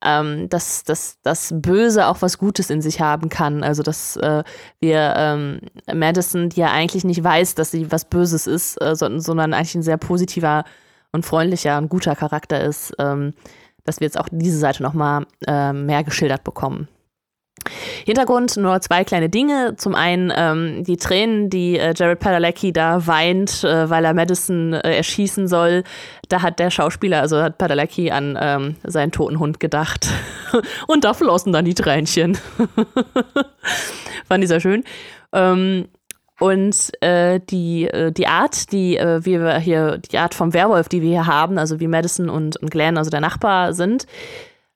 ähm, dass, dass das Böse auch was Gutes in sich haben kann. Also dass äh, wir ähm, Madison, die ja eigentlich nicht weiß, dass sie was Böses ist, äh, sondern, sondern eigentlich ein sehr positiver und freundlicher und guter Charakter ist, ähm, dass wir jetzt auch diese Seite nochmal äh, mehr geschildert bekommen. Hintergrund nur zwei kleine Dinge. Zum einen ähm, die Tränen, die äh, Jared Padalecki da weint, äh, weil er Madison äh, erschießen soll. Da hat der Schauspieler, also hat Padalecki an ähm, seinen toten Hund gedacht. Und da flossen dann die Tränchen. Fand ich sehr schön. Ähm, und äh, die, äh, die Art, die äh, wir hier, die Art vom Werwolf, die wir hier haben, also wie Madison und, und Glenn, also der Nachbar sind,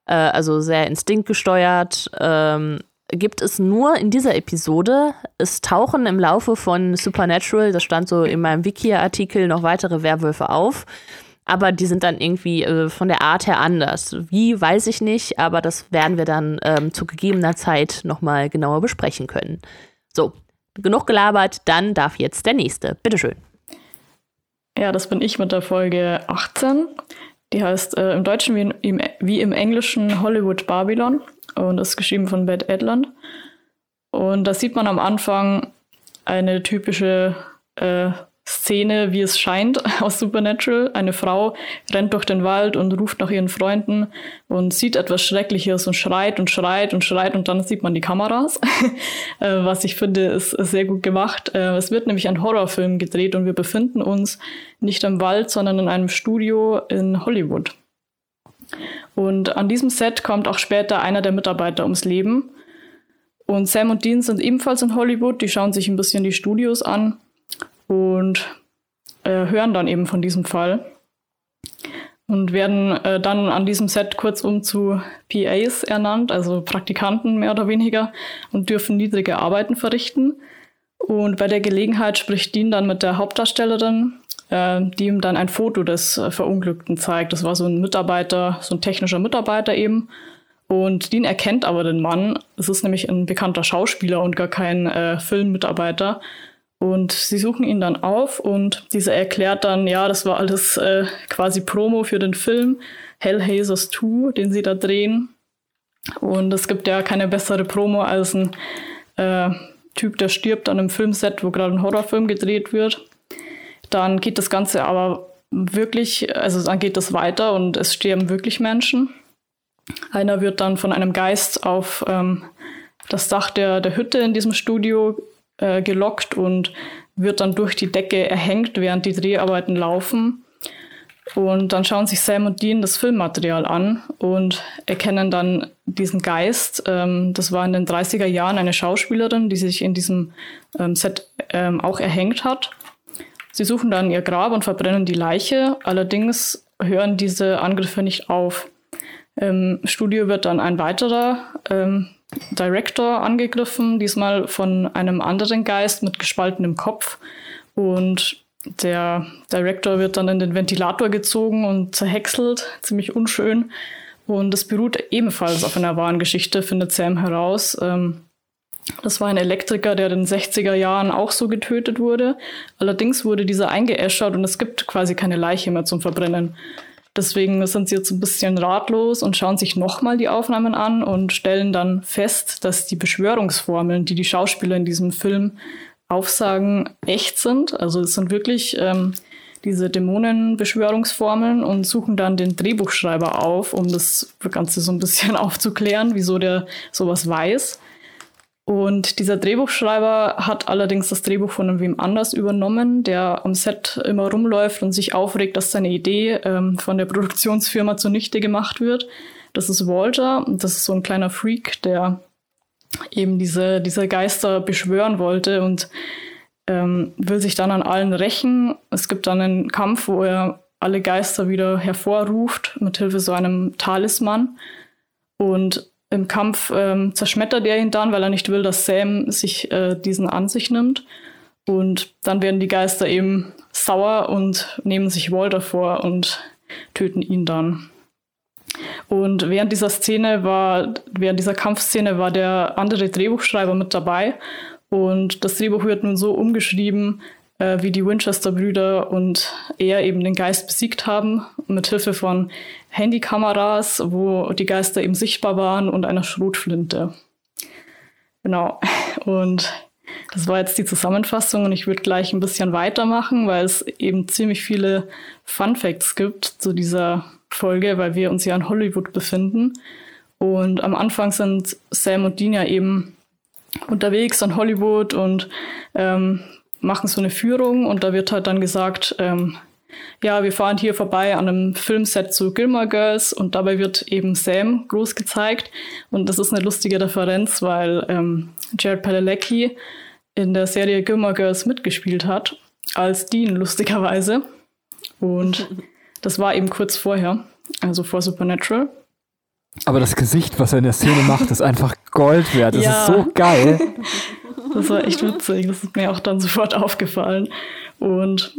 äh, also sehr instinktgesteuert, ähm, gibt es nur in dieser Episode. Es tauchen im Laufe von Supernatural, das stand so in meinem Wiki-Artikel, noch weitere Werwölfe auf. Aber die sind dann irgendwie äh, von der Art her anders. Wie, weiß ich nicht, aber das werden wir dann ähm, zu gegebener Zeit nochmal genauer besprechen können. So, genug gelabert, dann darf jetzt der nächste. Bitteschön. Ja, das bin ich mit der Folge 18. Die heißt äh, im Deutschen wie im, wie im Englischen Hollywood Babylon und ist geschrieben von Beth Edlund. Und da sieht man am Anfang eine typische äh, Szene, wie es scheint, aus Supernatural. Eine Frau rennt durch den Wald und ruft nach ihren Freunden und sieht etwas Schreckliches und schreit und schreit und schreit und dann sieht man die Kameras. Äh, was ich finde, ist, sehr gut gemacht. Äh, es wird nämlich ein Horrorfilm gedreht und wir befinden uns nicht im Wald, sondern in einem Studio in Hollywood. Und an diesem Set kommt auch später einer der Mitarbeiter ums Leben. Und Sam und Dean sind ebenfalls in Hollywood. Die schauen sich ein bisschen die Studios an und äh, hören dann eben von diesem Fall und werden äh, dann an diesem Set kurzum zu PAs ernannt, also Praktikanten mehr oder weniger, und dürfen niedrige Arbeiten verrichten. Und bei der Gelegenheit spricht Dean dann mit der Hauptdarstellerin, äh, die ihm dann ein Foto des äh, Verunglückten zeigt. Das war so ein Mitarbeiter, so ein technischer Mitarbeiter eben. Und Dean erkennt aber den Mann. Es ist nämlich ein bekannter Schauspieler und gar kein äh, Filmmitarbeiter. Und sie suchen ihn dann auf und dieser erklärt dann, ja, das war alles äh, quasi Promo für den Film Hellhazers 2, den sie da drehen. Und es gibt ja keine bessere Promo als ein äh, Typ, der stirbt an einem Filmset, wo gerade ein Horrorfilm gedreht wird. Dann geht das Ganze aber wirklich, also dann geht das weiter und es sterben wirklich Menschen. Einer wird dann von einem Geist auf ähm, das Dach der, der Hütte in diesem Studio äh, gelockt und wird dann durch die Decke erhängt, während die Dreharbeiten laufen. Und dann schauen sich Sam und Dean das Filmmaterial an und erkennen dann diesen Geist. Ähm, das war in den 30er Jahren eine Schauspielerin, die sich in diesem ähm, Set ähm, auch erhängt hat. Sie suchen dann ihr Grab und verbrennen die Leiche. Allerdings hören diese Angriffe nicht auf. Im Studio wird dann ein weiterer ähm, Director angegriffen, diesmal von einem anderen Geist mit gespaltenem Kopf. Und der Director wird dann in den Ventilator gezogen und zerhäckselt, ziemlich unschön. Und es beruht ebenfalls auf einer wahren Geschichte, findet Sam heraus. Ähm, das war ein Elektriker, der in den 60er Jahren auch so getötet wurde. Allerdings wurde dieser eingeäschert und es gibt quasi keine Leiche mehr zum Verbrennen. Deswegen sind sie jetzt ein bisschen ratlos und schauen sich nochmal die Aufnahmen an und stellen dann fest, dass die Beschwörungsformeln, die die Schauspieler in diesem Film aufsagen, echt sind. Also es sind wirklich ähm, diese Dämonenbeschwörungsformeln und suchen dann den Drehbuchschreiber auf, um das Ganze so ein bisschen aufzuklären, wieso der sowas weiß. Und dieser Drehbuchschreiber hat allerdings das Drehbuch von wem anders übernommen, der am Set immer rumläuft und sich aufregt, dass seine Idee ähm, von der Produktionsfirma zunichte gemacht wird. Das ist Walter. Das ist so ein kleiner Freak, der eben diese, diese Geister beschwören wollte und ähm, will sich dann an allen rächen. Es gibt dann einen Kampf, wo er alle Geister wieder hervorruft, mithilfe so einem Talisman. Und im Kampf ähm, zerschmettert er ihn dann, weil er nicht will, dass Sam sich äh, diesen an sich nimmt. Und dann werden die Geister eben sauer und nehmen sich Walter vor und töten ihn dann. Und während dieser Szene war, während dieser Kampfszene war der andere Drehbuchschreiber mit dabei. Und das Drehbuch wird nun so umgeschrieben, äh, wie die Winchester-Brüder und er eben den Geist besiegt haben, mit Hilfe von Handykameras, wo die Geister eben sichtbar waren und einer Schrotflinte. Genau. Und das war jetzt die Zusammenfassung und ich würde gleich ein bisschen weitermachen, weil es eben ziemlich viele Fun Facts gibt zu dieser Folge, weil wir uns ja in Hollywood befinden. Und am Anfang sind Sam und Dean ja eben unterwegs in Hollywood und ähm, machen so eine Führung und da wird halt dann gesagt, ähm, ja, wir fahren hier vorbei an einem Filmset zu Gilmore Girls und dabei wird eben Sam groß gezeigt und das ist eine lustige Referenz, weil ähm, Jared Padalecki in der Serie Gilmore Girls mitgespielt hat, als Dean lustigerweise und das war eben kurz vorher, also vor Supernatural. Aber das Gesicht, was er in der Szene macht, ist einfach Gold wert. Das ja. ist so geil. Das war echt witzig. Das ist mir auch dann sofort aufgefallen. Und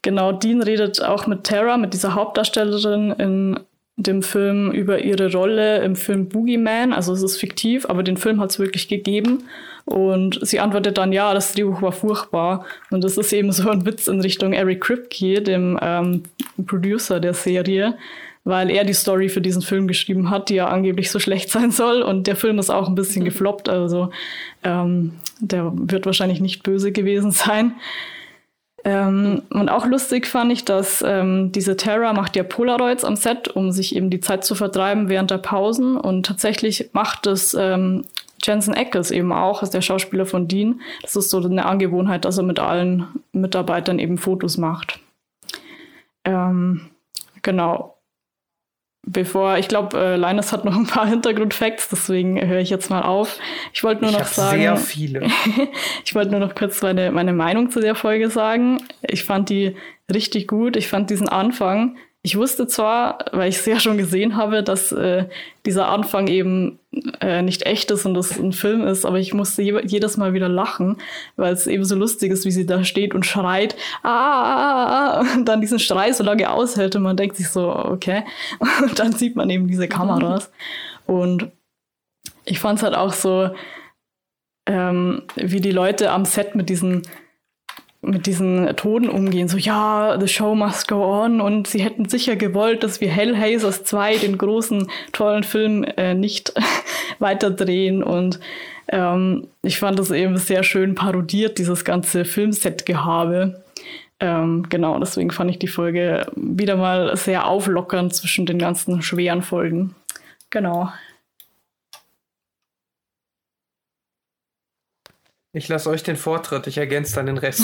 genau, Dean redet auch mit Tara, mit dieser Hauptdarstellerin in dem Film über ihre Rolle im Film Boogeyman. Also es ist fiktiv, aber den Film hat es wirklich gegeben. Und sie antwortet dann, ja, das Drehbuch war furchtbar. Und das ist eben so ein Witz in Richtung Eric Kripke, dem ähm, Producer der Serie, weil er die Story für diesen Film geschrieben hat, die ja angeblich so schlecht sein soll. Und der Film ist auch ein bisschen gefloppt, also ähm, der wird wahrscheinlich nicht böse gewesen sein. Ähm, und auch lustig fand ich, dass ähm, diese Terra macht ja Polaroids am Set, um sich eben die Zeit zu vertreiben während der Pausen. Und tatsächlich macht es ähm, Jensen Ackles eben auch, ist der Schauspieler von Dean. Das ist so eine Angewohnheit, dass er mit allen Mitarbeitern eben Fotos macht. Ähm, genau bevor, ich glaube, äh, Linus hat noch ein paar Hintergrundfacts, deswegen höre ich jetzt mal auf. Ich wollte nur ich noch sagen. Sehr viele. ich wollte nur noch kurz meine, meine Meinung zu der Folge sagen. Ich fand die richtig gut. Ich fand diesen Anfang ich wusste zwar, weil ich es ja schon gesehen habe, dass äh, dieser Anfang eben äh, nicht echt ist und das ein Film ist, aber ich musste je jedes Mal wieder lachen, weil es eben so lustig ist, wie sie da steht und schreit, ah, und dann diesen Schrei so lange aushält und man denkt sich so, okay. Und dann sieht man eben diese Kameras. Und ich fand es halt auch so, ähm, wie die Leute am Set mit diesen mit diesen Toten umgehen. So, ja, the show must go on. Und sie hätten sicher gewollt, dass wir Hellhazers 2, den großen, tollen Film, äh, nicht weiterdrehen. Und ähm, ich fand das eben sehr schön parodiert, dieses ganze Filmset-Gehabe. Ähm, genau, deswegen fand ich die Folge wieder mal sehr auflockernd zwischen den ganzen schweren Folgen. Genau. Ich lasse euch den Vortritt, ich ergänze dann den Rest.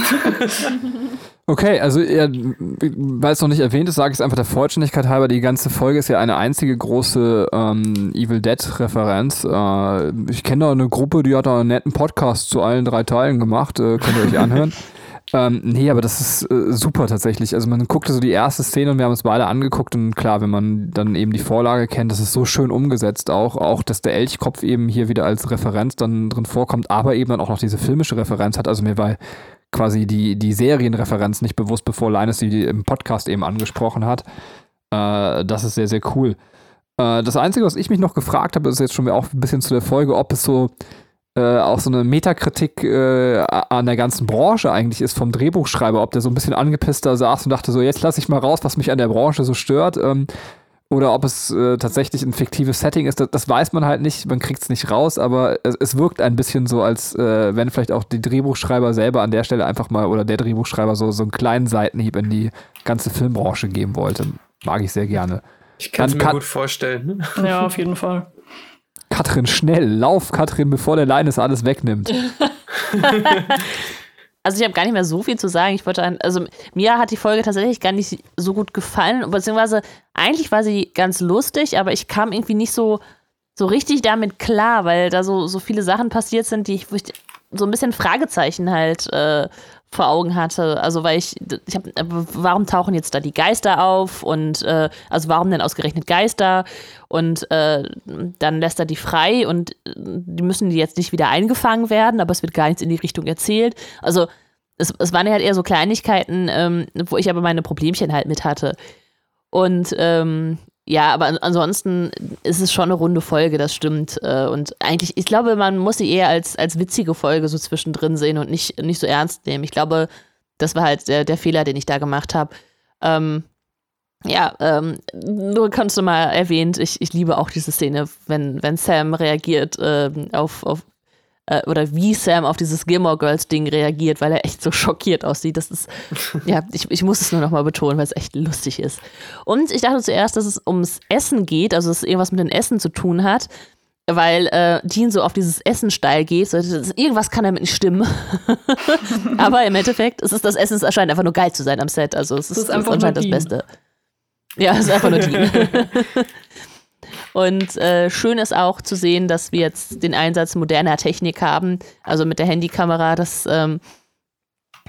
okay, also weil es noch nicht erwähnt ist, sage ich es einfach der Vollständigkeit halber. Die ganze Folge ist ja eine einzige große ähm, Evil Dead-Referenz. Äh, ich kenne da eine Gruppe, die hat da einen netten Podcast zu allen drei Teilen gemacht. Äh, könnt ihr euch anhören. Ähm, nee, aber das ist äh, super tatsächlich. Also man guckte so die erste Szene und wir haben uns beide angeguckt und klar, wenn man dann eben die Vorlage kennt, das ist so schön umgesetzt auch. Auch, dass der Elchkopf eben hier wieder als Referenz dann drin vorkommt, aber eben dann auch noch diese filmische Referenz hat. Also mir war quasi die, die Serienreferenz nicht bewusst, bevor Linus die im Podcast eben angesprochen hat. Äh, das ist sehr, sehr cool. Äh, das Einzige, was ich mich noch gefragt habe, ist jetzt schon auch ein bisschen zu der Folge, ob es so äh, auch so eine Metakritik äh, an der ganzen Branche eigentlich ist vom Drehbuchschreiber, ob der so ein bisschen angepisst da saß und dachte so, jetzt lasse ich mal raus, was mich an der Branche so stört. Ähm, oder ob es äh, tatsächlich ein fiktives Setting ist, das, das weiß man halt nicht, man kriegt es nicht raus, aber es, es, wirkt ein bisschen so, als äh, wenn vielleicht auch die Drehbuchschreiber selber an der Stelle einfach mal oder der Drehbuchschreiber so, so einen kleinen Seitenhieb in die ganze Filmbranche geben wollte. Mag ich sehr gerne. Ich kann es mir kann, gut vorstellen. Ja, auf jeden Fall. Katrin, schnell, lauf, Katrin, bevor der Leines alles wegnimmt. also ich habe gar nicht mehr so viel zu sagen. Ich wollte, also mir hat die Folge tatsächlich gar nicht so gut gefallen, beziehungsweise eigentlich war sie ganz lustig, aber ich kam irgendwie nicht so so richtig damit klar, weil da so so viele Sachen passiert sind, die ich, ich so ein bisschen Fragezeichen halt äh, vor Augen hatte. Also weil ich, ich habe, warum tauchen jetzt da die Geister auf und äh, also warum denn ausgerechnet Geister? Und äh, dann lässt er die frei und äh, die müssen jetzt nicht wieder eingefangen werden, aber es wird gar nichts in die Richtung erzählt. Also es, es waren halt eher so Kleinigkeiten, ähm, wo ich aber meine Problemchen halt mit hatte. Und ähm, ja, aber ansonsten ist es schon eine runde Folge, das stimmt. Äh, und eigentlich, ich glaube, man muss sie eher als, als witzige Folge so zwischendrin sehen und nicht, nicht so ernst nehmen. Ich glaube, das war halt der, der Fehler, den ich da gemacht habe. Ähm, ja, ähm, nur kannst du mal erwähnt, ich, ich liebe auch diese Szene, wenn, wenn Sam reagiert ähm, auf, auf äh, oder wie Sam auf dieses Gilmore Girls Ding reagiert, weil er echt so schockiert aussieht. Das ist, ja, ich, ich muss es nur noch mal betonen, weil es echt lustig ist. Und ich dachte zuerst, dass es ums Essen geht, also dass es irgendwas mit dem Essen zu tun hat weil äh, Dean so auf dieses Essen steil geht. So, irgendwas kann damit nicht stimmen. Aber im Endeffekt ist es das Essen, es erscheint einfach nur geil zu sein am Set. Also es ist, ist, ist anscheinend das Beste. Ja, es ist einfach nur Dean. Und äh, schön ist auch zu sehen, dass wir jetzt den Einsatz moderner Technik haben, also mit der Handykamera. Das ähm,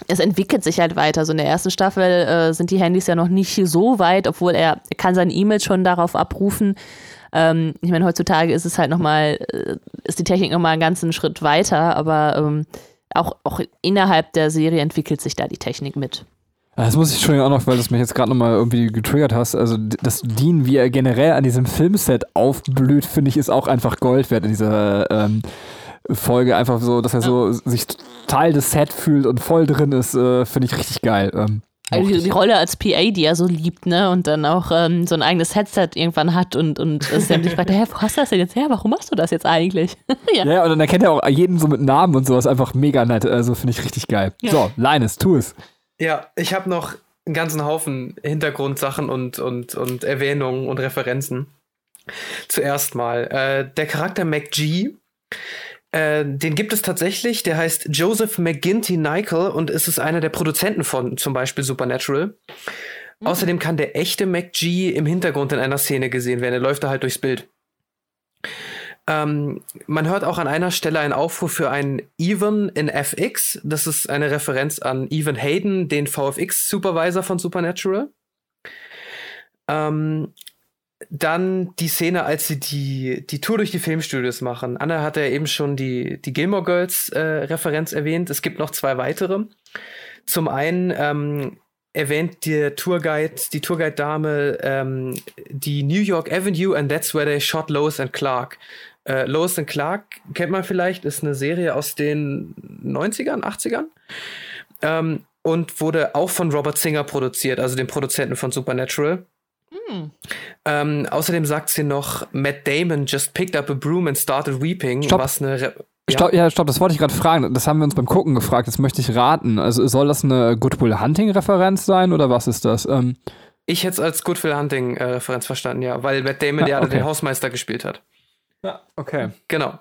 es entwickelt sich halt weiter. So in der ersten Staffel äh, sind die Handys ja noch nicht so weit, obwohl er, er kann seine E-Mails schon darauf abrufen. Ähm, ich meine, heutzutage ist es halt nochmal, äh, ist die Technik nochmal einen ganzen Schritt weiter, aber ähm, auch, auch innerhalb der Serie entwickelt sich da die Technik mit. Das muss ich schon auch noch, weil du mich jetzt gerade nochmal irgendwie getriggert hast. Also das Dean, wie er generell an diesem Filmset aufblüht, finde ich, ist auch einfach Gold wert in dieser ähm, Folge. Einfach so, dass er so sich Teil des Set fühlt und voll drin ist, äh, finde ich richtig geil. Ähm, also die, die, Rolle als PA, die er so liebt, ne? Und dann auch ähm, so ein eigenes Headset irgendwann hat und, und Sam sich fragt, hä, wo hast du das denn jetzt her? Warum machst du das jetzt eigentlich? ja. ja, und dann erkennt er auch jeden so mit Namen und sowas einfach mega nett. Also finde ich richtig geil. Ja. So, Linus, tu es. Ja, ich habe noch einen ganzen Haufen Hintergrundsachen und, und, und Erwähnungen und Referenzen. Zuerst mal, äh, der Charakter MacG äh, den gibt es tatsächlich, der heißt Joseph McGinty Nichol und ist es einer der Produzenten von zum Beispiel Supernatural. Mhm. Außerdem kann der echte McG im Hintergrund in einer Szene gesehen werden. Er läuft da halt durchs Bild. Ähm, man hört auch an einer Stelle einen Aufruf für einen Even in FX. Das ist eine Referenz an Even Hayden, den VFX-Supervisor von Supernatural. Ähm, dann die Szene, als sie die, die Tour durch die Filmstudios machen. Anna hatte ja eben schon die, die Gilmore Girls äh, erwähnt. Es gibt noch zwei weitere. Zum einen ähm, erwähnt der Tourguide, die Tourguide-Dame, ähm, die New York Avenue and that's where they shot Lois and Clark. Äh, Lois and Clark kennt man vielleicht, ist eine Serie aus den 90ern, 80ern. Ähm, und wurde auch von Robert Singer produziert, also dem Produzenten von Supernatural. Hm. Ähm, außerdem sagt sie noch, Matt Damon just picked up a broom and started weeping. Stopp. Was eine Re ja. Stopp, ja, stopp, das wollte ich gerade fragen. Das haben wir uns beim Gucken gefragt. Jetzt möchte ich raten. Also soll das eine Goodwill Hunting-Referenz sein oder was ist das? Ähm ich hätte es als Goodwill Hunting-Referenz äh, verstanden, ja, weil Matt Damon ja, okay. den Hausmeister gespielt hat. Ja, okay. Genau.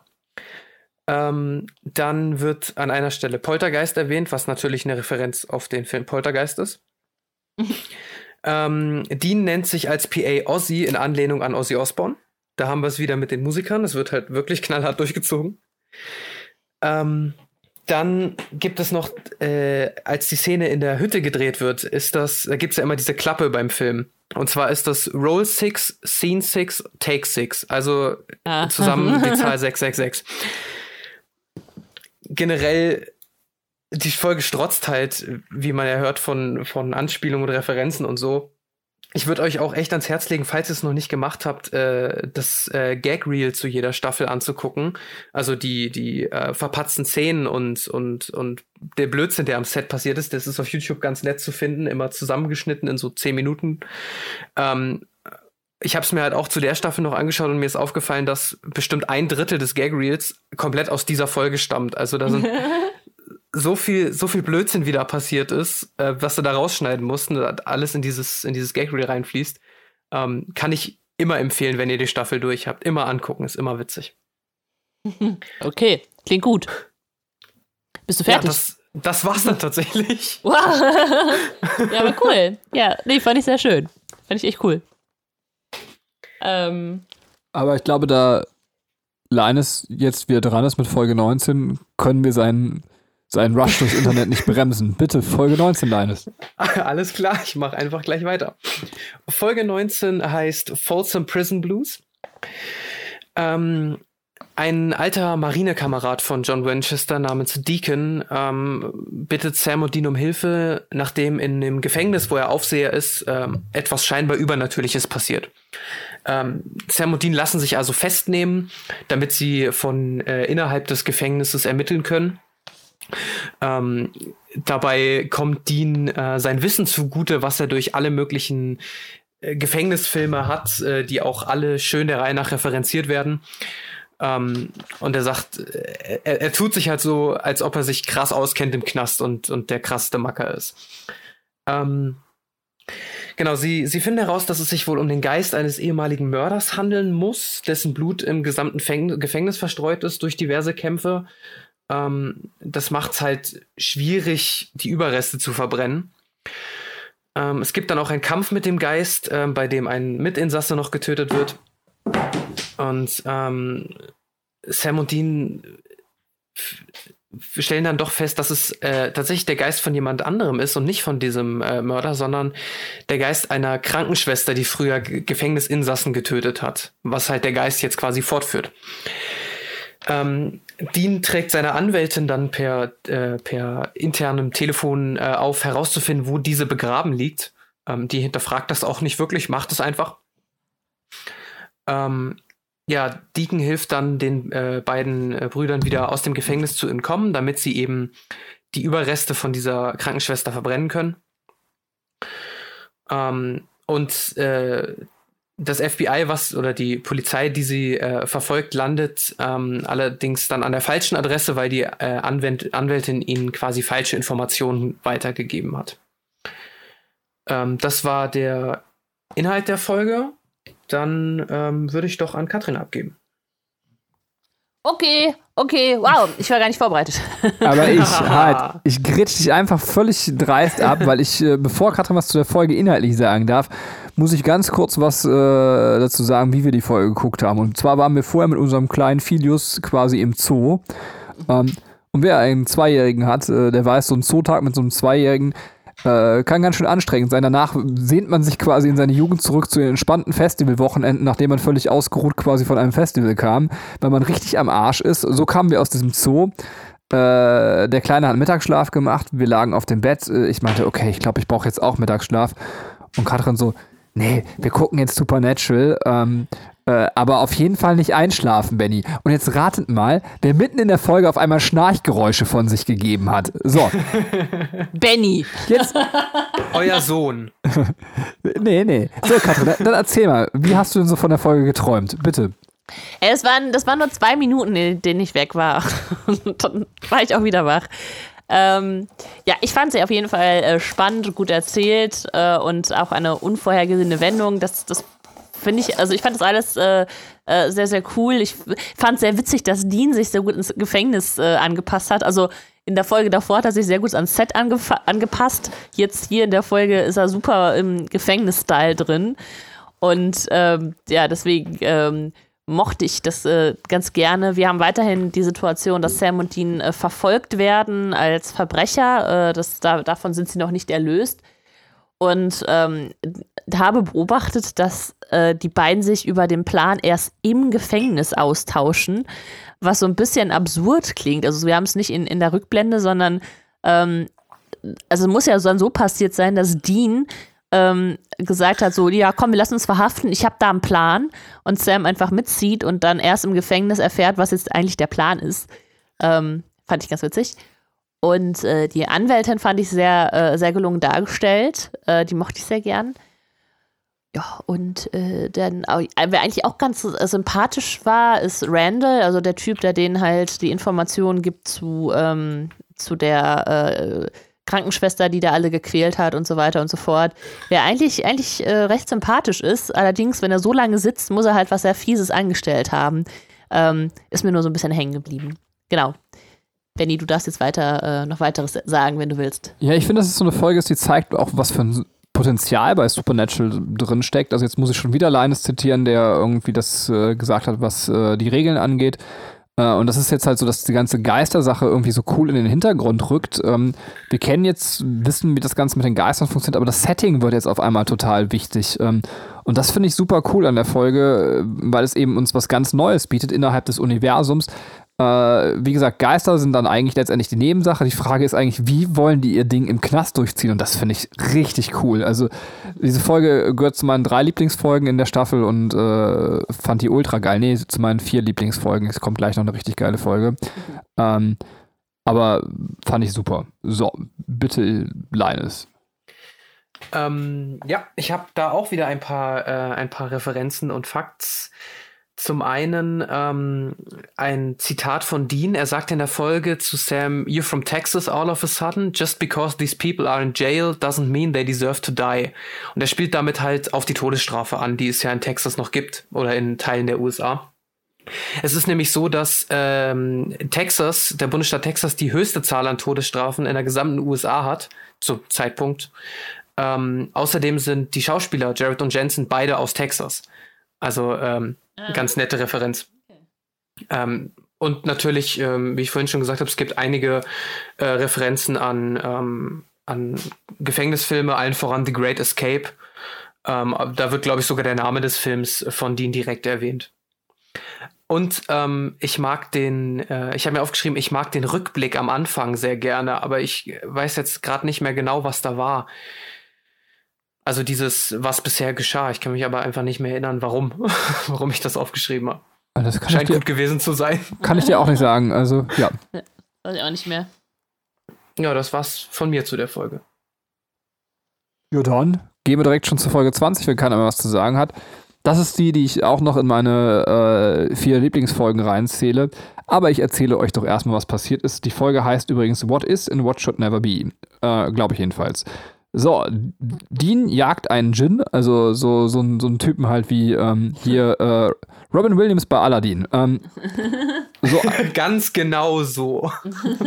Ähm, dann wird an einer Stelle Poltergeist erwähnt, was natürlich eine Referenz auf den Film Poltergeist ist. Ähm, Dean nennt sich als PA Ozzy in Anlehnung an Ozzy Osbourne. Da haben wir es wieder mit den Musikern. Es wird halt wirklich knallhart durchgezogen. Ähm, dann gibt es noch, äh, als die Szene in der Hütte gedreht wird, ist das, da gibt es ja immer diese Klappe beim Film. Und zwar ist das Roll 6, Scene 6, Take 6. Also ah. zusammen die Zahl 666. Generell die Folge strotzt halt, wie man ja hört, von, von Anspielungen und Referenzen und so. Ich würde euch auch echt ans Herz legen, falls ihr es noch nicht gemacht habt, äh, das äh, Gag-Reel zu jeder Staffel anzugucken. Also die, die äh, verpatzten Szenen und, und, und der Blödsinn, der am Set passiert ist, das ist auf YouTube ganz nett zu finden, immer zusammengeschnitten in so zehn Minuten. Ähm, ich habe es mir halt auch zu der Staffel noch angeschaut und mir ist aufgefallen, dass bestimmt ein Drittel des Gag-Reels komplett aus dieser Folge stammt. Also da sind so viel, so viel Blödsinn wieder passiert ist, äh, was sie da rausschneiden mussten, alles in dieses, in dieses Gag Reel reinfließt, ähm, kann ich immer empfehlen, wenn ihr die Staffel durch habt. Immer angucken, ist immer witzig. Okay, klingt gut. Bist du fertig? Ja, das, das war's dann tatsächlich. Wow. ja, aber cool. Ja, nee, fand ich sehr schön. Fand ich echt cool. Ähm. Aber ich glaube, da Linus jetzt wieder dran ist mit Folge 19, können wir seinen seinen Rush durchs Internet nicht bremsen. Bitte, Folge 19, Linus. Alles klar, ich mache einfach gleich weiter. Folge 19 heißt Folsom Prison Blues. Ähm, ein alter Marinekamerad von John Winchester namens Deacon ähm, bittet Sam und Dean um Hilfe, nachdem in dem Gefängnis, wo er Aufseher ist, ähm, etwas scheinbar Übernatürliches passiert. Ähm, Sam und Dean lassen sich also festnehmen, damit sie von äh, innerhalb des Gefängnisses ermitteln können. Ähm, dabei kommt Dean äh, sein Wissen zugute, was er durch alle möglichen äh, Gefängnisfilme hat, äh, die auch alle schön der Reihe nach referenziert werden. Ähm, und er sagt, äh, er, er, tut sich halt so, als ob er sich krass auskennt im Knast und, und der krasseste Macker ist. Ähm, genau, sie, sie finden heraus, dass es sich wohl um den Geist eines ehemaligen Mörders handeln muss, dessen Blut im gesamten Fäng Gefängnis verstreut ist durch diverse Kämpfe. Ähm, das macht es halt schwierig, die Überreste zu verbrennen. Ähm, es gibt dann auch einen Kampf mit dem Geist, äh, bei dem ein Mitinsasse noch getötet wird. Und ähm, Sam und Dean stellen dann doch fest, dass es äh, tatsächlich der Geist von jemand anderem ist und nicht von diesem äh, Mörder, sondern der Geist einer Krankenschwester, die früher G Gefängnisinsassen getötet hat, was halt der Geist jetzt quasi fortführt. Ähm, Dean trägt seine Anwältin dann per, äh, per internem Telefon äh, auf, herauszufinden, wo diese begraben liegt. Ähm, die hinterfragt das auch nicht wirklich, macht es einfach. Ähm, ja, Deacon hilft dann den äh, beiden äh, Brüdern wieder aus dem Gefängnis zu entkommen, damit sie eben die Überreste von dieser Krankenschwester verbrennen können. Ähm, und äh, das FBI, was oder die Polizei, die sie äh, verfolgt, landet ähm, allerdings dann an der falschen Adresse, weil die äh, Anwält Anwältin ihnen quasi falsche Informationen weitergegeben hat. Ähm, das war der Inhalt der Folge dann ähm, würde ich doch an Katrin abgeben. Okay, okay, wow, ich war gar nicht vorbereitet. Aber ich halt, ich grätsch dich einfach völlig dreist ab, weil ich, äh, bevor Katrin was zu der Folge inhaltlich sagen darf, muss ich ganz kurz was äh, dazu sagen, wie wir die Folge geguckt haben. Und zwar waren wir vorher mit unserem kleinen Filius quasi im Zoo. Ähm, und wer einen Zweijährigen hat, äh, der weiß, so ein Zootag mit so einem Zweijährigen, äh, kann ganz schön anstrengend sein. Danach sehnt man sich quasi in seine Jugend zurück zu den entspannten Festivalwochenenden, nachdem man völlig ausgeruht quasi von einem Festival kam, weil man richtig am Arsch ist. So kamen wir aus diesem Zoo. Äh, der Kleine hat Mittagsschlaf gemacht. Wir lagen auf dem Bett. Äh, ich meinte, okay, ich glaube, ich brauche jetzt auch Mittagsschlaf. Und Katrin so, nee, wir gucken jetzt Supernatural. Ähm, äh, aber auf jeden Fall nicht einschlafen, Benny. Und jetzt ratet mal, wer mitten in der Folge auf einmal Schnarchgeräusche von sich gegeben hat. So. Benny. Jetzt. Euer Sohn. nee, nee. So, Katrin, dann erzähl mal, wie hast du denn so von der Folge geträumt? Bitte. Es waren, das waren nur zwei Minuten, in denen ich weg war. Und dann war ich auch wieder wach. Ähm, ja, ich fand sie auf jeden Fall äh, spannend, gut erzählt äh, und auch eine unvorhergesehene Wendung. Das, das finde ich, also ich fand das alles äh, äh, sehr, sehr cool. Ich fand sehr witzig, dass Dean sich sehr gut ins Gefängnis äh, angepasst hat. Also in der Folge davor hat er sich sehr gut ans Set angepasst. Jetzt hier in der Folge ist er super im Gefängnis-Style drin. Und ähm, ja, deswegen ähm, mochte ich das äh, ganz gerne. Wir haben weiterhin die Situation, dass Sam und Dean äh, verfolgt werden als Verbrecher. Äh, das, da, davon sind sie noch nicht erlöst und ähm, habe beobachtet, dass äh, die beiden sich über den Plan erst im Gefängnis austauschen, was so ein bisschen absurd klingt. Also wir haben es nicht in, in der Rückblende, sondern ähm, also muss ja dann so passiert sein, dass Dean ähm, gesagt hat, so, ja, komm, wir lassen uns verhaften, ich habe da einen Plan und Sam einfach mitzieht und dann erst im Gefängnis erfährt, was jetzt eigentlich der Plan ist. Ähm, fand ich ganz witzig. Und äh, die Anwältin fand ich sehr, äh, sehr gelungen dargestellt. Äh, die mochte ich sehr gern. Ja, und äh, dann, wer eigentlich auch ganz sympathisch war, ist Randall, also der Typ, der denen halt die Informationen gibt zu, ähm, zu der äh, Krankenschwester, die da alle gequält hat und so weiter und so fort. Wer eigentlich, eigentlich recht sympathisch ist, allerdings, wenn er so lange sitzt, muss er halt was sehr Fieses angestellt haben. Ähm, ist mir nur so ein bisschen hängen geblieben. Genau. Benny, du darfst jetzt weiter äh, noch weiteres sagen, wenn du willst. Ja, ich finde, das ist so eine Folge, die zeigt auch, was für ein Potenzial bei Supernatural drin steckt. Also jetzt muss ich schon wieder Linus zitieren, der irgendwie das äh, gesagt hat, was äh, die Regeln angeht. Äh, und das ist jetzt halt so, dass die ganze Geistersache irgendwie so cool in den Hintergrund rückt. Ähm, wir kennen jetzt, wissen, wie das Ganze mit den Geistern funktioniert, aber das Setting wird jetzt auf einmal total wichtig. Ähm, und das finde ich super cool an der Folge, äh, weil es eben uns was ganz Neues bietet innerhalb des Universums, äh, wie gesagt, Geister sind dann eigentlich letztendlich die Nebensache. Die Frage ist eigentlich, wie wollen die ihr Ding im Knast durchziehen? Und das finde ich richtig cool. Also, diese Folge gehört zu meinen drei Lieblingsfolgen in der Staffel und äh, fand die ultra geil. Nee, zu meinen vier Lieblingsfolgen. Es kommt gleich noch eine richtig geile Folge. Mhm. Ähm, Aber fand ich super. So, bitte, Linus. Ähm, ja, ich habe da auch wieder ein paar, äh, ein paar Referenzen und Facts. Zum einen ähm, ein Zitat von Dean. Er sagt in der Folge zu Sam, You're from Texas all of a sudden. Just because these people are in jail doesn't mean they deserve to die. Und er spielt damit halt auf die Todesstrafe an, die es ja in Texas noch gibt oder in Teilen der USA. Es ist nämlich so, dass ähm, Texas, der Bundesstaat Texas, die höchste Zahl an Todesstrafen in der gesamten USA hat, zum Zeitpunkt. Ähm, außerdem sind die Schauspieler Jared und Jensen beide aus Texas. Also ähm, ah. ganz nette Referenz. Okay. Ähm, und natürlich, ähm, wie ich vorhin schon gesagt habe, es gibt einige äh, Referenzen an, ähm, an Gefängnisfilme, allen voran The Great Escape. Ähm, da wird, glaube ich, sogar der Name des Films von Dean direkt erwähnt. Und ähm, ich mag den, äh, ich habe mir aufgeschrieben, ich mag den Rückblick am Anfang sehr gerne, aber ich weiß jetzt gerade nicht mehr genau, was da war. Also dieses, was bisher geschah. Ich kann mich aber einfach nicht mehr erinnern, warum, warum ich das aufgeschrieben habe. Das Scheint dir, gut gewesen zu sein. Kann ich dir auch nicht sagen. Also, ja. Weiß ich auch nicht mehr. Ja, das war's von mir zu der Folge. Ja, dann gehen wir direkt schon zur Folge 20, wenn keiner mehr was zu sagen hat. Das ist die, die ich auch noch in meine äh, vier Lieblingsfolgen reinzähle. Aber ich erzähle euch doch erstmal, was passiert ist. Die Folge heißt übrigens What is and What Should Never Be. Äh, Glaube ich jedenfalls. So, Dean jagt einen Djinn, also so, so, so einen Typen halt wie ähm, hier äh, Robin Williams bei Aladdin. Ähm, so, ganz genau so.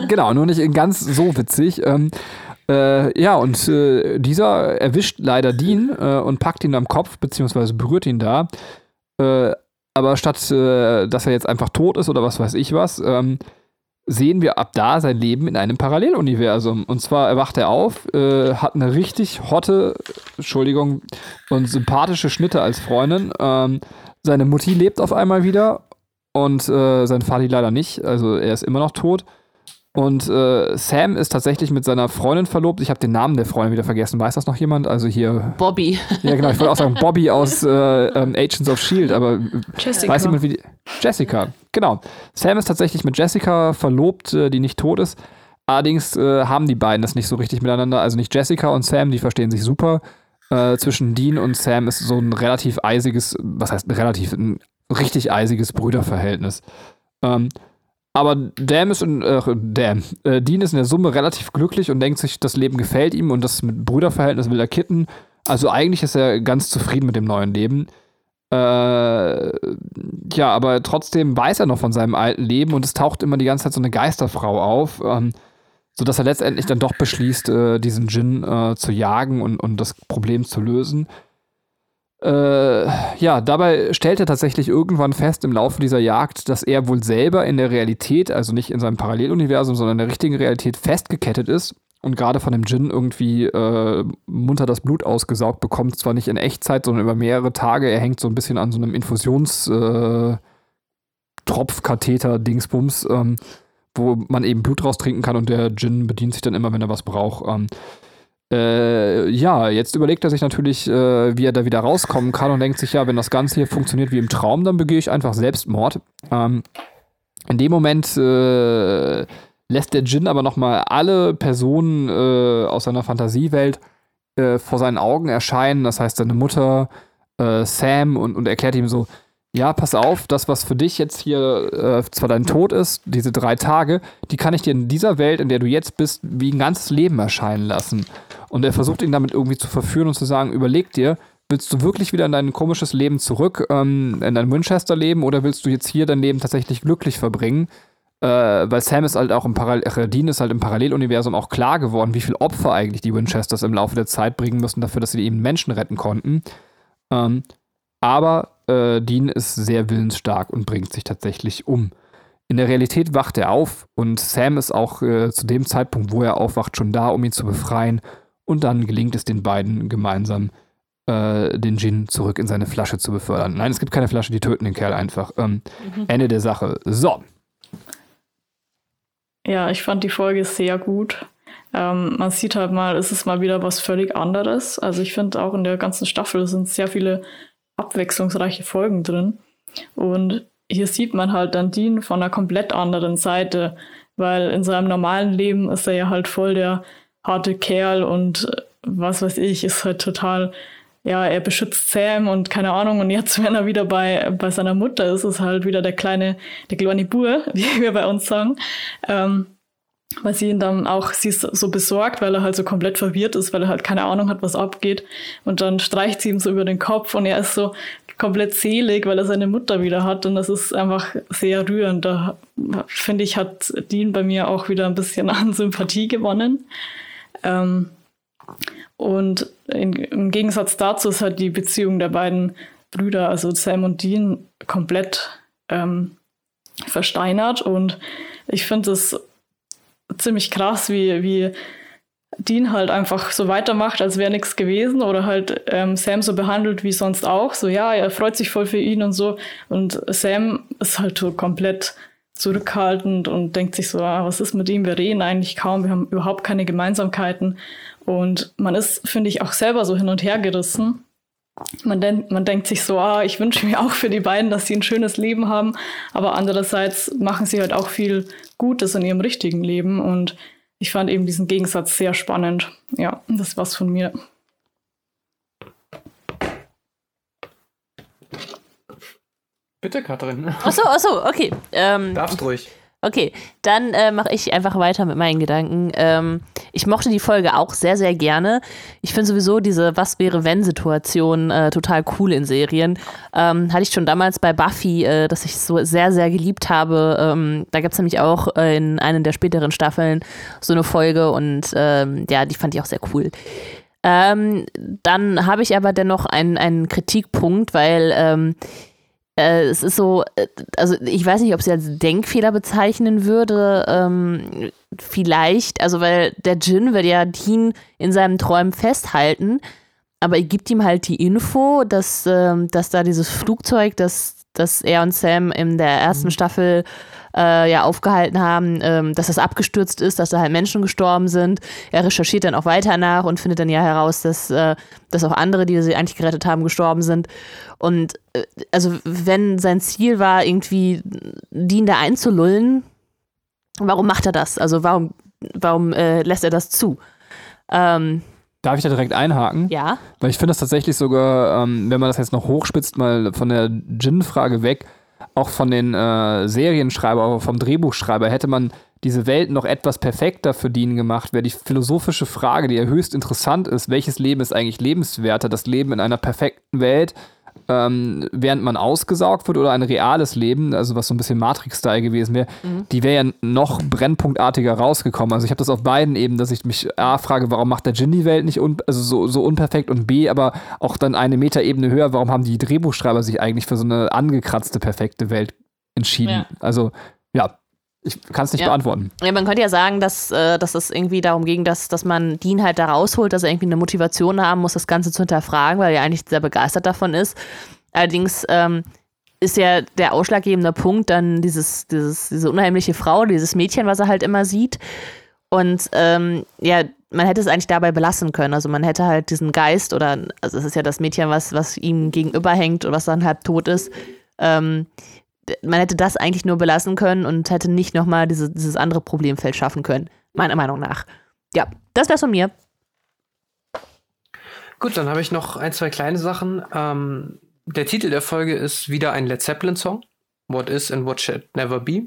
genau, nur nicht ganz so witzig. Ähm, äh, ja, und äh, dieser erwischt leider Dean äh, und packt ihn am Kopf, beziehungsweise berührt ihn da. Äh, aber statt, äh, dass er jetzt einfach tot ist oder was weiß ich was, ähm, sehen wir ab da sein Leben in einem Paralleluniversum. Und zwar erwacht er auf, äh, hat eine richtig hotte, Entschuldigung, und sympathische Schnitte als Freundin. Ähm, seine Mutti lebt auf einmal wieder und äh, sein Vati leider nicht. Also er ist immer noch tot. Und äh, Sam ist tatsächlich mit seiner Freundin verlobt. Ich habe den Namen der Freundin wieder vergessen. Weiß das noch jemand? Also hier. Bobby. Ja, genau. Ich wollte auch sagen Bobby aus äh, ähm, Agents of Shield, aber Jessica. weiß jemand wie die. Jessica, genau. Sam ist tatsächlich mit Jessica verlobt, äh, die nicht tot ist. Allerdings äh, haben die beiden das nicht so richtig miteinander. Also nicht Jessica und Sam, die verstehen sich super. Äh, zwischen Dean und Sam ist so ein relativ eisiges, was heißt relativ, ein richtig eisiges Brüderverhältnis. Ähm, aber Dam ist in, äh, Dam. Äh, Dean ist in der Summe relativ glücklich und denkt sich, das Leben gefällt ihm und das mit Brüderverhältnis will er kitten. Also eigentlich ist er ganz zufrieden mit dem neuen Leben. Äh, ja, aber trotzdem weiß er noch von seinem alten Leben und es taucht immer die ganze Zeit so eine Geisterfrau auf, ähm, sodass er letztendlich dann doch beschließt, äh, diesen Djinn äh, zu jagen und, und das Problem zu lösen. Äh, ja, dabei stellt er tatsächlich irgendwann fest im Laufe dieser Jagd, dass er wohl selber in der Realität, also nicht in seinem Paralleluniversum, sondern in der richtigen Realität festgekettet ist und gerade von dem Djinn irgendwie äh, munter das Blut ausgesaugt bekommt. Zwar nicht in Echtzeit, sondern über mehrere Tage. Er hängt so ein bisschen an so einem Infusionstropfkatheter-Dingsbums, äh, ähm, wo man eben Blut raustrinken kann und der Djinn bedient sich dann immer, wenn er was braucht. Ähm, äh, ja, jetzt überlegt er sich natürlich, äh, wie er da wieder rauskommen kann und denkt sich, ja, wenn das Ganze hier funktioniert wie im Traum, dann begehe ich einfach Selbstmord. Ähm, in dem Moment äh, lässt der Djinn aber nochmal alle Personen äh, aus seiner Fantasiewelt äh, vor seinen Augen erscheinen. Das heißt, seine Mutter, äh, Sam und, und erklärt ihm so, ja, pass auf, das, was für dich jetzt hier äh, zwar dein Tod ist, diese drei Tage, die kann ich dir in dieser Welt, in der du jetzt bist, wie ein ganzes Leben erscheinen lassen. Und er versucht ihn damit irgendwie zu verführen und zu sagen, überleg dir, willst du wirklich wieder in dein komisches Leben zurück, ähm, in dein Winchester-Leben, oder willst du jetzt hier dein Leben tatsächlich glücklich verbringen? Äh, weil Sam ist halt auch im Parallel, äh, Dean ist halt im Paralleluniversum auch klar geworden, wie viel Opfer eigentlich die Winchesters im Laufe der Zeit bringen müssen dafür, dass sie eben Menschen retten konnten. Ähm, aber äh, Dean ist sehr willensstark und bringt sich tatsächlich um. In der Realität wacht er auf und Sam ist auch äh, zu dem Zeitpunkt, wo er aufwacht, schon da, um ihn zu befreien. Und dann gelingt es den beiden gemeinsam, äh, den Djinn zurück in seine Flasche zu befördern. Nein, es gibt keine Flasche, die töten den Kerl einfach. Ähm, mhm. Ende der Sache. So. Ja, ich fand die Folge sehr gut. Ähm, man sieht halt mal, es ist mal wieder was völlig anderes. Also ich finde auch in der ganzen Staffel sind sehr viele abwechslungsreiche Folgen drin. Und hier sieht man halt dann Dean von einer komplett anderen Seite, weil in seinem normalen Leben ist er ja halt voll der harte Kerl und äh, was weiß ich, ist halt total, ja, er beschützt Sam und keine Ahnung. Und jetzt, wenn er wieder bei, bei seiner Mutter ist, ist halt wieder der kleine, der kleine Bur, wie wir bei uns sagen. Ähm, weil sie ihn dann auch, sie so besorgt, weil er halt so komplett verwirrt ist, weil er halt keine Ahnung hat, was abgeht. Und dann streicht sie ihm so über den Kopf und er ist so komplett selig, weil er seine Mutter wieder hat. Und das ist einfach sehr rührend. Da finde ich, hat Dean bei mir auch wieder ein bisschen an Sympathie gewonnen. Ähm, und in, im Gegensatz dazu ist halt die Beziehung der beiden Brüder, also Sam und Dean, komplett ähm, versteinert. Und ich finde es ziemlich krass, wie, wie Dean halt einfach so weitermacht, als wäre nichts gewesen oder halt ähm, Sam so behandelt wie sonst auch. So, ja, er freut sich voll für ihn und so. Und Sam ist halt so komplett zurückhaltend und denkt sich so, ah, was ist mit ihm? Wir reden eigentlich kaum, wir haben überhaupt keine Gemeinsamkeiten. Und man ist, finde ich, auch selber so hin und her gerissen. Man, den, man denkt sich so, ah, ich wünsche mir auch für die beiden, dass sie ein schönes Leben haben. Aber andererseits machen sie halt auch viel Gutes in ihrem richtigen Leben. Und ich fand eben diesen Gegensatz sehr spannend. Ja, das war's von mir. Bitte, Katrin. Achso, achso, okay. Ähm, Darfst ruhig. Okay, dann äh, mache ich einfach weiter mit meinen Gedanken. Ähm, ich mochte die Folge auch sehr, sehr gerne. Ich finde sowieso diese Was wäre wenn Situation äh, total cool in Serien. Ähm, hatte ich schon damals bei Buffy, äh, dass ich so sehr, sehr geliebt habe. Ähm, da gab es nämlich auch äh, in einer der späteren Staffeln so eine Folge und ähm, ja, die fand ich auch sehr cool. Ähm, dann habe ich aber dennoch einen, einen Kritikpunkt, weil ähm, äh, es ist so, äh, also ich weiß nicht, ob sie als Denkfehler bezeichnen würde. Ähm, vielleicht, also weil der Jin wird ja Dean in seinem Träumen festhalten, aber er gibt ihm halt die Info, dass, ähm, dass da dieses Flugzeug, das, das er und Sam in der ersten mhm. Staffel äh, ja aufgehalten haben, ähm, dass das abgestürzt ist, dass da halt Menschen gestorben sind. Er recherchiert dann auch weiter nach und findet dann ja heraus, dass, äh, dass auch andere, die sie eigentlich gerettet haben, gestorben sind. Und äh, also wenn sein Ziel war, irgendwie Dean da einzulullen, warum macht er das? Also warum, warum äh, lässt er das zu? Ähm, Darf ich da direkt einhaken? Ja. Weil ich finde das tatsächlich sogar, ähm, wenn man das jetzt noch hochspitzt, mal von der Gin-Frage weg, auch von den äh, Serienschreiber, vom Drehbuchschreiber, hätte man diese Welt noch etwas perfekter für Dean gemacht, wäre die philosophische Frage, die ja höchst interessant ist, welches Leben ist eigentlich lebenswerter? Das Leben in einer perfekten Welt ähm, während man ausgesaugt wird oder ein reales Leben, also was so ein bisschen Matrix-Style gewesen wäre, mhm. die wäre ja noch brennpunktartiger rausgekommen. Also ich habe das auf beiden Ebenen, dass ich mich A frage, warum macht der Jin die Welt nicht un also so, so unperfekt und B, aber auch dann eine Metaebene höher, warum haben die Drehbuchschreiber sich eigentlich für so eine angekratzte, perfekte Welt entschieden? Ja. Also ja, ich kann es nicht ja. beantworten. Ja, man könnte ja sagen, dass, äh, dass es irgendwie darum ging, dass, dass man Dean halt da rausholt, dass er irgendwie eine Motivation haben muss, das Ganze zu hinterfragen, weil er eigentlich sehr begeistert davon ist. Allerdings ähm, ist ja der ausschlaggebende Punkt dann dieses, dieses, diese unheimliche Frau, dieses Mädchen, was er halt immer sieht. Und ähm, ja, man hätte es eigentlich dabei belassen können. Also man hätte halt diesen Geist oder, also es ist ja das Mädchen, was, was ihm gegenüber hängt und was dann halb tot ist. Ähm, man hätte das eigentlich nur belassen können und hätte nicht nochmal diese, dieses andere Problemfeld schaffen können. Meiner Meinung nach. Ja, das wär's von mir. Gut, dann habe ich noch ein, zwei kleine Sachen. Ähm, der Titel der Folge ist wieder ein Led Zeppelin-Song. What is and what should never be.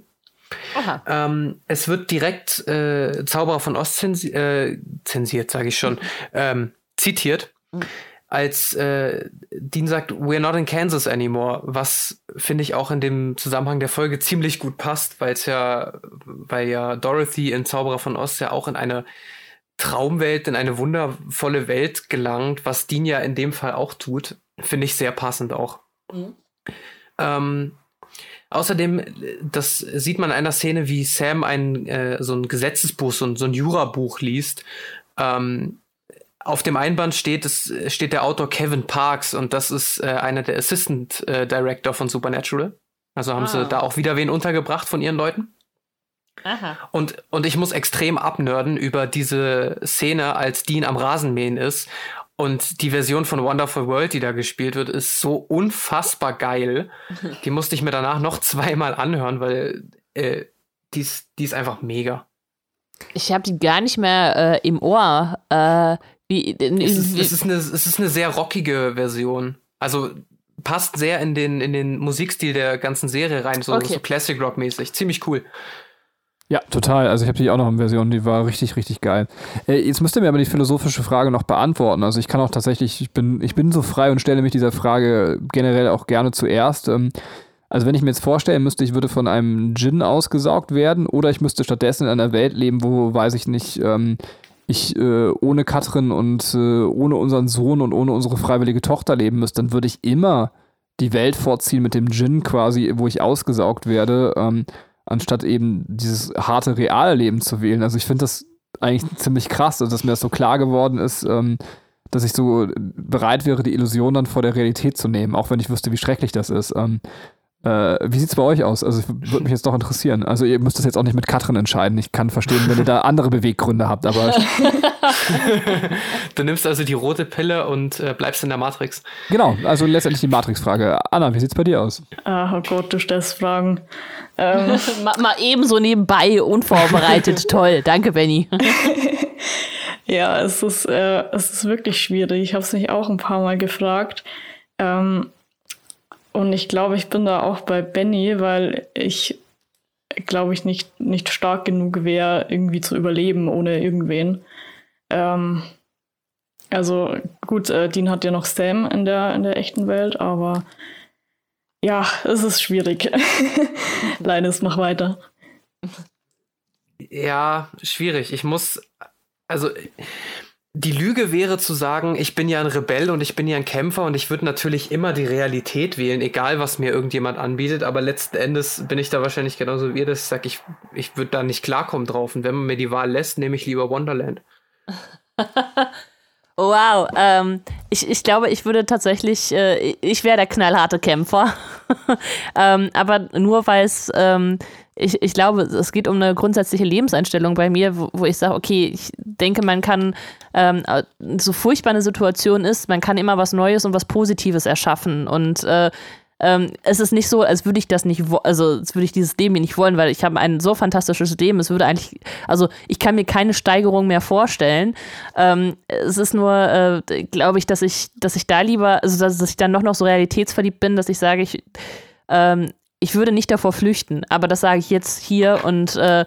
Ähm, es wird direkt äh, Zauberer von Ost zensi äh, zensiert, sage ich schon, ähm, zitiert. Mhm als äh, Dean sagt, we're not in Kansas anymore, was finde ich auch in dem Zusammenhang der Folge ziemlich gut passt, weil es ja, weil ja Dorothy in Zauberer von Ost ja auch in eine Traumwelt, in eine wundervolle Welt gelangt, was Dean ja in dem Fall auch tut, finde ich sehr passend auch. Mhm. Ähm, Außerdem, das sieht man in einer Szene, wie Sam ein äh, so ein Gesetzesbuch, so ein, so ein Jurabuch liest, ähm, auf dem Einband steht, es steht der Autor Kevin Parks und das ist äh, einer der Assistant äh, Director von Supernatural. Also haben ah. sie da auch wieder wen untergebracht von ihren Leuten. Aha. Und, und ich muss extrem abnörden über diese Szene, als Dean am Rasenmähen ist. Und die Version von Wonderful World, die da gespielt wird, ist so unfassbar geil. Die musste ich mir danach noch zweimal anhören, weil äh, die ist, die ist einfach mega. Ich habe die gar nicht mehr äh, im Ohr. Äh, wie, es, ist, es, ist eine, es ist eine sehr rockige Version. Also passt sehr in den, in den Musikstil der ganzen Serie rein, so, okay. so Classic Rock mäßig. Ziemlich cool. Ja, total. Also ich habe die auch noch in Version, die war richtig, richtig geil. Äh, jetzt müsst ihr mir aber die philosophische Frage noch beantworten. Also ich kann auch tatsächlich, ich bin, ich bin so frei und stelle mich dieser Frage generell auch gerne zuerst. Ähm, also wenn ich mir jetzt vorstellen müsste, ich würde von einem Djinn ausgesaugt werden oder ich müsste stattdessen in einer Welt leben, wo, weiß ich nicht, ähm, ich äh, ohne Katrin und äh, ohne unseren Sohn und ohne unsere freiwillige Tochter leben müsste, dann würde ich immer die Welt vorziehen mit dem Djinn quasi, wo ich ausgesaugt werde, ähm, anstatt eben dieses harte reale Leben zu wählen. Also ich finde das eigentlich ziemlich krass, also dass mir das so klar geworden ist, ähm, dass ich so bereit wäre, die Illusion dann vor der Realität zu nehmen, auch wenn ich wüsste, wie schrecklich das ist. Ähm, äh, wie sieht es bei euch aus? Also würde mich jetzt doch interessieren. Also ihr müsst das jetzt auch nicht mit Katrin entscheiden. Ich kann verstehen, wenn ihr da andere Beweggründe habt, aber. du nimmst also die rote Pille und äh, bleibst in der Matrix. Genau, also letztendlich die Matrix-Frage. Anna, wie sieht es bei dir aus? Ach oh Gott, du stellst Fragen. Ähm. mal, mal ebenso nebenbei, unvorbereitet. Toll, danke, Benny. ja, es ist, äh, es ist wirklich schwierig. Ich habe es mich auch ein paar Mal gefragt. Ähm, und ich glaube, ich bin da auch bei Benny, weil ich glaube ich nicht, nicht stark genug wäre, irgendwie zu überleben ohne irgendwen. Ähm, also gut, äh, Dean hat ja noch Sam in der, in der echten Welt, aber ja, es ist schwierig. Leines, mach weiter. Ja, schwierig. Ich muss, also die Lüge wäre zu sagen, ich bin ja ein Rebell und ich bin ja ein Kämpfer und ich würde natürlich immer die Realität wählen, egal was mir irgendjemand anbietet, aber letzten Endes bin ich da wahrscheinlich genauso wie ihr, dass ich sage, ich, ich würde da nicht klarkommen drauf. Und wenn man mir die Wahl lässt, nehme ich lieber Wonderland. wow, ähm, ich, ich glaube, ich würde tatsächlich, äh, ich wäre der knallharte Kämpfer, ähm, aber nur weil es... Ähm, ich, ich glaube, es geht um eine grundsätzliche Lebenseinstellung bei mir, wo, wo ich sage, okay, ich denke, man kann, ähm, so furchtbar eine Situation ist, man kann immer was Neues und was Positives erschaffen. Und äh, ähm, es ist nicht so, als würde ich das nicht, also als würde ich dieses Leben nicht wollen, weil ich habe ein so fantastisches Leben. Es würde eigentlich, also ich kann mir keine Steigerung mehr vorstellen. Ähm, es ist nur, äh, glaube ich, dass ich, dass ich da lieber, also dass, dass ich dann noch noch so realitätsverliebt bin, dass ich sage, ich ähm, ich würde nicht davor flüchten, aber das sage ich jetzt hier und äh,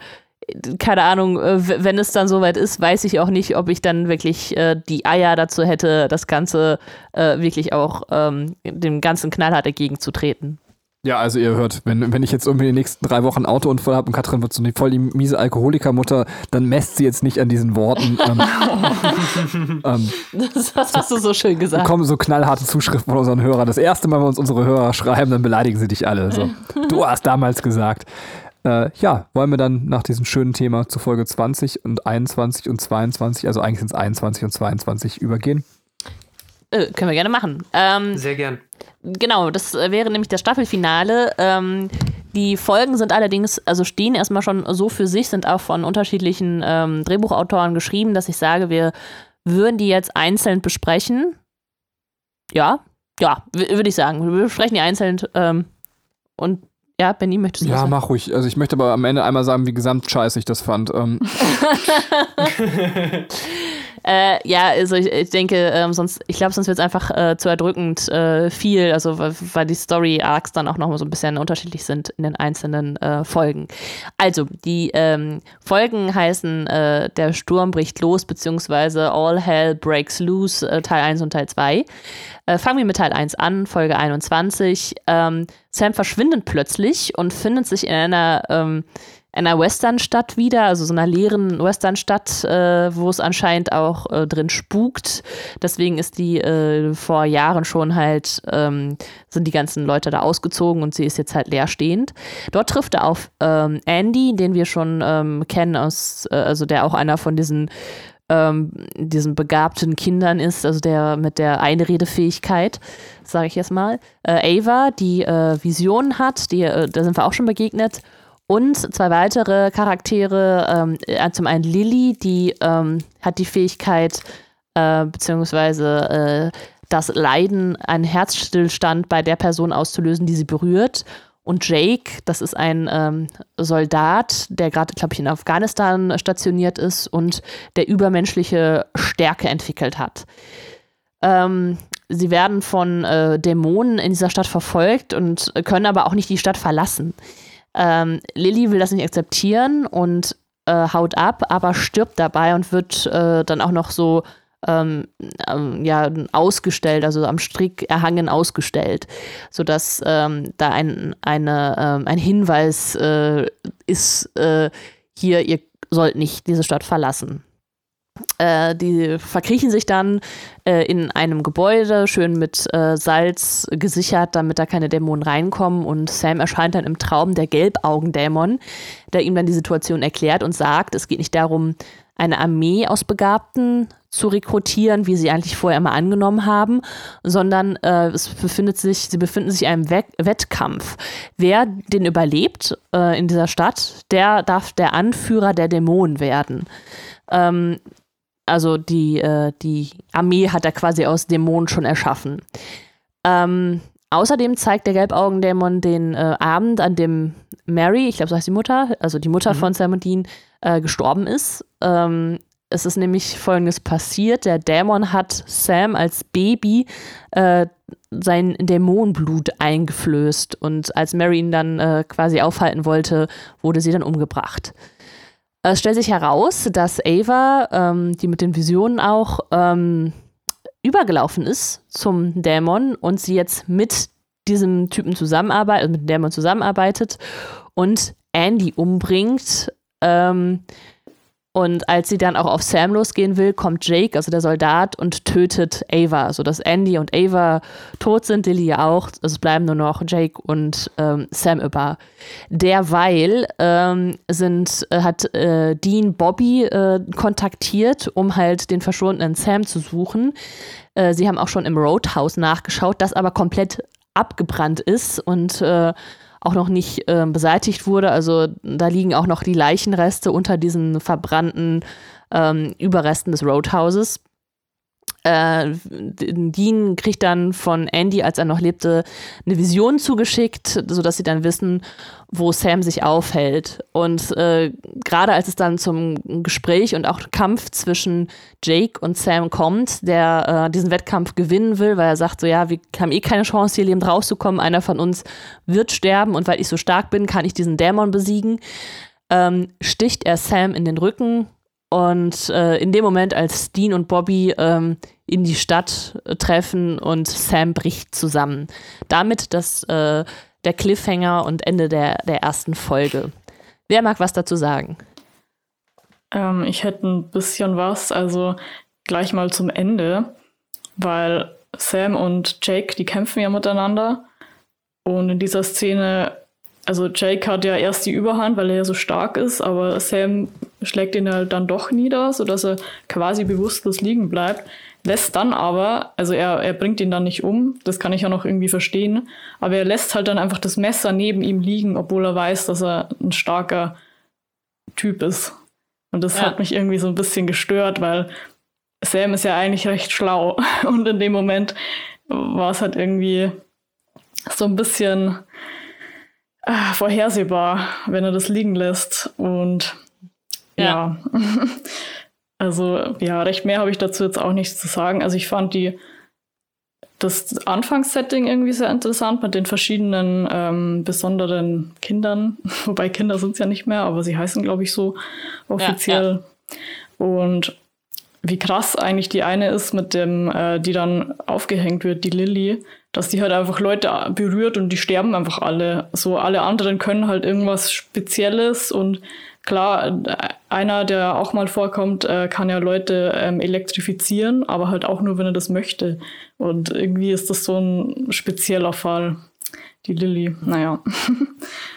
keine Ahnung, äh, wenn es dann soweit ist, weiß ich auch nicht, ob ich dann wirklich äh, die Eier dazu hätte, das Ganze äh, wirklich auch ähm, dem ganzen knallhart entgegenzutreten. Ja, also ihr hört, wenn, wenn ich jetzt irgendwie die nächsten drei Wochen Autounfall habe und Katrin wird so eine voll die miese Alkoholikermutter, dann messt sie jetzt nicht an diesen Worten. Ähm, ähm, das, das, hast du so schön gesagt. Kommen so knallharte Zuschriften von unseren Hörern. Das erste Mal, wenn uns unsere Hörer schreiben, dann beleidigen sie dich alle. So. Du hast damals gesagt. Äh, ja, wollen wir dann nach diesem schönen Thema zu Folge 20 und 21 und 22, also eigentlich sind es 21 und 22 übergehen? Äh, können wir gerne machen. Ähm, Sehr gern. Genau, das wäre nämlich das Staffelfinale. Ähm, die Folgen sind allerdings, also stehen erstmal schon so für sich, sind auch von unterschiedlichen ähm, Drehbuchautoren geschrieben, dass ich sage, wir würden die jetzt einzeln besprechen. Ja, ja, würde ich sagen. Wir besprechen die einzeln. Ähm, und ja, Benny, möchtest du Ja, mach ruhig. Also ich möchte aber am Ende einmal sagen, wie gesamt scheiße ich das fand. Äh, ja, also ich, ich denke, ähm, sonst, ich glaube, sonst wird es einfach äh, zu erdrückend äh, viel, also weil die Story-Arcs dann auch noch so ein bisschen unterschiedlich sind in den einzelnen äh, Folgen. Also, die ähm, Folgen heißen äh, Der Sturm bricht los, beziehungsweise All Hell Breaks Loose, äh, Teil 1 und Teil 2. fangen wir mit Teil 1 an, Folge 21. Ähm, Sam verschwindet plötzlich und findet sich in einer ähm, einer Westernstadt wieder, also so einer leeren Westernstadt, äh, wo es anscheinend auch äh, drin spukt. Deswegen ist die äh, vor Jahren schon halt, ähm, sind die ganzen Leute da ausgezogen und sie ist jetzt halt leerstehend. Dort trifft er auf ähm, Andy, den wir schon ähm, kennen aus, äh, also der auch einer von diesen ähm, diesen begabten Kindern ist, also der mit der Einredefähigkeit, sage ich jetzt mal. Äh, Ava, die äh, Visionen hat, die, äh, da sind wir auch schon begegnet. Und zwei weitere Charaktere, ähm, äh, zum einen Lilly, die ähm, hat die Fähigkeit, äh, beziehungsweise äh, das Leiden, einen Herzstillstand bei der Person auszulösen, die sie berührt. Und Jake, das ist ein ähm, Soldat, der gerade, glaube ich, in Afghanistan stationiert ist und der übermenschliche Stärke entwickelt hat. Ähm, sie werden von äh, Dämonen in dieser Stadt verfolgt und können aber auch nicht die Stadt verlassen. Ähm, Lilly will das nicht akzeptieren und äh, haut ab, aber stirbt dabei und wird äh, dann auch noch so ähm, ähm, ja, ausgestellt, also am Strick erhangen ausgestellt, sodass ähm, da ein, eine, ähm, ein Hinweis äh, ist, äh, hier, ihr sollt nicht diese Stadt verlassen. Äh, die verkriechen sich dann äh, in einem Gebäude, schön mit äh, Salz gesichert, damit da keine Dämonen reinkommen. Und Sam erscheint dann im Traum der Gelbaugendämon, der ihm dann die Situation erklärt und sagt, es geht nicht darum, eine Armee aus Begabten zu rekrutieren, wie sie eigentlich vorher immer angenommen haben, sondern äh, es befindet sich, sie befinden sich in einem Wett Wettkampf. Wer den überlebt äh, in dieser Stadt, der darf der Anführer der Dämonen werden. Ähm, also die, äh, die Armee hat er quasi aus Dämonen schon erschaffen. Ähm, außerdem zeigt der Gelbaugendämon den äh, Abend, an dem Mary, ich glaube, so heißt die Mutter, also die Mutter mhm. von Sam und Dean, äh, gestorben ist. Ähm, es ist nämlich folgendes passiert: Der Dämon hat Sam als Baby äh, sein Dämonenblut eingeflößt und als Mary ihn dann äh, quasi aufhalten wollte, wurde sie dann umgebracht. Es stellt sich heraus, dass Ava, ähm, die mit den Visionen auch ähm, übergelaufen ist zum Dämon und sie jetzt mit diesem Typen zusammenarbeitet, also mit dem Dämon zusammenarbeitet und Andy umbringt. Ähm, und als sie dann auch auf Sam losgehen will, kommt Jake, also der Soldat, und tötet Ava, sodass Andy und Ava tot sind, Lily ja auch. Es bleiben nur noch Jake und ähm, Sam über. Derweil ähm, sind, äh, hat äh, Dean Bobby äh, kontaktiert, um halt den verschwundenen Sam zu suchen. Äh, sie haben auch schon im Roadhouse nachgeschaut, das aber komplett abgebrannt ist und äh, auch noch nicht äh, beseitigt wurde. Also da liegen auch noch die Leichenreste unter diesen verbrannten ähm, Überresten des Roadhouses. Äh, Dean kriegt dann von Andy, als er noch lebte, eine Vision zugeschickt, sodass sie dann wissen, wo Sam sich aufhält. Und äh, gerade als es dann zum Gespräch und auch Kampf zwischen Jake und Sam kommt, der äh, diesen Wettkampf gewinnen will, weil er sagt so, ja, wir haben eh keine Chance, hier lebend rauszukommen, einer von uns wird sterben und weil ich so stark bin, kann ich diesen Dämon besiegen, ähm, sticht er Sam in den Rücken und äh, in dem Moment, als Dean und Bobby ähm, in die Stadt äh, treffen und Sam bricht zusammen. Damit das äh, der Cliffhanger und Ende der, der ersten Folge. Wer mag was dazu sagen? Ähm, ich hätte ein bisschen was, also gleich mal zum Ende, weil Sam und Jake, die kämpfen ja miteinander. Und in dieser Szene, also Jake hat ja erst die Überhand, weil er ja so stark ist, aber Sam schlägt ihn halt dann doch nieder, sodass er quasi bewusstlos liegen bleibt lässt dann aber, also er, er bringt ihn dann nicht um, das kann ich ja noch irgendwie verstehen, aber er lässt halt dann einfach das Messer neben ihm liegen, obwohl er weiß, dass er ein starker Typ ist. Und das ja. hat mich irgendwie so ein bisschen gestört, weil Sam ist ja eigentlich recht schlau. Und in dem Moment war es halt irgendwie so ein bisschen äh, vorhersehbar, wenn er das liegen lässt. Und ja. ja. Also ja, recht mehr habe ich dazu jetzt auch nichts zu sagen. Also ich fand die das Anfangssetting irgendwie sehr interessant mit den verschiedenen ähm, besonderen Kindern. Wobei Kinder sind es ja nicht mehr, aber sie heißen, glaube ich, so offiziell. Ja, ja. Und wie krass eigentlich die eine ist, mit dem, äh, die dann aufgehängt wird, die Lilly, dass die halt einfach Leute berührt und die sterben einfach alle. So alle anderen können halt irgendwas Spezielles und klar, einer, der auch mal vorkommt, äh, kann ja Leute ähm, elektrifizieren, aber halt auch nur, wenn er das möchte. Und irgendwie ist das so ein spezieller Fall, die Lilly. Naja.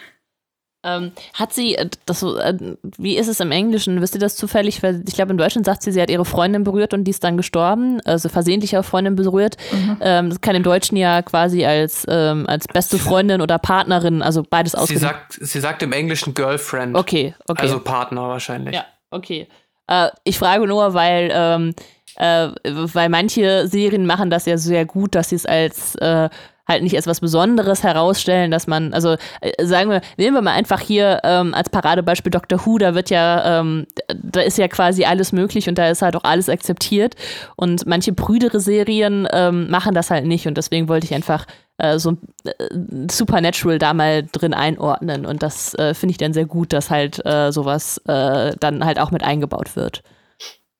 Ähm, hat sie, äh, das, äh, wie ist es im Englischen? Wisst ihr das zufällig? Weil ich glaube, in Deutschland sagt sie, sie hat ihre Freundin berührt und die ist dann gestorben, also versehentlich ihre Freundin berührt. Mhm. Ähm, das kann im Deutschen ja quasi als, ähm, als beste Freundin oder Partnerin, also beides ausgedrückt. Sie sagt, sie sagt im Englischen Girlfriend. Okay, okay. Also Partner wahrscheinlich. Ja, okay. Äh, ich frage nur, weil, ähm, äh, weil manche Serien machen das ja sehr gut, dass sie es als äh, halt nicht als was Besonderes herausstellen, dass man, also äh, sagen wir, nehmen wir mal einfach hier ähm, als Paradebeispiel Dr. Who, da wird ja, ähm, da ist ja quasi alles möglich und da ist halt auch alles akzeptiert und manche prüdere Serien ähm, machen das halt nicht und deswegen wollte ich einfach äh, so äh, Supernatural da mal drin einordnen und das äh, finde ich dann sehr gut, dass halt äh, sowas dann halt auch mit eingebaut wird.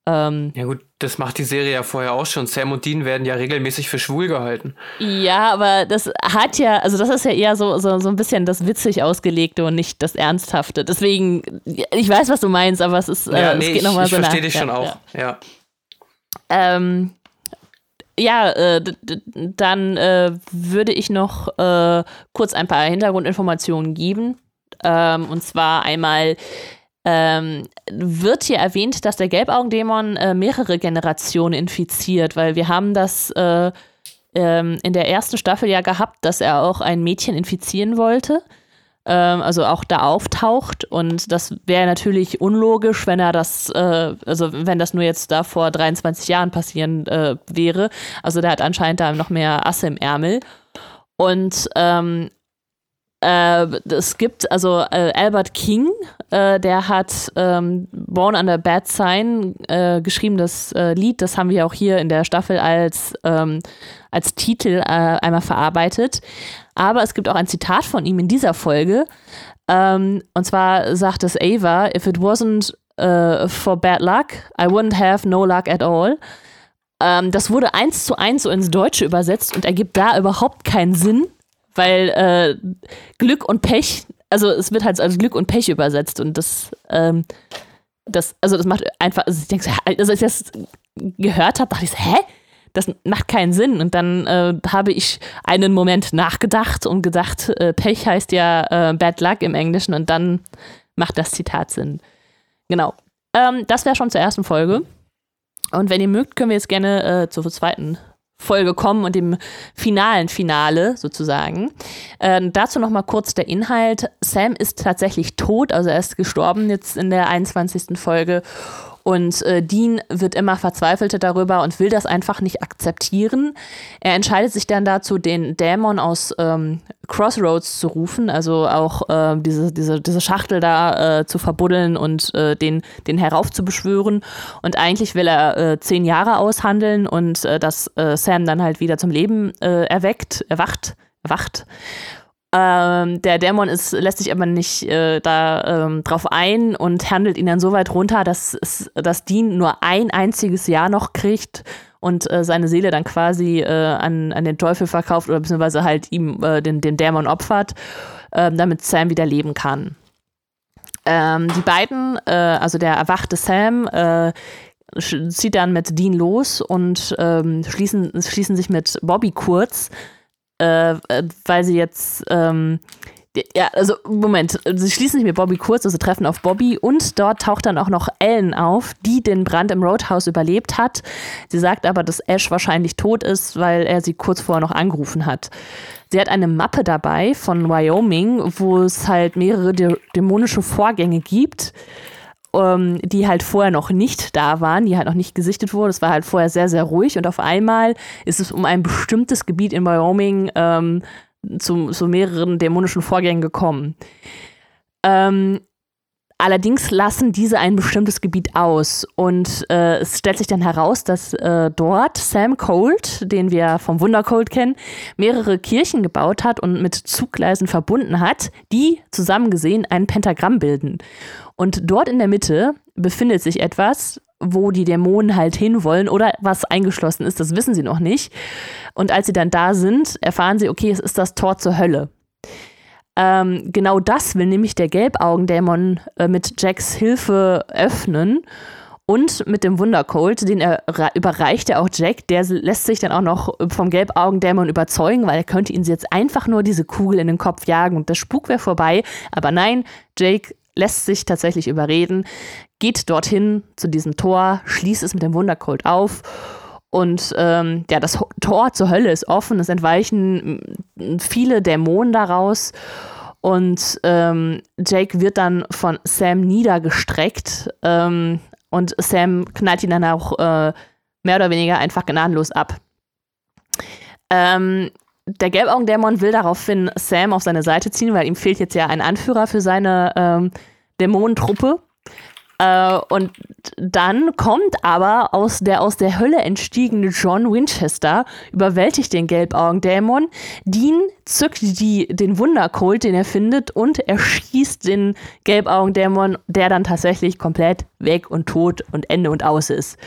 Ähm, ja gut, das macht die Serie ja vorher auch schon. Sam und Dean werden ja regelmäßig für schwul gehalten. Ja, aber das hat ja, also das ist ja eher so, so, so ein bisschen das witzig ausgelegte und nicht das Ernsthafte. Deswegen, ich weiß, was du meinst, aber es ist, äh, ja, nee, es geht nochmal so Ich verstehe dich ja, schon auch, ja. Ja, ähm, ja äh, dann äh, würde ich noch äh, kurz ein paar Hintergrundinformationen geben. Ähm, und zwar einmal ähm, wird hier erwähnt, dass der Gelbaugendämon äh, mehrere Generationen infiziert, weil wir haben das äh, ähm, in der ersten Staffel ja gehabt, dass er auch ein Mädchen infizieren wollte. Ähm, also auch da auftaucht und das wäre natürlich unlogisch, wenn er das, äh, also wenn das nur jetzt da vor 23 Jahren passieren äh, wäre. Also der hat anscheinend da noch mehr Asse im Ärmel. Und ähm, äh, es gibt also äh, Albert King, äh, der hat ähm, Born Under Bad Sign äh, geschrieben, das äh, Lied, das haben wir auch hier in der Staffel als, ähm, als Titel äh, einmal verarbeitet. Aber es gibt auch ein Zitat von ihm in dieser Folge. Ähm, und zwar sagt es Ava, if it wasn't for bad luck, I wouldn't have no luck at all. Ähm, das wurde eins zu eins so ins Deutsche übersetzt und ergibt da überhaupt keinen Sinn weil äh, Glück und Pech, also es wird halt als Glück und Pech übersetzt und das, ähm, das, also das macht einfach, also ich denke, also als ich das gehört habe, dachte ich so, hä? Das macht keinen Sinn. Und dann äh, habe ich einen Moment nachgedacht und gedacht, äh, Pech heißt ja äh, Bad Luck im Englischen und dann macht das Zitat Sinn. Genau. Ähm, das wäre schon zur ersten Folge. Und wenn ihr mögt, können wir jetzt gerne äh, zur zweiten Folge kommen und dem finalen Finale sozusagen. Äh, dazu noch mal kurz der Inhalt. Sam ist tatsächlich tot, also er ist gestorben jetzt in der 21. Folge und äh, Dean wird immer verzweifelter darüber und will das einfach nicht akzeptieren. Er entscheidet sich dann dazu, den Dämon aus ähm, Crossroads zu rufen, also auch äh, diese, diese, diese Schachtel da äh, zu verbuddeln und äh, den, den heraufzubeschwören. Und eigentlich will er äh, zehn Jahre aushandeln und äh, dass Sam dann halt wieder zum Leben erweckt, erwacht, erwacht. Ähm, der Dämon ist, lässt sich aber nicht äh, da ähm, drauf ein und handelt ihn dann so weit runter, dass, dass Dean nur ein einziges Jahr noch kriegt und äh, seine Seele dann quasi äh, an, an den Teufel verkauft oder beziehungsweise halt ihm äh, den, den Dämon opfert, ähm, damit Sam wieder leben kann. Ähm, die beiden, äh, also der erwachte Sam, äh, zieht dann mit Dean los und ähm, schließen, schließen sich mit Bobby kurz äh, weil sie jetzt, ähm, ja, also Moment, sie schließen sich mit Bobby kurz, also treffen auf Bobby und dort taucht dann auch noch Ellen auf, die den Brand im Roadhouse überlebt hat. Sie sagt aber, dass Ash wahrscheinlich tot ist, weil er sie kurz vorher noch angerufen hat. Sie hat eine Mappe dabei von Wyoming, wo es halt mehrere dämonische Vorgänge gibt ähm, die halt vorher noch nicht da waren, die halt noch nicht gesichtet wurden. Es war halt vorher sehr, sehr ruhig und auf einmal ist es um ein bestimmtes Gebiet in Wyoming ähm, zu, zu mehreren dämonischen Vorgängen gekommen. Ähm, Allerdings lassen diese ein bestimmtes Gebiet aus und äh, es stellt sich dann heraus, dass äh, dort Sam Colt, den wir vom Wunder Colt kennen, mehrere Kirchen gebaut hat und mit Zuggleisen verbunden hat, die zusammen gesehen ein Pentagramm bilden. Und dort in der Mitte befindet sich etwas, wo die Dämonen halt hinwollen oder was eingeschlossen ist, das wissen sie noch nicht. Und als sie dann da sind, erfahren sie, okay, es ist das Tor zur Hölle. Ähm, genau das will nämlich der Gelbaugendämon äh, mit Jacks Hilfe öffnen. Und mit dem Wundercolt, den er überreicht er auch Jack, der lässt sich dann auch noch vom Gelbaugendämon überzeugen, weil er könnte ihn jetzt einfach nur diese Kugel in den Kopf jagen und der Spuk wäre vorbei. Aber nein, Jake lässt sich tatsächlich überreden, geht dorthin zu diesem Tor, schließt es mit dem Wundercolt auf und ähm, ja, das Tor zur Hölle ist offen, es entweichen viele Dämonen daraus. Und ähm, Jake wird dann von Sam niedergestreckt. Ähm, und Sam knallt ihn dann auch äh, mehr oder weniger einfach gnadenlos ab. Ähm, der Gelbaugendämon will daraufhin Sam auf seine Seite ziehen, weil ihm fehlt jetzt ja ein Anführer für seine ähm, Dämonentruppe. Äh, und dann kommt aber aus der aus der Hölle entstiegene John Winchester, überwältigt den Gelbaugendämon. Dean zückt die, den Wundercolt, den er findet, und erschießt den Gelbaugendämon, der dann tatsächlich komplett weg und tot und Ende und aus ist.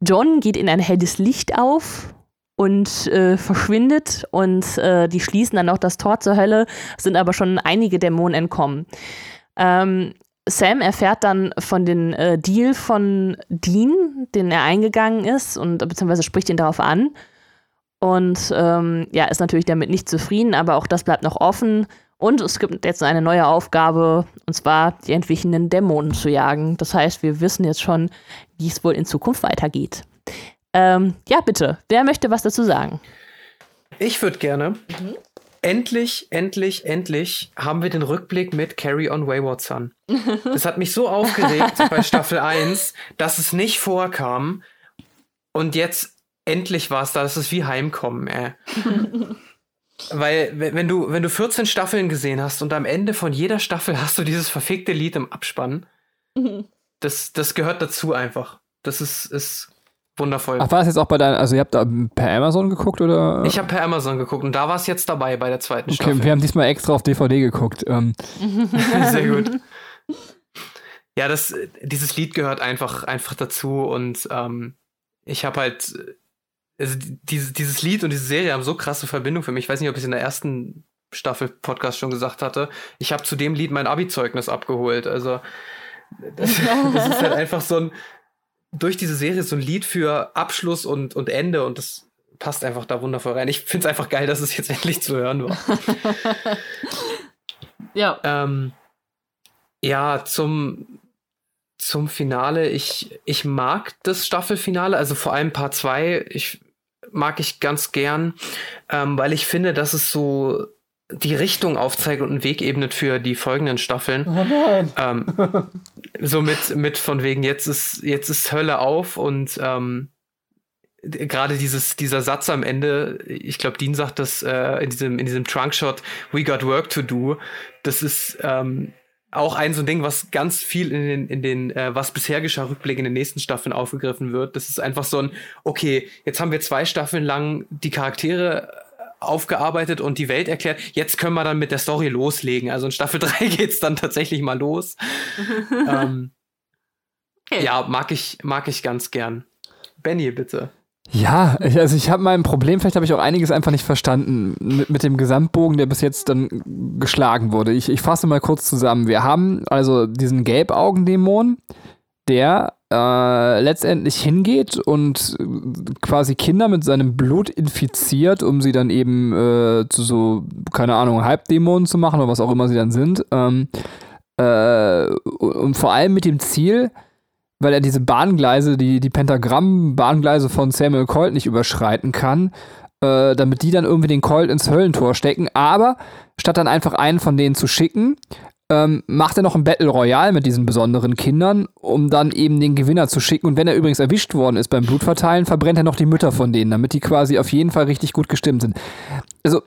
John geht in ein helles Licht auf und äh, verschwindet und äh, die schließen dann noch das Tor zur Hölle, sind aber schon einige Dämonen entkommen. Ähm, Sam erfährt dann von dem äh, Deal von Dean, den er eingegangen ist, und beziehungsweise spricht ihn darauf an. Und ähm, ja, ist natürlich damit nicht zufrieden, aber auch das bleibt noch offen. Und es gibt jetzt eine neue Aufgabe, und zwar die entwichenen Dämonen zu jagen. Das heißt, wir wissen jetzt schon, wie es wohl in Zukunft weitergeht. Ähm, ja, bitte, wer möchte was dazu sagen? Ich würde gerne. Mhm. Endlich, endlich, endlich haben wir den Rückblick mit Carry on Wayward Son. Das hat mich so aufgeregt bei Staffel 1, dass es nicht vorkam. Und jetzt endlich war es da. Das ist wie Heimkommen, ey. Weil, wenn du, wenn du 14 Staffeln gesehen hast und am Ende von jeder Staffel hast du dieses verfickte Lied im Abspann, das, das gehört dazu einfach. Das ist, ist wundervoll. Ach, war das jetzt auch bei deinen, also ihr habt da per Amazon geguckt oder? Ich habe per Amazon geguckt und da war es jetzt dabei bei der zweiten okay, Staffel. wir haben diesmal extra auf DVD geguckt. Ähm. Sehr gut. Ja, das, dieses Lied gehört einfach, einfach dazu und ähm, ich habe halt also dieses, dieses Lied und diese Serie haben so krasse Verbindung für mich. Ich weiß nicht, ob ich es in der ersten Staffel Podcast schon gesagt hatte. Ich habe zu dem Lied mein Abi-Zeugnis abgeholt. Also das, das, ist halt einfach so ein durch diese Serie so ein Lied für Abschluss und, und Ende und das passt einfach da wundervoll rein. Ich finde es einfach geil, dass es jetzt endlich zu hören war. ja. Ähm, ja, zum zum Finale. Ich, ich mag das Staffelfinale, also vor allem Part 2. Ich mag ich ganz gern, ähm, weil ich finde, dass es so die Richtung aufzeigt und einen Weg ebnet für die folgenden Staffeln. Oh nein. Ähm, so mit, mit von wegen, jetzt ist, jetzt ist Hölle auf und ähm, gerade dieses, dieser Satz am Ende, ich glaube, Dean sagt das äh, in diesem, in diesem Trunkshot, we got work to do. Das ist ähm, auch ein so ein Ding, was ganz viel in den, in den äh, was bisher geschah, Rückblick in den nächsten Staffeln aufgegriffen wird. Das ist einfach so ein, okay, jetzt haben wir zwei Staffeln lang die Charaktere aufgearbeitet und die Welt erklärt. Jetzt können wir dann mit der Story loslegen. Also in Staffel 3 geht's dann tatsächlich mal los. ähm, okay. Ja, mag ich, mag ich ganz gern. Benny, bitte. Ja, also ich habe mein Problem, vielleicht habe ich auch einiges einfach nicht verstanden mit, mit, dem Gesamtbogen, der bis jetzt dann geschlagen wurde. Ich, ich fasse mal kurz zusammen. Wir haben also diesen Gelbaugendämon, der äh, letztendlich hingeht und quasi Kinder mit seinem Blut infiziert, um sie dann eben äh, zu so, keine Ahnung, Halbdämonen zu machen oder was auch immer sie dann sind. Ähm, äh, und vor allem mit dem Ziel, weil er diese Bahngleise, die, die Pentagramm-Bahngleise von Samuel Colt nicht überschreiten kann, äh, damit die dann irgendwie den Colt ins Höllentor stecken. Aber statt dann einfach einen von denen zu schicken, ähm, macht er noch ein Battle Royale mit diesen besonderen Kindern, um dann eben den Gewinner zu schicken. Und wenn er übrigens erwischt worden ist beim Blutverteilen, verbrennt er noch die Mütter von denen, damit die quasi auf jeden Fall richtig gut gestimmt sind. Also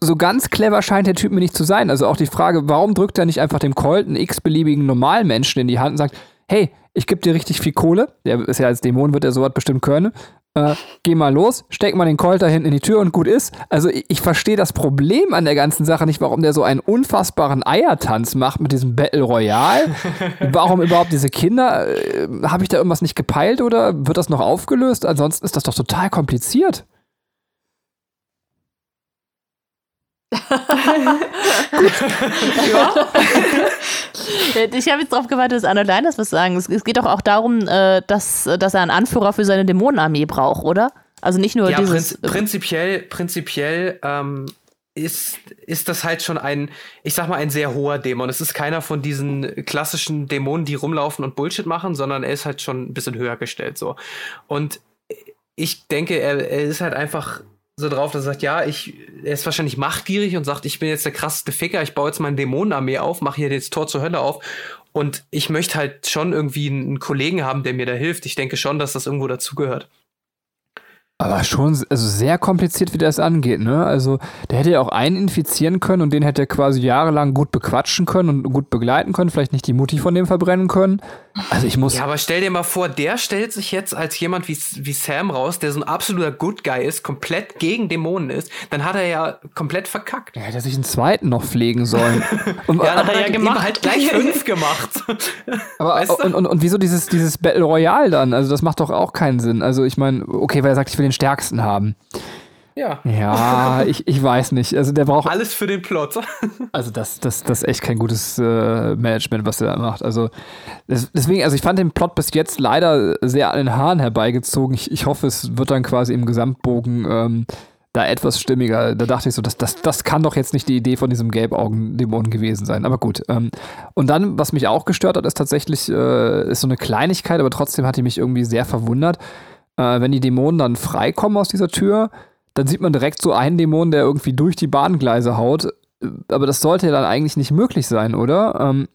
so ganz clever scheint der Typ mir nicht zu sein. Also auch die Frage, warum drückt er nicht einfach dem Colt einen x-beliebigen Normalmenschen in die Hand und sagt, hey, ich gebe dir richtig viel Kohle. Der ist ja als Dämon, wird er sowas bestimmt können. Äh, geh mal los, steck mal den Colt da hinten in die Tür und gut ist. Also ich, ich verstehe das Problem an der ganzen Sache nicht, warum der so einen unfassbaren Eiertanz macht mit diesem Battle Royale. warum überhaupt diese Kinder? Äh, Habe ich da irgendwas nicht gepeilt oder wird das noch aufgelöst? Ansonsten ist das doch total kompliziert. Ja. ich habe jetzt darauf gewartet, dass Arnold Leiners was sagen. Es, geht doch auch darum, äh, dass, dass er einen Anführer für seine Dämonenarmee braucht, oder? Also nicht nur ja, dieses. Prinz, prinzipiell, prinzipiell ähm, ist, ist das halt schon ein, ich sag mal, ein sehr hoher Dämon. Es ist keiner von diesen klassischen Dämonen, die rumlaufen und Bullshit machen, sondern er ist halt schon ein bisschen höher gestellt so. Und ich denke, er, er ist halt einfach so drauf, dass er sagt, ja, ich, er ist wahrscheinlich machtgierig und sagt, ich bin jetzt der krasseste Ficker, ich baue jetzt meine Dämonenarmee auf, mache hier das Tor zur Hölle auf. Und ich möchte halt schon irgendwie einen Kollegen haben, der mir da hilft. Ich denke schon, dass das irgendwo dazugehört. Aber schon also sehr kompliziert, wie das angeht, ne? Also, der hätte ja auch einen infizieren können und den hätte er quasi jahrelang gut bequatschen können und gut begleiten können, vielleicht nicht die Mutti von dem verbrennen können. Also ich muss. Ja, aber stell dir mal vor, der stellt sich jetzt als jemand wie, wie Sam raus, der so ein absoluter Good Guy ist, komplett gegen Dämonen ist, dann hat er ja komplett verkackt. Ja, hätte sich einen zweiten noch pflegen sollen. Und, ja, dann hat er ja gemacht. halt gleich fünf gemacht. aber weißt du? und, und, und wieso dieses, dieses Battle Royale dann? Also das macht doch auch keinen Sinn. Also ich meine, okay, weil er sagt, ich will den stärksten haben. Ja. Ja, ich, ich weiß nicht. Also der braucht. Alles für den Plot. Also das, das, das ist echt kein gutes äh, Management, was er da macht. Also das, deswegen, also ich fand den Plot bis jetzt leider sehr an den Haaren herbeigezogen. Ich, ich hoffe, es wird dann quasi im Gesamtbogen ähm, da etwas stimmiger. Da dachte ich so, das, das, das kann doch jetzt nicht die Idee von diesem Gelbaugen-Dämon gewesen sein. Aber gut. Ähm, und dann, was mich auch gestört hat, ist tatsächlich, äh, ist so eine Kleinigkeit, aber trotzdem hat die mich irgendwie sehr verwundert äh, wenn die Dämonen dann freikommen aus dieser Tür, dann sieht man direkt so einen Dämon, der irgendwie durch die Bahngleise haut. Aber das sollte ja dann eigentlich nicht möglich sein, oder? Ähm,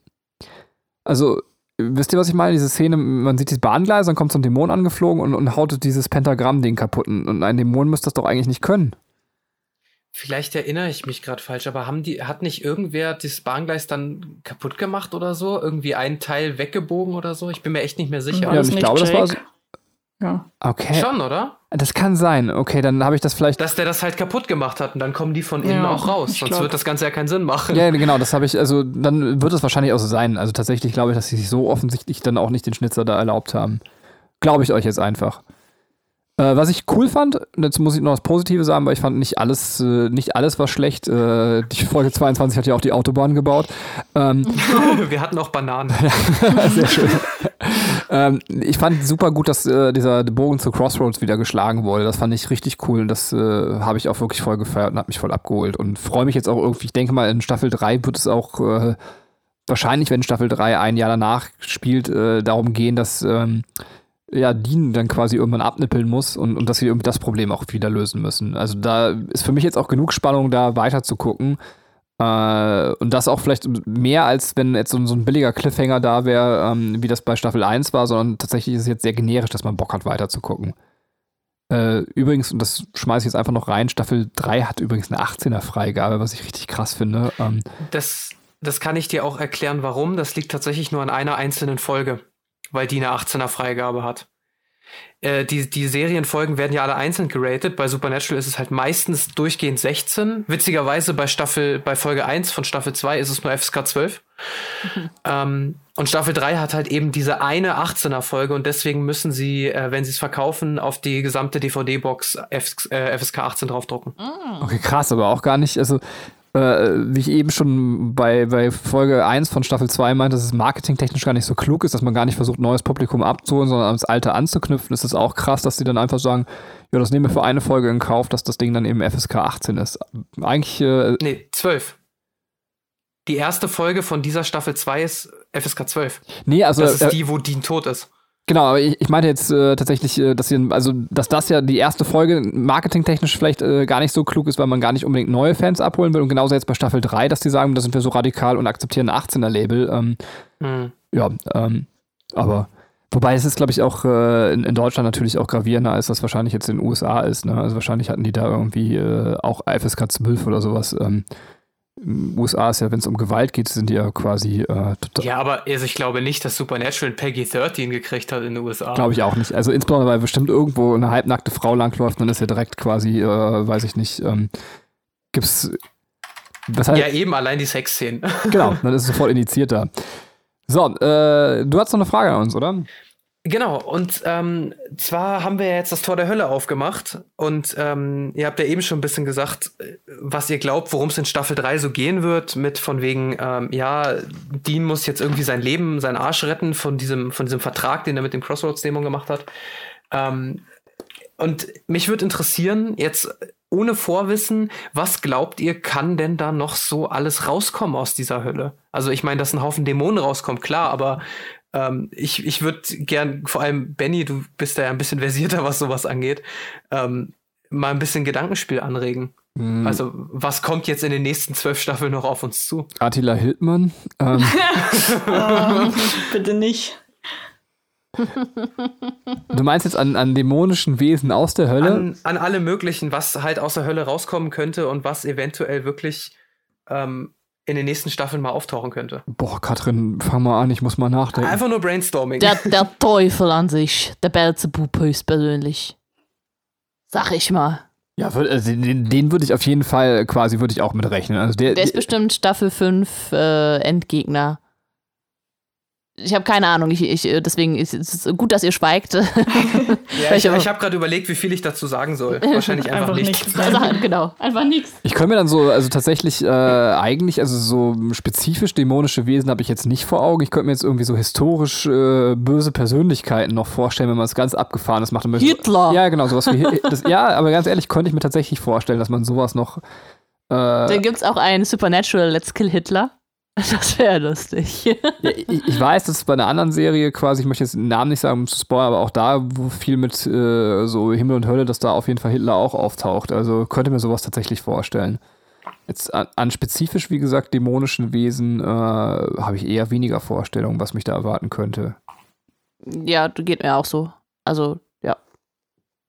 also, wisst ihr, was ich meine? Diese Szene, man sieht die Bahngleise, dann kommt so ein Dämon angeflogen und, und haut dieses Pentagramm-Ding kaputt. Und ein Dämon müsste das doch eigentlich nicht können. Vielleicht erinnere ich mich gerade falsch, aber haben die, hat nicht irgendwer das Bahngleis dann kaputt gemacht oder so? Irgendwie einen Teil weggebogen oder so? Ich bin mir echt nicht mehr sicher. Ja, ich glaube, Jake? das war ja. Okay. Schon, oder? Das kann sein. Okay, dann habe ich das vielleicht. Dass der das halt kaputt gemacht hat und dann kommen die von innen ja, auch raus. Sonst glaub. wird das Ganze ja keinen Sinn machen. Ja, genau, das habe ich, also dann wird es wahrscheinlich auch so sein. Also tatsächlich glaube ich, dass sie sich so offensichtlich dann auch nicht den Schnitzer da erlaubt haben. Glaube ich euch jetzt einfach. Äh, was ich cool fand, jetzt muss ich noch das Positive sagen, weil ich fand nicht alles, äh, nicht alles war schlecht. Äh, die Folge 22 hat ja auch die Autobahn gebaut. Ähm, Wir hatten auch Bananen. Sehr schön. ähm, ich fand super gut, dass äh, dieser Bogen zu Crossroads wieder geschlagen wurde. Das fand ich richtig cool. Das äh, habe ich auch wirklich voll gefeiert und habe mich voll abgeholt. Und freue mich jetzt auch irgendwie, ich denke mal, in Staffel 3 wird es auch äh, wahrscheinlich, wenn Staffel 3 ein Jahr danach spielt, darum gehen, dass ähm, ja, Dean dann quasi irgendwann abnippeln muss und, und dass sie irgendwie das Problem auch wieder lösen müssen. Also da ist für mich jetzt auch genug Spannung, da weiter zu gucken. Äh, und das auch vielleicht mehr, als wenn jetzt so, so ein billiger Cliffhanger da wäre, ähm, wie das bei Staffel 1 war, sondern tatsächlich ist es jetzt sehr generisch, dass man Bock hat, weiter zu gucken. Äh, übrigens, und das schmeiße ich jetzt einfach noch rein, Staffel 3 hat übrigens eine 18er Freigabe, was ich richtig krass finde. Ähm, das, das kann ich dir auch erklären, warum. Das liegt tatsächlich nur an einer einzelnen Folge weil die eine 18er Freigabe hat. Äh, die, die Serienfolgen werden ja alle einzeln geratet. Bei Supernatural ist es halt meistens durchgehend 16. Witzigerweise bei Staffel, bei Folge 1 von Staffel 2 ist es nur FSK 12. Mhm. Ähm, und Staffel 3 hat halt eben diese eine 18er Folge und deswegen müssen sie, äh, wenn sie es verkaufen, auf die gesamte DVD-Box äh, FSK 18 draufdrucken. Ah. Okay, krass, aber auch gar nicht. Also äh, wie ich eben schon bei, bei Folge 1 von Staffel 2 meinte, dass es marketingtechnisch gar nicht so klug ist, dass man gar nicht versucht, neues Publikum abzuholen, sondern ans alte anzuknüpfen, ist es auch krass, dass sie dann einfach sagen, ja, das nehmen wir für eine Folge in Kauf, dass das Ding dann eben FSK 18 ist. Eigentlich. Äh, nee, 12. Die erste Folge von dieser Staffel 2 ist FSK 12. Nee, also. Das ist äh, die, wo Dean tot ist. Genau, aber ich, ich meinte jetzt äh, tatsächlich, äh, dass, sie, also, dass das ja die erste Folge marketingtechnisch vielleicht äh, gar nicht so klug ist, weil man gar nicht unbedingt neue Fans abholen will. Und genauso jetzt bei Staffel 3, dass die sagen, da sind wir so radikal und akzeptieren ein 18er-Label. Ähm, mhm. Ja, ähm, aber wobei es ist, glaube ich, auch äh, in, in, Deutschland natürlich auch gravierender, als das wahrscheinlich jetzt in den USA ist. Ne? Also wahrscheinlich hatten die da irgendwie äh, auch FSK 12 oder sowas. Ähm, USA ist ja, wenn es um Gewalt geht, sind die ja quasi äh, total. Ja, aber also ich glaube nicht, dass Supernatural Peggy 13 gekriegt hat in den USA. Glaube ich auch nicht. Also insbesondere, weil bestimmt irgendwo eine halbnackte Frau langläuft, dann ist ja direkt quasi, äh, weiß ich nicht, ähm, gibt's. Weshalb, ja, eben allein die Sexszenen. genau, dann ist es sofort initiiert da. So, äh, du hast noch eine Frage an uns, oder? Genau, und ähm, zwar haben wir jetzt das Tor der Hölle aufgemacht und ähm, ihr habt ja eben schon ein bisschen gesagt, was ihr glaubt, worum es in Staffel 3 so gehen wird, mit von wegen, ähm, ja, Dean muss jetzt irgendwie sein Leben, seinen Arsch retten von diesem, von diesem Vertrag, den er mit dem Crossroads-Dämon gemacht hat. Ähm, und mich würde interessieren, jetzt ohne Vorwissen, was glaubt ihr, kann denn da noch so alles rauskommen aus dieser Hölle? Also ich meine, dass ein Haufen Dämonen rauskommt, klar, aber ähm, ich ich würde gern, vor allem Benny, du bist da ja ein bisschen versierter, was sowas angeht, ähm, mal ein bisschen Gedankenspiel anregen. Mhm. Also, was kommt jetzt in den nächsten zwölf Staffeln noch auf uns zu? Attila Hildmann. Ähm. oh, bitte nicht. Du meinst jetzt an, an dämonischen Wesen aus der Hölle? An, an alle möglichen, was halt aus der Hölle rauskommen könnte und was eventuell wirklich ähm, in den nächsten Staffeln mal auftauchen könnte. Boah, Katrin, fang mal an, ich muss mal nachdenken. Einfach nur Brainstorming. Der, der Teufel an sich, der Belzebub höchstpersönlich. Sag ich mal. Ja, also den, den würde ich auf jeden Fall quasi, würde ich auch mit rechnen. Also der, Der ist bestimmt Staffel 5 äh, Endgegner. Ich habe keine Ahnung, ich, ich, äh, deswegen ist es gut, dass ihr schweigt. ja, ich ich habe gerade überlegt, wie viel ich dazu sagen soll. Wahrscheinlich einfach, Einfach nichts. nichts. Also, genau, einfach nichts. Ich könnte mir dann so, also tatsächlich äh, eigentlich, also so spezifisch dämonische Wesen habe ich jetzt nicht vor Augen. Ich könnte mir jetzt irgendwie so historisch äh, böse Persönlichkeiten noch vorstellen, wenn man es ganz abgefahrenes macht. und möchte- Hitler. Ja, genau, sowas wie das, Ja, aber ganz ehrlich, könnte ich mir tatsächlich vorstellen, dass man sowas noch. Äh, Dann gibt es auch ein Supernatural Let's Kill Hitler. Das wäre lustig. ja, ich, ich weiß, dass es bei einer anderen Serie quasi, ich möchte jetzt den Namen nicht sagen, um zu spoilern, aber auch da wo viel mit äh, so Himmel und Hölle, dass da auf jeden Fall Hitler auch auftaucht. Also könnte mir sowas tatsächlich vorstellen. Jetzt an, an spezifisch, wie gesagt, dämonischen Wesen äh, habe ich eher weniger Vorstellungen, was mich da erwarten könnte. ja, geht mir auch so. Also, ja.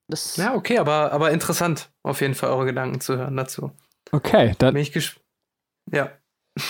Das, Ja, okay, aber, aber interessant, auf jeden Fall eure Gedanken zu hören dazu. Okay, dann. Bin ich Ja.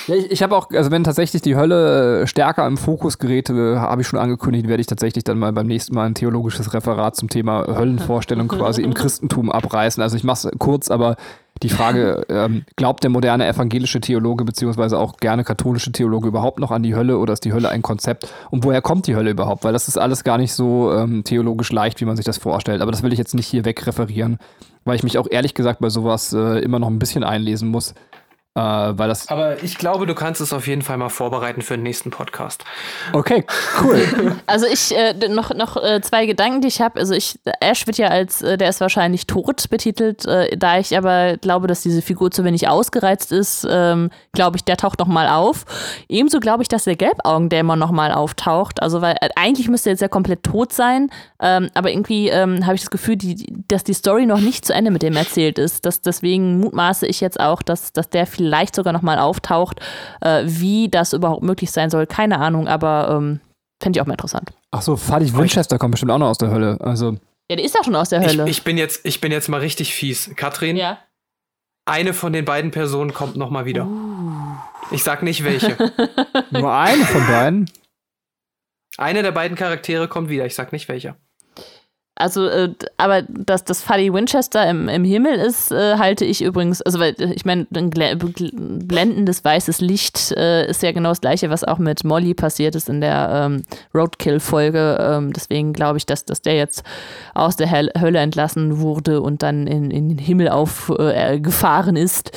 Ja, ich ich habe auch, also wenn tatsächlich die Hölle stärker im Fokus gerät, äh, habe ich schon angekündigt, werde ich tatsächlich dann mal beim nächsten Mal ein theologisches Referat zum Thema Höllenvorstellung quasi im Christentum abreißen. Also ich mache es kurz, aber die Frage, ähm, glaubt der moderne evangelische Theologe beziehungsweise auch gerne katholische Theologe überhaupt noch an die Hölle oder ist die Hölle ein Konzept? Und woher kommt die Hölle überhaupt? Weil das ist alles gar nicht so ähm, theologisch leicht, wie man sich das vorstellt. Aber das will ich jetzt nicht hier wegreferieren, weil ich mich auch ehrlich gesagt bei sowas äh, immer noch ein bisschen einlesen muss. Äh, weil das Aber ich glaube, du kannst es auf jeden Fall mal vorbereiten für den nächsten Podcast. Okay, cool. Also ich äh, noch noch äh, zwei Gedanken, die ich habe. Also ich Ash wird ja als äh, der ist wahrscheinlich tot betitelt, äh, da ich aber glaube, dass diese Figur zu wenig ausgereizt ist, ähm, glaube ich, der taucht noch mal auf. Ebenso glaube ich, dass der Gelbaugendämon noch mal auftaucht. Also weil äh, eigentlich müsste er jetzt ja komplett tot sein, ähm, aber irgendwie ähm, habe ich das Gefühl, die, dass die Story noch nicht zu Ende mit dem erzählt ist. Das, deswegen mutmaße ich jetzt auch, dass, dass der vielleicht sogar noch mal auftaucht. Äh, wie das überhaupt möglich sein soll, keine Ahnung, aber ähm, Fände ich auch mal interessant. Ach so, Fadi Winchester kommt bestimmt auch noch aus der Hölle. Also, Ja, der ist ja schon aus der Ich, Hölle. ich, bin jetzt, ich bin jetzt mal richtig fies. Katrin, ja. eine von den beiden Personen kommt noch mal wieder. Ich sag nicht welche. nur eine von beiden. Eine der beiden Charaktere kommt wieder. Ich sag nicht welche. Also, äh, aber dass das Fuddy Winchester im, im Himmel ist, äh, halte ich übrigens, also weil äh, ich meine, ein blendendes weißes Licht äh, ist ja genau das gleiche, was auch mit Molly passiert ist in der ähm, Roadkill-Folge. Ähm, deswegen glaube ich, dass, dass der jetzt aus der Hell Hölle entlassen wurde und dann in, in den Himmel aufgefahren äh, ist.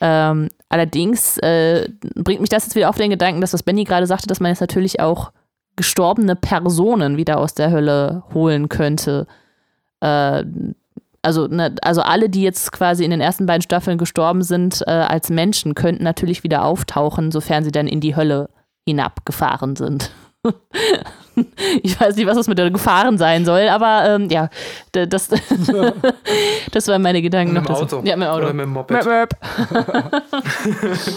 Ähm, allerdings äh, bringt mich das jetzt wieder auf den Gedanken, dass was Benny gerade sagte, dass man jetzt natürlich auch gestorbene Personen wieder aus der Hölle holen könnte. Äh, also, ne, also alle, die jetzt quasi in den ersten beiden Staffeln gestorben sind, äh, als Menschen, könnten natürlich wieder auftauchen, sofern sie dann in die Hölle hinabgefahren sind. ich weiß nicht, was das mit der Gefahren sein soll, aber ähm, ja, das, das waren meine Gedanken Mit noch. dem. Auto. Ja, mit dem Auto. Oder mit dem Moped. Möp,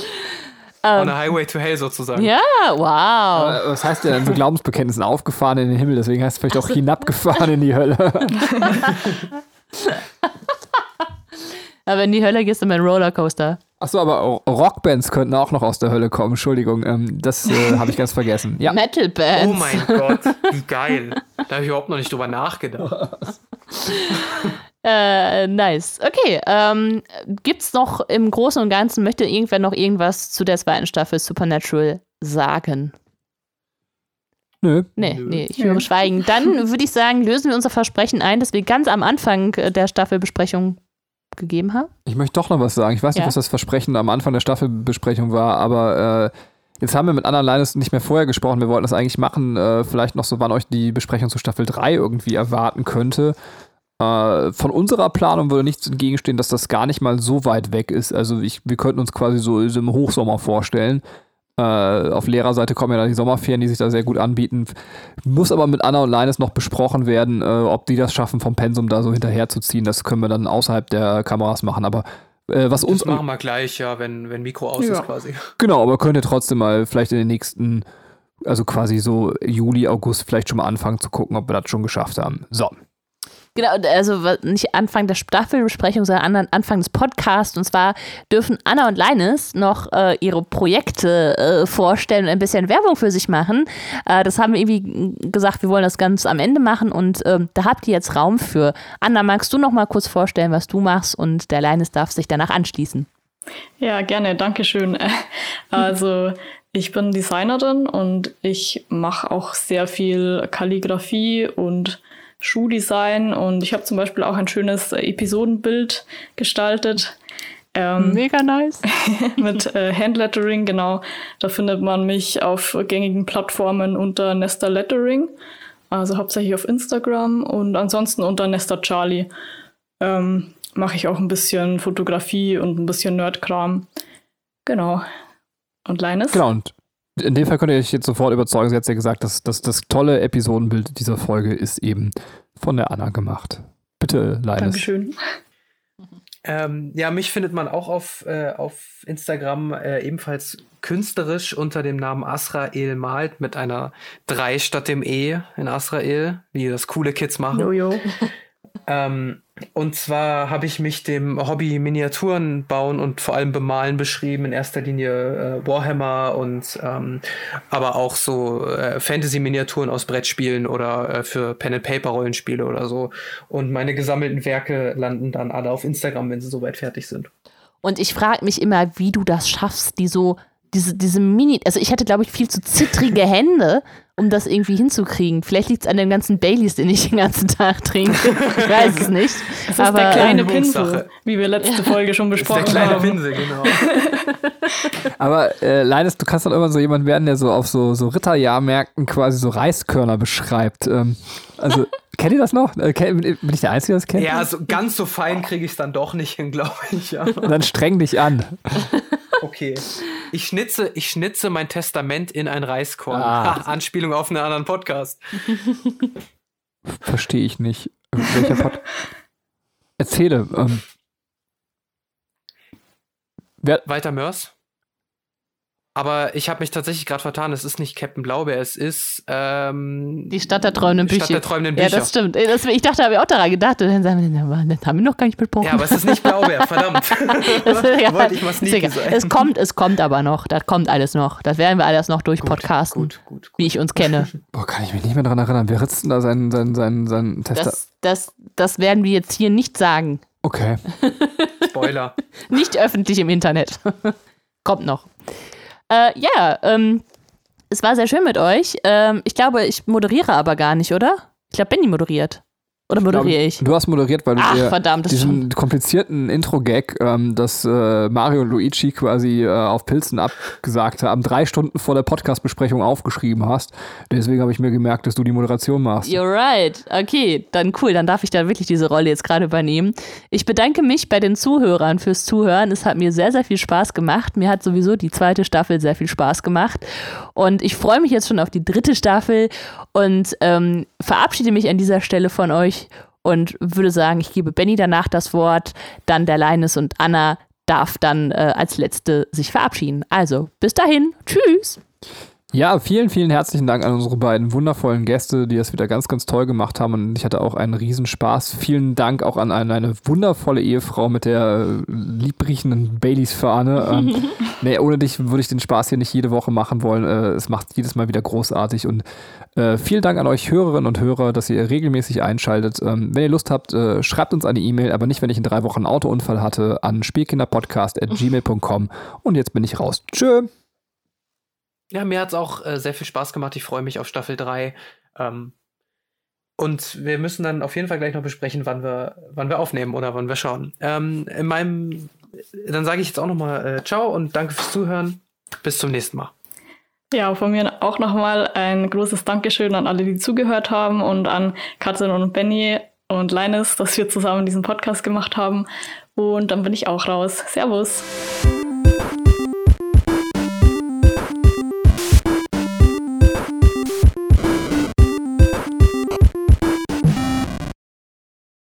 On a highway to hell sozusagen. Ja, wow. Äh, Was heißt denn so Glaubensbekenntnissen aufgefahren in den Himmel? Deswegen heißt es vielleicht auch hinabgefahren in die Hölle. Aber in die Hölle gehst du mit einem Rollercoaster. Achso, aber Rockbands könnten auch noch aus der Hölle kommen. Entschuldigung, ähm, das äh, habe ich ganz vergessen. Ja. Metal-Bands. Oh mein Gott, wie geil. Da habe ich überhaupt noch nicht drüber nachgedacht. Äh, nice. Okay, ähm, gibt's noch im Großen und Ganzen, möchte irgendwer noch irgendwas zu der zweiten Staffel Supernatural sagen? Nö. Nee, Nö. nee, ich höre Schweigen. Dann würde ich sagen, lösen wir unser Versprechen ein, das wir ganz am Anfang der Staffelbesprechung gegeben haben. Ich möchte doch noch was sagen. Ich weiß nicht, Ja. was das Versprechen am Anfang der Staffelbesprechung war, aber äh, jetzt haben wir mit anderen Linus nicht mehr vorher gesprochen. Wir wollten das eigentlich machen. Äh, vielleicht noch so, wann euch die Besprechung zu Staffel 3 irgendwie erwarten könnte. Äh, von unserer Planung würde nichts entgegenstehen, dass das gar nicht mal so weit weg ist. Also ich, wir könnten uns quasi so im Hochsommer vorstellen. Äh, auf Lehrerseite kommen ja da die Sommerferien, die sich da sehr gut anbieten. Muss aber mit Anna und Linus noch besprochen werden, äh, ob die das schaffen, vom Pensum da so hinterherzuziehen. Das können wir dann außerhalb der Kameras machen. Aber äh, was uns Das machen wir gleich, ja, wenn, wenn Mikro aus Ja. ist quasi. Genau, aber könnt ihr trotzdem mal vielleicht in den nächsten Also quasi so Juli, August vielleicht schon mal anfangen zu gucken, ob wir das schon geschafft haben. So. Genau, also nicht Anfang der Staffelbesprechung, sondern Anfang des Podcasts. Und zwar dürfen Anna und Leines noch äh, ihre Projekte äh, vorstellen und ein bisschen Werbung für sich machen. Äh, das haben wir irgendwie gesagt, wir wollen das ganz am Ende machen und ähm, da habt ihr jetzt Raum für. Anna, magst du noch mal kurz vorstellen, was du machst und der Leines darf sich danach anschließen? Ja, gerne, danke schön. Also ich bin Designerin und ich mache auch sehr viel Kalligrafie und Schuhdesign und ich habe zum Beispiel auch ein schönes äh, Episodenbild gestaltet. Ähm, Mega nice. mit äh, Handlettering, genau. Da findet man mich auf gängigen Plattformen unter Nesta Lettering, also hauptsächlich auf Instagram und ansonsten unter Nesta Charlie. Ähm, Mache ich auch ein bisschen Fotografie und ein bisschen Nerdkram. Genau. Und Linus? Genau, und in dem Fall könnt ihr euch jetzt sofort überzeugen. Sie hat ja gesagt, dass, dass das tolle Episodenbild dieser Folge ist eben von der Anna gemacht. Bitte, Linus. Dankeschön. Ähm, ja, mich findet man auch auf, äh, auf Instagram äh, ebenfalls künstlerisch unter dem Namen Asrael malt mit einer 3 statt dem E in Asrael, wie das coole Kids machen. Jojo. Ähm, und zwar habe ich mich dem Hobby Miniaturen bauen und vor allem bemalen beschrieben, in erster Linie äh, Warhammer und ähm, aber auch so äh, Fantasy-Miniaturen aus Brettspielen oder äh, für Pen-and-Paper-Rollenspiele oder so. Und meine gesammelten Werke landen dann alle auf Instagram, wenn sie soweit fertig sind. Und ich frage mich immer, wie du das schaffst, die so, diese, diese Mini, also ich hätte, glaube ich, viel zu zittrige Hände um das irgendwie hinzukriegen. Vielleicht liegt es an den ganzen Baileys, den ich den ganzen Tag trinke. Ich weiß es nicht. Das ist aber, der kleine ähm, Pinsel, wie wir letzte Folge schon besprochen haben. Der kleine Pinsel, genau. aber äh, Linus, du kannst dann irgendwann so jemand werden, der so auf so, so Ritterjahrmärkten quasi so Reiskörner beschreibt. Ähm, also Kennt ihr das noch? Äh, bin ich der Einzige, der das kennt? Ja, so ganz so fein kriege ich es dann doch nicht hin, glaube ich. Dann streng dich an. Okay. Ich schnitze, ich schnitze mein Testament in ein Reiskorn. Ah. Ha, Anspielung auf einen anderen Podcast. Verstehe ich nicht. Welcher Pod Erzähle. Ähm. Wer Weiter Mörs? Aber ich habe mich tatsächlich gerade vertan. Es ist nicht Captain Blaubeer, es ist ähm, die Stadt der träumenden Bücher. Stadt der träumenden Bücher. Ja, das stimmt. Das, ich dachte, habe ich auch daran gedacht. Dann sagen wir, das haben wir noch gar nicht besprochen. Ja, aber es ist nicht Blaubeer, verdammt. das ja, wollte ich mal sneaky sein. Es kommt, es kommt aber noch. Das kommt alles noch. Das werden wir alles noch durch gut, podcasten, gut, gut, wie ich uns kenne. Boah, kann ich mich nicht mehr daran erinnern. Wer ritzt denn da seinen, seinen, seinen, seinen Tester? Das, das, das werden wir jetzt hier nicht sagen. Okay. Spoiler. nicht öffentlich im Internet. kommt noch. Äh, ja, ähm, es war sehr schön mit euch. Ähm, ich glaube, ich moderiere aber gar nicht, oder? Ich glaube, Benny moderiert. Oder moderiere ich? Du hast moderiert, weil du Ach, dir verdammt, diesen komplizierten Intro-Gag, ähm, dass äh, Mario und Luigi quasi äh, auf Pilzen abgesagt haben, drei Stunden vor der Podcast-Besprechung aufgeschrieben hast. Deswegen habe ich mir gemerkt, dass du die Moderation machst. You're right. Okay, dann cool. Dann darf ich da wirklich diese Rolle jetzt gerade übernehmen. Ich bedanke mich bei den Zuhörern fürs Zuhören. Es hat mir sehr, sehr viel Spaß gemacht. Mir hat sowieso die zweite Staffel sehr viel Spaß gemacht. Und ich freue mich jetzt schon auf die dritte Staffel und ähm, verabschiede mich an dieser Stelle von euch und würde sagen, ich gebe Benny danach das Wort, dann der Leines und Anna darf dann äh, als letzte sich verabschieden. Also, bis dahin, tschüss. Ja, vielen, vielen herzlichen Dank an unsere beiden wundervollen Gäste, die das wieder ganz, ganz toll gemacht haben. Und ich hatte auch einen Riesenspaß. Vielen Dank auch an eine, eine wundervolle Ehefrau mit der äh, liebriechenden Baileys-Fahne. ähm, nee, ohne dich würde ich den Spaß hier nicht jede Woche machen wollen. Äh, es macht jedes Mal wieder großartig. Und äh, vielen Dank an euch Hörerinnen und Hörer, dass ihr regelmäßig einschaltet. Ähm, wenn ihr Lust habt, äh, schreibt uns eine E-Mail, aber nicht, wenn ich in drei Wochen einen Autounfall hatte, an spielkinderpodcast.gmail.com. Und jetzt bin ich raus. Tschö. Ja, mir hat es auch äh, sehr viel Spaß gemacht. Ich freue mich auf Staffel 3. Ähm, und wir müssen dann auf jeden Fall gleich noch besprechen, wann wir, wann wir aufnehmen oder wann wir schauen. Ähm, in meinem, dann sage ich jetzt auch nochmal äh, Ciao und danke fürs Zuhören. Bis zum nächsten Mal. Ja, von mir auch nochmal ein großes Dankeschön an alle, die zugehört haben und an Katrin und Benny und Linus, dass wir zusammen diesen Podcast gemacht haben. Und dann bin ich auch raus. Servus.